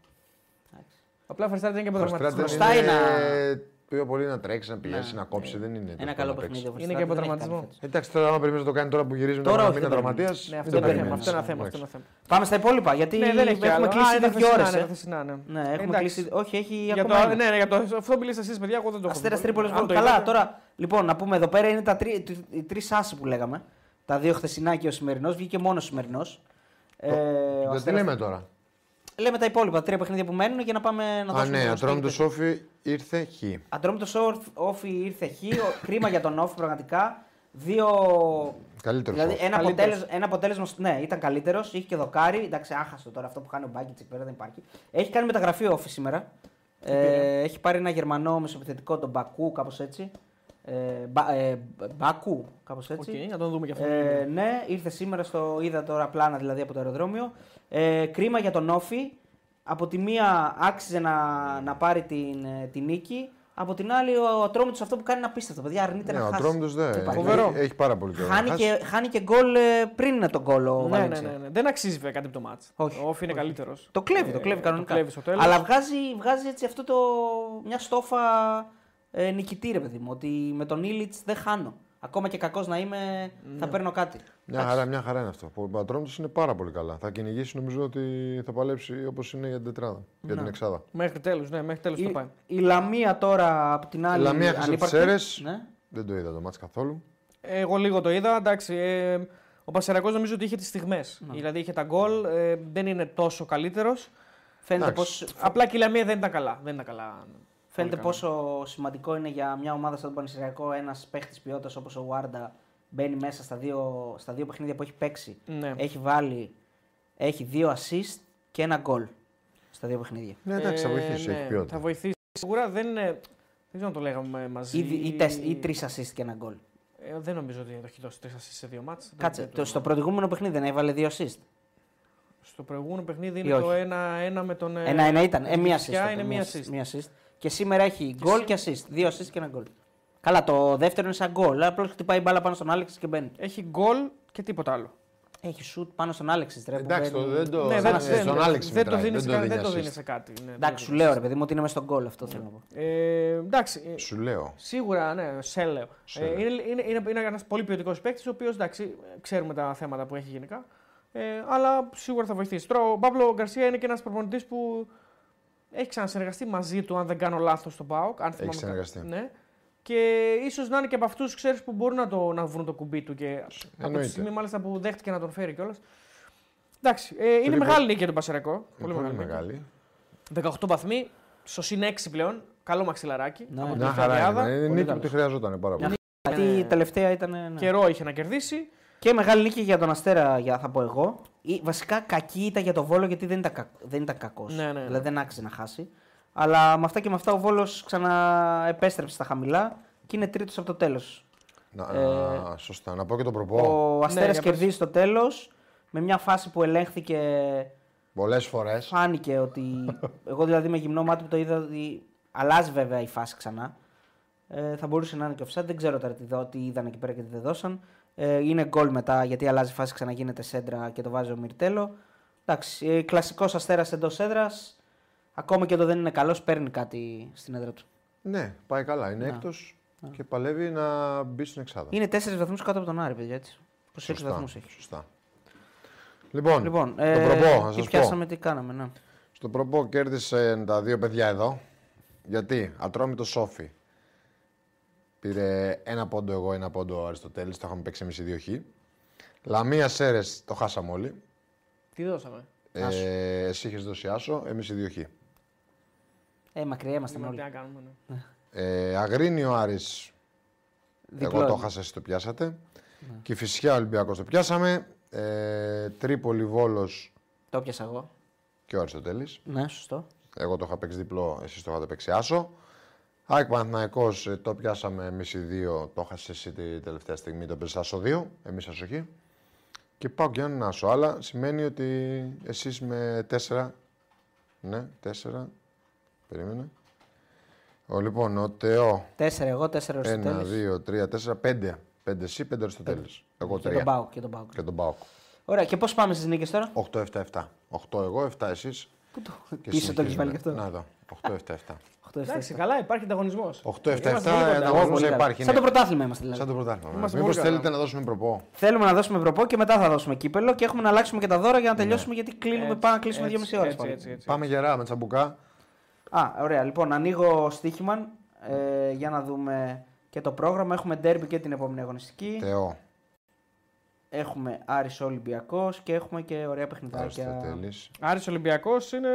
Απλά Φερστράτη είναι και Ο αποτραματισμό. Στράτιν Χρωστάει είναι πιο πολύ να τρέξει, να πιέσει, Ναι. να κόψει. Δεν είναι. Ένα τόσο καλό να παίξει. παιχνίδι. ο Είναι Verstappen, και από δεν έχει τραυματισμό. κάνει φέτος. Εντάξει, τώρα άμα περιμένεις να το κάνει τώρα που γυρίζει Τώρα μετά όχι, να δεν είναι περιμένεις. τραυματία. Ναι, αυτό είναι ένα θέμα. Αυτό είναι ένα θέμα. Αυτό είναι ένα θέμα. Πάμε στα υπόλοιπα γιατί Ναι, δεν έχει έχουμε άλλο. κλείσει Α, ήδη τα δύο ώρες. χθεσινά, ναι, τα χθεσινά, ναι. Ναι, έχουμε Εντάξει. κλείσει. Όχι, έχει Για ακόμα. το, ένα. ναι, ναι, για το, αυτό μιλήσατε εσεί, παιδιά. Εγώ δεν το έχω. Αστέρας δει. Τρίπολης Αν το Καλά, είδατε. τώρα λοιπόν να πούμε εδώ πέρα είναι τα τρι, οι τρεις άσοι που λέγαμε. Τα δύο χθεσινά και ο σημερινός. Βγήκε μόνος ο σημερινός. Ε, ο Τι Αστέρας- λέμε τώρα. Λέμε τα υπόλοιπα τρία παιχνίδια που μένουν για να πάμε να Α, δώσουμε. ναι, το Ατρόμητο στέκι. Σόφι ήρθε χ. Ατρόμητο Όφη ήρθε χ. Ο- (laughs) Κρίμα για τον Όφη πραγματικά. Δύο. Καλύτερος Δηλαδή Σόφι. ένα Καλύτερος. αποτέλεσμα, ένα αποτέλεσμα. Ναι, ήταν καλύτερος. Είχε και δοκάρι. Εντάξει, άχαστο τώρα αυτό που κάνει ο Μπάγκετ εκεί πέρα δεν υπάρχει. Έχει κάνει μεταγραφή ο ΟΦΗ σήμερα. Ε, έχει πάρει ένα Γερμανό μεσοπιθετικό, τον Μπακού, κάπως έτσι. Ε, μπα, ε, Μπακού, κάπως έτσι. Οκ, να τον δούμε και αυτό. Ε, ναι, ήρθε σήμερα στο. είδα τώρα πλάνα δηλαδή από το αεροδρόμιο. Ε, κρίμα για τον ΟΦΗ. Από τη μία άξιζε να, να πάρει την, ε, την νίκη. Από την άλλη, ο Ατρόμητος αυτό που κάνει είναι απίστευτο. Παιδιά, αρνείται Ναι, να ο χάσει. Ατρόμητος δεν. Δεν υπάρχει. Φοβερό. Έχει, έχει πάρα πολύ καιρό. να Χάνει χάσει. και, χάνει και γκολ ε, πριν τον γκολ ο ναι, ναι, Βαλένσια. ναι, ναι. Δεν αξίζει βέβαια κάτι από το μάτς. Όχι. Ο Όφη είναι καλύτερος. Το κλέβει, το κλέβει κανονικά. Ε, Το κλέβει στο τέλος. Αλλά βγάζει, βγάζει έτσι αυτό το. μια στόφα ε, νικητή, ρε παιδί μου. Ότι με τον Ήλιτ δεν χάνω. Ακόμα και κακός να είμαι, Ναι. θα παίρνω κάτι. Μια χαρά, μια χαρά είναι αυτό. Ο Ατρόμητο είναι πάρα πολύ καλά. Θα κυνηγήσει νομίζω ότι θα παλέψει όπως είναι για την τετράδα. Για Ναι. την εξάδα. Μέχρι τέλους, ναι, μέχρι τέλους το Η, πάει. η Λαμία τώρα από την άλλη. Η Λαμία έχασε τις ανύπαρκτη. Σέρρες. Ναι. Δεν το είδα το μάτς καθόλου. Εγώ λίγο το είδα. Εντάξει, ε, ο Πασερακός νομίζω ότι είχε τις στιγμές. Ναι. Δηλαδή είχε τα γκολ, ε, δεν είναι τόσο καλύτερος. Φαίνεται, Εντάξει. πως, Απλά και η Λαμία δεν ήταν καλά. Δεν ήταν καλά. Φαίνεται Πολύ καλά. πόσο σημαντικό είναι για μια ομάδα σαν τον Πανεσυριακό ένας παίχτης ποιότητας όπως ο Βάρντα μπαίνει μέσα στα δύο, στα δύο παιχνίδια που έχει παίξει. Ναι. Έχει βάλει έχει δύο assist και ένα γκολ στα δύο παιχνίδια. Ναι, εντάξει, θα Ε, βοηθήσει. ναι, Έχει ποιότητα. Θα βοηθήσει. Σίγουρα δεν είναι. Δεν ξέρω αν το λέγαμε μαζί. Ή, δι- ή, τεσ, ή τρεις assist και ένα γκολ. Ε, δεν νομίζω ότι το έχει δώσει τρεις ασίστ σε δύο μάτς. Κάτσε, Δεν- το, δεν στο προηγούμενο παιχνίδι δεν έβαλε δύο assist. Στο προηγούμενο παιχνίδι Ή είναι το όχι. 1-1 με τον. ε, Ένα-ένα ήταν. Ε, μία assist. Κηφισιά τότε, είναι μία assist. μία assist. Και σήμερα έχει γκολ και assist. Δύο assist και ένα γκολ. Καλά, το δεύτερο είναι σαν γκολ. Απλώς χτυπάει μπάλα πάνω στον Άλεξ και μπαίνει. Έχει γκολ και τίποτα άλλο. Έχει σουτ πάνω στον Άλεξ. Ρε, που Εντάξει, το, μπαίνει. δεν το. ναι, ε, δεν, στον δεν, Άλεξ δεν το μετράει, δίνεις σε, δεν κα- δεν δίνει το δίνεις assist. σε κάτι. Ναι, δεν Εντάξει, το σου δίνεις. λέω ρε παιδί μου ότι είναι μέσα στον γκολ αυτό θέλω να πω. Ε, εντάξει, ε, Σου λέω. Σίγουρα, ναι, σε λέω. Σε Ε, λέω. είναι είναι, είναι, είναι ένας πολύ ποιοτικός παίκτης, ο οποίος εντάξει, ξέρουμε τα θέματα που έχει γενικά. Ε, αλλά σίγουρα θα βοηθήσει. Τώρα ο Παύλο Γκαρσία είναι και ένας προπονητής που έχει ξανασυνεργαστεί μαζί του, αν δεν κάνω λάθος, στον ΠΑΟΚ. Αν θυμάμαι συνεργαστεί. καλά. Ναι. Και ίσως να είναι και από αυτούς που μπορούν να, το, να βρουν το κουμπί του. Και από τη Εννοείται. στιγμή μάλιστα που δέχτηκε να τον φέρει κιόλας. Εντάξει, ε, είναι Τρίπο- μεγάλη νίκη για τον Πασαρακό. Πολύ, Πολύ, πολύ μεγάλη. νίκη. μεγάλη. 18 βαθμοί, στο συν 6 πλέον. Καλό μαξιλαράκι. Ναι. από την Μια χαρά Ιταλιάδα. είναι. Είναι Πολύ νίκη που καλός. τη χρειαζόταν πάρα πολύ. Γιατί η τελευταία ήταν. ναι. Καιρό είχε να κερδίσει. Και μεγάλη νίκη για τον Αστέρα, για, θα πω εγώ. Ή, βασικά κακή ήταν για τον Βόλο γιατί δεν ήταν, κακ, δεν ήταν κακός. Ναι, ναι, ναι. Δηλαδή δεν άξιζε να χάσει. Αλλά με αυτά και με αυτά ο Βόλος ξαναεπέστρεψε στα χαμηλά και είναι τρίτος από το τέλος. Να, Ε, σωστά. Να πω και τον προπό. Ο Αστέρας Ναι, για πες. κερδίζει στο τέλος με μια φάση που ελέγχθηκε. Πολλές φορές. Φάνηκε ότι. (laughs) εγώ δηλαδή με γυμνό μάτι που το είδα ότι αλλάζει βέβαια η φάση ξανά. Ε, θα μπορούσε να είναι και offside. Δεν ξέρω τώρα τι, δω- τι είδαν εκεί πέρα και τι δεν δώσαν. Ε, είναι γκολ μετά γιατί αλλάζει η φάση, ξαναγίνεται σέντρα και το βάζει ο Μιρτέλο. Εντάξει, ε, κλασικός αστέρας εντός έδρας. Ακόμα και όταν δεν είναι καλός, παίρνει κάτι στην έδρα του. Ναι, πάει καλά. Είναι Να. έκτος και παλεύει να μπει στην εξάδα. Είναι 4 βαθμούς κάτω από τον Άρη, παιδιά έτσι. 26 Σωστά, βαθμούς έχει. Σωστά. Λοιπόν, Λοιπόν, το ε, προπό, να και σας πιάσαμε τι κάναμε. Ναι. Στο προπό κέρδισε τα δύο παιδιά εδώ. Γιατί ατρόμητος Σόφι. Πήρε ένα πόντο εγώ, ένα πόντο ο Αριστοτέλης. Το είχαμε παίξει εμείς οι δύο χ. Λαμία Σέρες το χάσαμε όλοι. Τι δώσαμε; Άσο. Ε, εσύ είχες δώσει άσο, εμείς οι δύο χ. Ε, μακριά είμαστε Τι όλοι. να κάνουμε. Ναι. Ε, Αγρίνιο Άρης, Διπλό εγώ το είναι. χάσα, εσείς το πιάσατε. Και φυσικά Ολυμπιακός το πιάσαμε. Ε, Τρίπολη Βόλος Το πιάσα εγώ. και ο Αριστοτέλης. Ναι, σωστό. Εγώ το είχα παίξει διπλό, εσείς το είχατε παίξει άσο. ΑΕΚ Παναθηναϊκός ε, το πιάσαμε εμείς οι δύο, το έχασε εσύ τη τελευταία στιγμή, το παίζεις άσο 2, εμείς άσο χ. Και πάω και έναν άσο, αλλά σημαίνει ότι εσείς με 4, ναι, 4, περίμενε. Ο, λοιπόν, ο Τεό, 4 εγώ, 4 1, Αριστοτέλης. 2, 3, 4, 5. 5 εσύ, 5 Αριστοτέλης. Εγώ Και τον 3. Πάοκ. Και τον Πάοκ. Και τον Πάοκ. Ωραία, και πώς πάμε στις νίκες τώρα; 8, 7, 7. 8 εγώ, 7 εσείς. Πού το Και πίσω το έχεις βάλει και συνεχίζουμε. αυτό; Να εδώ. 8, 7, 7. 8 Εντάξει, καλά, υπάρχει ανταγωνισμός. 8, 7, 7, Είμαστε πολύ κοντά. ανταγωνισμός Πολύ καλά. υπάρχει. Σαν ναι. το πρωτάθλημα είμαστε δηλαδή. Σαν το πρωτάθλημα. Είμαστε Μήπως πολύ καλά. θέλετε να δώσουμε προπό. Θέλουμε να δώσουμε προπό και μετά θα δώσουμε κύπελο και έχουμε να αλλάξουμε και τα δώρα για να τελειώσουμε γιατί κλείνουμε, Έτσι, πάμε να κλείσουμε έτσι, 2,5 ώρε. έτσι, έτσι, έτσι. Πάμε γερά με τσαμπουκά. Α, ωραία. Λοιπόν, ανοίγω στοίχημα ε, για να δούμε και το πρόγραμμα. Έχουμε ντέρμπι και την επόμενη αγωνιστική. Θεό. Έχουμε Άρης Ολυμπιακός και έχουμε και ωραία παιχνιδάκια. Αριστοτέλη. Άρης Ολυμπιακός είναι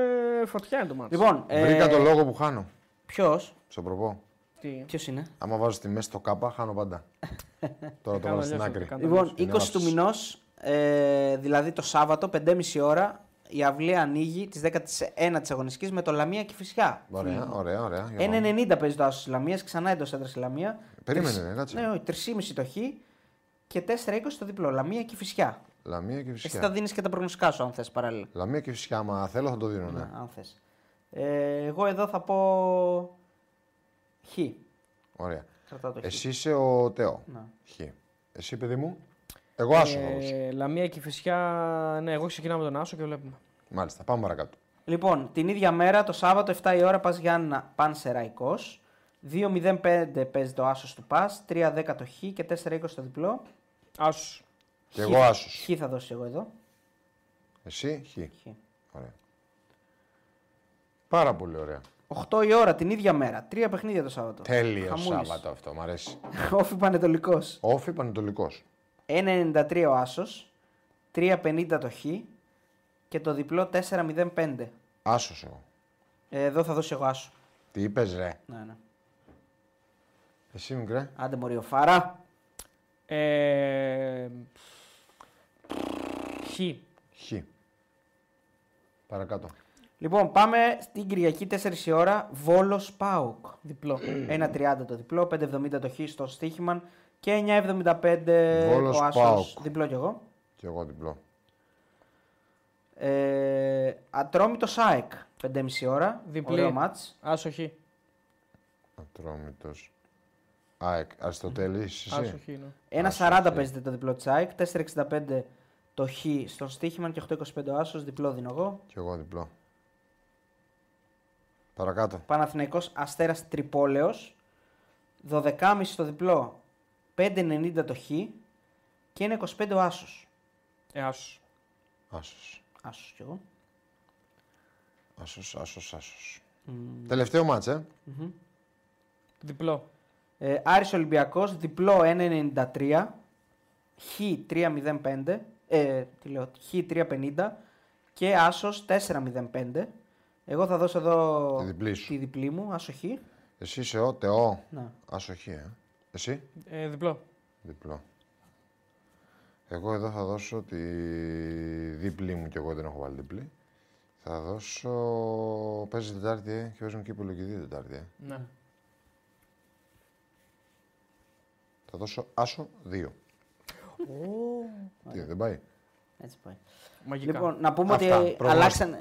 φωτιά είναι το μάτι. Λοιπόν, ε, Βρήκα το λόγο που χάνω ποιος; Στο προπό. Τι; ποιος είναι; Άμα βάζω τη μέση στο κάπα, χάνω πάντα. (laughs) Τώρα το Κάνω βάζω στην αλλιώς, άκρη. το κάνω. Λοιπόν, Είναι 20 του λάθος. μηνός, ε, δηλαδή το Σάββατο, 5.30 ώρα, η αυλή ανοίγει της 19η αγωνιστικής με το Λαμία και Φυσιά. Ωραία, ωραία, ωραία. Για πάμε. 1,90 παίζει το άσος τη Λαμίας, ξανά εντός έδρας η Λαμία. Περίμενε, Τρεις- ρε, κάτσε. Ναι, όχι, 3,5 το χ και 4,20 το διπλό. Λαμία και Φυσιά. Λαμία και Εσύ θα φυσικά. δίνεις και τα προγνωστικά σου, αν θες παράλληλα. Λαμία και φυσικά, άμα θέλω θα το δίνω, ναι. Ναι, αν θες. Ε, εγώ εδώ θα πω χ. Ωραία. Κρατάω το χ. Εσύ είσαι ο Τεό. Να. Χ. Εσύ, παιδί μου. Εγώ άσο θα δώσω. Ε, Λαμία και Φυσιά, ναι, εγώ ξεκινάω με τον Άσο και βλέπουμε. Μάλιστα, πάμε παρακάτω. Λοιπόν, την ίδια μέρα, το Σάββατο, 7 η ώρα, πας Γιάννα Πανσεραϊκός. 2-0-5 παίζει το άσος του Πας, 3-10 το Χ και 4-20 το διπλό. Άσος. Και Χ- εγώ άσος. Χ θα δώσει εγώ εδώ. Εσύ, Χ. Χ. Ωραία. Πάρα πολύ ωραία. 8 η ώρα την ίδια μέρα. Τρία παιχνίδια το Σάββατο. Τέλειο Χαμούλης. Σάββατο αυτό, μ' αρέσει. (laughs) Όφη Πανετολικός. Όφη Πανετολικός. 1-93 ο Άσος. 3-50 το Χ και το διπλό 4-0-5. Άσος εγώ. Ε, εδώ θα δώσει εγώ Άσο. Τι είπες, ρε; Ναι, ναι. Εσύ μικρέ. Άντε μωρή ο Φάρα. Ε, χ. Χ. Παρακάτω. Λοιπόν, πάμε στην Κυριακή 4 η ώρα. Βόλος Πάουκ. Διπλό. (clears throat) 1,30 το διπλό, 5,70 το χ στο στοίχημα και 9,75 Βόλος ο Άσος. ΠΑΟΚ. Διπλό κι εγώ. Και εγώ διπλό. Ε, Ατρόμητος ΣΑΕΚ 5,5 ώρα. Διπλή. Ωραίο μάτς. Άσοχη. Ατρόμητος. ΑΕΚ. Αριστοτέλης. εσύ; Άσοχη είναι. 1,40 Άσο, παίζεται το διπλό της ΑΕΚ. 4,65 το Χ στον Στίχημαν και 8,25 ο Άσος. Διπλό δίνω εγώ. Κι εγώ διπλό. Παρακάτω. Παναθηναϊκός Αστέρας Τρυπόλεως. 12,5 το διπλό. 5,90 το Χ. Και 1,25 ο Άσος. Ε, άσος. Άσος. Άσος κι εγώ. Άσος, άσος, άσος. Μμμ. Τελευταίο μάτς, ε. Μμμ. Διπλό. Ε, Άρης Ολυμπιακός, διπλό 1,93, Χ 3,05, ε, τι λέω, Χ 3,50 και Άσος 4,05. Εγώ θα δώσω εδώ Τη διπλή σου. τη διπλή μου, Άσο Χ. Εσύ είσαι ο Τεό. Να. Άσοχη, ε. Εσύ; Ε, διπλό. Διπλό. Εγώ εδώ θα δώσω τη διπλή μου και εγώ δεν έχω βάλει διπλή. Θα δώσω. Παίζει Τετάρτη ε, και παίζουν κύπελο και δύο Τετάρτη. Ε. Ναι. Θα δώσω άσο 2. Τι, δεν πάει. Έτσι πάει. Μαγικά. Λοιπόν, να πούμε Αυτά, ότι προγνώστη- αλλάξαν,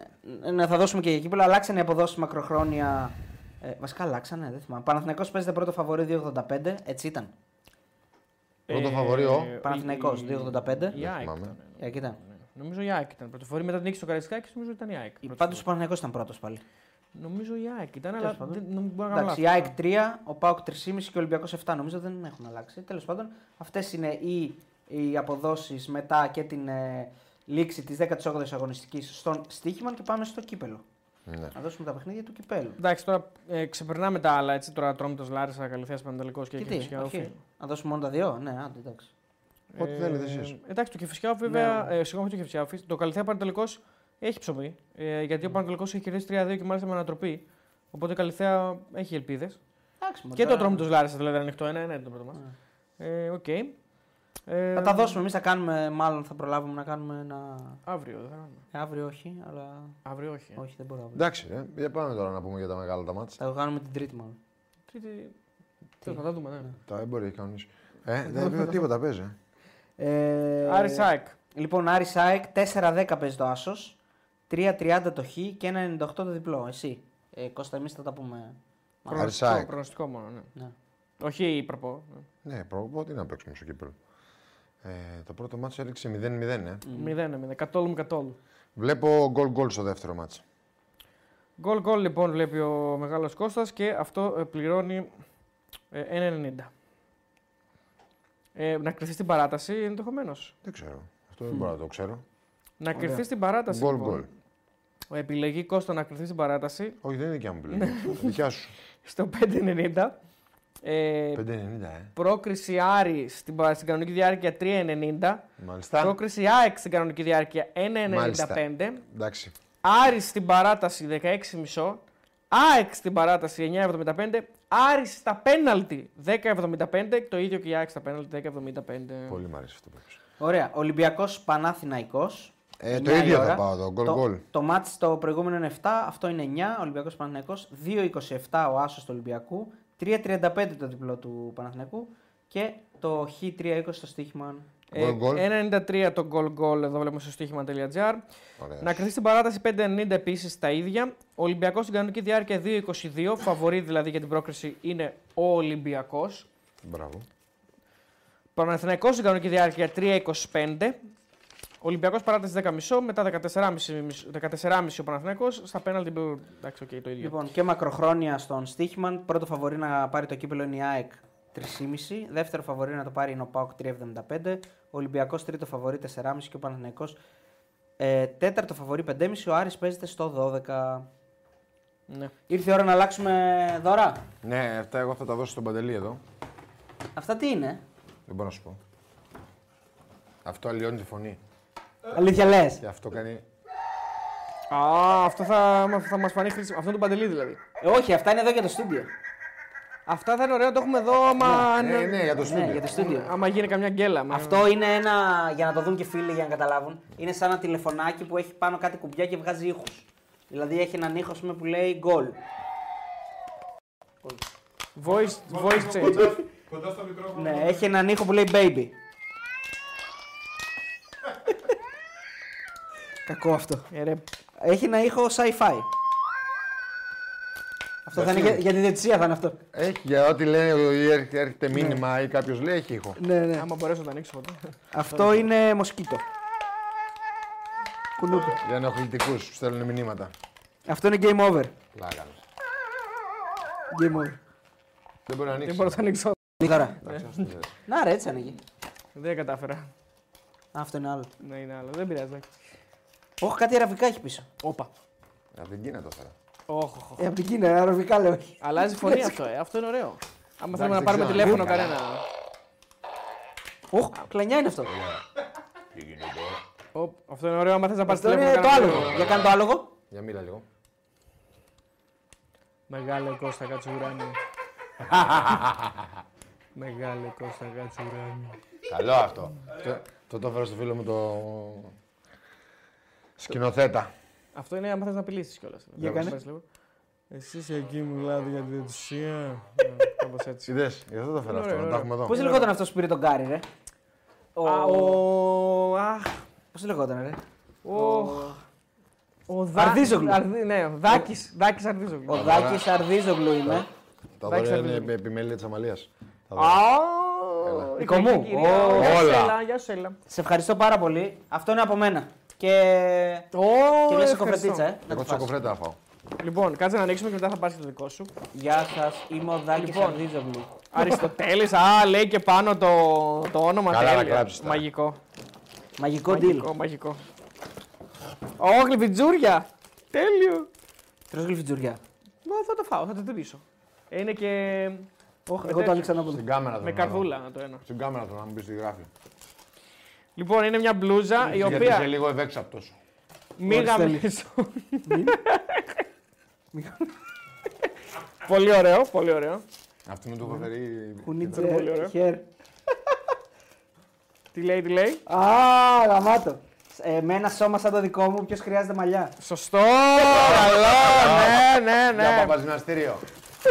ναι, θα δώσουμε και για εκεί, αλλά αλλάξαν οι αποδόσεις μακροχρόνια. Ε, βασικά αλλάξανε, δεν θυμάμαι. Παναθηναϊκός παίζεται πρώτο φαβορή 2,85, έτσι ήταν. Πρώτο φαβορί, ο. Παναθηναϊκός, 2,85. Η ΑΕΚ θυμάμαι. ήταν. Ε, εκεί ήταν. Ναι. Νομίζω η ΑΕΚ ήταν πρωτοφορή. Μετά την νίκη στο Καραϊσκάκης, νομίζω ήταν η ΑΕΚ. Πάντως ο πρωτοφορή. Παναθηναϊκός ήταν πρώτος πάλι. Νομίζω η ΑΕΚ ήταν, Τέλος αλλά πάντων. δεν νομίζω μπορεί να κάνω Εντάξει, η λάθος. ΑΕΚ 3, ο ΠΑΟΚ 3,5 και ο Ολυμπιακός 7 νομίζω δεν έχουν αλλάξει. Τέλος πάντων, αυτές είναι οι, οι αποδόσεις μετά και την ε, λήξη της 18η αγωνιστικής στον Στίχημαν και πάμε στο κύπελο. Ναι. Να δώσουμε τα παιχνίδια του κυπέλου. Εντάξει, τώρα ε, ξεπερνάμε τα άλλα. Έτσι, τώρα Τρόμητος Λάρισα, Καλυθέας Παντελικό και Και τι, Κεφισιάοφη. όχι. Να δώσουμε μόνο τα δύο; Ναι, άντε, εντάξει. Ό,τι θέλετε εσείς. Εντάξει, το Κηφισιά-ΟΦΗ βέβαια. Ναι. Ε, συγγνώμη, το Κηφισιά-ΟΦΗ. Το Καλλιθέα-Παναιτωλικός έχει ψωμί. Ε, γιατί ο Παναιτωλικός έχει κερδίσει 3-2 και μάλιστα με ανατροπή. Οπότε η Καλλιθέα έχει ελπίδες. Εντάξει, μωρέ, Και το τώρα- Ατρόμητος-Λάρισα δηλαδή είναι ανοιχτό. Ένα, ένα το πρώτο μας. Ε, οκ. Ε, Θα τα δώσουμε εμείς, θα κάνουμε, μάλλον θα προλάβουμε να κάνουμε ένα. Αύριο δεν θα κάνουμε. Ε, Αύριο όχι, αλλά. Αύριο όχι. ε. Όχι, δεν μπορώ αύριο. Εντάξει, ε. για πάμε τώρα να πούμε για τα μεγάλα τα μάτς. Θα το κάνουμε την Τρίτη μάλλον. Τρίτη. Τι θα τα δούμε, ναι. Τα δεν μπορεί κανείς. Ε, δεν πει τίποτα παίζει. ε. Ε, Άρη Σάικ. Λοιπόν, Άρη Σάικ 4-10 παίζει το Άσος, 3-30 το Χ και 1-98 το διπλό. Εσύ. Ε, Κώστα, εμείς θα τα πούμε. Άρη Σάικ. Προγνωστικό μόνο, ναι. Ναι. Όχι η προπό. ναι. Ναι, προπό, τι να παίξουμε στο κύπελο. Ε, το πρώτο μάτς έριξε 0-0, ε. Μηδέν, μηδέν. Καθόλου με καθόλου. Βλέπω γκολ γκολ στο δεύτερο μάτς. Γκολ γκολ λοιπόν βλέπει ο μεγάλος Κώστας και αυτό ε, πληρώνει ε, 1,90. Ε, να κρυφθεί στην παράταση ενδεχομένως. Δεν ξέρω. Αυτό δεν μπορώ να το ξέρω. Να Ωραία. κρυφθεί στην παράταση. Γκολ λοιπόν. γκολ. Επιλεγεί Κώστα να κρυφθεί στην παράταση Όχι, δεν είναι δικιά μου επιλογή. (laughs) δικιά σου. στο 5,90. Ε, 5,90, ε. πρόκριση Άρη στην, πα- στην κανονική διάρκεια 3,90. Μάλιστα. Πρόκριση ΑΕΚ στην κανονική διάρκεια 1,95. Μάλιστα. Εντάξει. Άρης στην παράταση 16,5. ΑΕΚ στην παράταση 9,75. Άρης στα πέναλτι 10,75. Το ίδιο και η ΑΕΚ στα πέναλτι 10,75. Πολύ μου αρέσει αυτό που είπες. Ωραία. Ολυμπιακός Πανάθηναϊκός. Ε, το 9 η ίδιο ώρα. θα πάω εδώ. Γκολ το, γκολ. Το μάτς το προηγούμενο είναι 7, αυτό είναι 9. Ολυμπιακός Παναθηναϊκός. 2-27 ο Άσος του Ολυμπιακού. 3-35 το διπλό του Παναθηναϊκού. Και το Χ 3-20 στο στοίχημα. Ε, Goal goal. 1,93 το goal goal εδώ βλέπουμε στο stoiximan.gr. Ωραία. Να κρυθεί στην παράταση 5,90 επίσης τα ίδια. Ο Ολυμπιακός στην κανονική διάρκεια 2,22. Φαβορή δηλαδή για την πρόκριση είναι ο Ολυμπιακός. Μπράβο. Παναθηναϊκός στην κανονική διάρκεια 3,25. Ολυμπιακός παράταση 10,5 μετά 14,5 14,5 ο Παναθηναϊκός. Στα πέναλτι. Εντάξει, οκ, το ίδιο. Λοιπόν, και μακροχρόνια στον Stoiximan. Πρώτο φαβορή να πάρει το κύπελο είναι η ΑΕΚ 3,5. Δεύτερο φαβορή να το πάρει είναι ο ΠΑΟΚ 3,75. Ο Ολυμπιακός τρίτο φαβορή 4,5 και ο Παναθηναϊκός ε, τέταρτο φαβορή 5,5. Ο Άρης παίζεται στο 12. Ναι. Ήρθε η ώρα να αλλάξουμε δώρα. Ναι, αυτά εγώ θα τα δώσω στον Παντελή εδώ. Αυτά τι είναι; Δεν μπορώ να σου πω. Αυτό αλλοιώνει τη φωνή. Αλήθεια λες. Και αυτό κάνει. Α, αυτό θα, θα μας φανεί χρήσιμο. Αυτό είναι το παντελή δηλαδή. Ε, όχι, αυτά είναι εδώ για το στούντιο. Αυτά θα είναι ωραία να το έχουμε εδώ άμα, Ναι, ναι, για το Ναι, στούντιο. για το στούντιο. άμα γίνει καμιά γκέλα. μα- Αυτό είναι ένα, για να το δουν και φίλοι για να καταλάβουν, είναι σαν ένα τηλεφωνάκι που έχει πάνω κάτι κουμπιά και βγάζει ήχους. Δηλαδή έχει έναν ήχο ας πούμε, που λέει goal. Voice, voice change. Κοντά, κοντά στο μικρόφωνο. Ναι, έχει έναν ήχο που λέει baby. Κακό αυτό. Ε, ρε, Έχει ένα ήχο sci-fi. Αυτό θα είναι για, για τη διαιτησία θα είναι αυτό. Έχει για ό,τι λέει ή έρχεται, έρχεται μήνυμα ή κάποιος λέει έχει ήχο. Ναι, ναι. άμα μπορέσω να το ανοίξω ποτέ. Αυτό είναι μοσκίτο. Κουνούπι. Για ενοχλητικούς που στέλνουν μηνύματα. Αυτό είναι game over. Πλάκα. Game over. Δεν μπορεί να Δεν ανοίξει. μπορώ να το ανοίξω. Τώρα. Εντάξει, ας το θες. Να ρε, έτσι ανοίγει. Δεν κατάφερα. Α, Αυτό είναι άλλο. Ναι, είναι άλλο. Δεν πειράζει. Εντάξει. Όχι, κάτι αραβικά έχει πίσω. Όπα. Από την Κίνα το φέρα. Όχ, όχ, όχ. Ε, από την Κίνα, αραβικά λέω. όχι. Αλλάζει φωνή αυτό, ε. Αυτό είναι ωραίο. Άμα θέλουμε να δεν πάρουμε ξέρω. τηλέφωνο Καλά. κανένα. Οχ, κλανιά είναι αυτό. Οπ, Αυτό είναι ωραίο. Άμα θες να πάρεις Αυτό τηλέφωνο. είναι το κανένα. άλογο. Για κάνε το άλογο. Για μίλα λίγο. Μεγάλε Κώστα Κατσουράνη. Μεγάλε Κώστα Κατσουράνη. Καλό αυτό. Το- Το το έφερα στο φίλο μου το σκηνοθέτα. Αυτό είναι άμα θες να απειλήσεις κιόλας. Για κάνε. Εσύ εκεί μιλάτε για τη διαιτησία. Κάπως έτσι. Είδες, γι' αυτό το έφερα Είναι αυτό, ωραίο, να τα έχουμε εδώ. Πώς λεγόταν αυτός που πήρε τον Γκάρι, ρε; Α, ο. Αχ, Πώς λεγόταν, ρε; ο. Ο Δα- Αρδίζογλου. Αρδί- Ναι, ο Δάκης, Δάκης Αρδίζογλου. Ο Δάκης Αρδίζογλου είμαι. Τα Εντάξει, δώρα θα είναι δούμε. επι- επιμέλεια της Αμαλίας. Τα Α, δώρα. η Κομού. κακή κυρία. Ω, Γεια σου, όλα. Έλλα, Γεια σου, Έλλα. Σε ευχαριστώ πάρα πολύ. Αυτό είναι από μένα. Και. Ω, Και λε ευχαριστώ. κοφρετίτσα, ε. Να Εγώ τη φας. τσοκοφρέτα θα φάω. Λοιπόν, κάτσε να ανοίξουμε και μετά θα πάρεις το δικό σου. Γεια σας, είμαι ο Δάκης Λοιπόν. Αρδίζογλου. Αριστοτέλης, α, λέει και πάνω το, το όνομα Καλά, να τέλεια. κλάψεις τώρα. Μαγικό. Μαγικό deal. Μαγικό, μαγικό. Ω, γλυφιτζούρια. Τέλειο. Τρως γλυφιτζουριά. Μα θα το φάω, θα το τυπήσω. Είναι και Όχι, Με εγώ το τέτοιο. άνοιξα να πω. Στην κάμερα με το να δω. καρδούλα το ένα. Στην κάμερα το να μου πεις τι γράφει. Λοιπόν, είναι μια μπλούζα η Γιατί οποία είσαι λίγο ευέξαπτος. μίγα Στέλιος. μέσω. Πολύ ωραίο, πολύ ωραίο. Αυτό μου το έχω φέρει. Κουνίτσε, πολύ ωραίο. χέρ. Τι λέει, τι λέει; Α, γαμάτο. Ε, με ένα σώμα σαν το δικό μου, ποιος χρειάζεται μαλλιά. Σωστό, καλό, ναι, ναι, Για ναι. παπαζιναστήριο.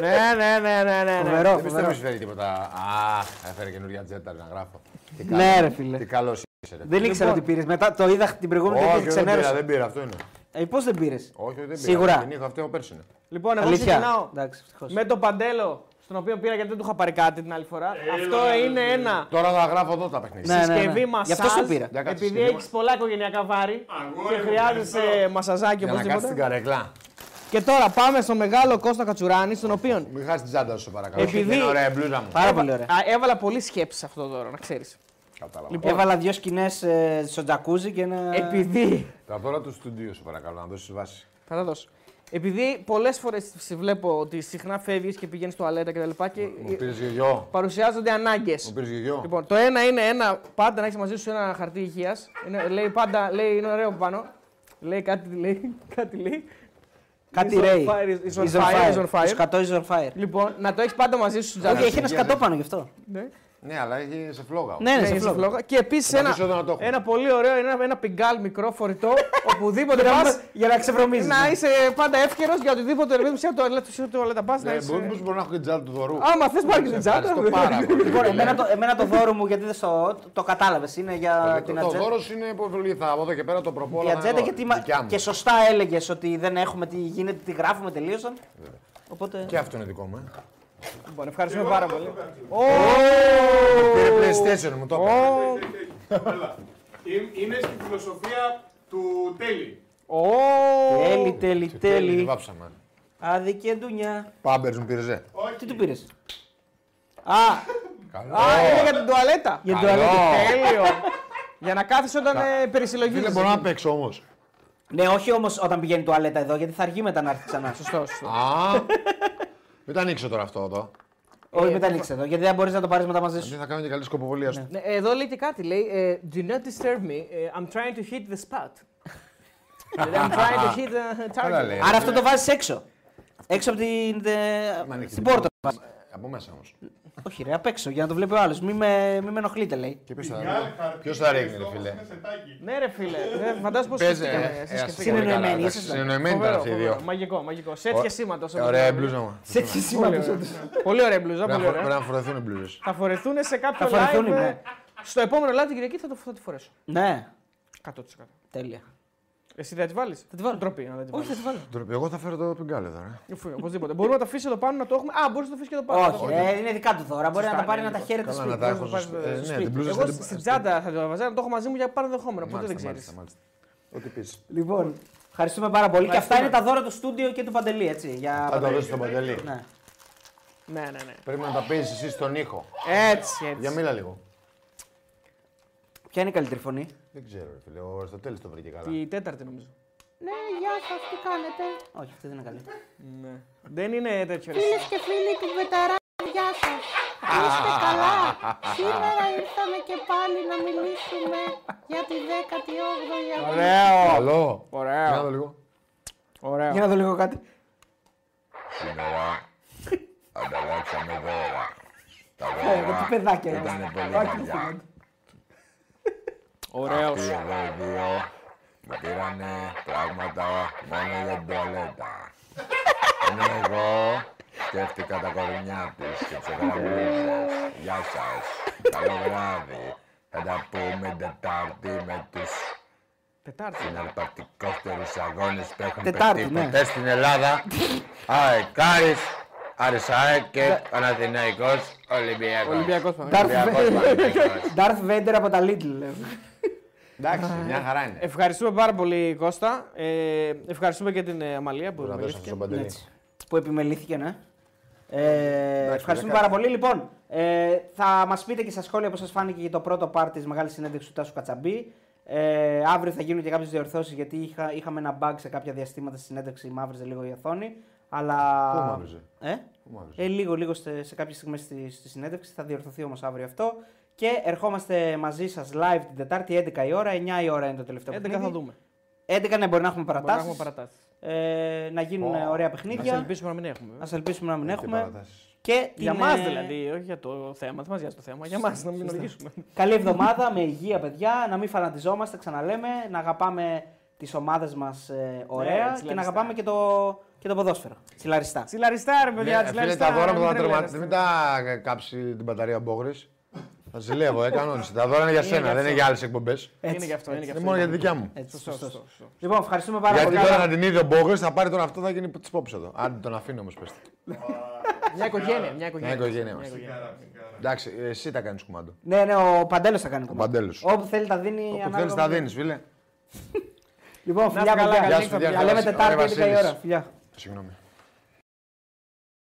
Ναι, ναι, ναι, ναι, ναι, ναι. Φοβερό, Δεν πιστεύω φοβερό. ότι φέρει τίποτα. Α, έφερε καινούργια τζέτα να γράφω. Τι Ναι, καλό- ρε φίλε. Τι καλό είσαι. ρε. Δεν ήξερα Λοιπόν. ότι πήρες. Μετά το είδα την προηγούμενη Όχι, και δεν πήρα, ξενέρωσα. δεν πήρα, αυτό είναι. Ε, πώς δεν πήρες; Όχι, όχι, δεν πήρα. Σίγουρα. Την είχα αυτή από πέρσι. είναι. Λοιπόν, εγώ Αλήθεια. ξεκινάω Εντάξει, ευτυχώς. με το παντέλο, στον οποίο πήρα γιατί δεν του είχα πάρει κάτι την άλλη φορά. Αυτό είναι ένα Τώρα θα γράφω εδώ τα παιχνίδια. Ναι, ναι, ναι. συσκευή Γι' μασάζ. αυτό σου πήρα. Για κάτσε, Επειδή συσκευή έχεις πολλά οικογενειακά βάρη Αγόρι και μου, χρειάζεσαι ευχαριστώ. μασαζάκι Για να κάτσεις την οπωσδήποτε. καρέκλα. Και τώρα πάμε στο μεγάλο Κώστα Κατσουράνη, στον οποίο Μην χάσεις την τσάντα σου, σε παρακαλώ. Επειδή- Είναι ωραία η μπλούζα μου. Πάρα πολύ ωραία. Α, έβαλα πολύ σκέψη σε αυτό το δώρο, να ξέρεις. Κατάλαβα. Λοιπόν, Έβαλα δύο σκηνές στο τζακούζι και ένα. Επειδή. Τα δώρα του στούντιο σου, παρακαλώ, να δώσεις βάση. Θα τα δώσω. Επειδή πολλές φορές σε βλέπω ότι συχνά φεύγεις και πηγαίνεις στο αλέτα κτλ. Και, και Μου πήρες γιο. παρουσιάζονται ανάγκες. Μου πήρες γιο. Λοιπόν, το ένα είναι ένα, πάντα να έχεις μαζί σου ένα χαρτί υγείας. Λέει πάντα, λέει, είναι ωραίο από πάνω. Λέει κάτι, λέει, κάτι λέει. Κάτι Is on ρέει. fire, is on Is on fire, is on fire. fire. Το σκατό is on fire. Λοιπόν, να το έχεις πάντα μαζί σου στην τσάντα. Όχι, έχει σου. ένα σκατό πάνω γι' αυτό. Ναι. Ναι, αλλά έχει σε φλόγα. Ναι, ναι, Ναι, σε είναι σε φλόγα. φλόγα. Και επίσης Θα ένα, αφήσω εδώ να το έχω. ένα πολύ ωραίο, ένα, ένα πιγκάλ μικρό φορητό, (laughs) οπουδήποτε Για να- πα. Για να ξεβρωμίζει. Να είσαι πάντα εύκαιρος για οτιδήποτε ρεβίδι σε τουαλέτα, σε τουαλέτα πας. Να Ναι, είσαι... μπορεί- μπορεί να έχω και την τσάντα του δωρού. Άμα θες πάρει και την τσάντα. Ευχαριστώ πάρα πολύ. Λοιπόν, εμένα το, εμένα το δώρο μου, γιατί δεν στο, το, το κατάλαβες, είναι για Το- την Το ατζέντα. δώρο είναι υποβολή. Θα από εδώ και πέρα το προπόλα. Η ατζέντα γιατί μα- Δικιά μου. και σωστά έλεγες ότι δεν έχουμε τι γίνεται, τι γράφουμε, τελείωσαν. Οπότε. Και αυτό είναι δικό μου. Ε. Λοιπόν, ευχαριστούμε πάρα πολύ. Πήρε PlayStation, μου το είπε. Έλα. Ε- Είναι στη φιλοσοφία του τέλη. Ω, Τέλει, τέλει, Τέλει, τέλει. βάψαμε. Άδικη ντουνιά. Πάμπερς μου πήρες. ζε. Τι του πήρες; Α, Καλό. Α, είναι για την τουαλέτα. για την Καλό. τουαλέτα. Τέλειο. Για να κάθεσαι όταν ε, Φίλε, περισυλλογίζεσαι. μπορώ να παίξω όμως. Ναι, όχι όμως όταν πηγαίνει τουαλέτα εδώ, γιατί θα αργεί μετά να έρθει ξανά. Σωστό, σωστό. Α, μην τα ανοίξω τώρα αυτό εδώ. Όχι, μην τα ανοίξει εδώ, γιατί δεν μπορείς να το πάρεις μετά μαζί σου. Δεν θα κάνω και καλή σκοποβολία σου. Ναι, εδώ λέει και κάτι. Λέει, ε, Do not disturb me. ε, I'm trying to hit the spot. (laughs) Δηλαδή, I'm trying to hit the Καλά target. λέει. Άρα αυτό το βάζεις έξω. Έξω από την, τε- Μ' ανοίξει στην την πόρτα. Από μέσα όμως. Όχι, ρε, απ' έξω για να το βλέπει ο άλλος. Μην με, μη με ενοχλείτε, λέει. Και ποιος Μια άλλη θα. χαρτί Ποιος θα και ρίχνει, ρε στόχος φίλε. είναι σετάκι. Ναι, ρε φίλε. Δεν (laughs) φαντάζομαι πώ Παίζει. σκεφτήκαμε. ε, εσείς ε, σκεφτήκατε. Συνεννοημένοι, καλά, εντάξει, ήσασταν. Συνεννοημένοι ήταν Φοβερό, αυτοί οι φοβερό. δύο. Μαγικό, μαγικό. Σε έτυχε σήματο. Ε, Ωραία η μπλούζα μου. Σε τι Πολύ ωραία. Πολύ ωραία μπλούζα. Πρέπει Πολύ να- πρέπει ωραία. να φορεθούν οι μπλούζε. Θα φορεθούν σε κάποιο Θα φορεθούν, live. ε, ναι. Στο επόμενο live την Κυριακή θα, το, θα τη φορέσω. Ναι, 100%. τέλεια. Εσύ δεν θα τη βάλεις; Θα τη βάλω. Ντροπή, να δεν τη Όχι, θα βάλεις. τη βάλω. Ντροπή. Εγώ θα φέρω το πιγκάλε τώρα. ε. Εφού, Οπωσδήποτε. Μπορούμε να το αφήσει εδώ πάνω να το έχουμε. Α, μπορείς να το αφήσεις και εδώ πάνω. Όχι, ε, είναι δικά του δώρα. Μπορεί να Σωστά, τα πάρει ναι, να τα λίγο. χαίρεται Καλά, σπίτι. να τα έχω Πώς το στο πάρεις, σπίτι. ε, Ε, στο Ναι, σπίτι. την πλούζα Εγώ στην- στην τσάντα θα το βάζα, να το έχω μαζί μου για παραδεχόμενο. Οπότε δεν Μάλιστα, ξέρεις. μάλιστα, μάλιστα. Ό,τι πεις. Λοιπόν, ευχαριστούμε πάρα πολύ. Και αυτά Ευχαριστούμε. είναι τα δώρα του στούντιο και του Παντελή, έτσι. Για... Θα το δώσεις στον Παντελή. Ναι. Ναι, ναι, ναι. Πρέπει να τα πεις εσύ στον ήχο. Έτσι, έτσι. Για μίλα λίγο. Ποια είναι η καλύτερη φωνή; Δεν ξέρω, ρε φίλε. Ο Αριστοτέλης το βρήκε καλά. Τη τέταρτη νομίζω. Ναι, γεια σας, τι κάνετε; Όχι, αυτή δεν είναι καλή. Ναι. Δεν είναι τέτοιο. ρε. Φίλες και φίλοι του Βεταρά, γεια σας. Είστε καλά. Σήμερα ήρθαμε και πάλι να μιλήσουμε για τη 18η αγωνία. Ωραίο. Καλό. Ωραίο. Για να δω λίγο. Ωραίο. Για να δω λίγο κάτι. Σήμερα ανταλλάξαμε δώρα. Τα Ε, τι παιδάκια ήταν είναι. πολύ Όχι, παλιά. όχι. Ωραίος. Αυτοί εδώ οι δύο μου πήρανε πράγματα μόνο για την τουαλέτα. Ενώ εγώ σκέφτηκα τα κορμιά της και τους έκανα μπλούζες. Γεια σας. Καλό βράδυ. Θα τα πούμε Τετάρτη με τους Τετάρτη. συναρπαστικότερους αγώνες που έχουν Τετάρτη, παιχτεί ναι. ποτέ στην Ελλάδα. Αεκάρης, Άρης ΑΕΚ και Παναθηναϊκός Ολυμπιακός. Ολυμπιακός πάμε. Darth Ολυμπιακός Παναθηναϊκός. Darth Vader από τα Lidl. Λέω. Εντάξει, μια χαρά είναι. Ευχαριστούμε πάρα πολύ Κώστα. Ε, ευχαριστούμε και την ε, Αμαλία που Μπορώ να δώσω μιλήθηκε. στον Παντελή. Έτσι. Που επιμελήθηκε, ναι. Ε, ευχαριστούμε δεν πάρα κάνει. πολύ. Λοιπόν, ε, θα μας πείτε και στα σχόλια πώς σας φάνηκε και το πρώτο part της μεγάλης συνέντευξης του Τάσου Κατσαμπή. Ε, αύριο θα γίνουν και κάποιες διορθώσεις γιατί είχα, είχαμε ένα bug σε κάποια διαστήματα στη συνέντευξη. Μαύριζε λίγο η οθόνη. Αλλά. Πού μαύριζε; Ε; Πού μαύριζε; Ε, λίγο, λίγο σε, σε κάποιες στιγμές στη, στη συνέντευξης. Θα διορθωθεί όμως αύριο αυτό. Και ερχόμαστε μαζί σας live την Τετάρτη 11 η ώρα. 9 η ώρα είναι το τελευταίο 11 παιχνίδι. θα δούμε. 11 ναι, μπορεί να έχουμε Μπορεί να παρατάσεις. έχουμε παρατάσεις. Ε, να γίνουν Ω, ωραία Α παιχνίδια. ελπίσουμε να μην έχουμε. Α ελπίσουμε να μην Τι έχουμε. παρατάσεις. Και Για την, μας ε, δηλαδή, όχι για το θέμα. Δεν μας νοιάζει το θέμα. Για μας να μην οδηγήσουμε. Καλή εβδομάδα με υγεία, παιδιά. Να μην φανατιζόμαστε, ξαναλέμε. Να αγαπάμε τις ομάδες μας ωραία και να τσιλαριστά. αγαπάμε και το, και το ποδόσφαιρο. Τσιλαριστά. Τσιλαριστά, ρε παιδιά, Ναι, φίλε, τσιλαριστά. τα δώρα μου μην θα τρελαίνεστε. τερματίσει. Μην τα κάψει την μπαταρία Μπόγρης. Θα ζηλεύω, ε, κανόνισε. Τα δώρα είναι για Είναι σένα, γι' δεν είναι αυτό. για άλλες εκπομπές. Είναι γι' αυτό. Είναι γι' Είναι αυτό. μόνο για τη δικιά μου. Έτσι, Σωστό, σωστός. σωστό, σωστό. Λοιπόν, ευχαριστούμε πάρα Γιατί πολύ. τώρα να την είδε ο Μπόγρη θα πάρει τον αυτό θα γίνει τη πόψη εδώ. Άντε τον αφήνω όμως πες. Μια οικογένεια. Μια οικογένεια. Μια οικογένεια Μια μας. οικογένεια. Εντάξει, εσύ τα κάνεις κουμάντο. Ναι, ναι, ο Παντέλος θα κάνει κομμάτι. Παντέλος. Όπου θέλει τα δίνει. Όπου ανάλογα θέλεις με- τα δίνεις, φίλε. Λοιπόν, Να φιλιά, είστε καλά, παιδιά. καλή Γεια σου, νύχτα, παιδιά. Τα λέμε Ωραία, Τετάρτη 11 η Βασίλης. ώρα. Φιλιά. Συγγνώμη.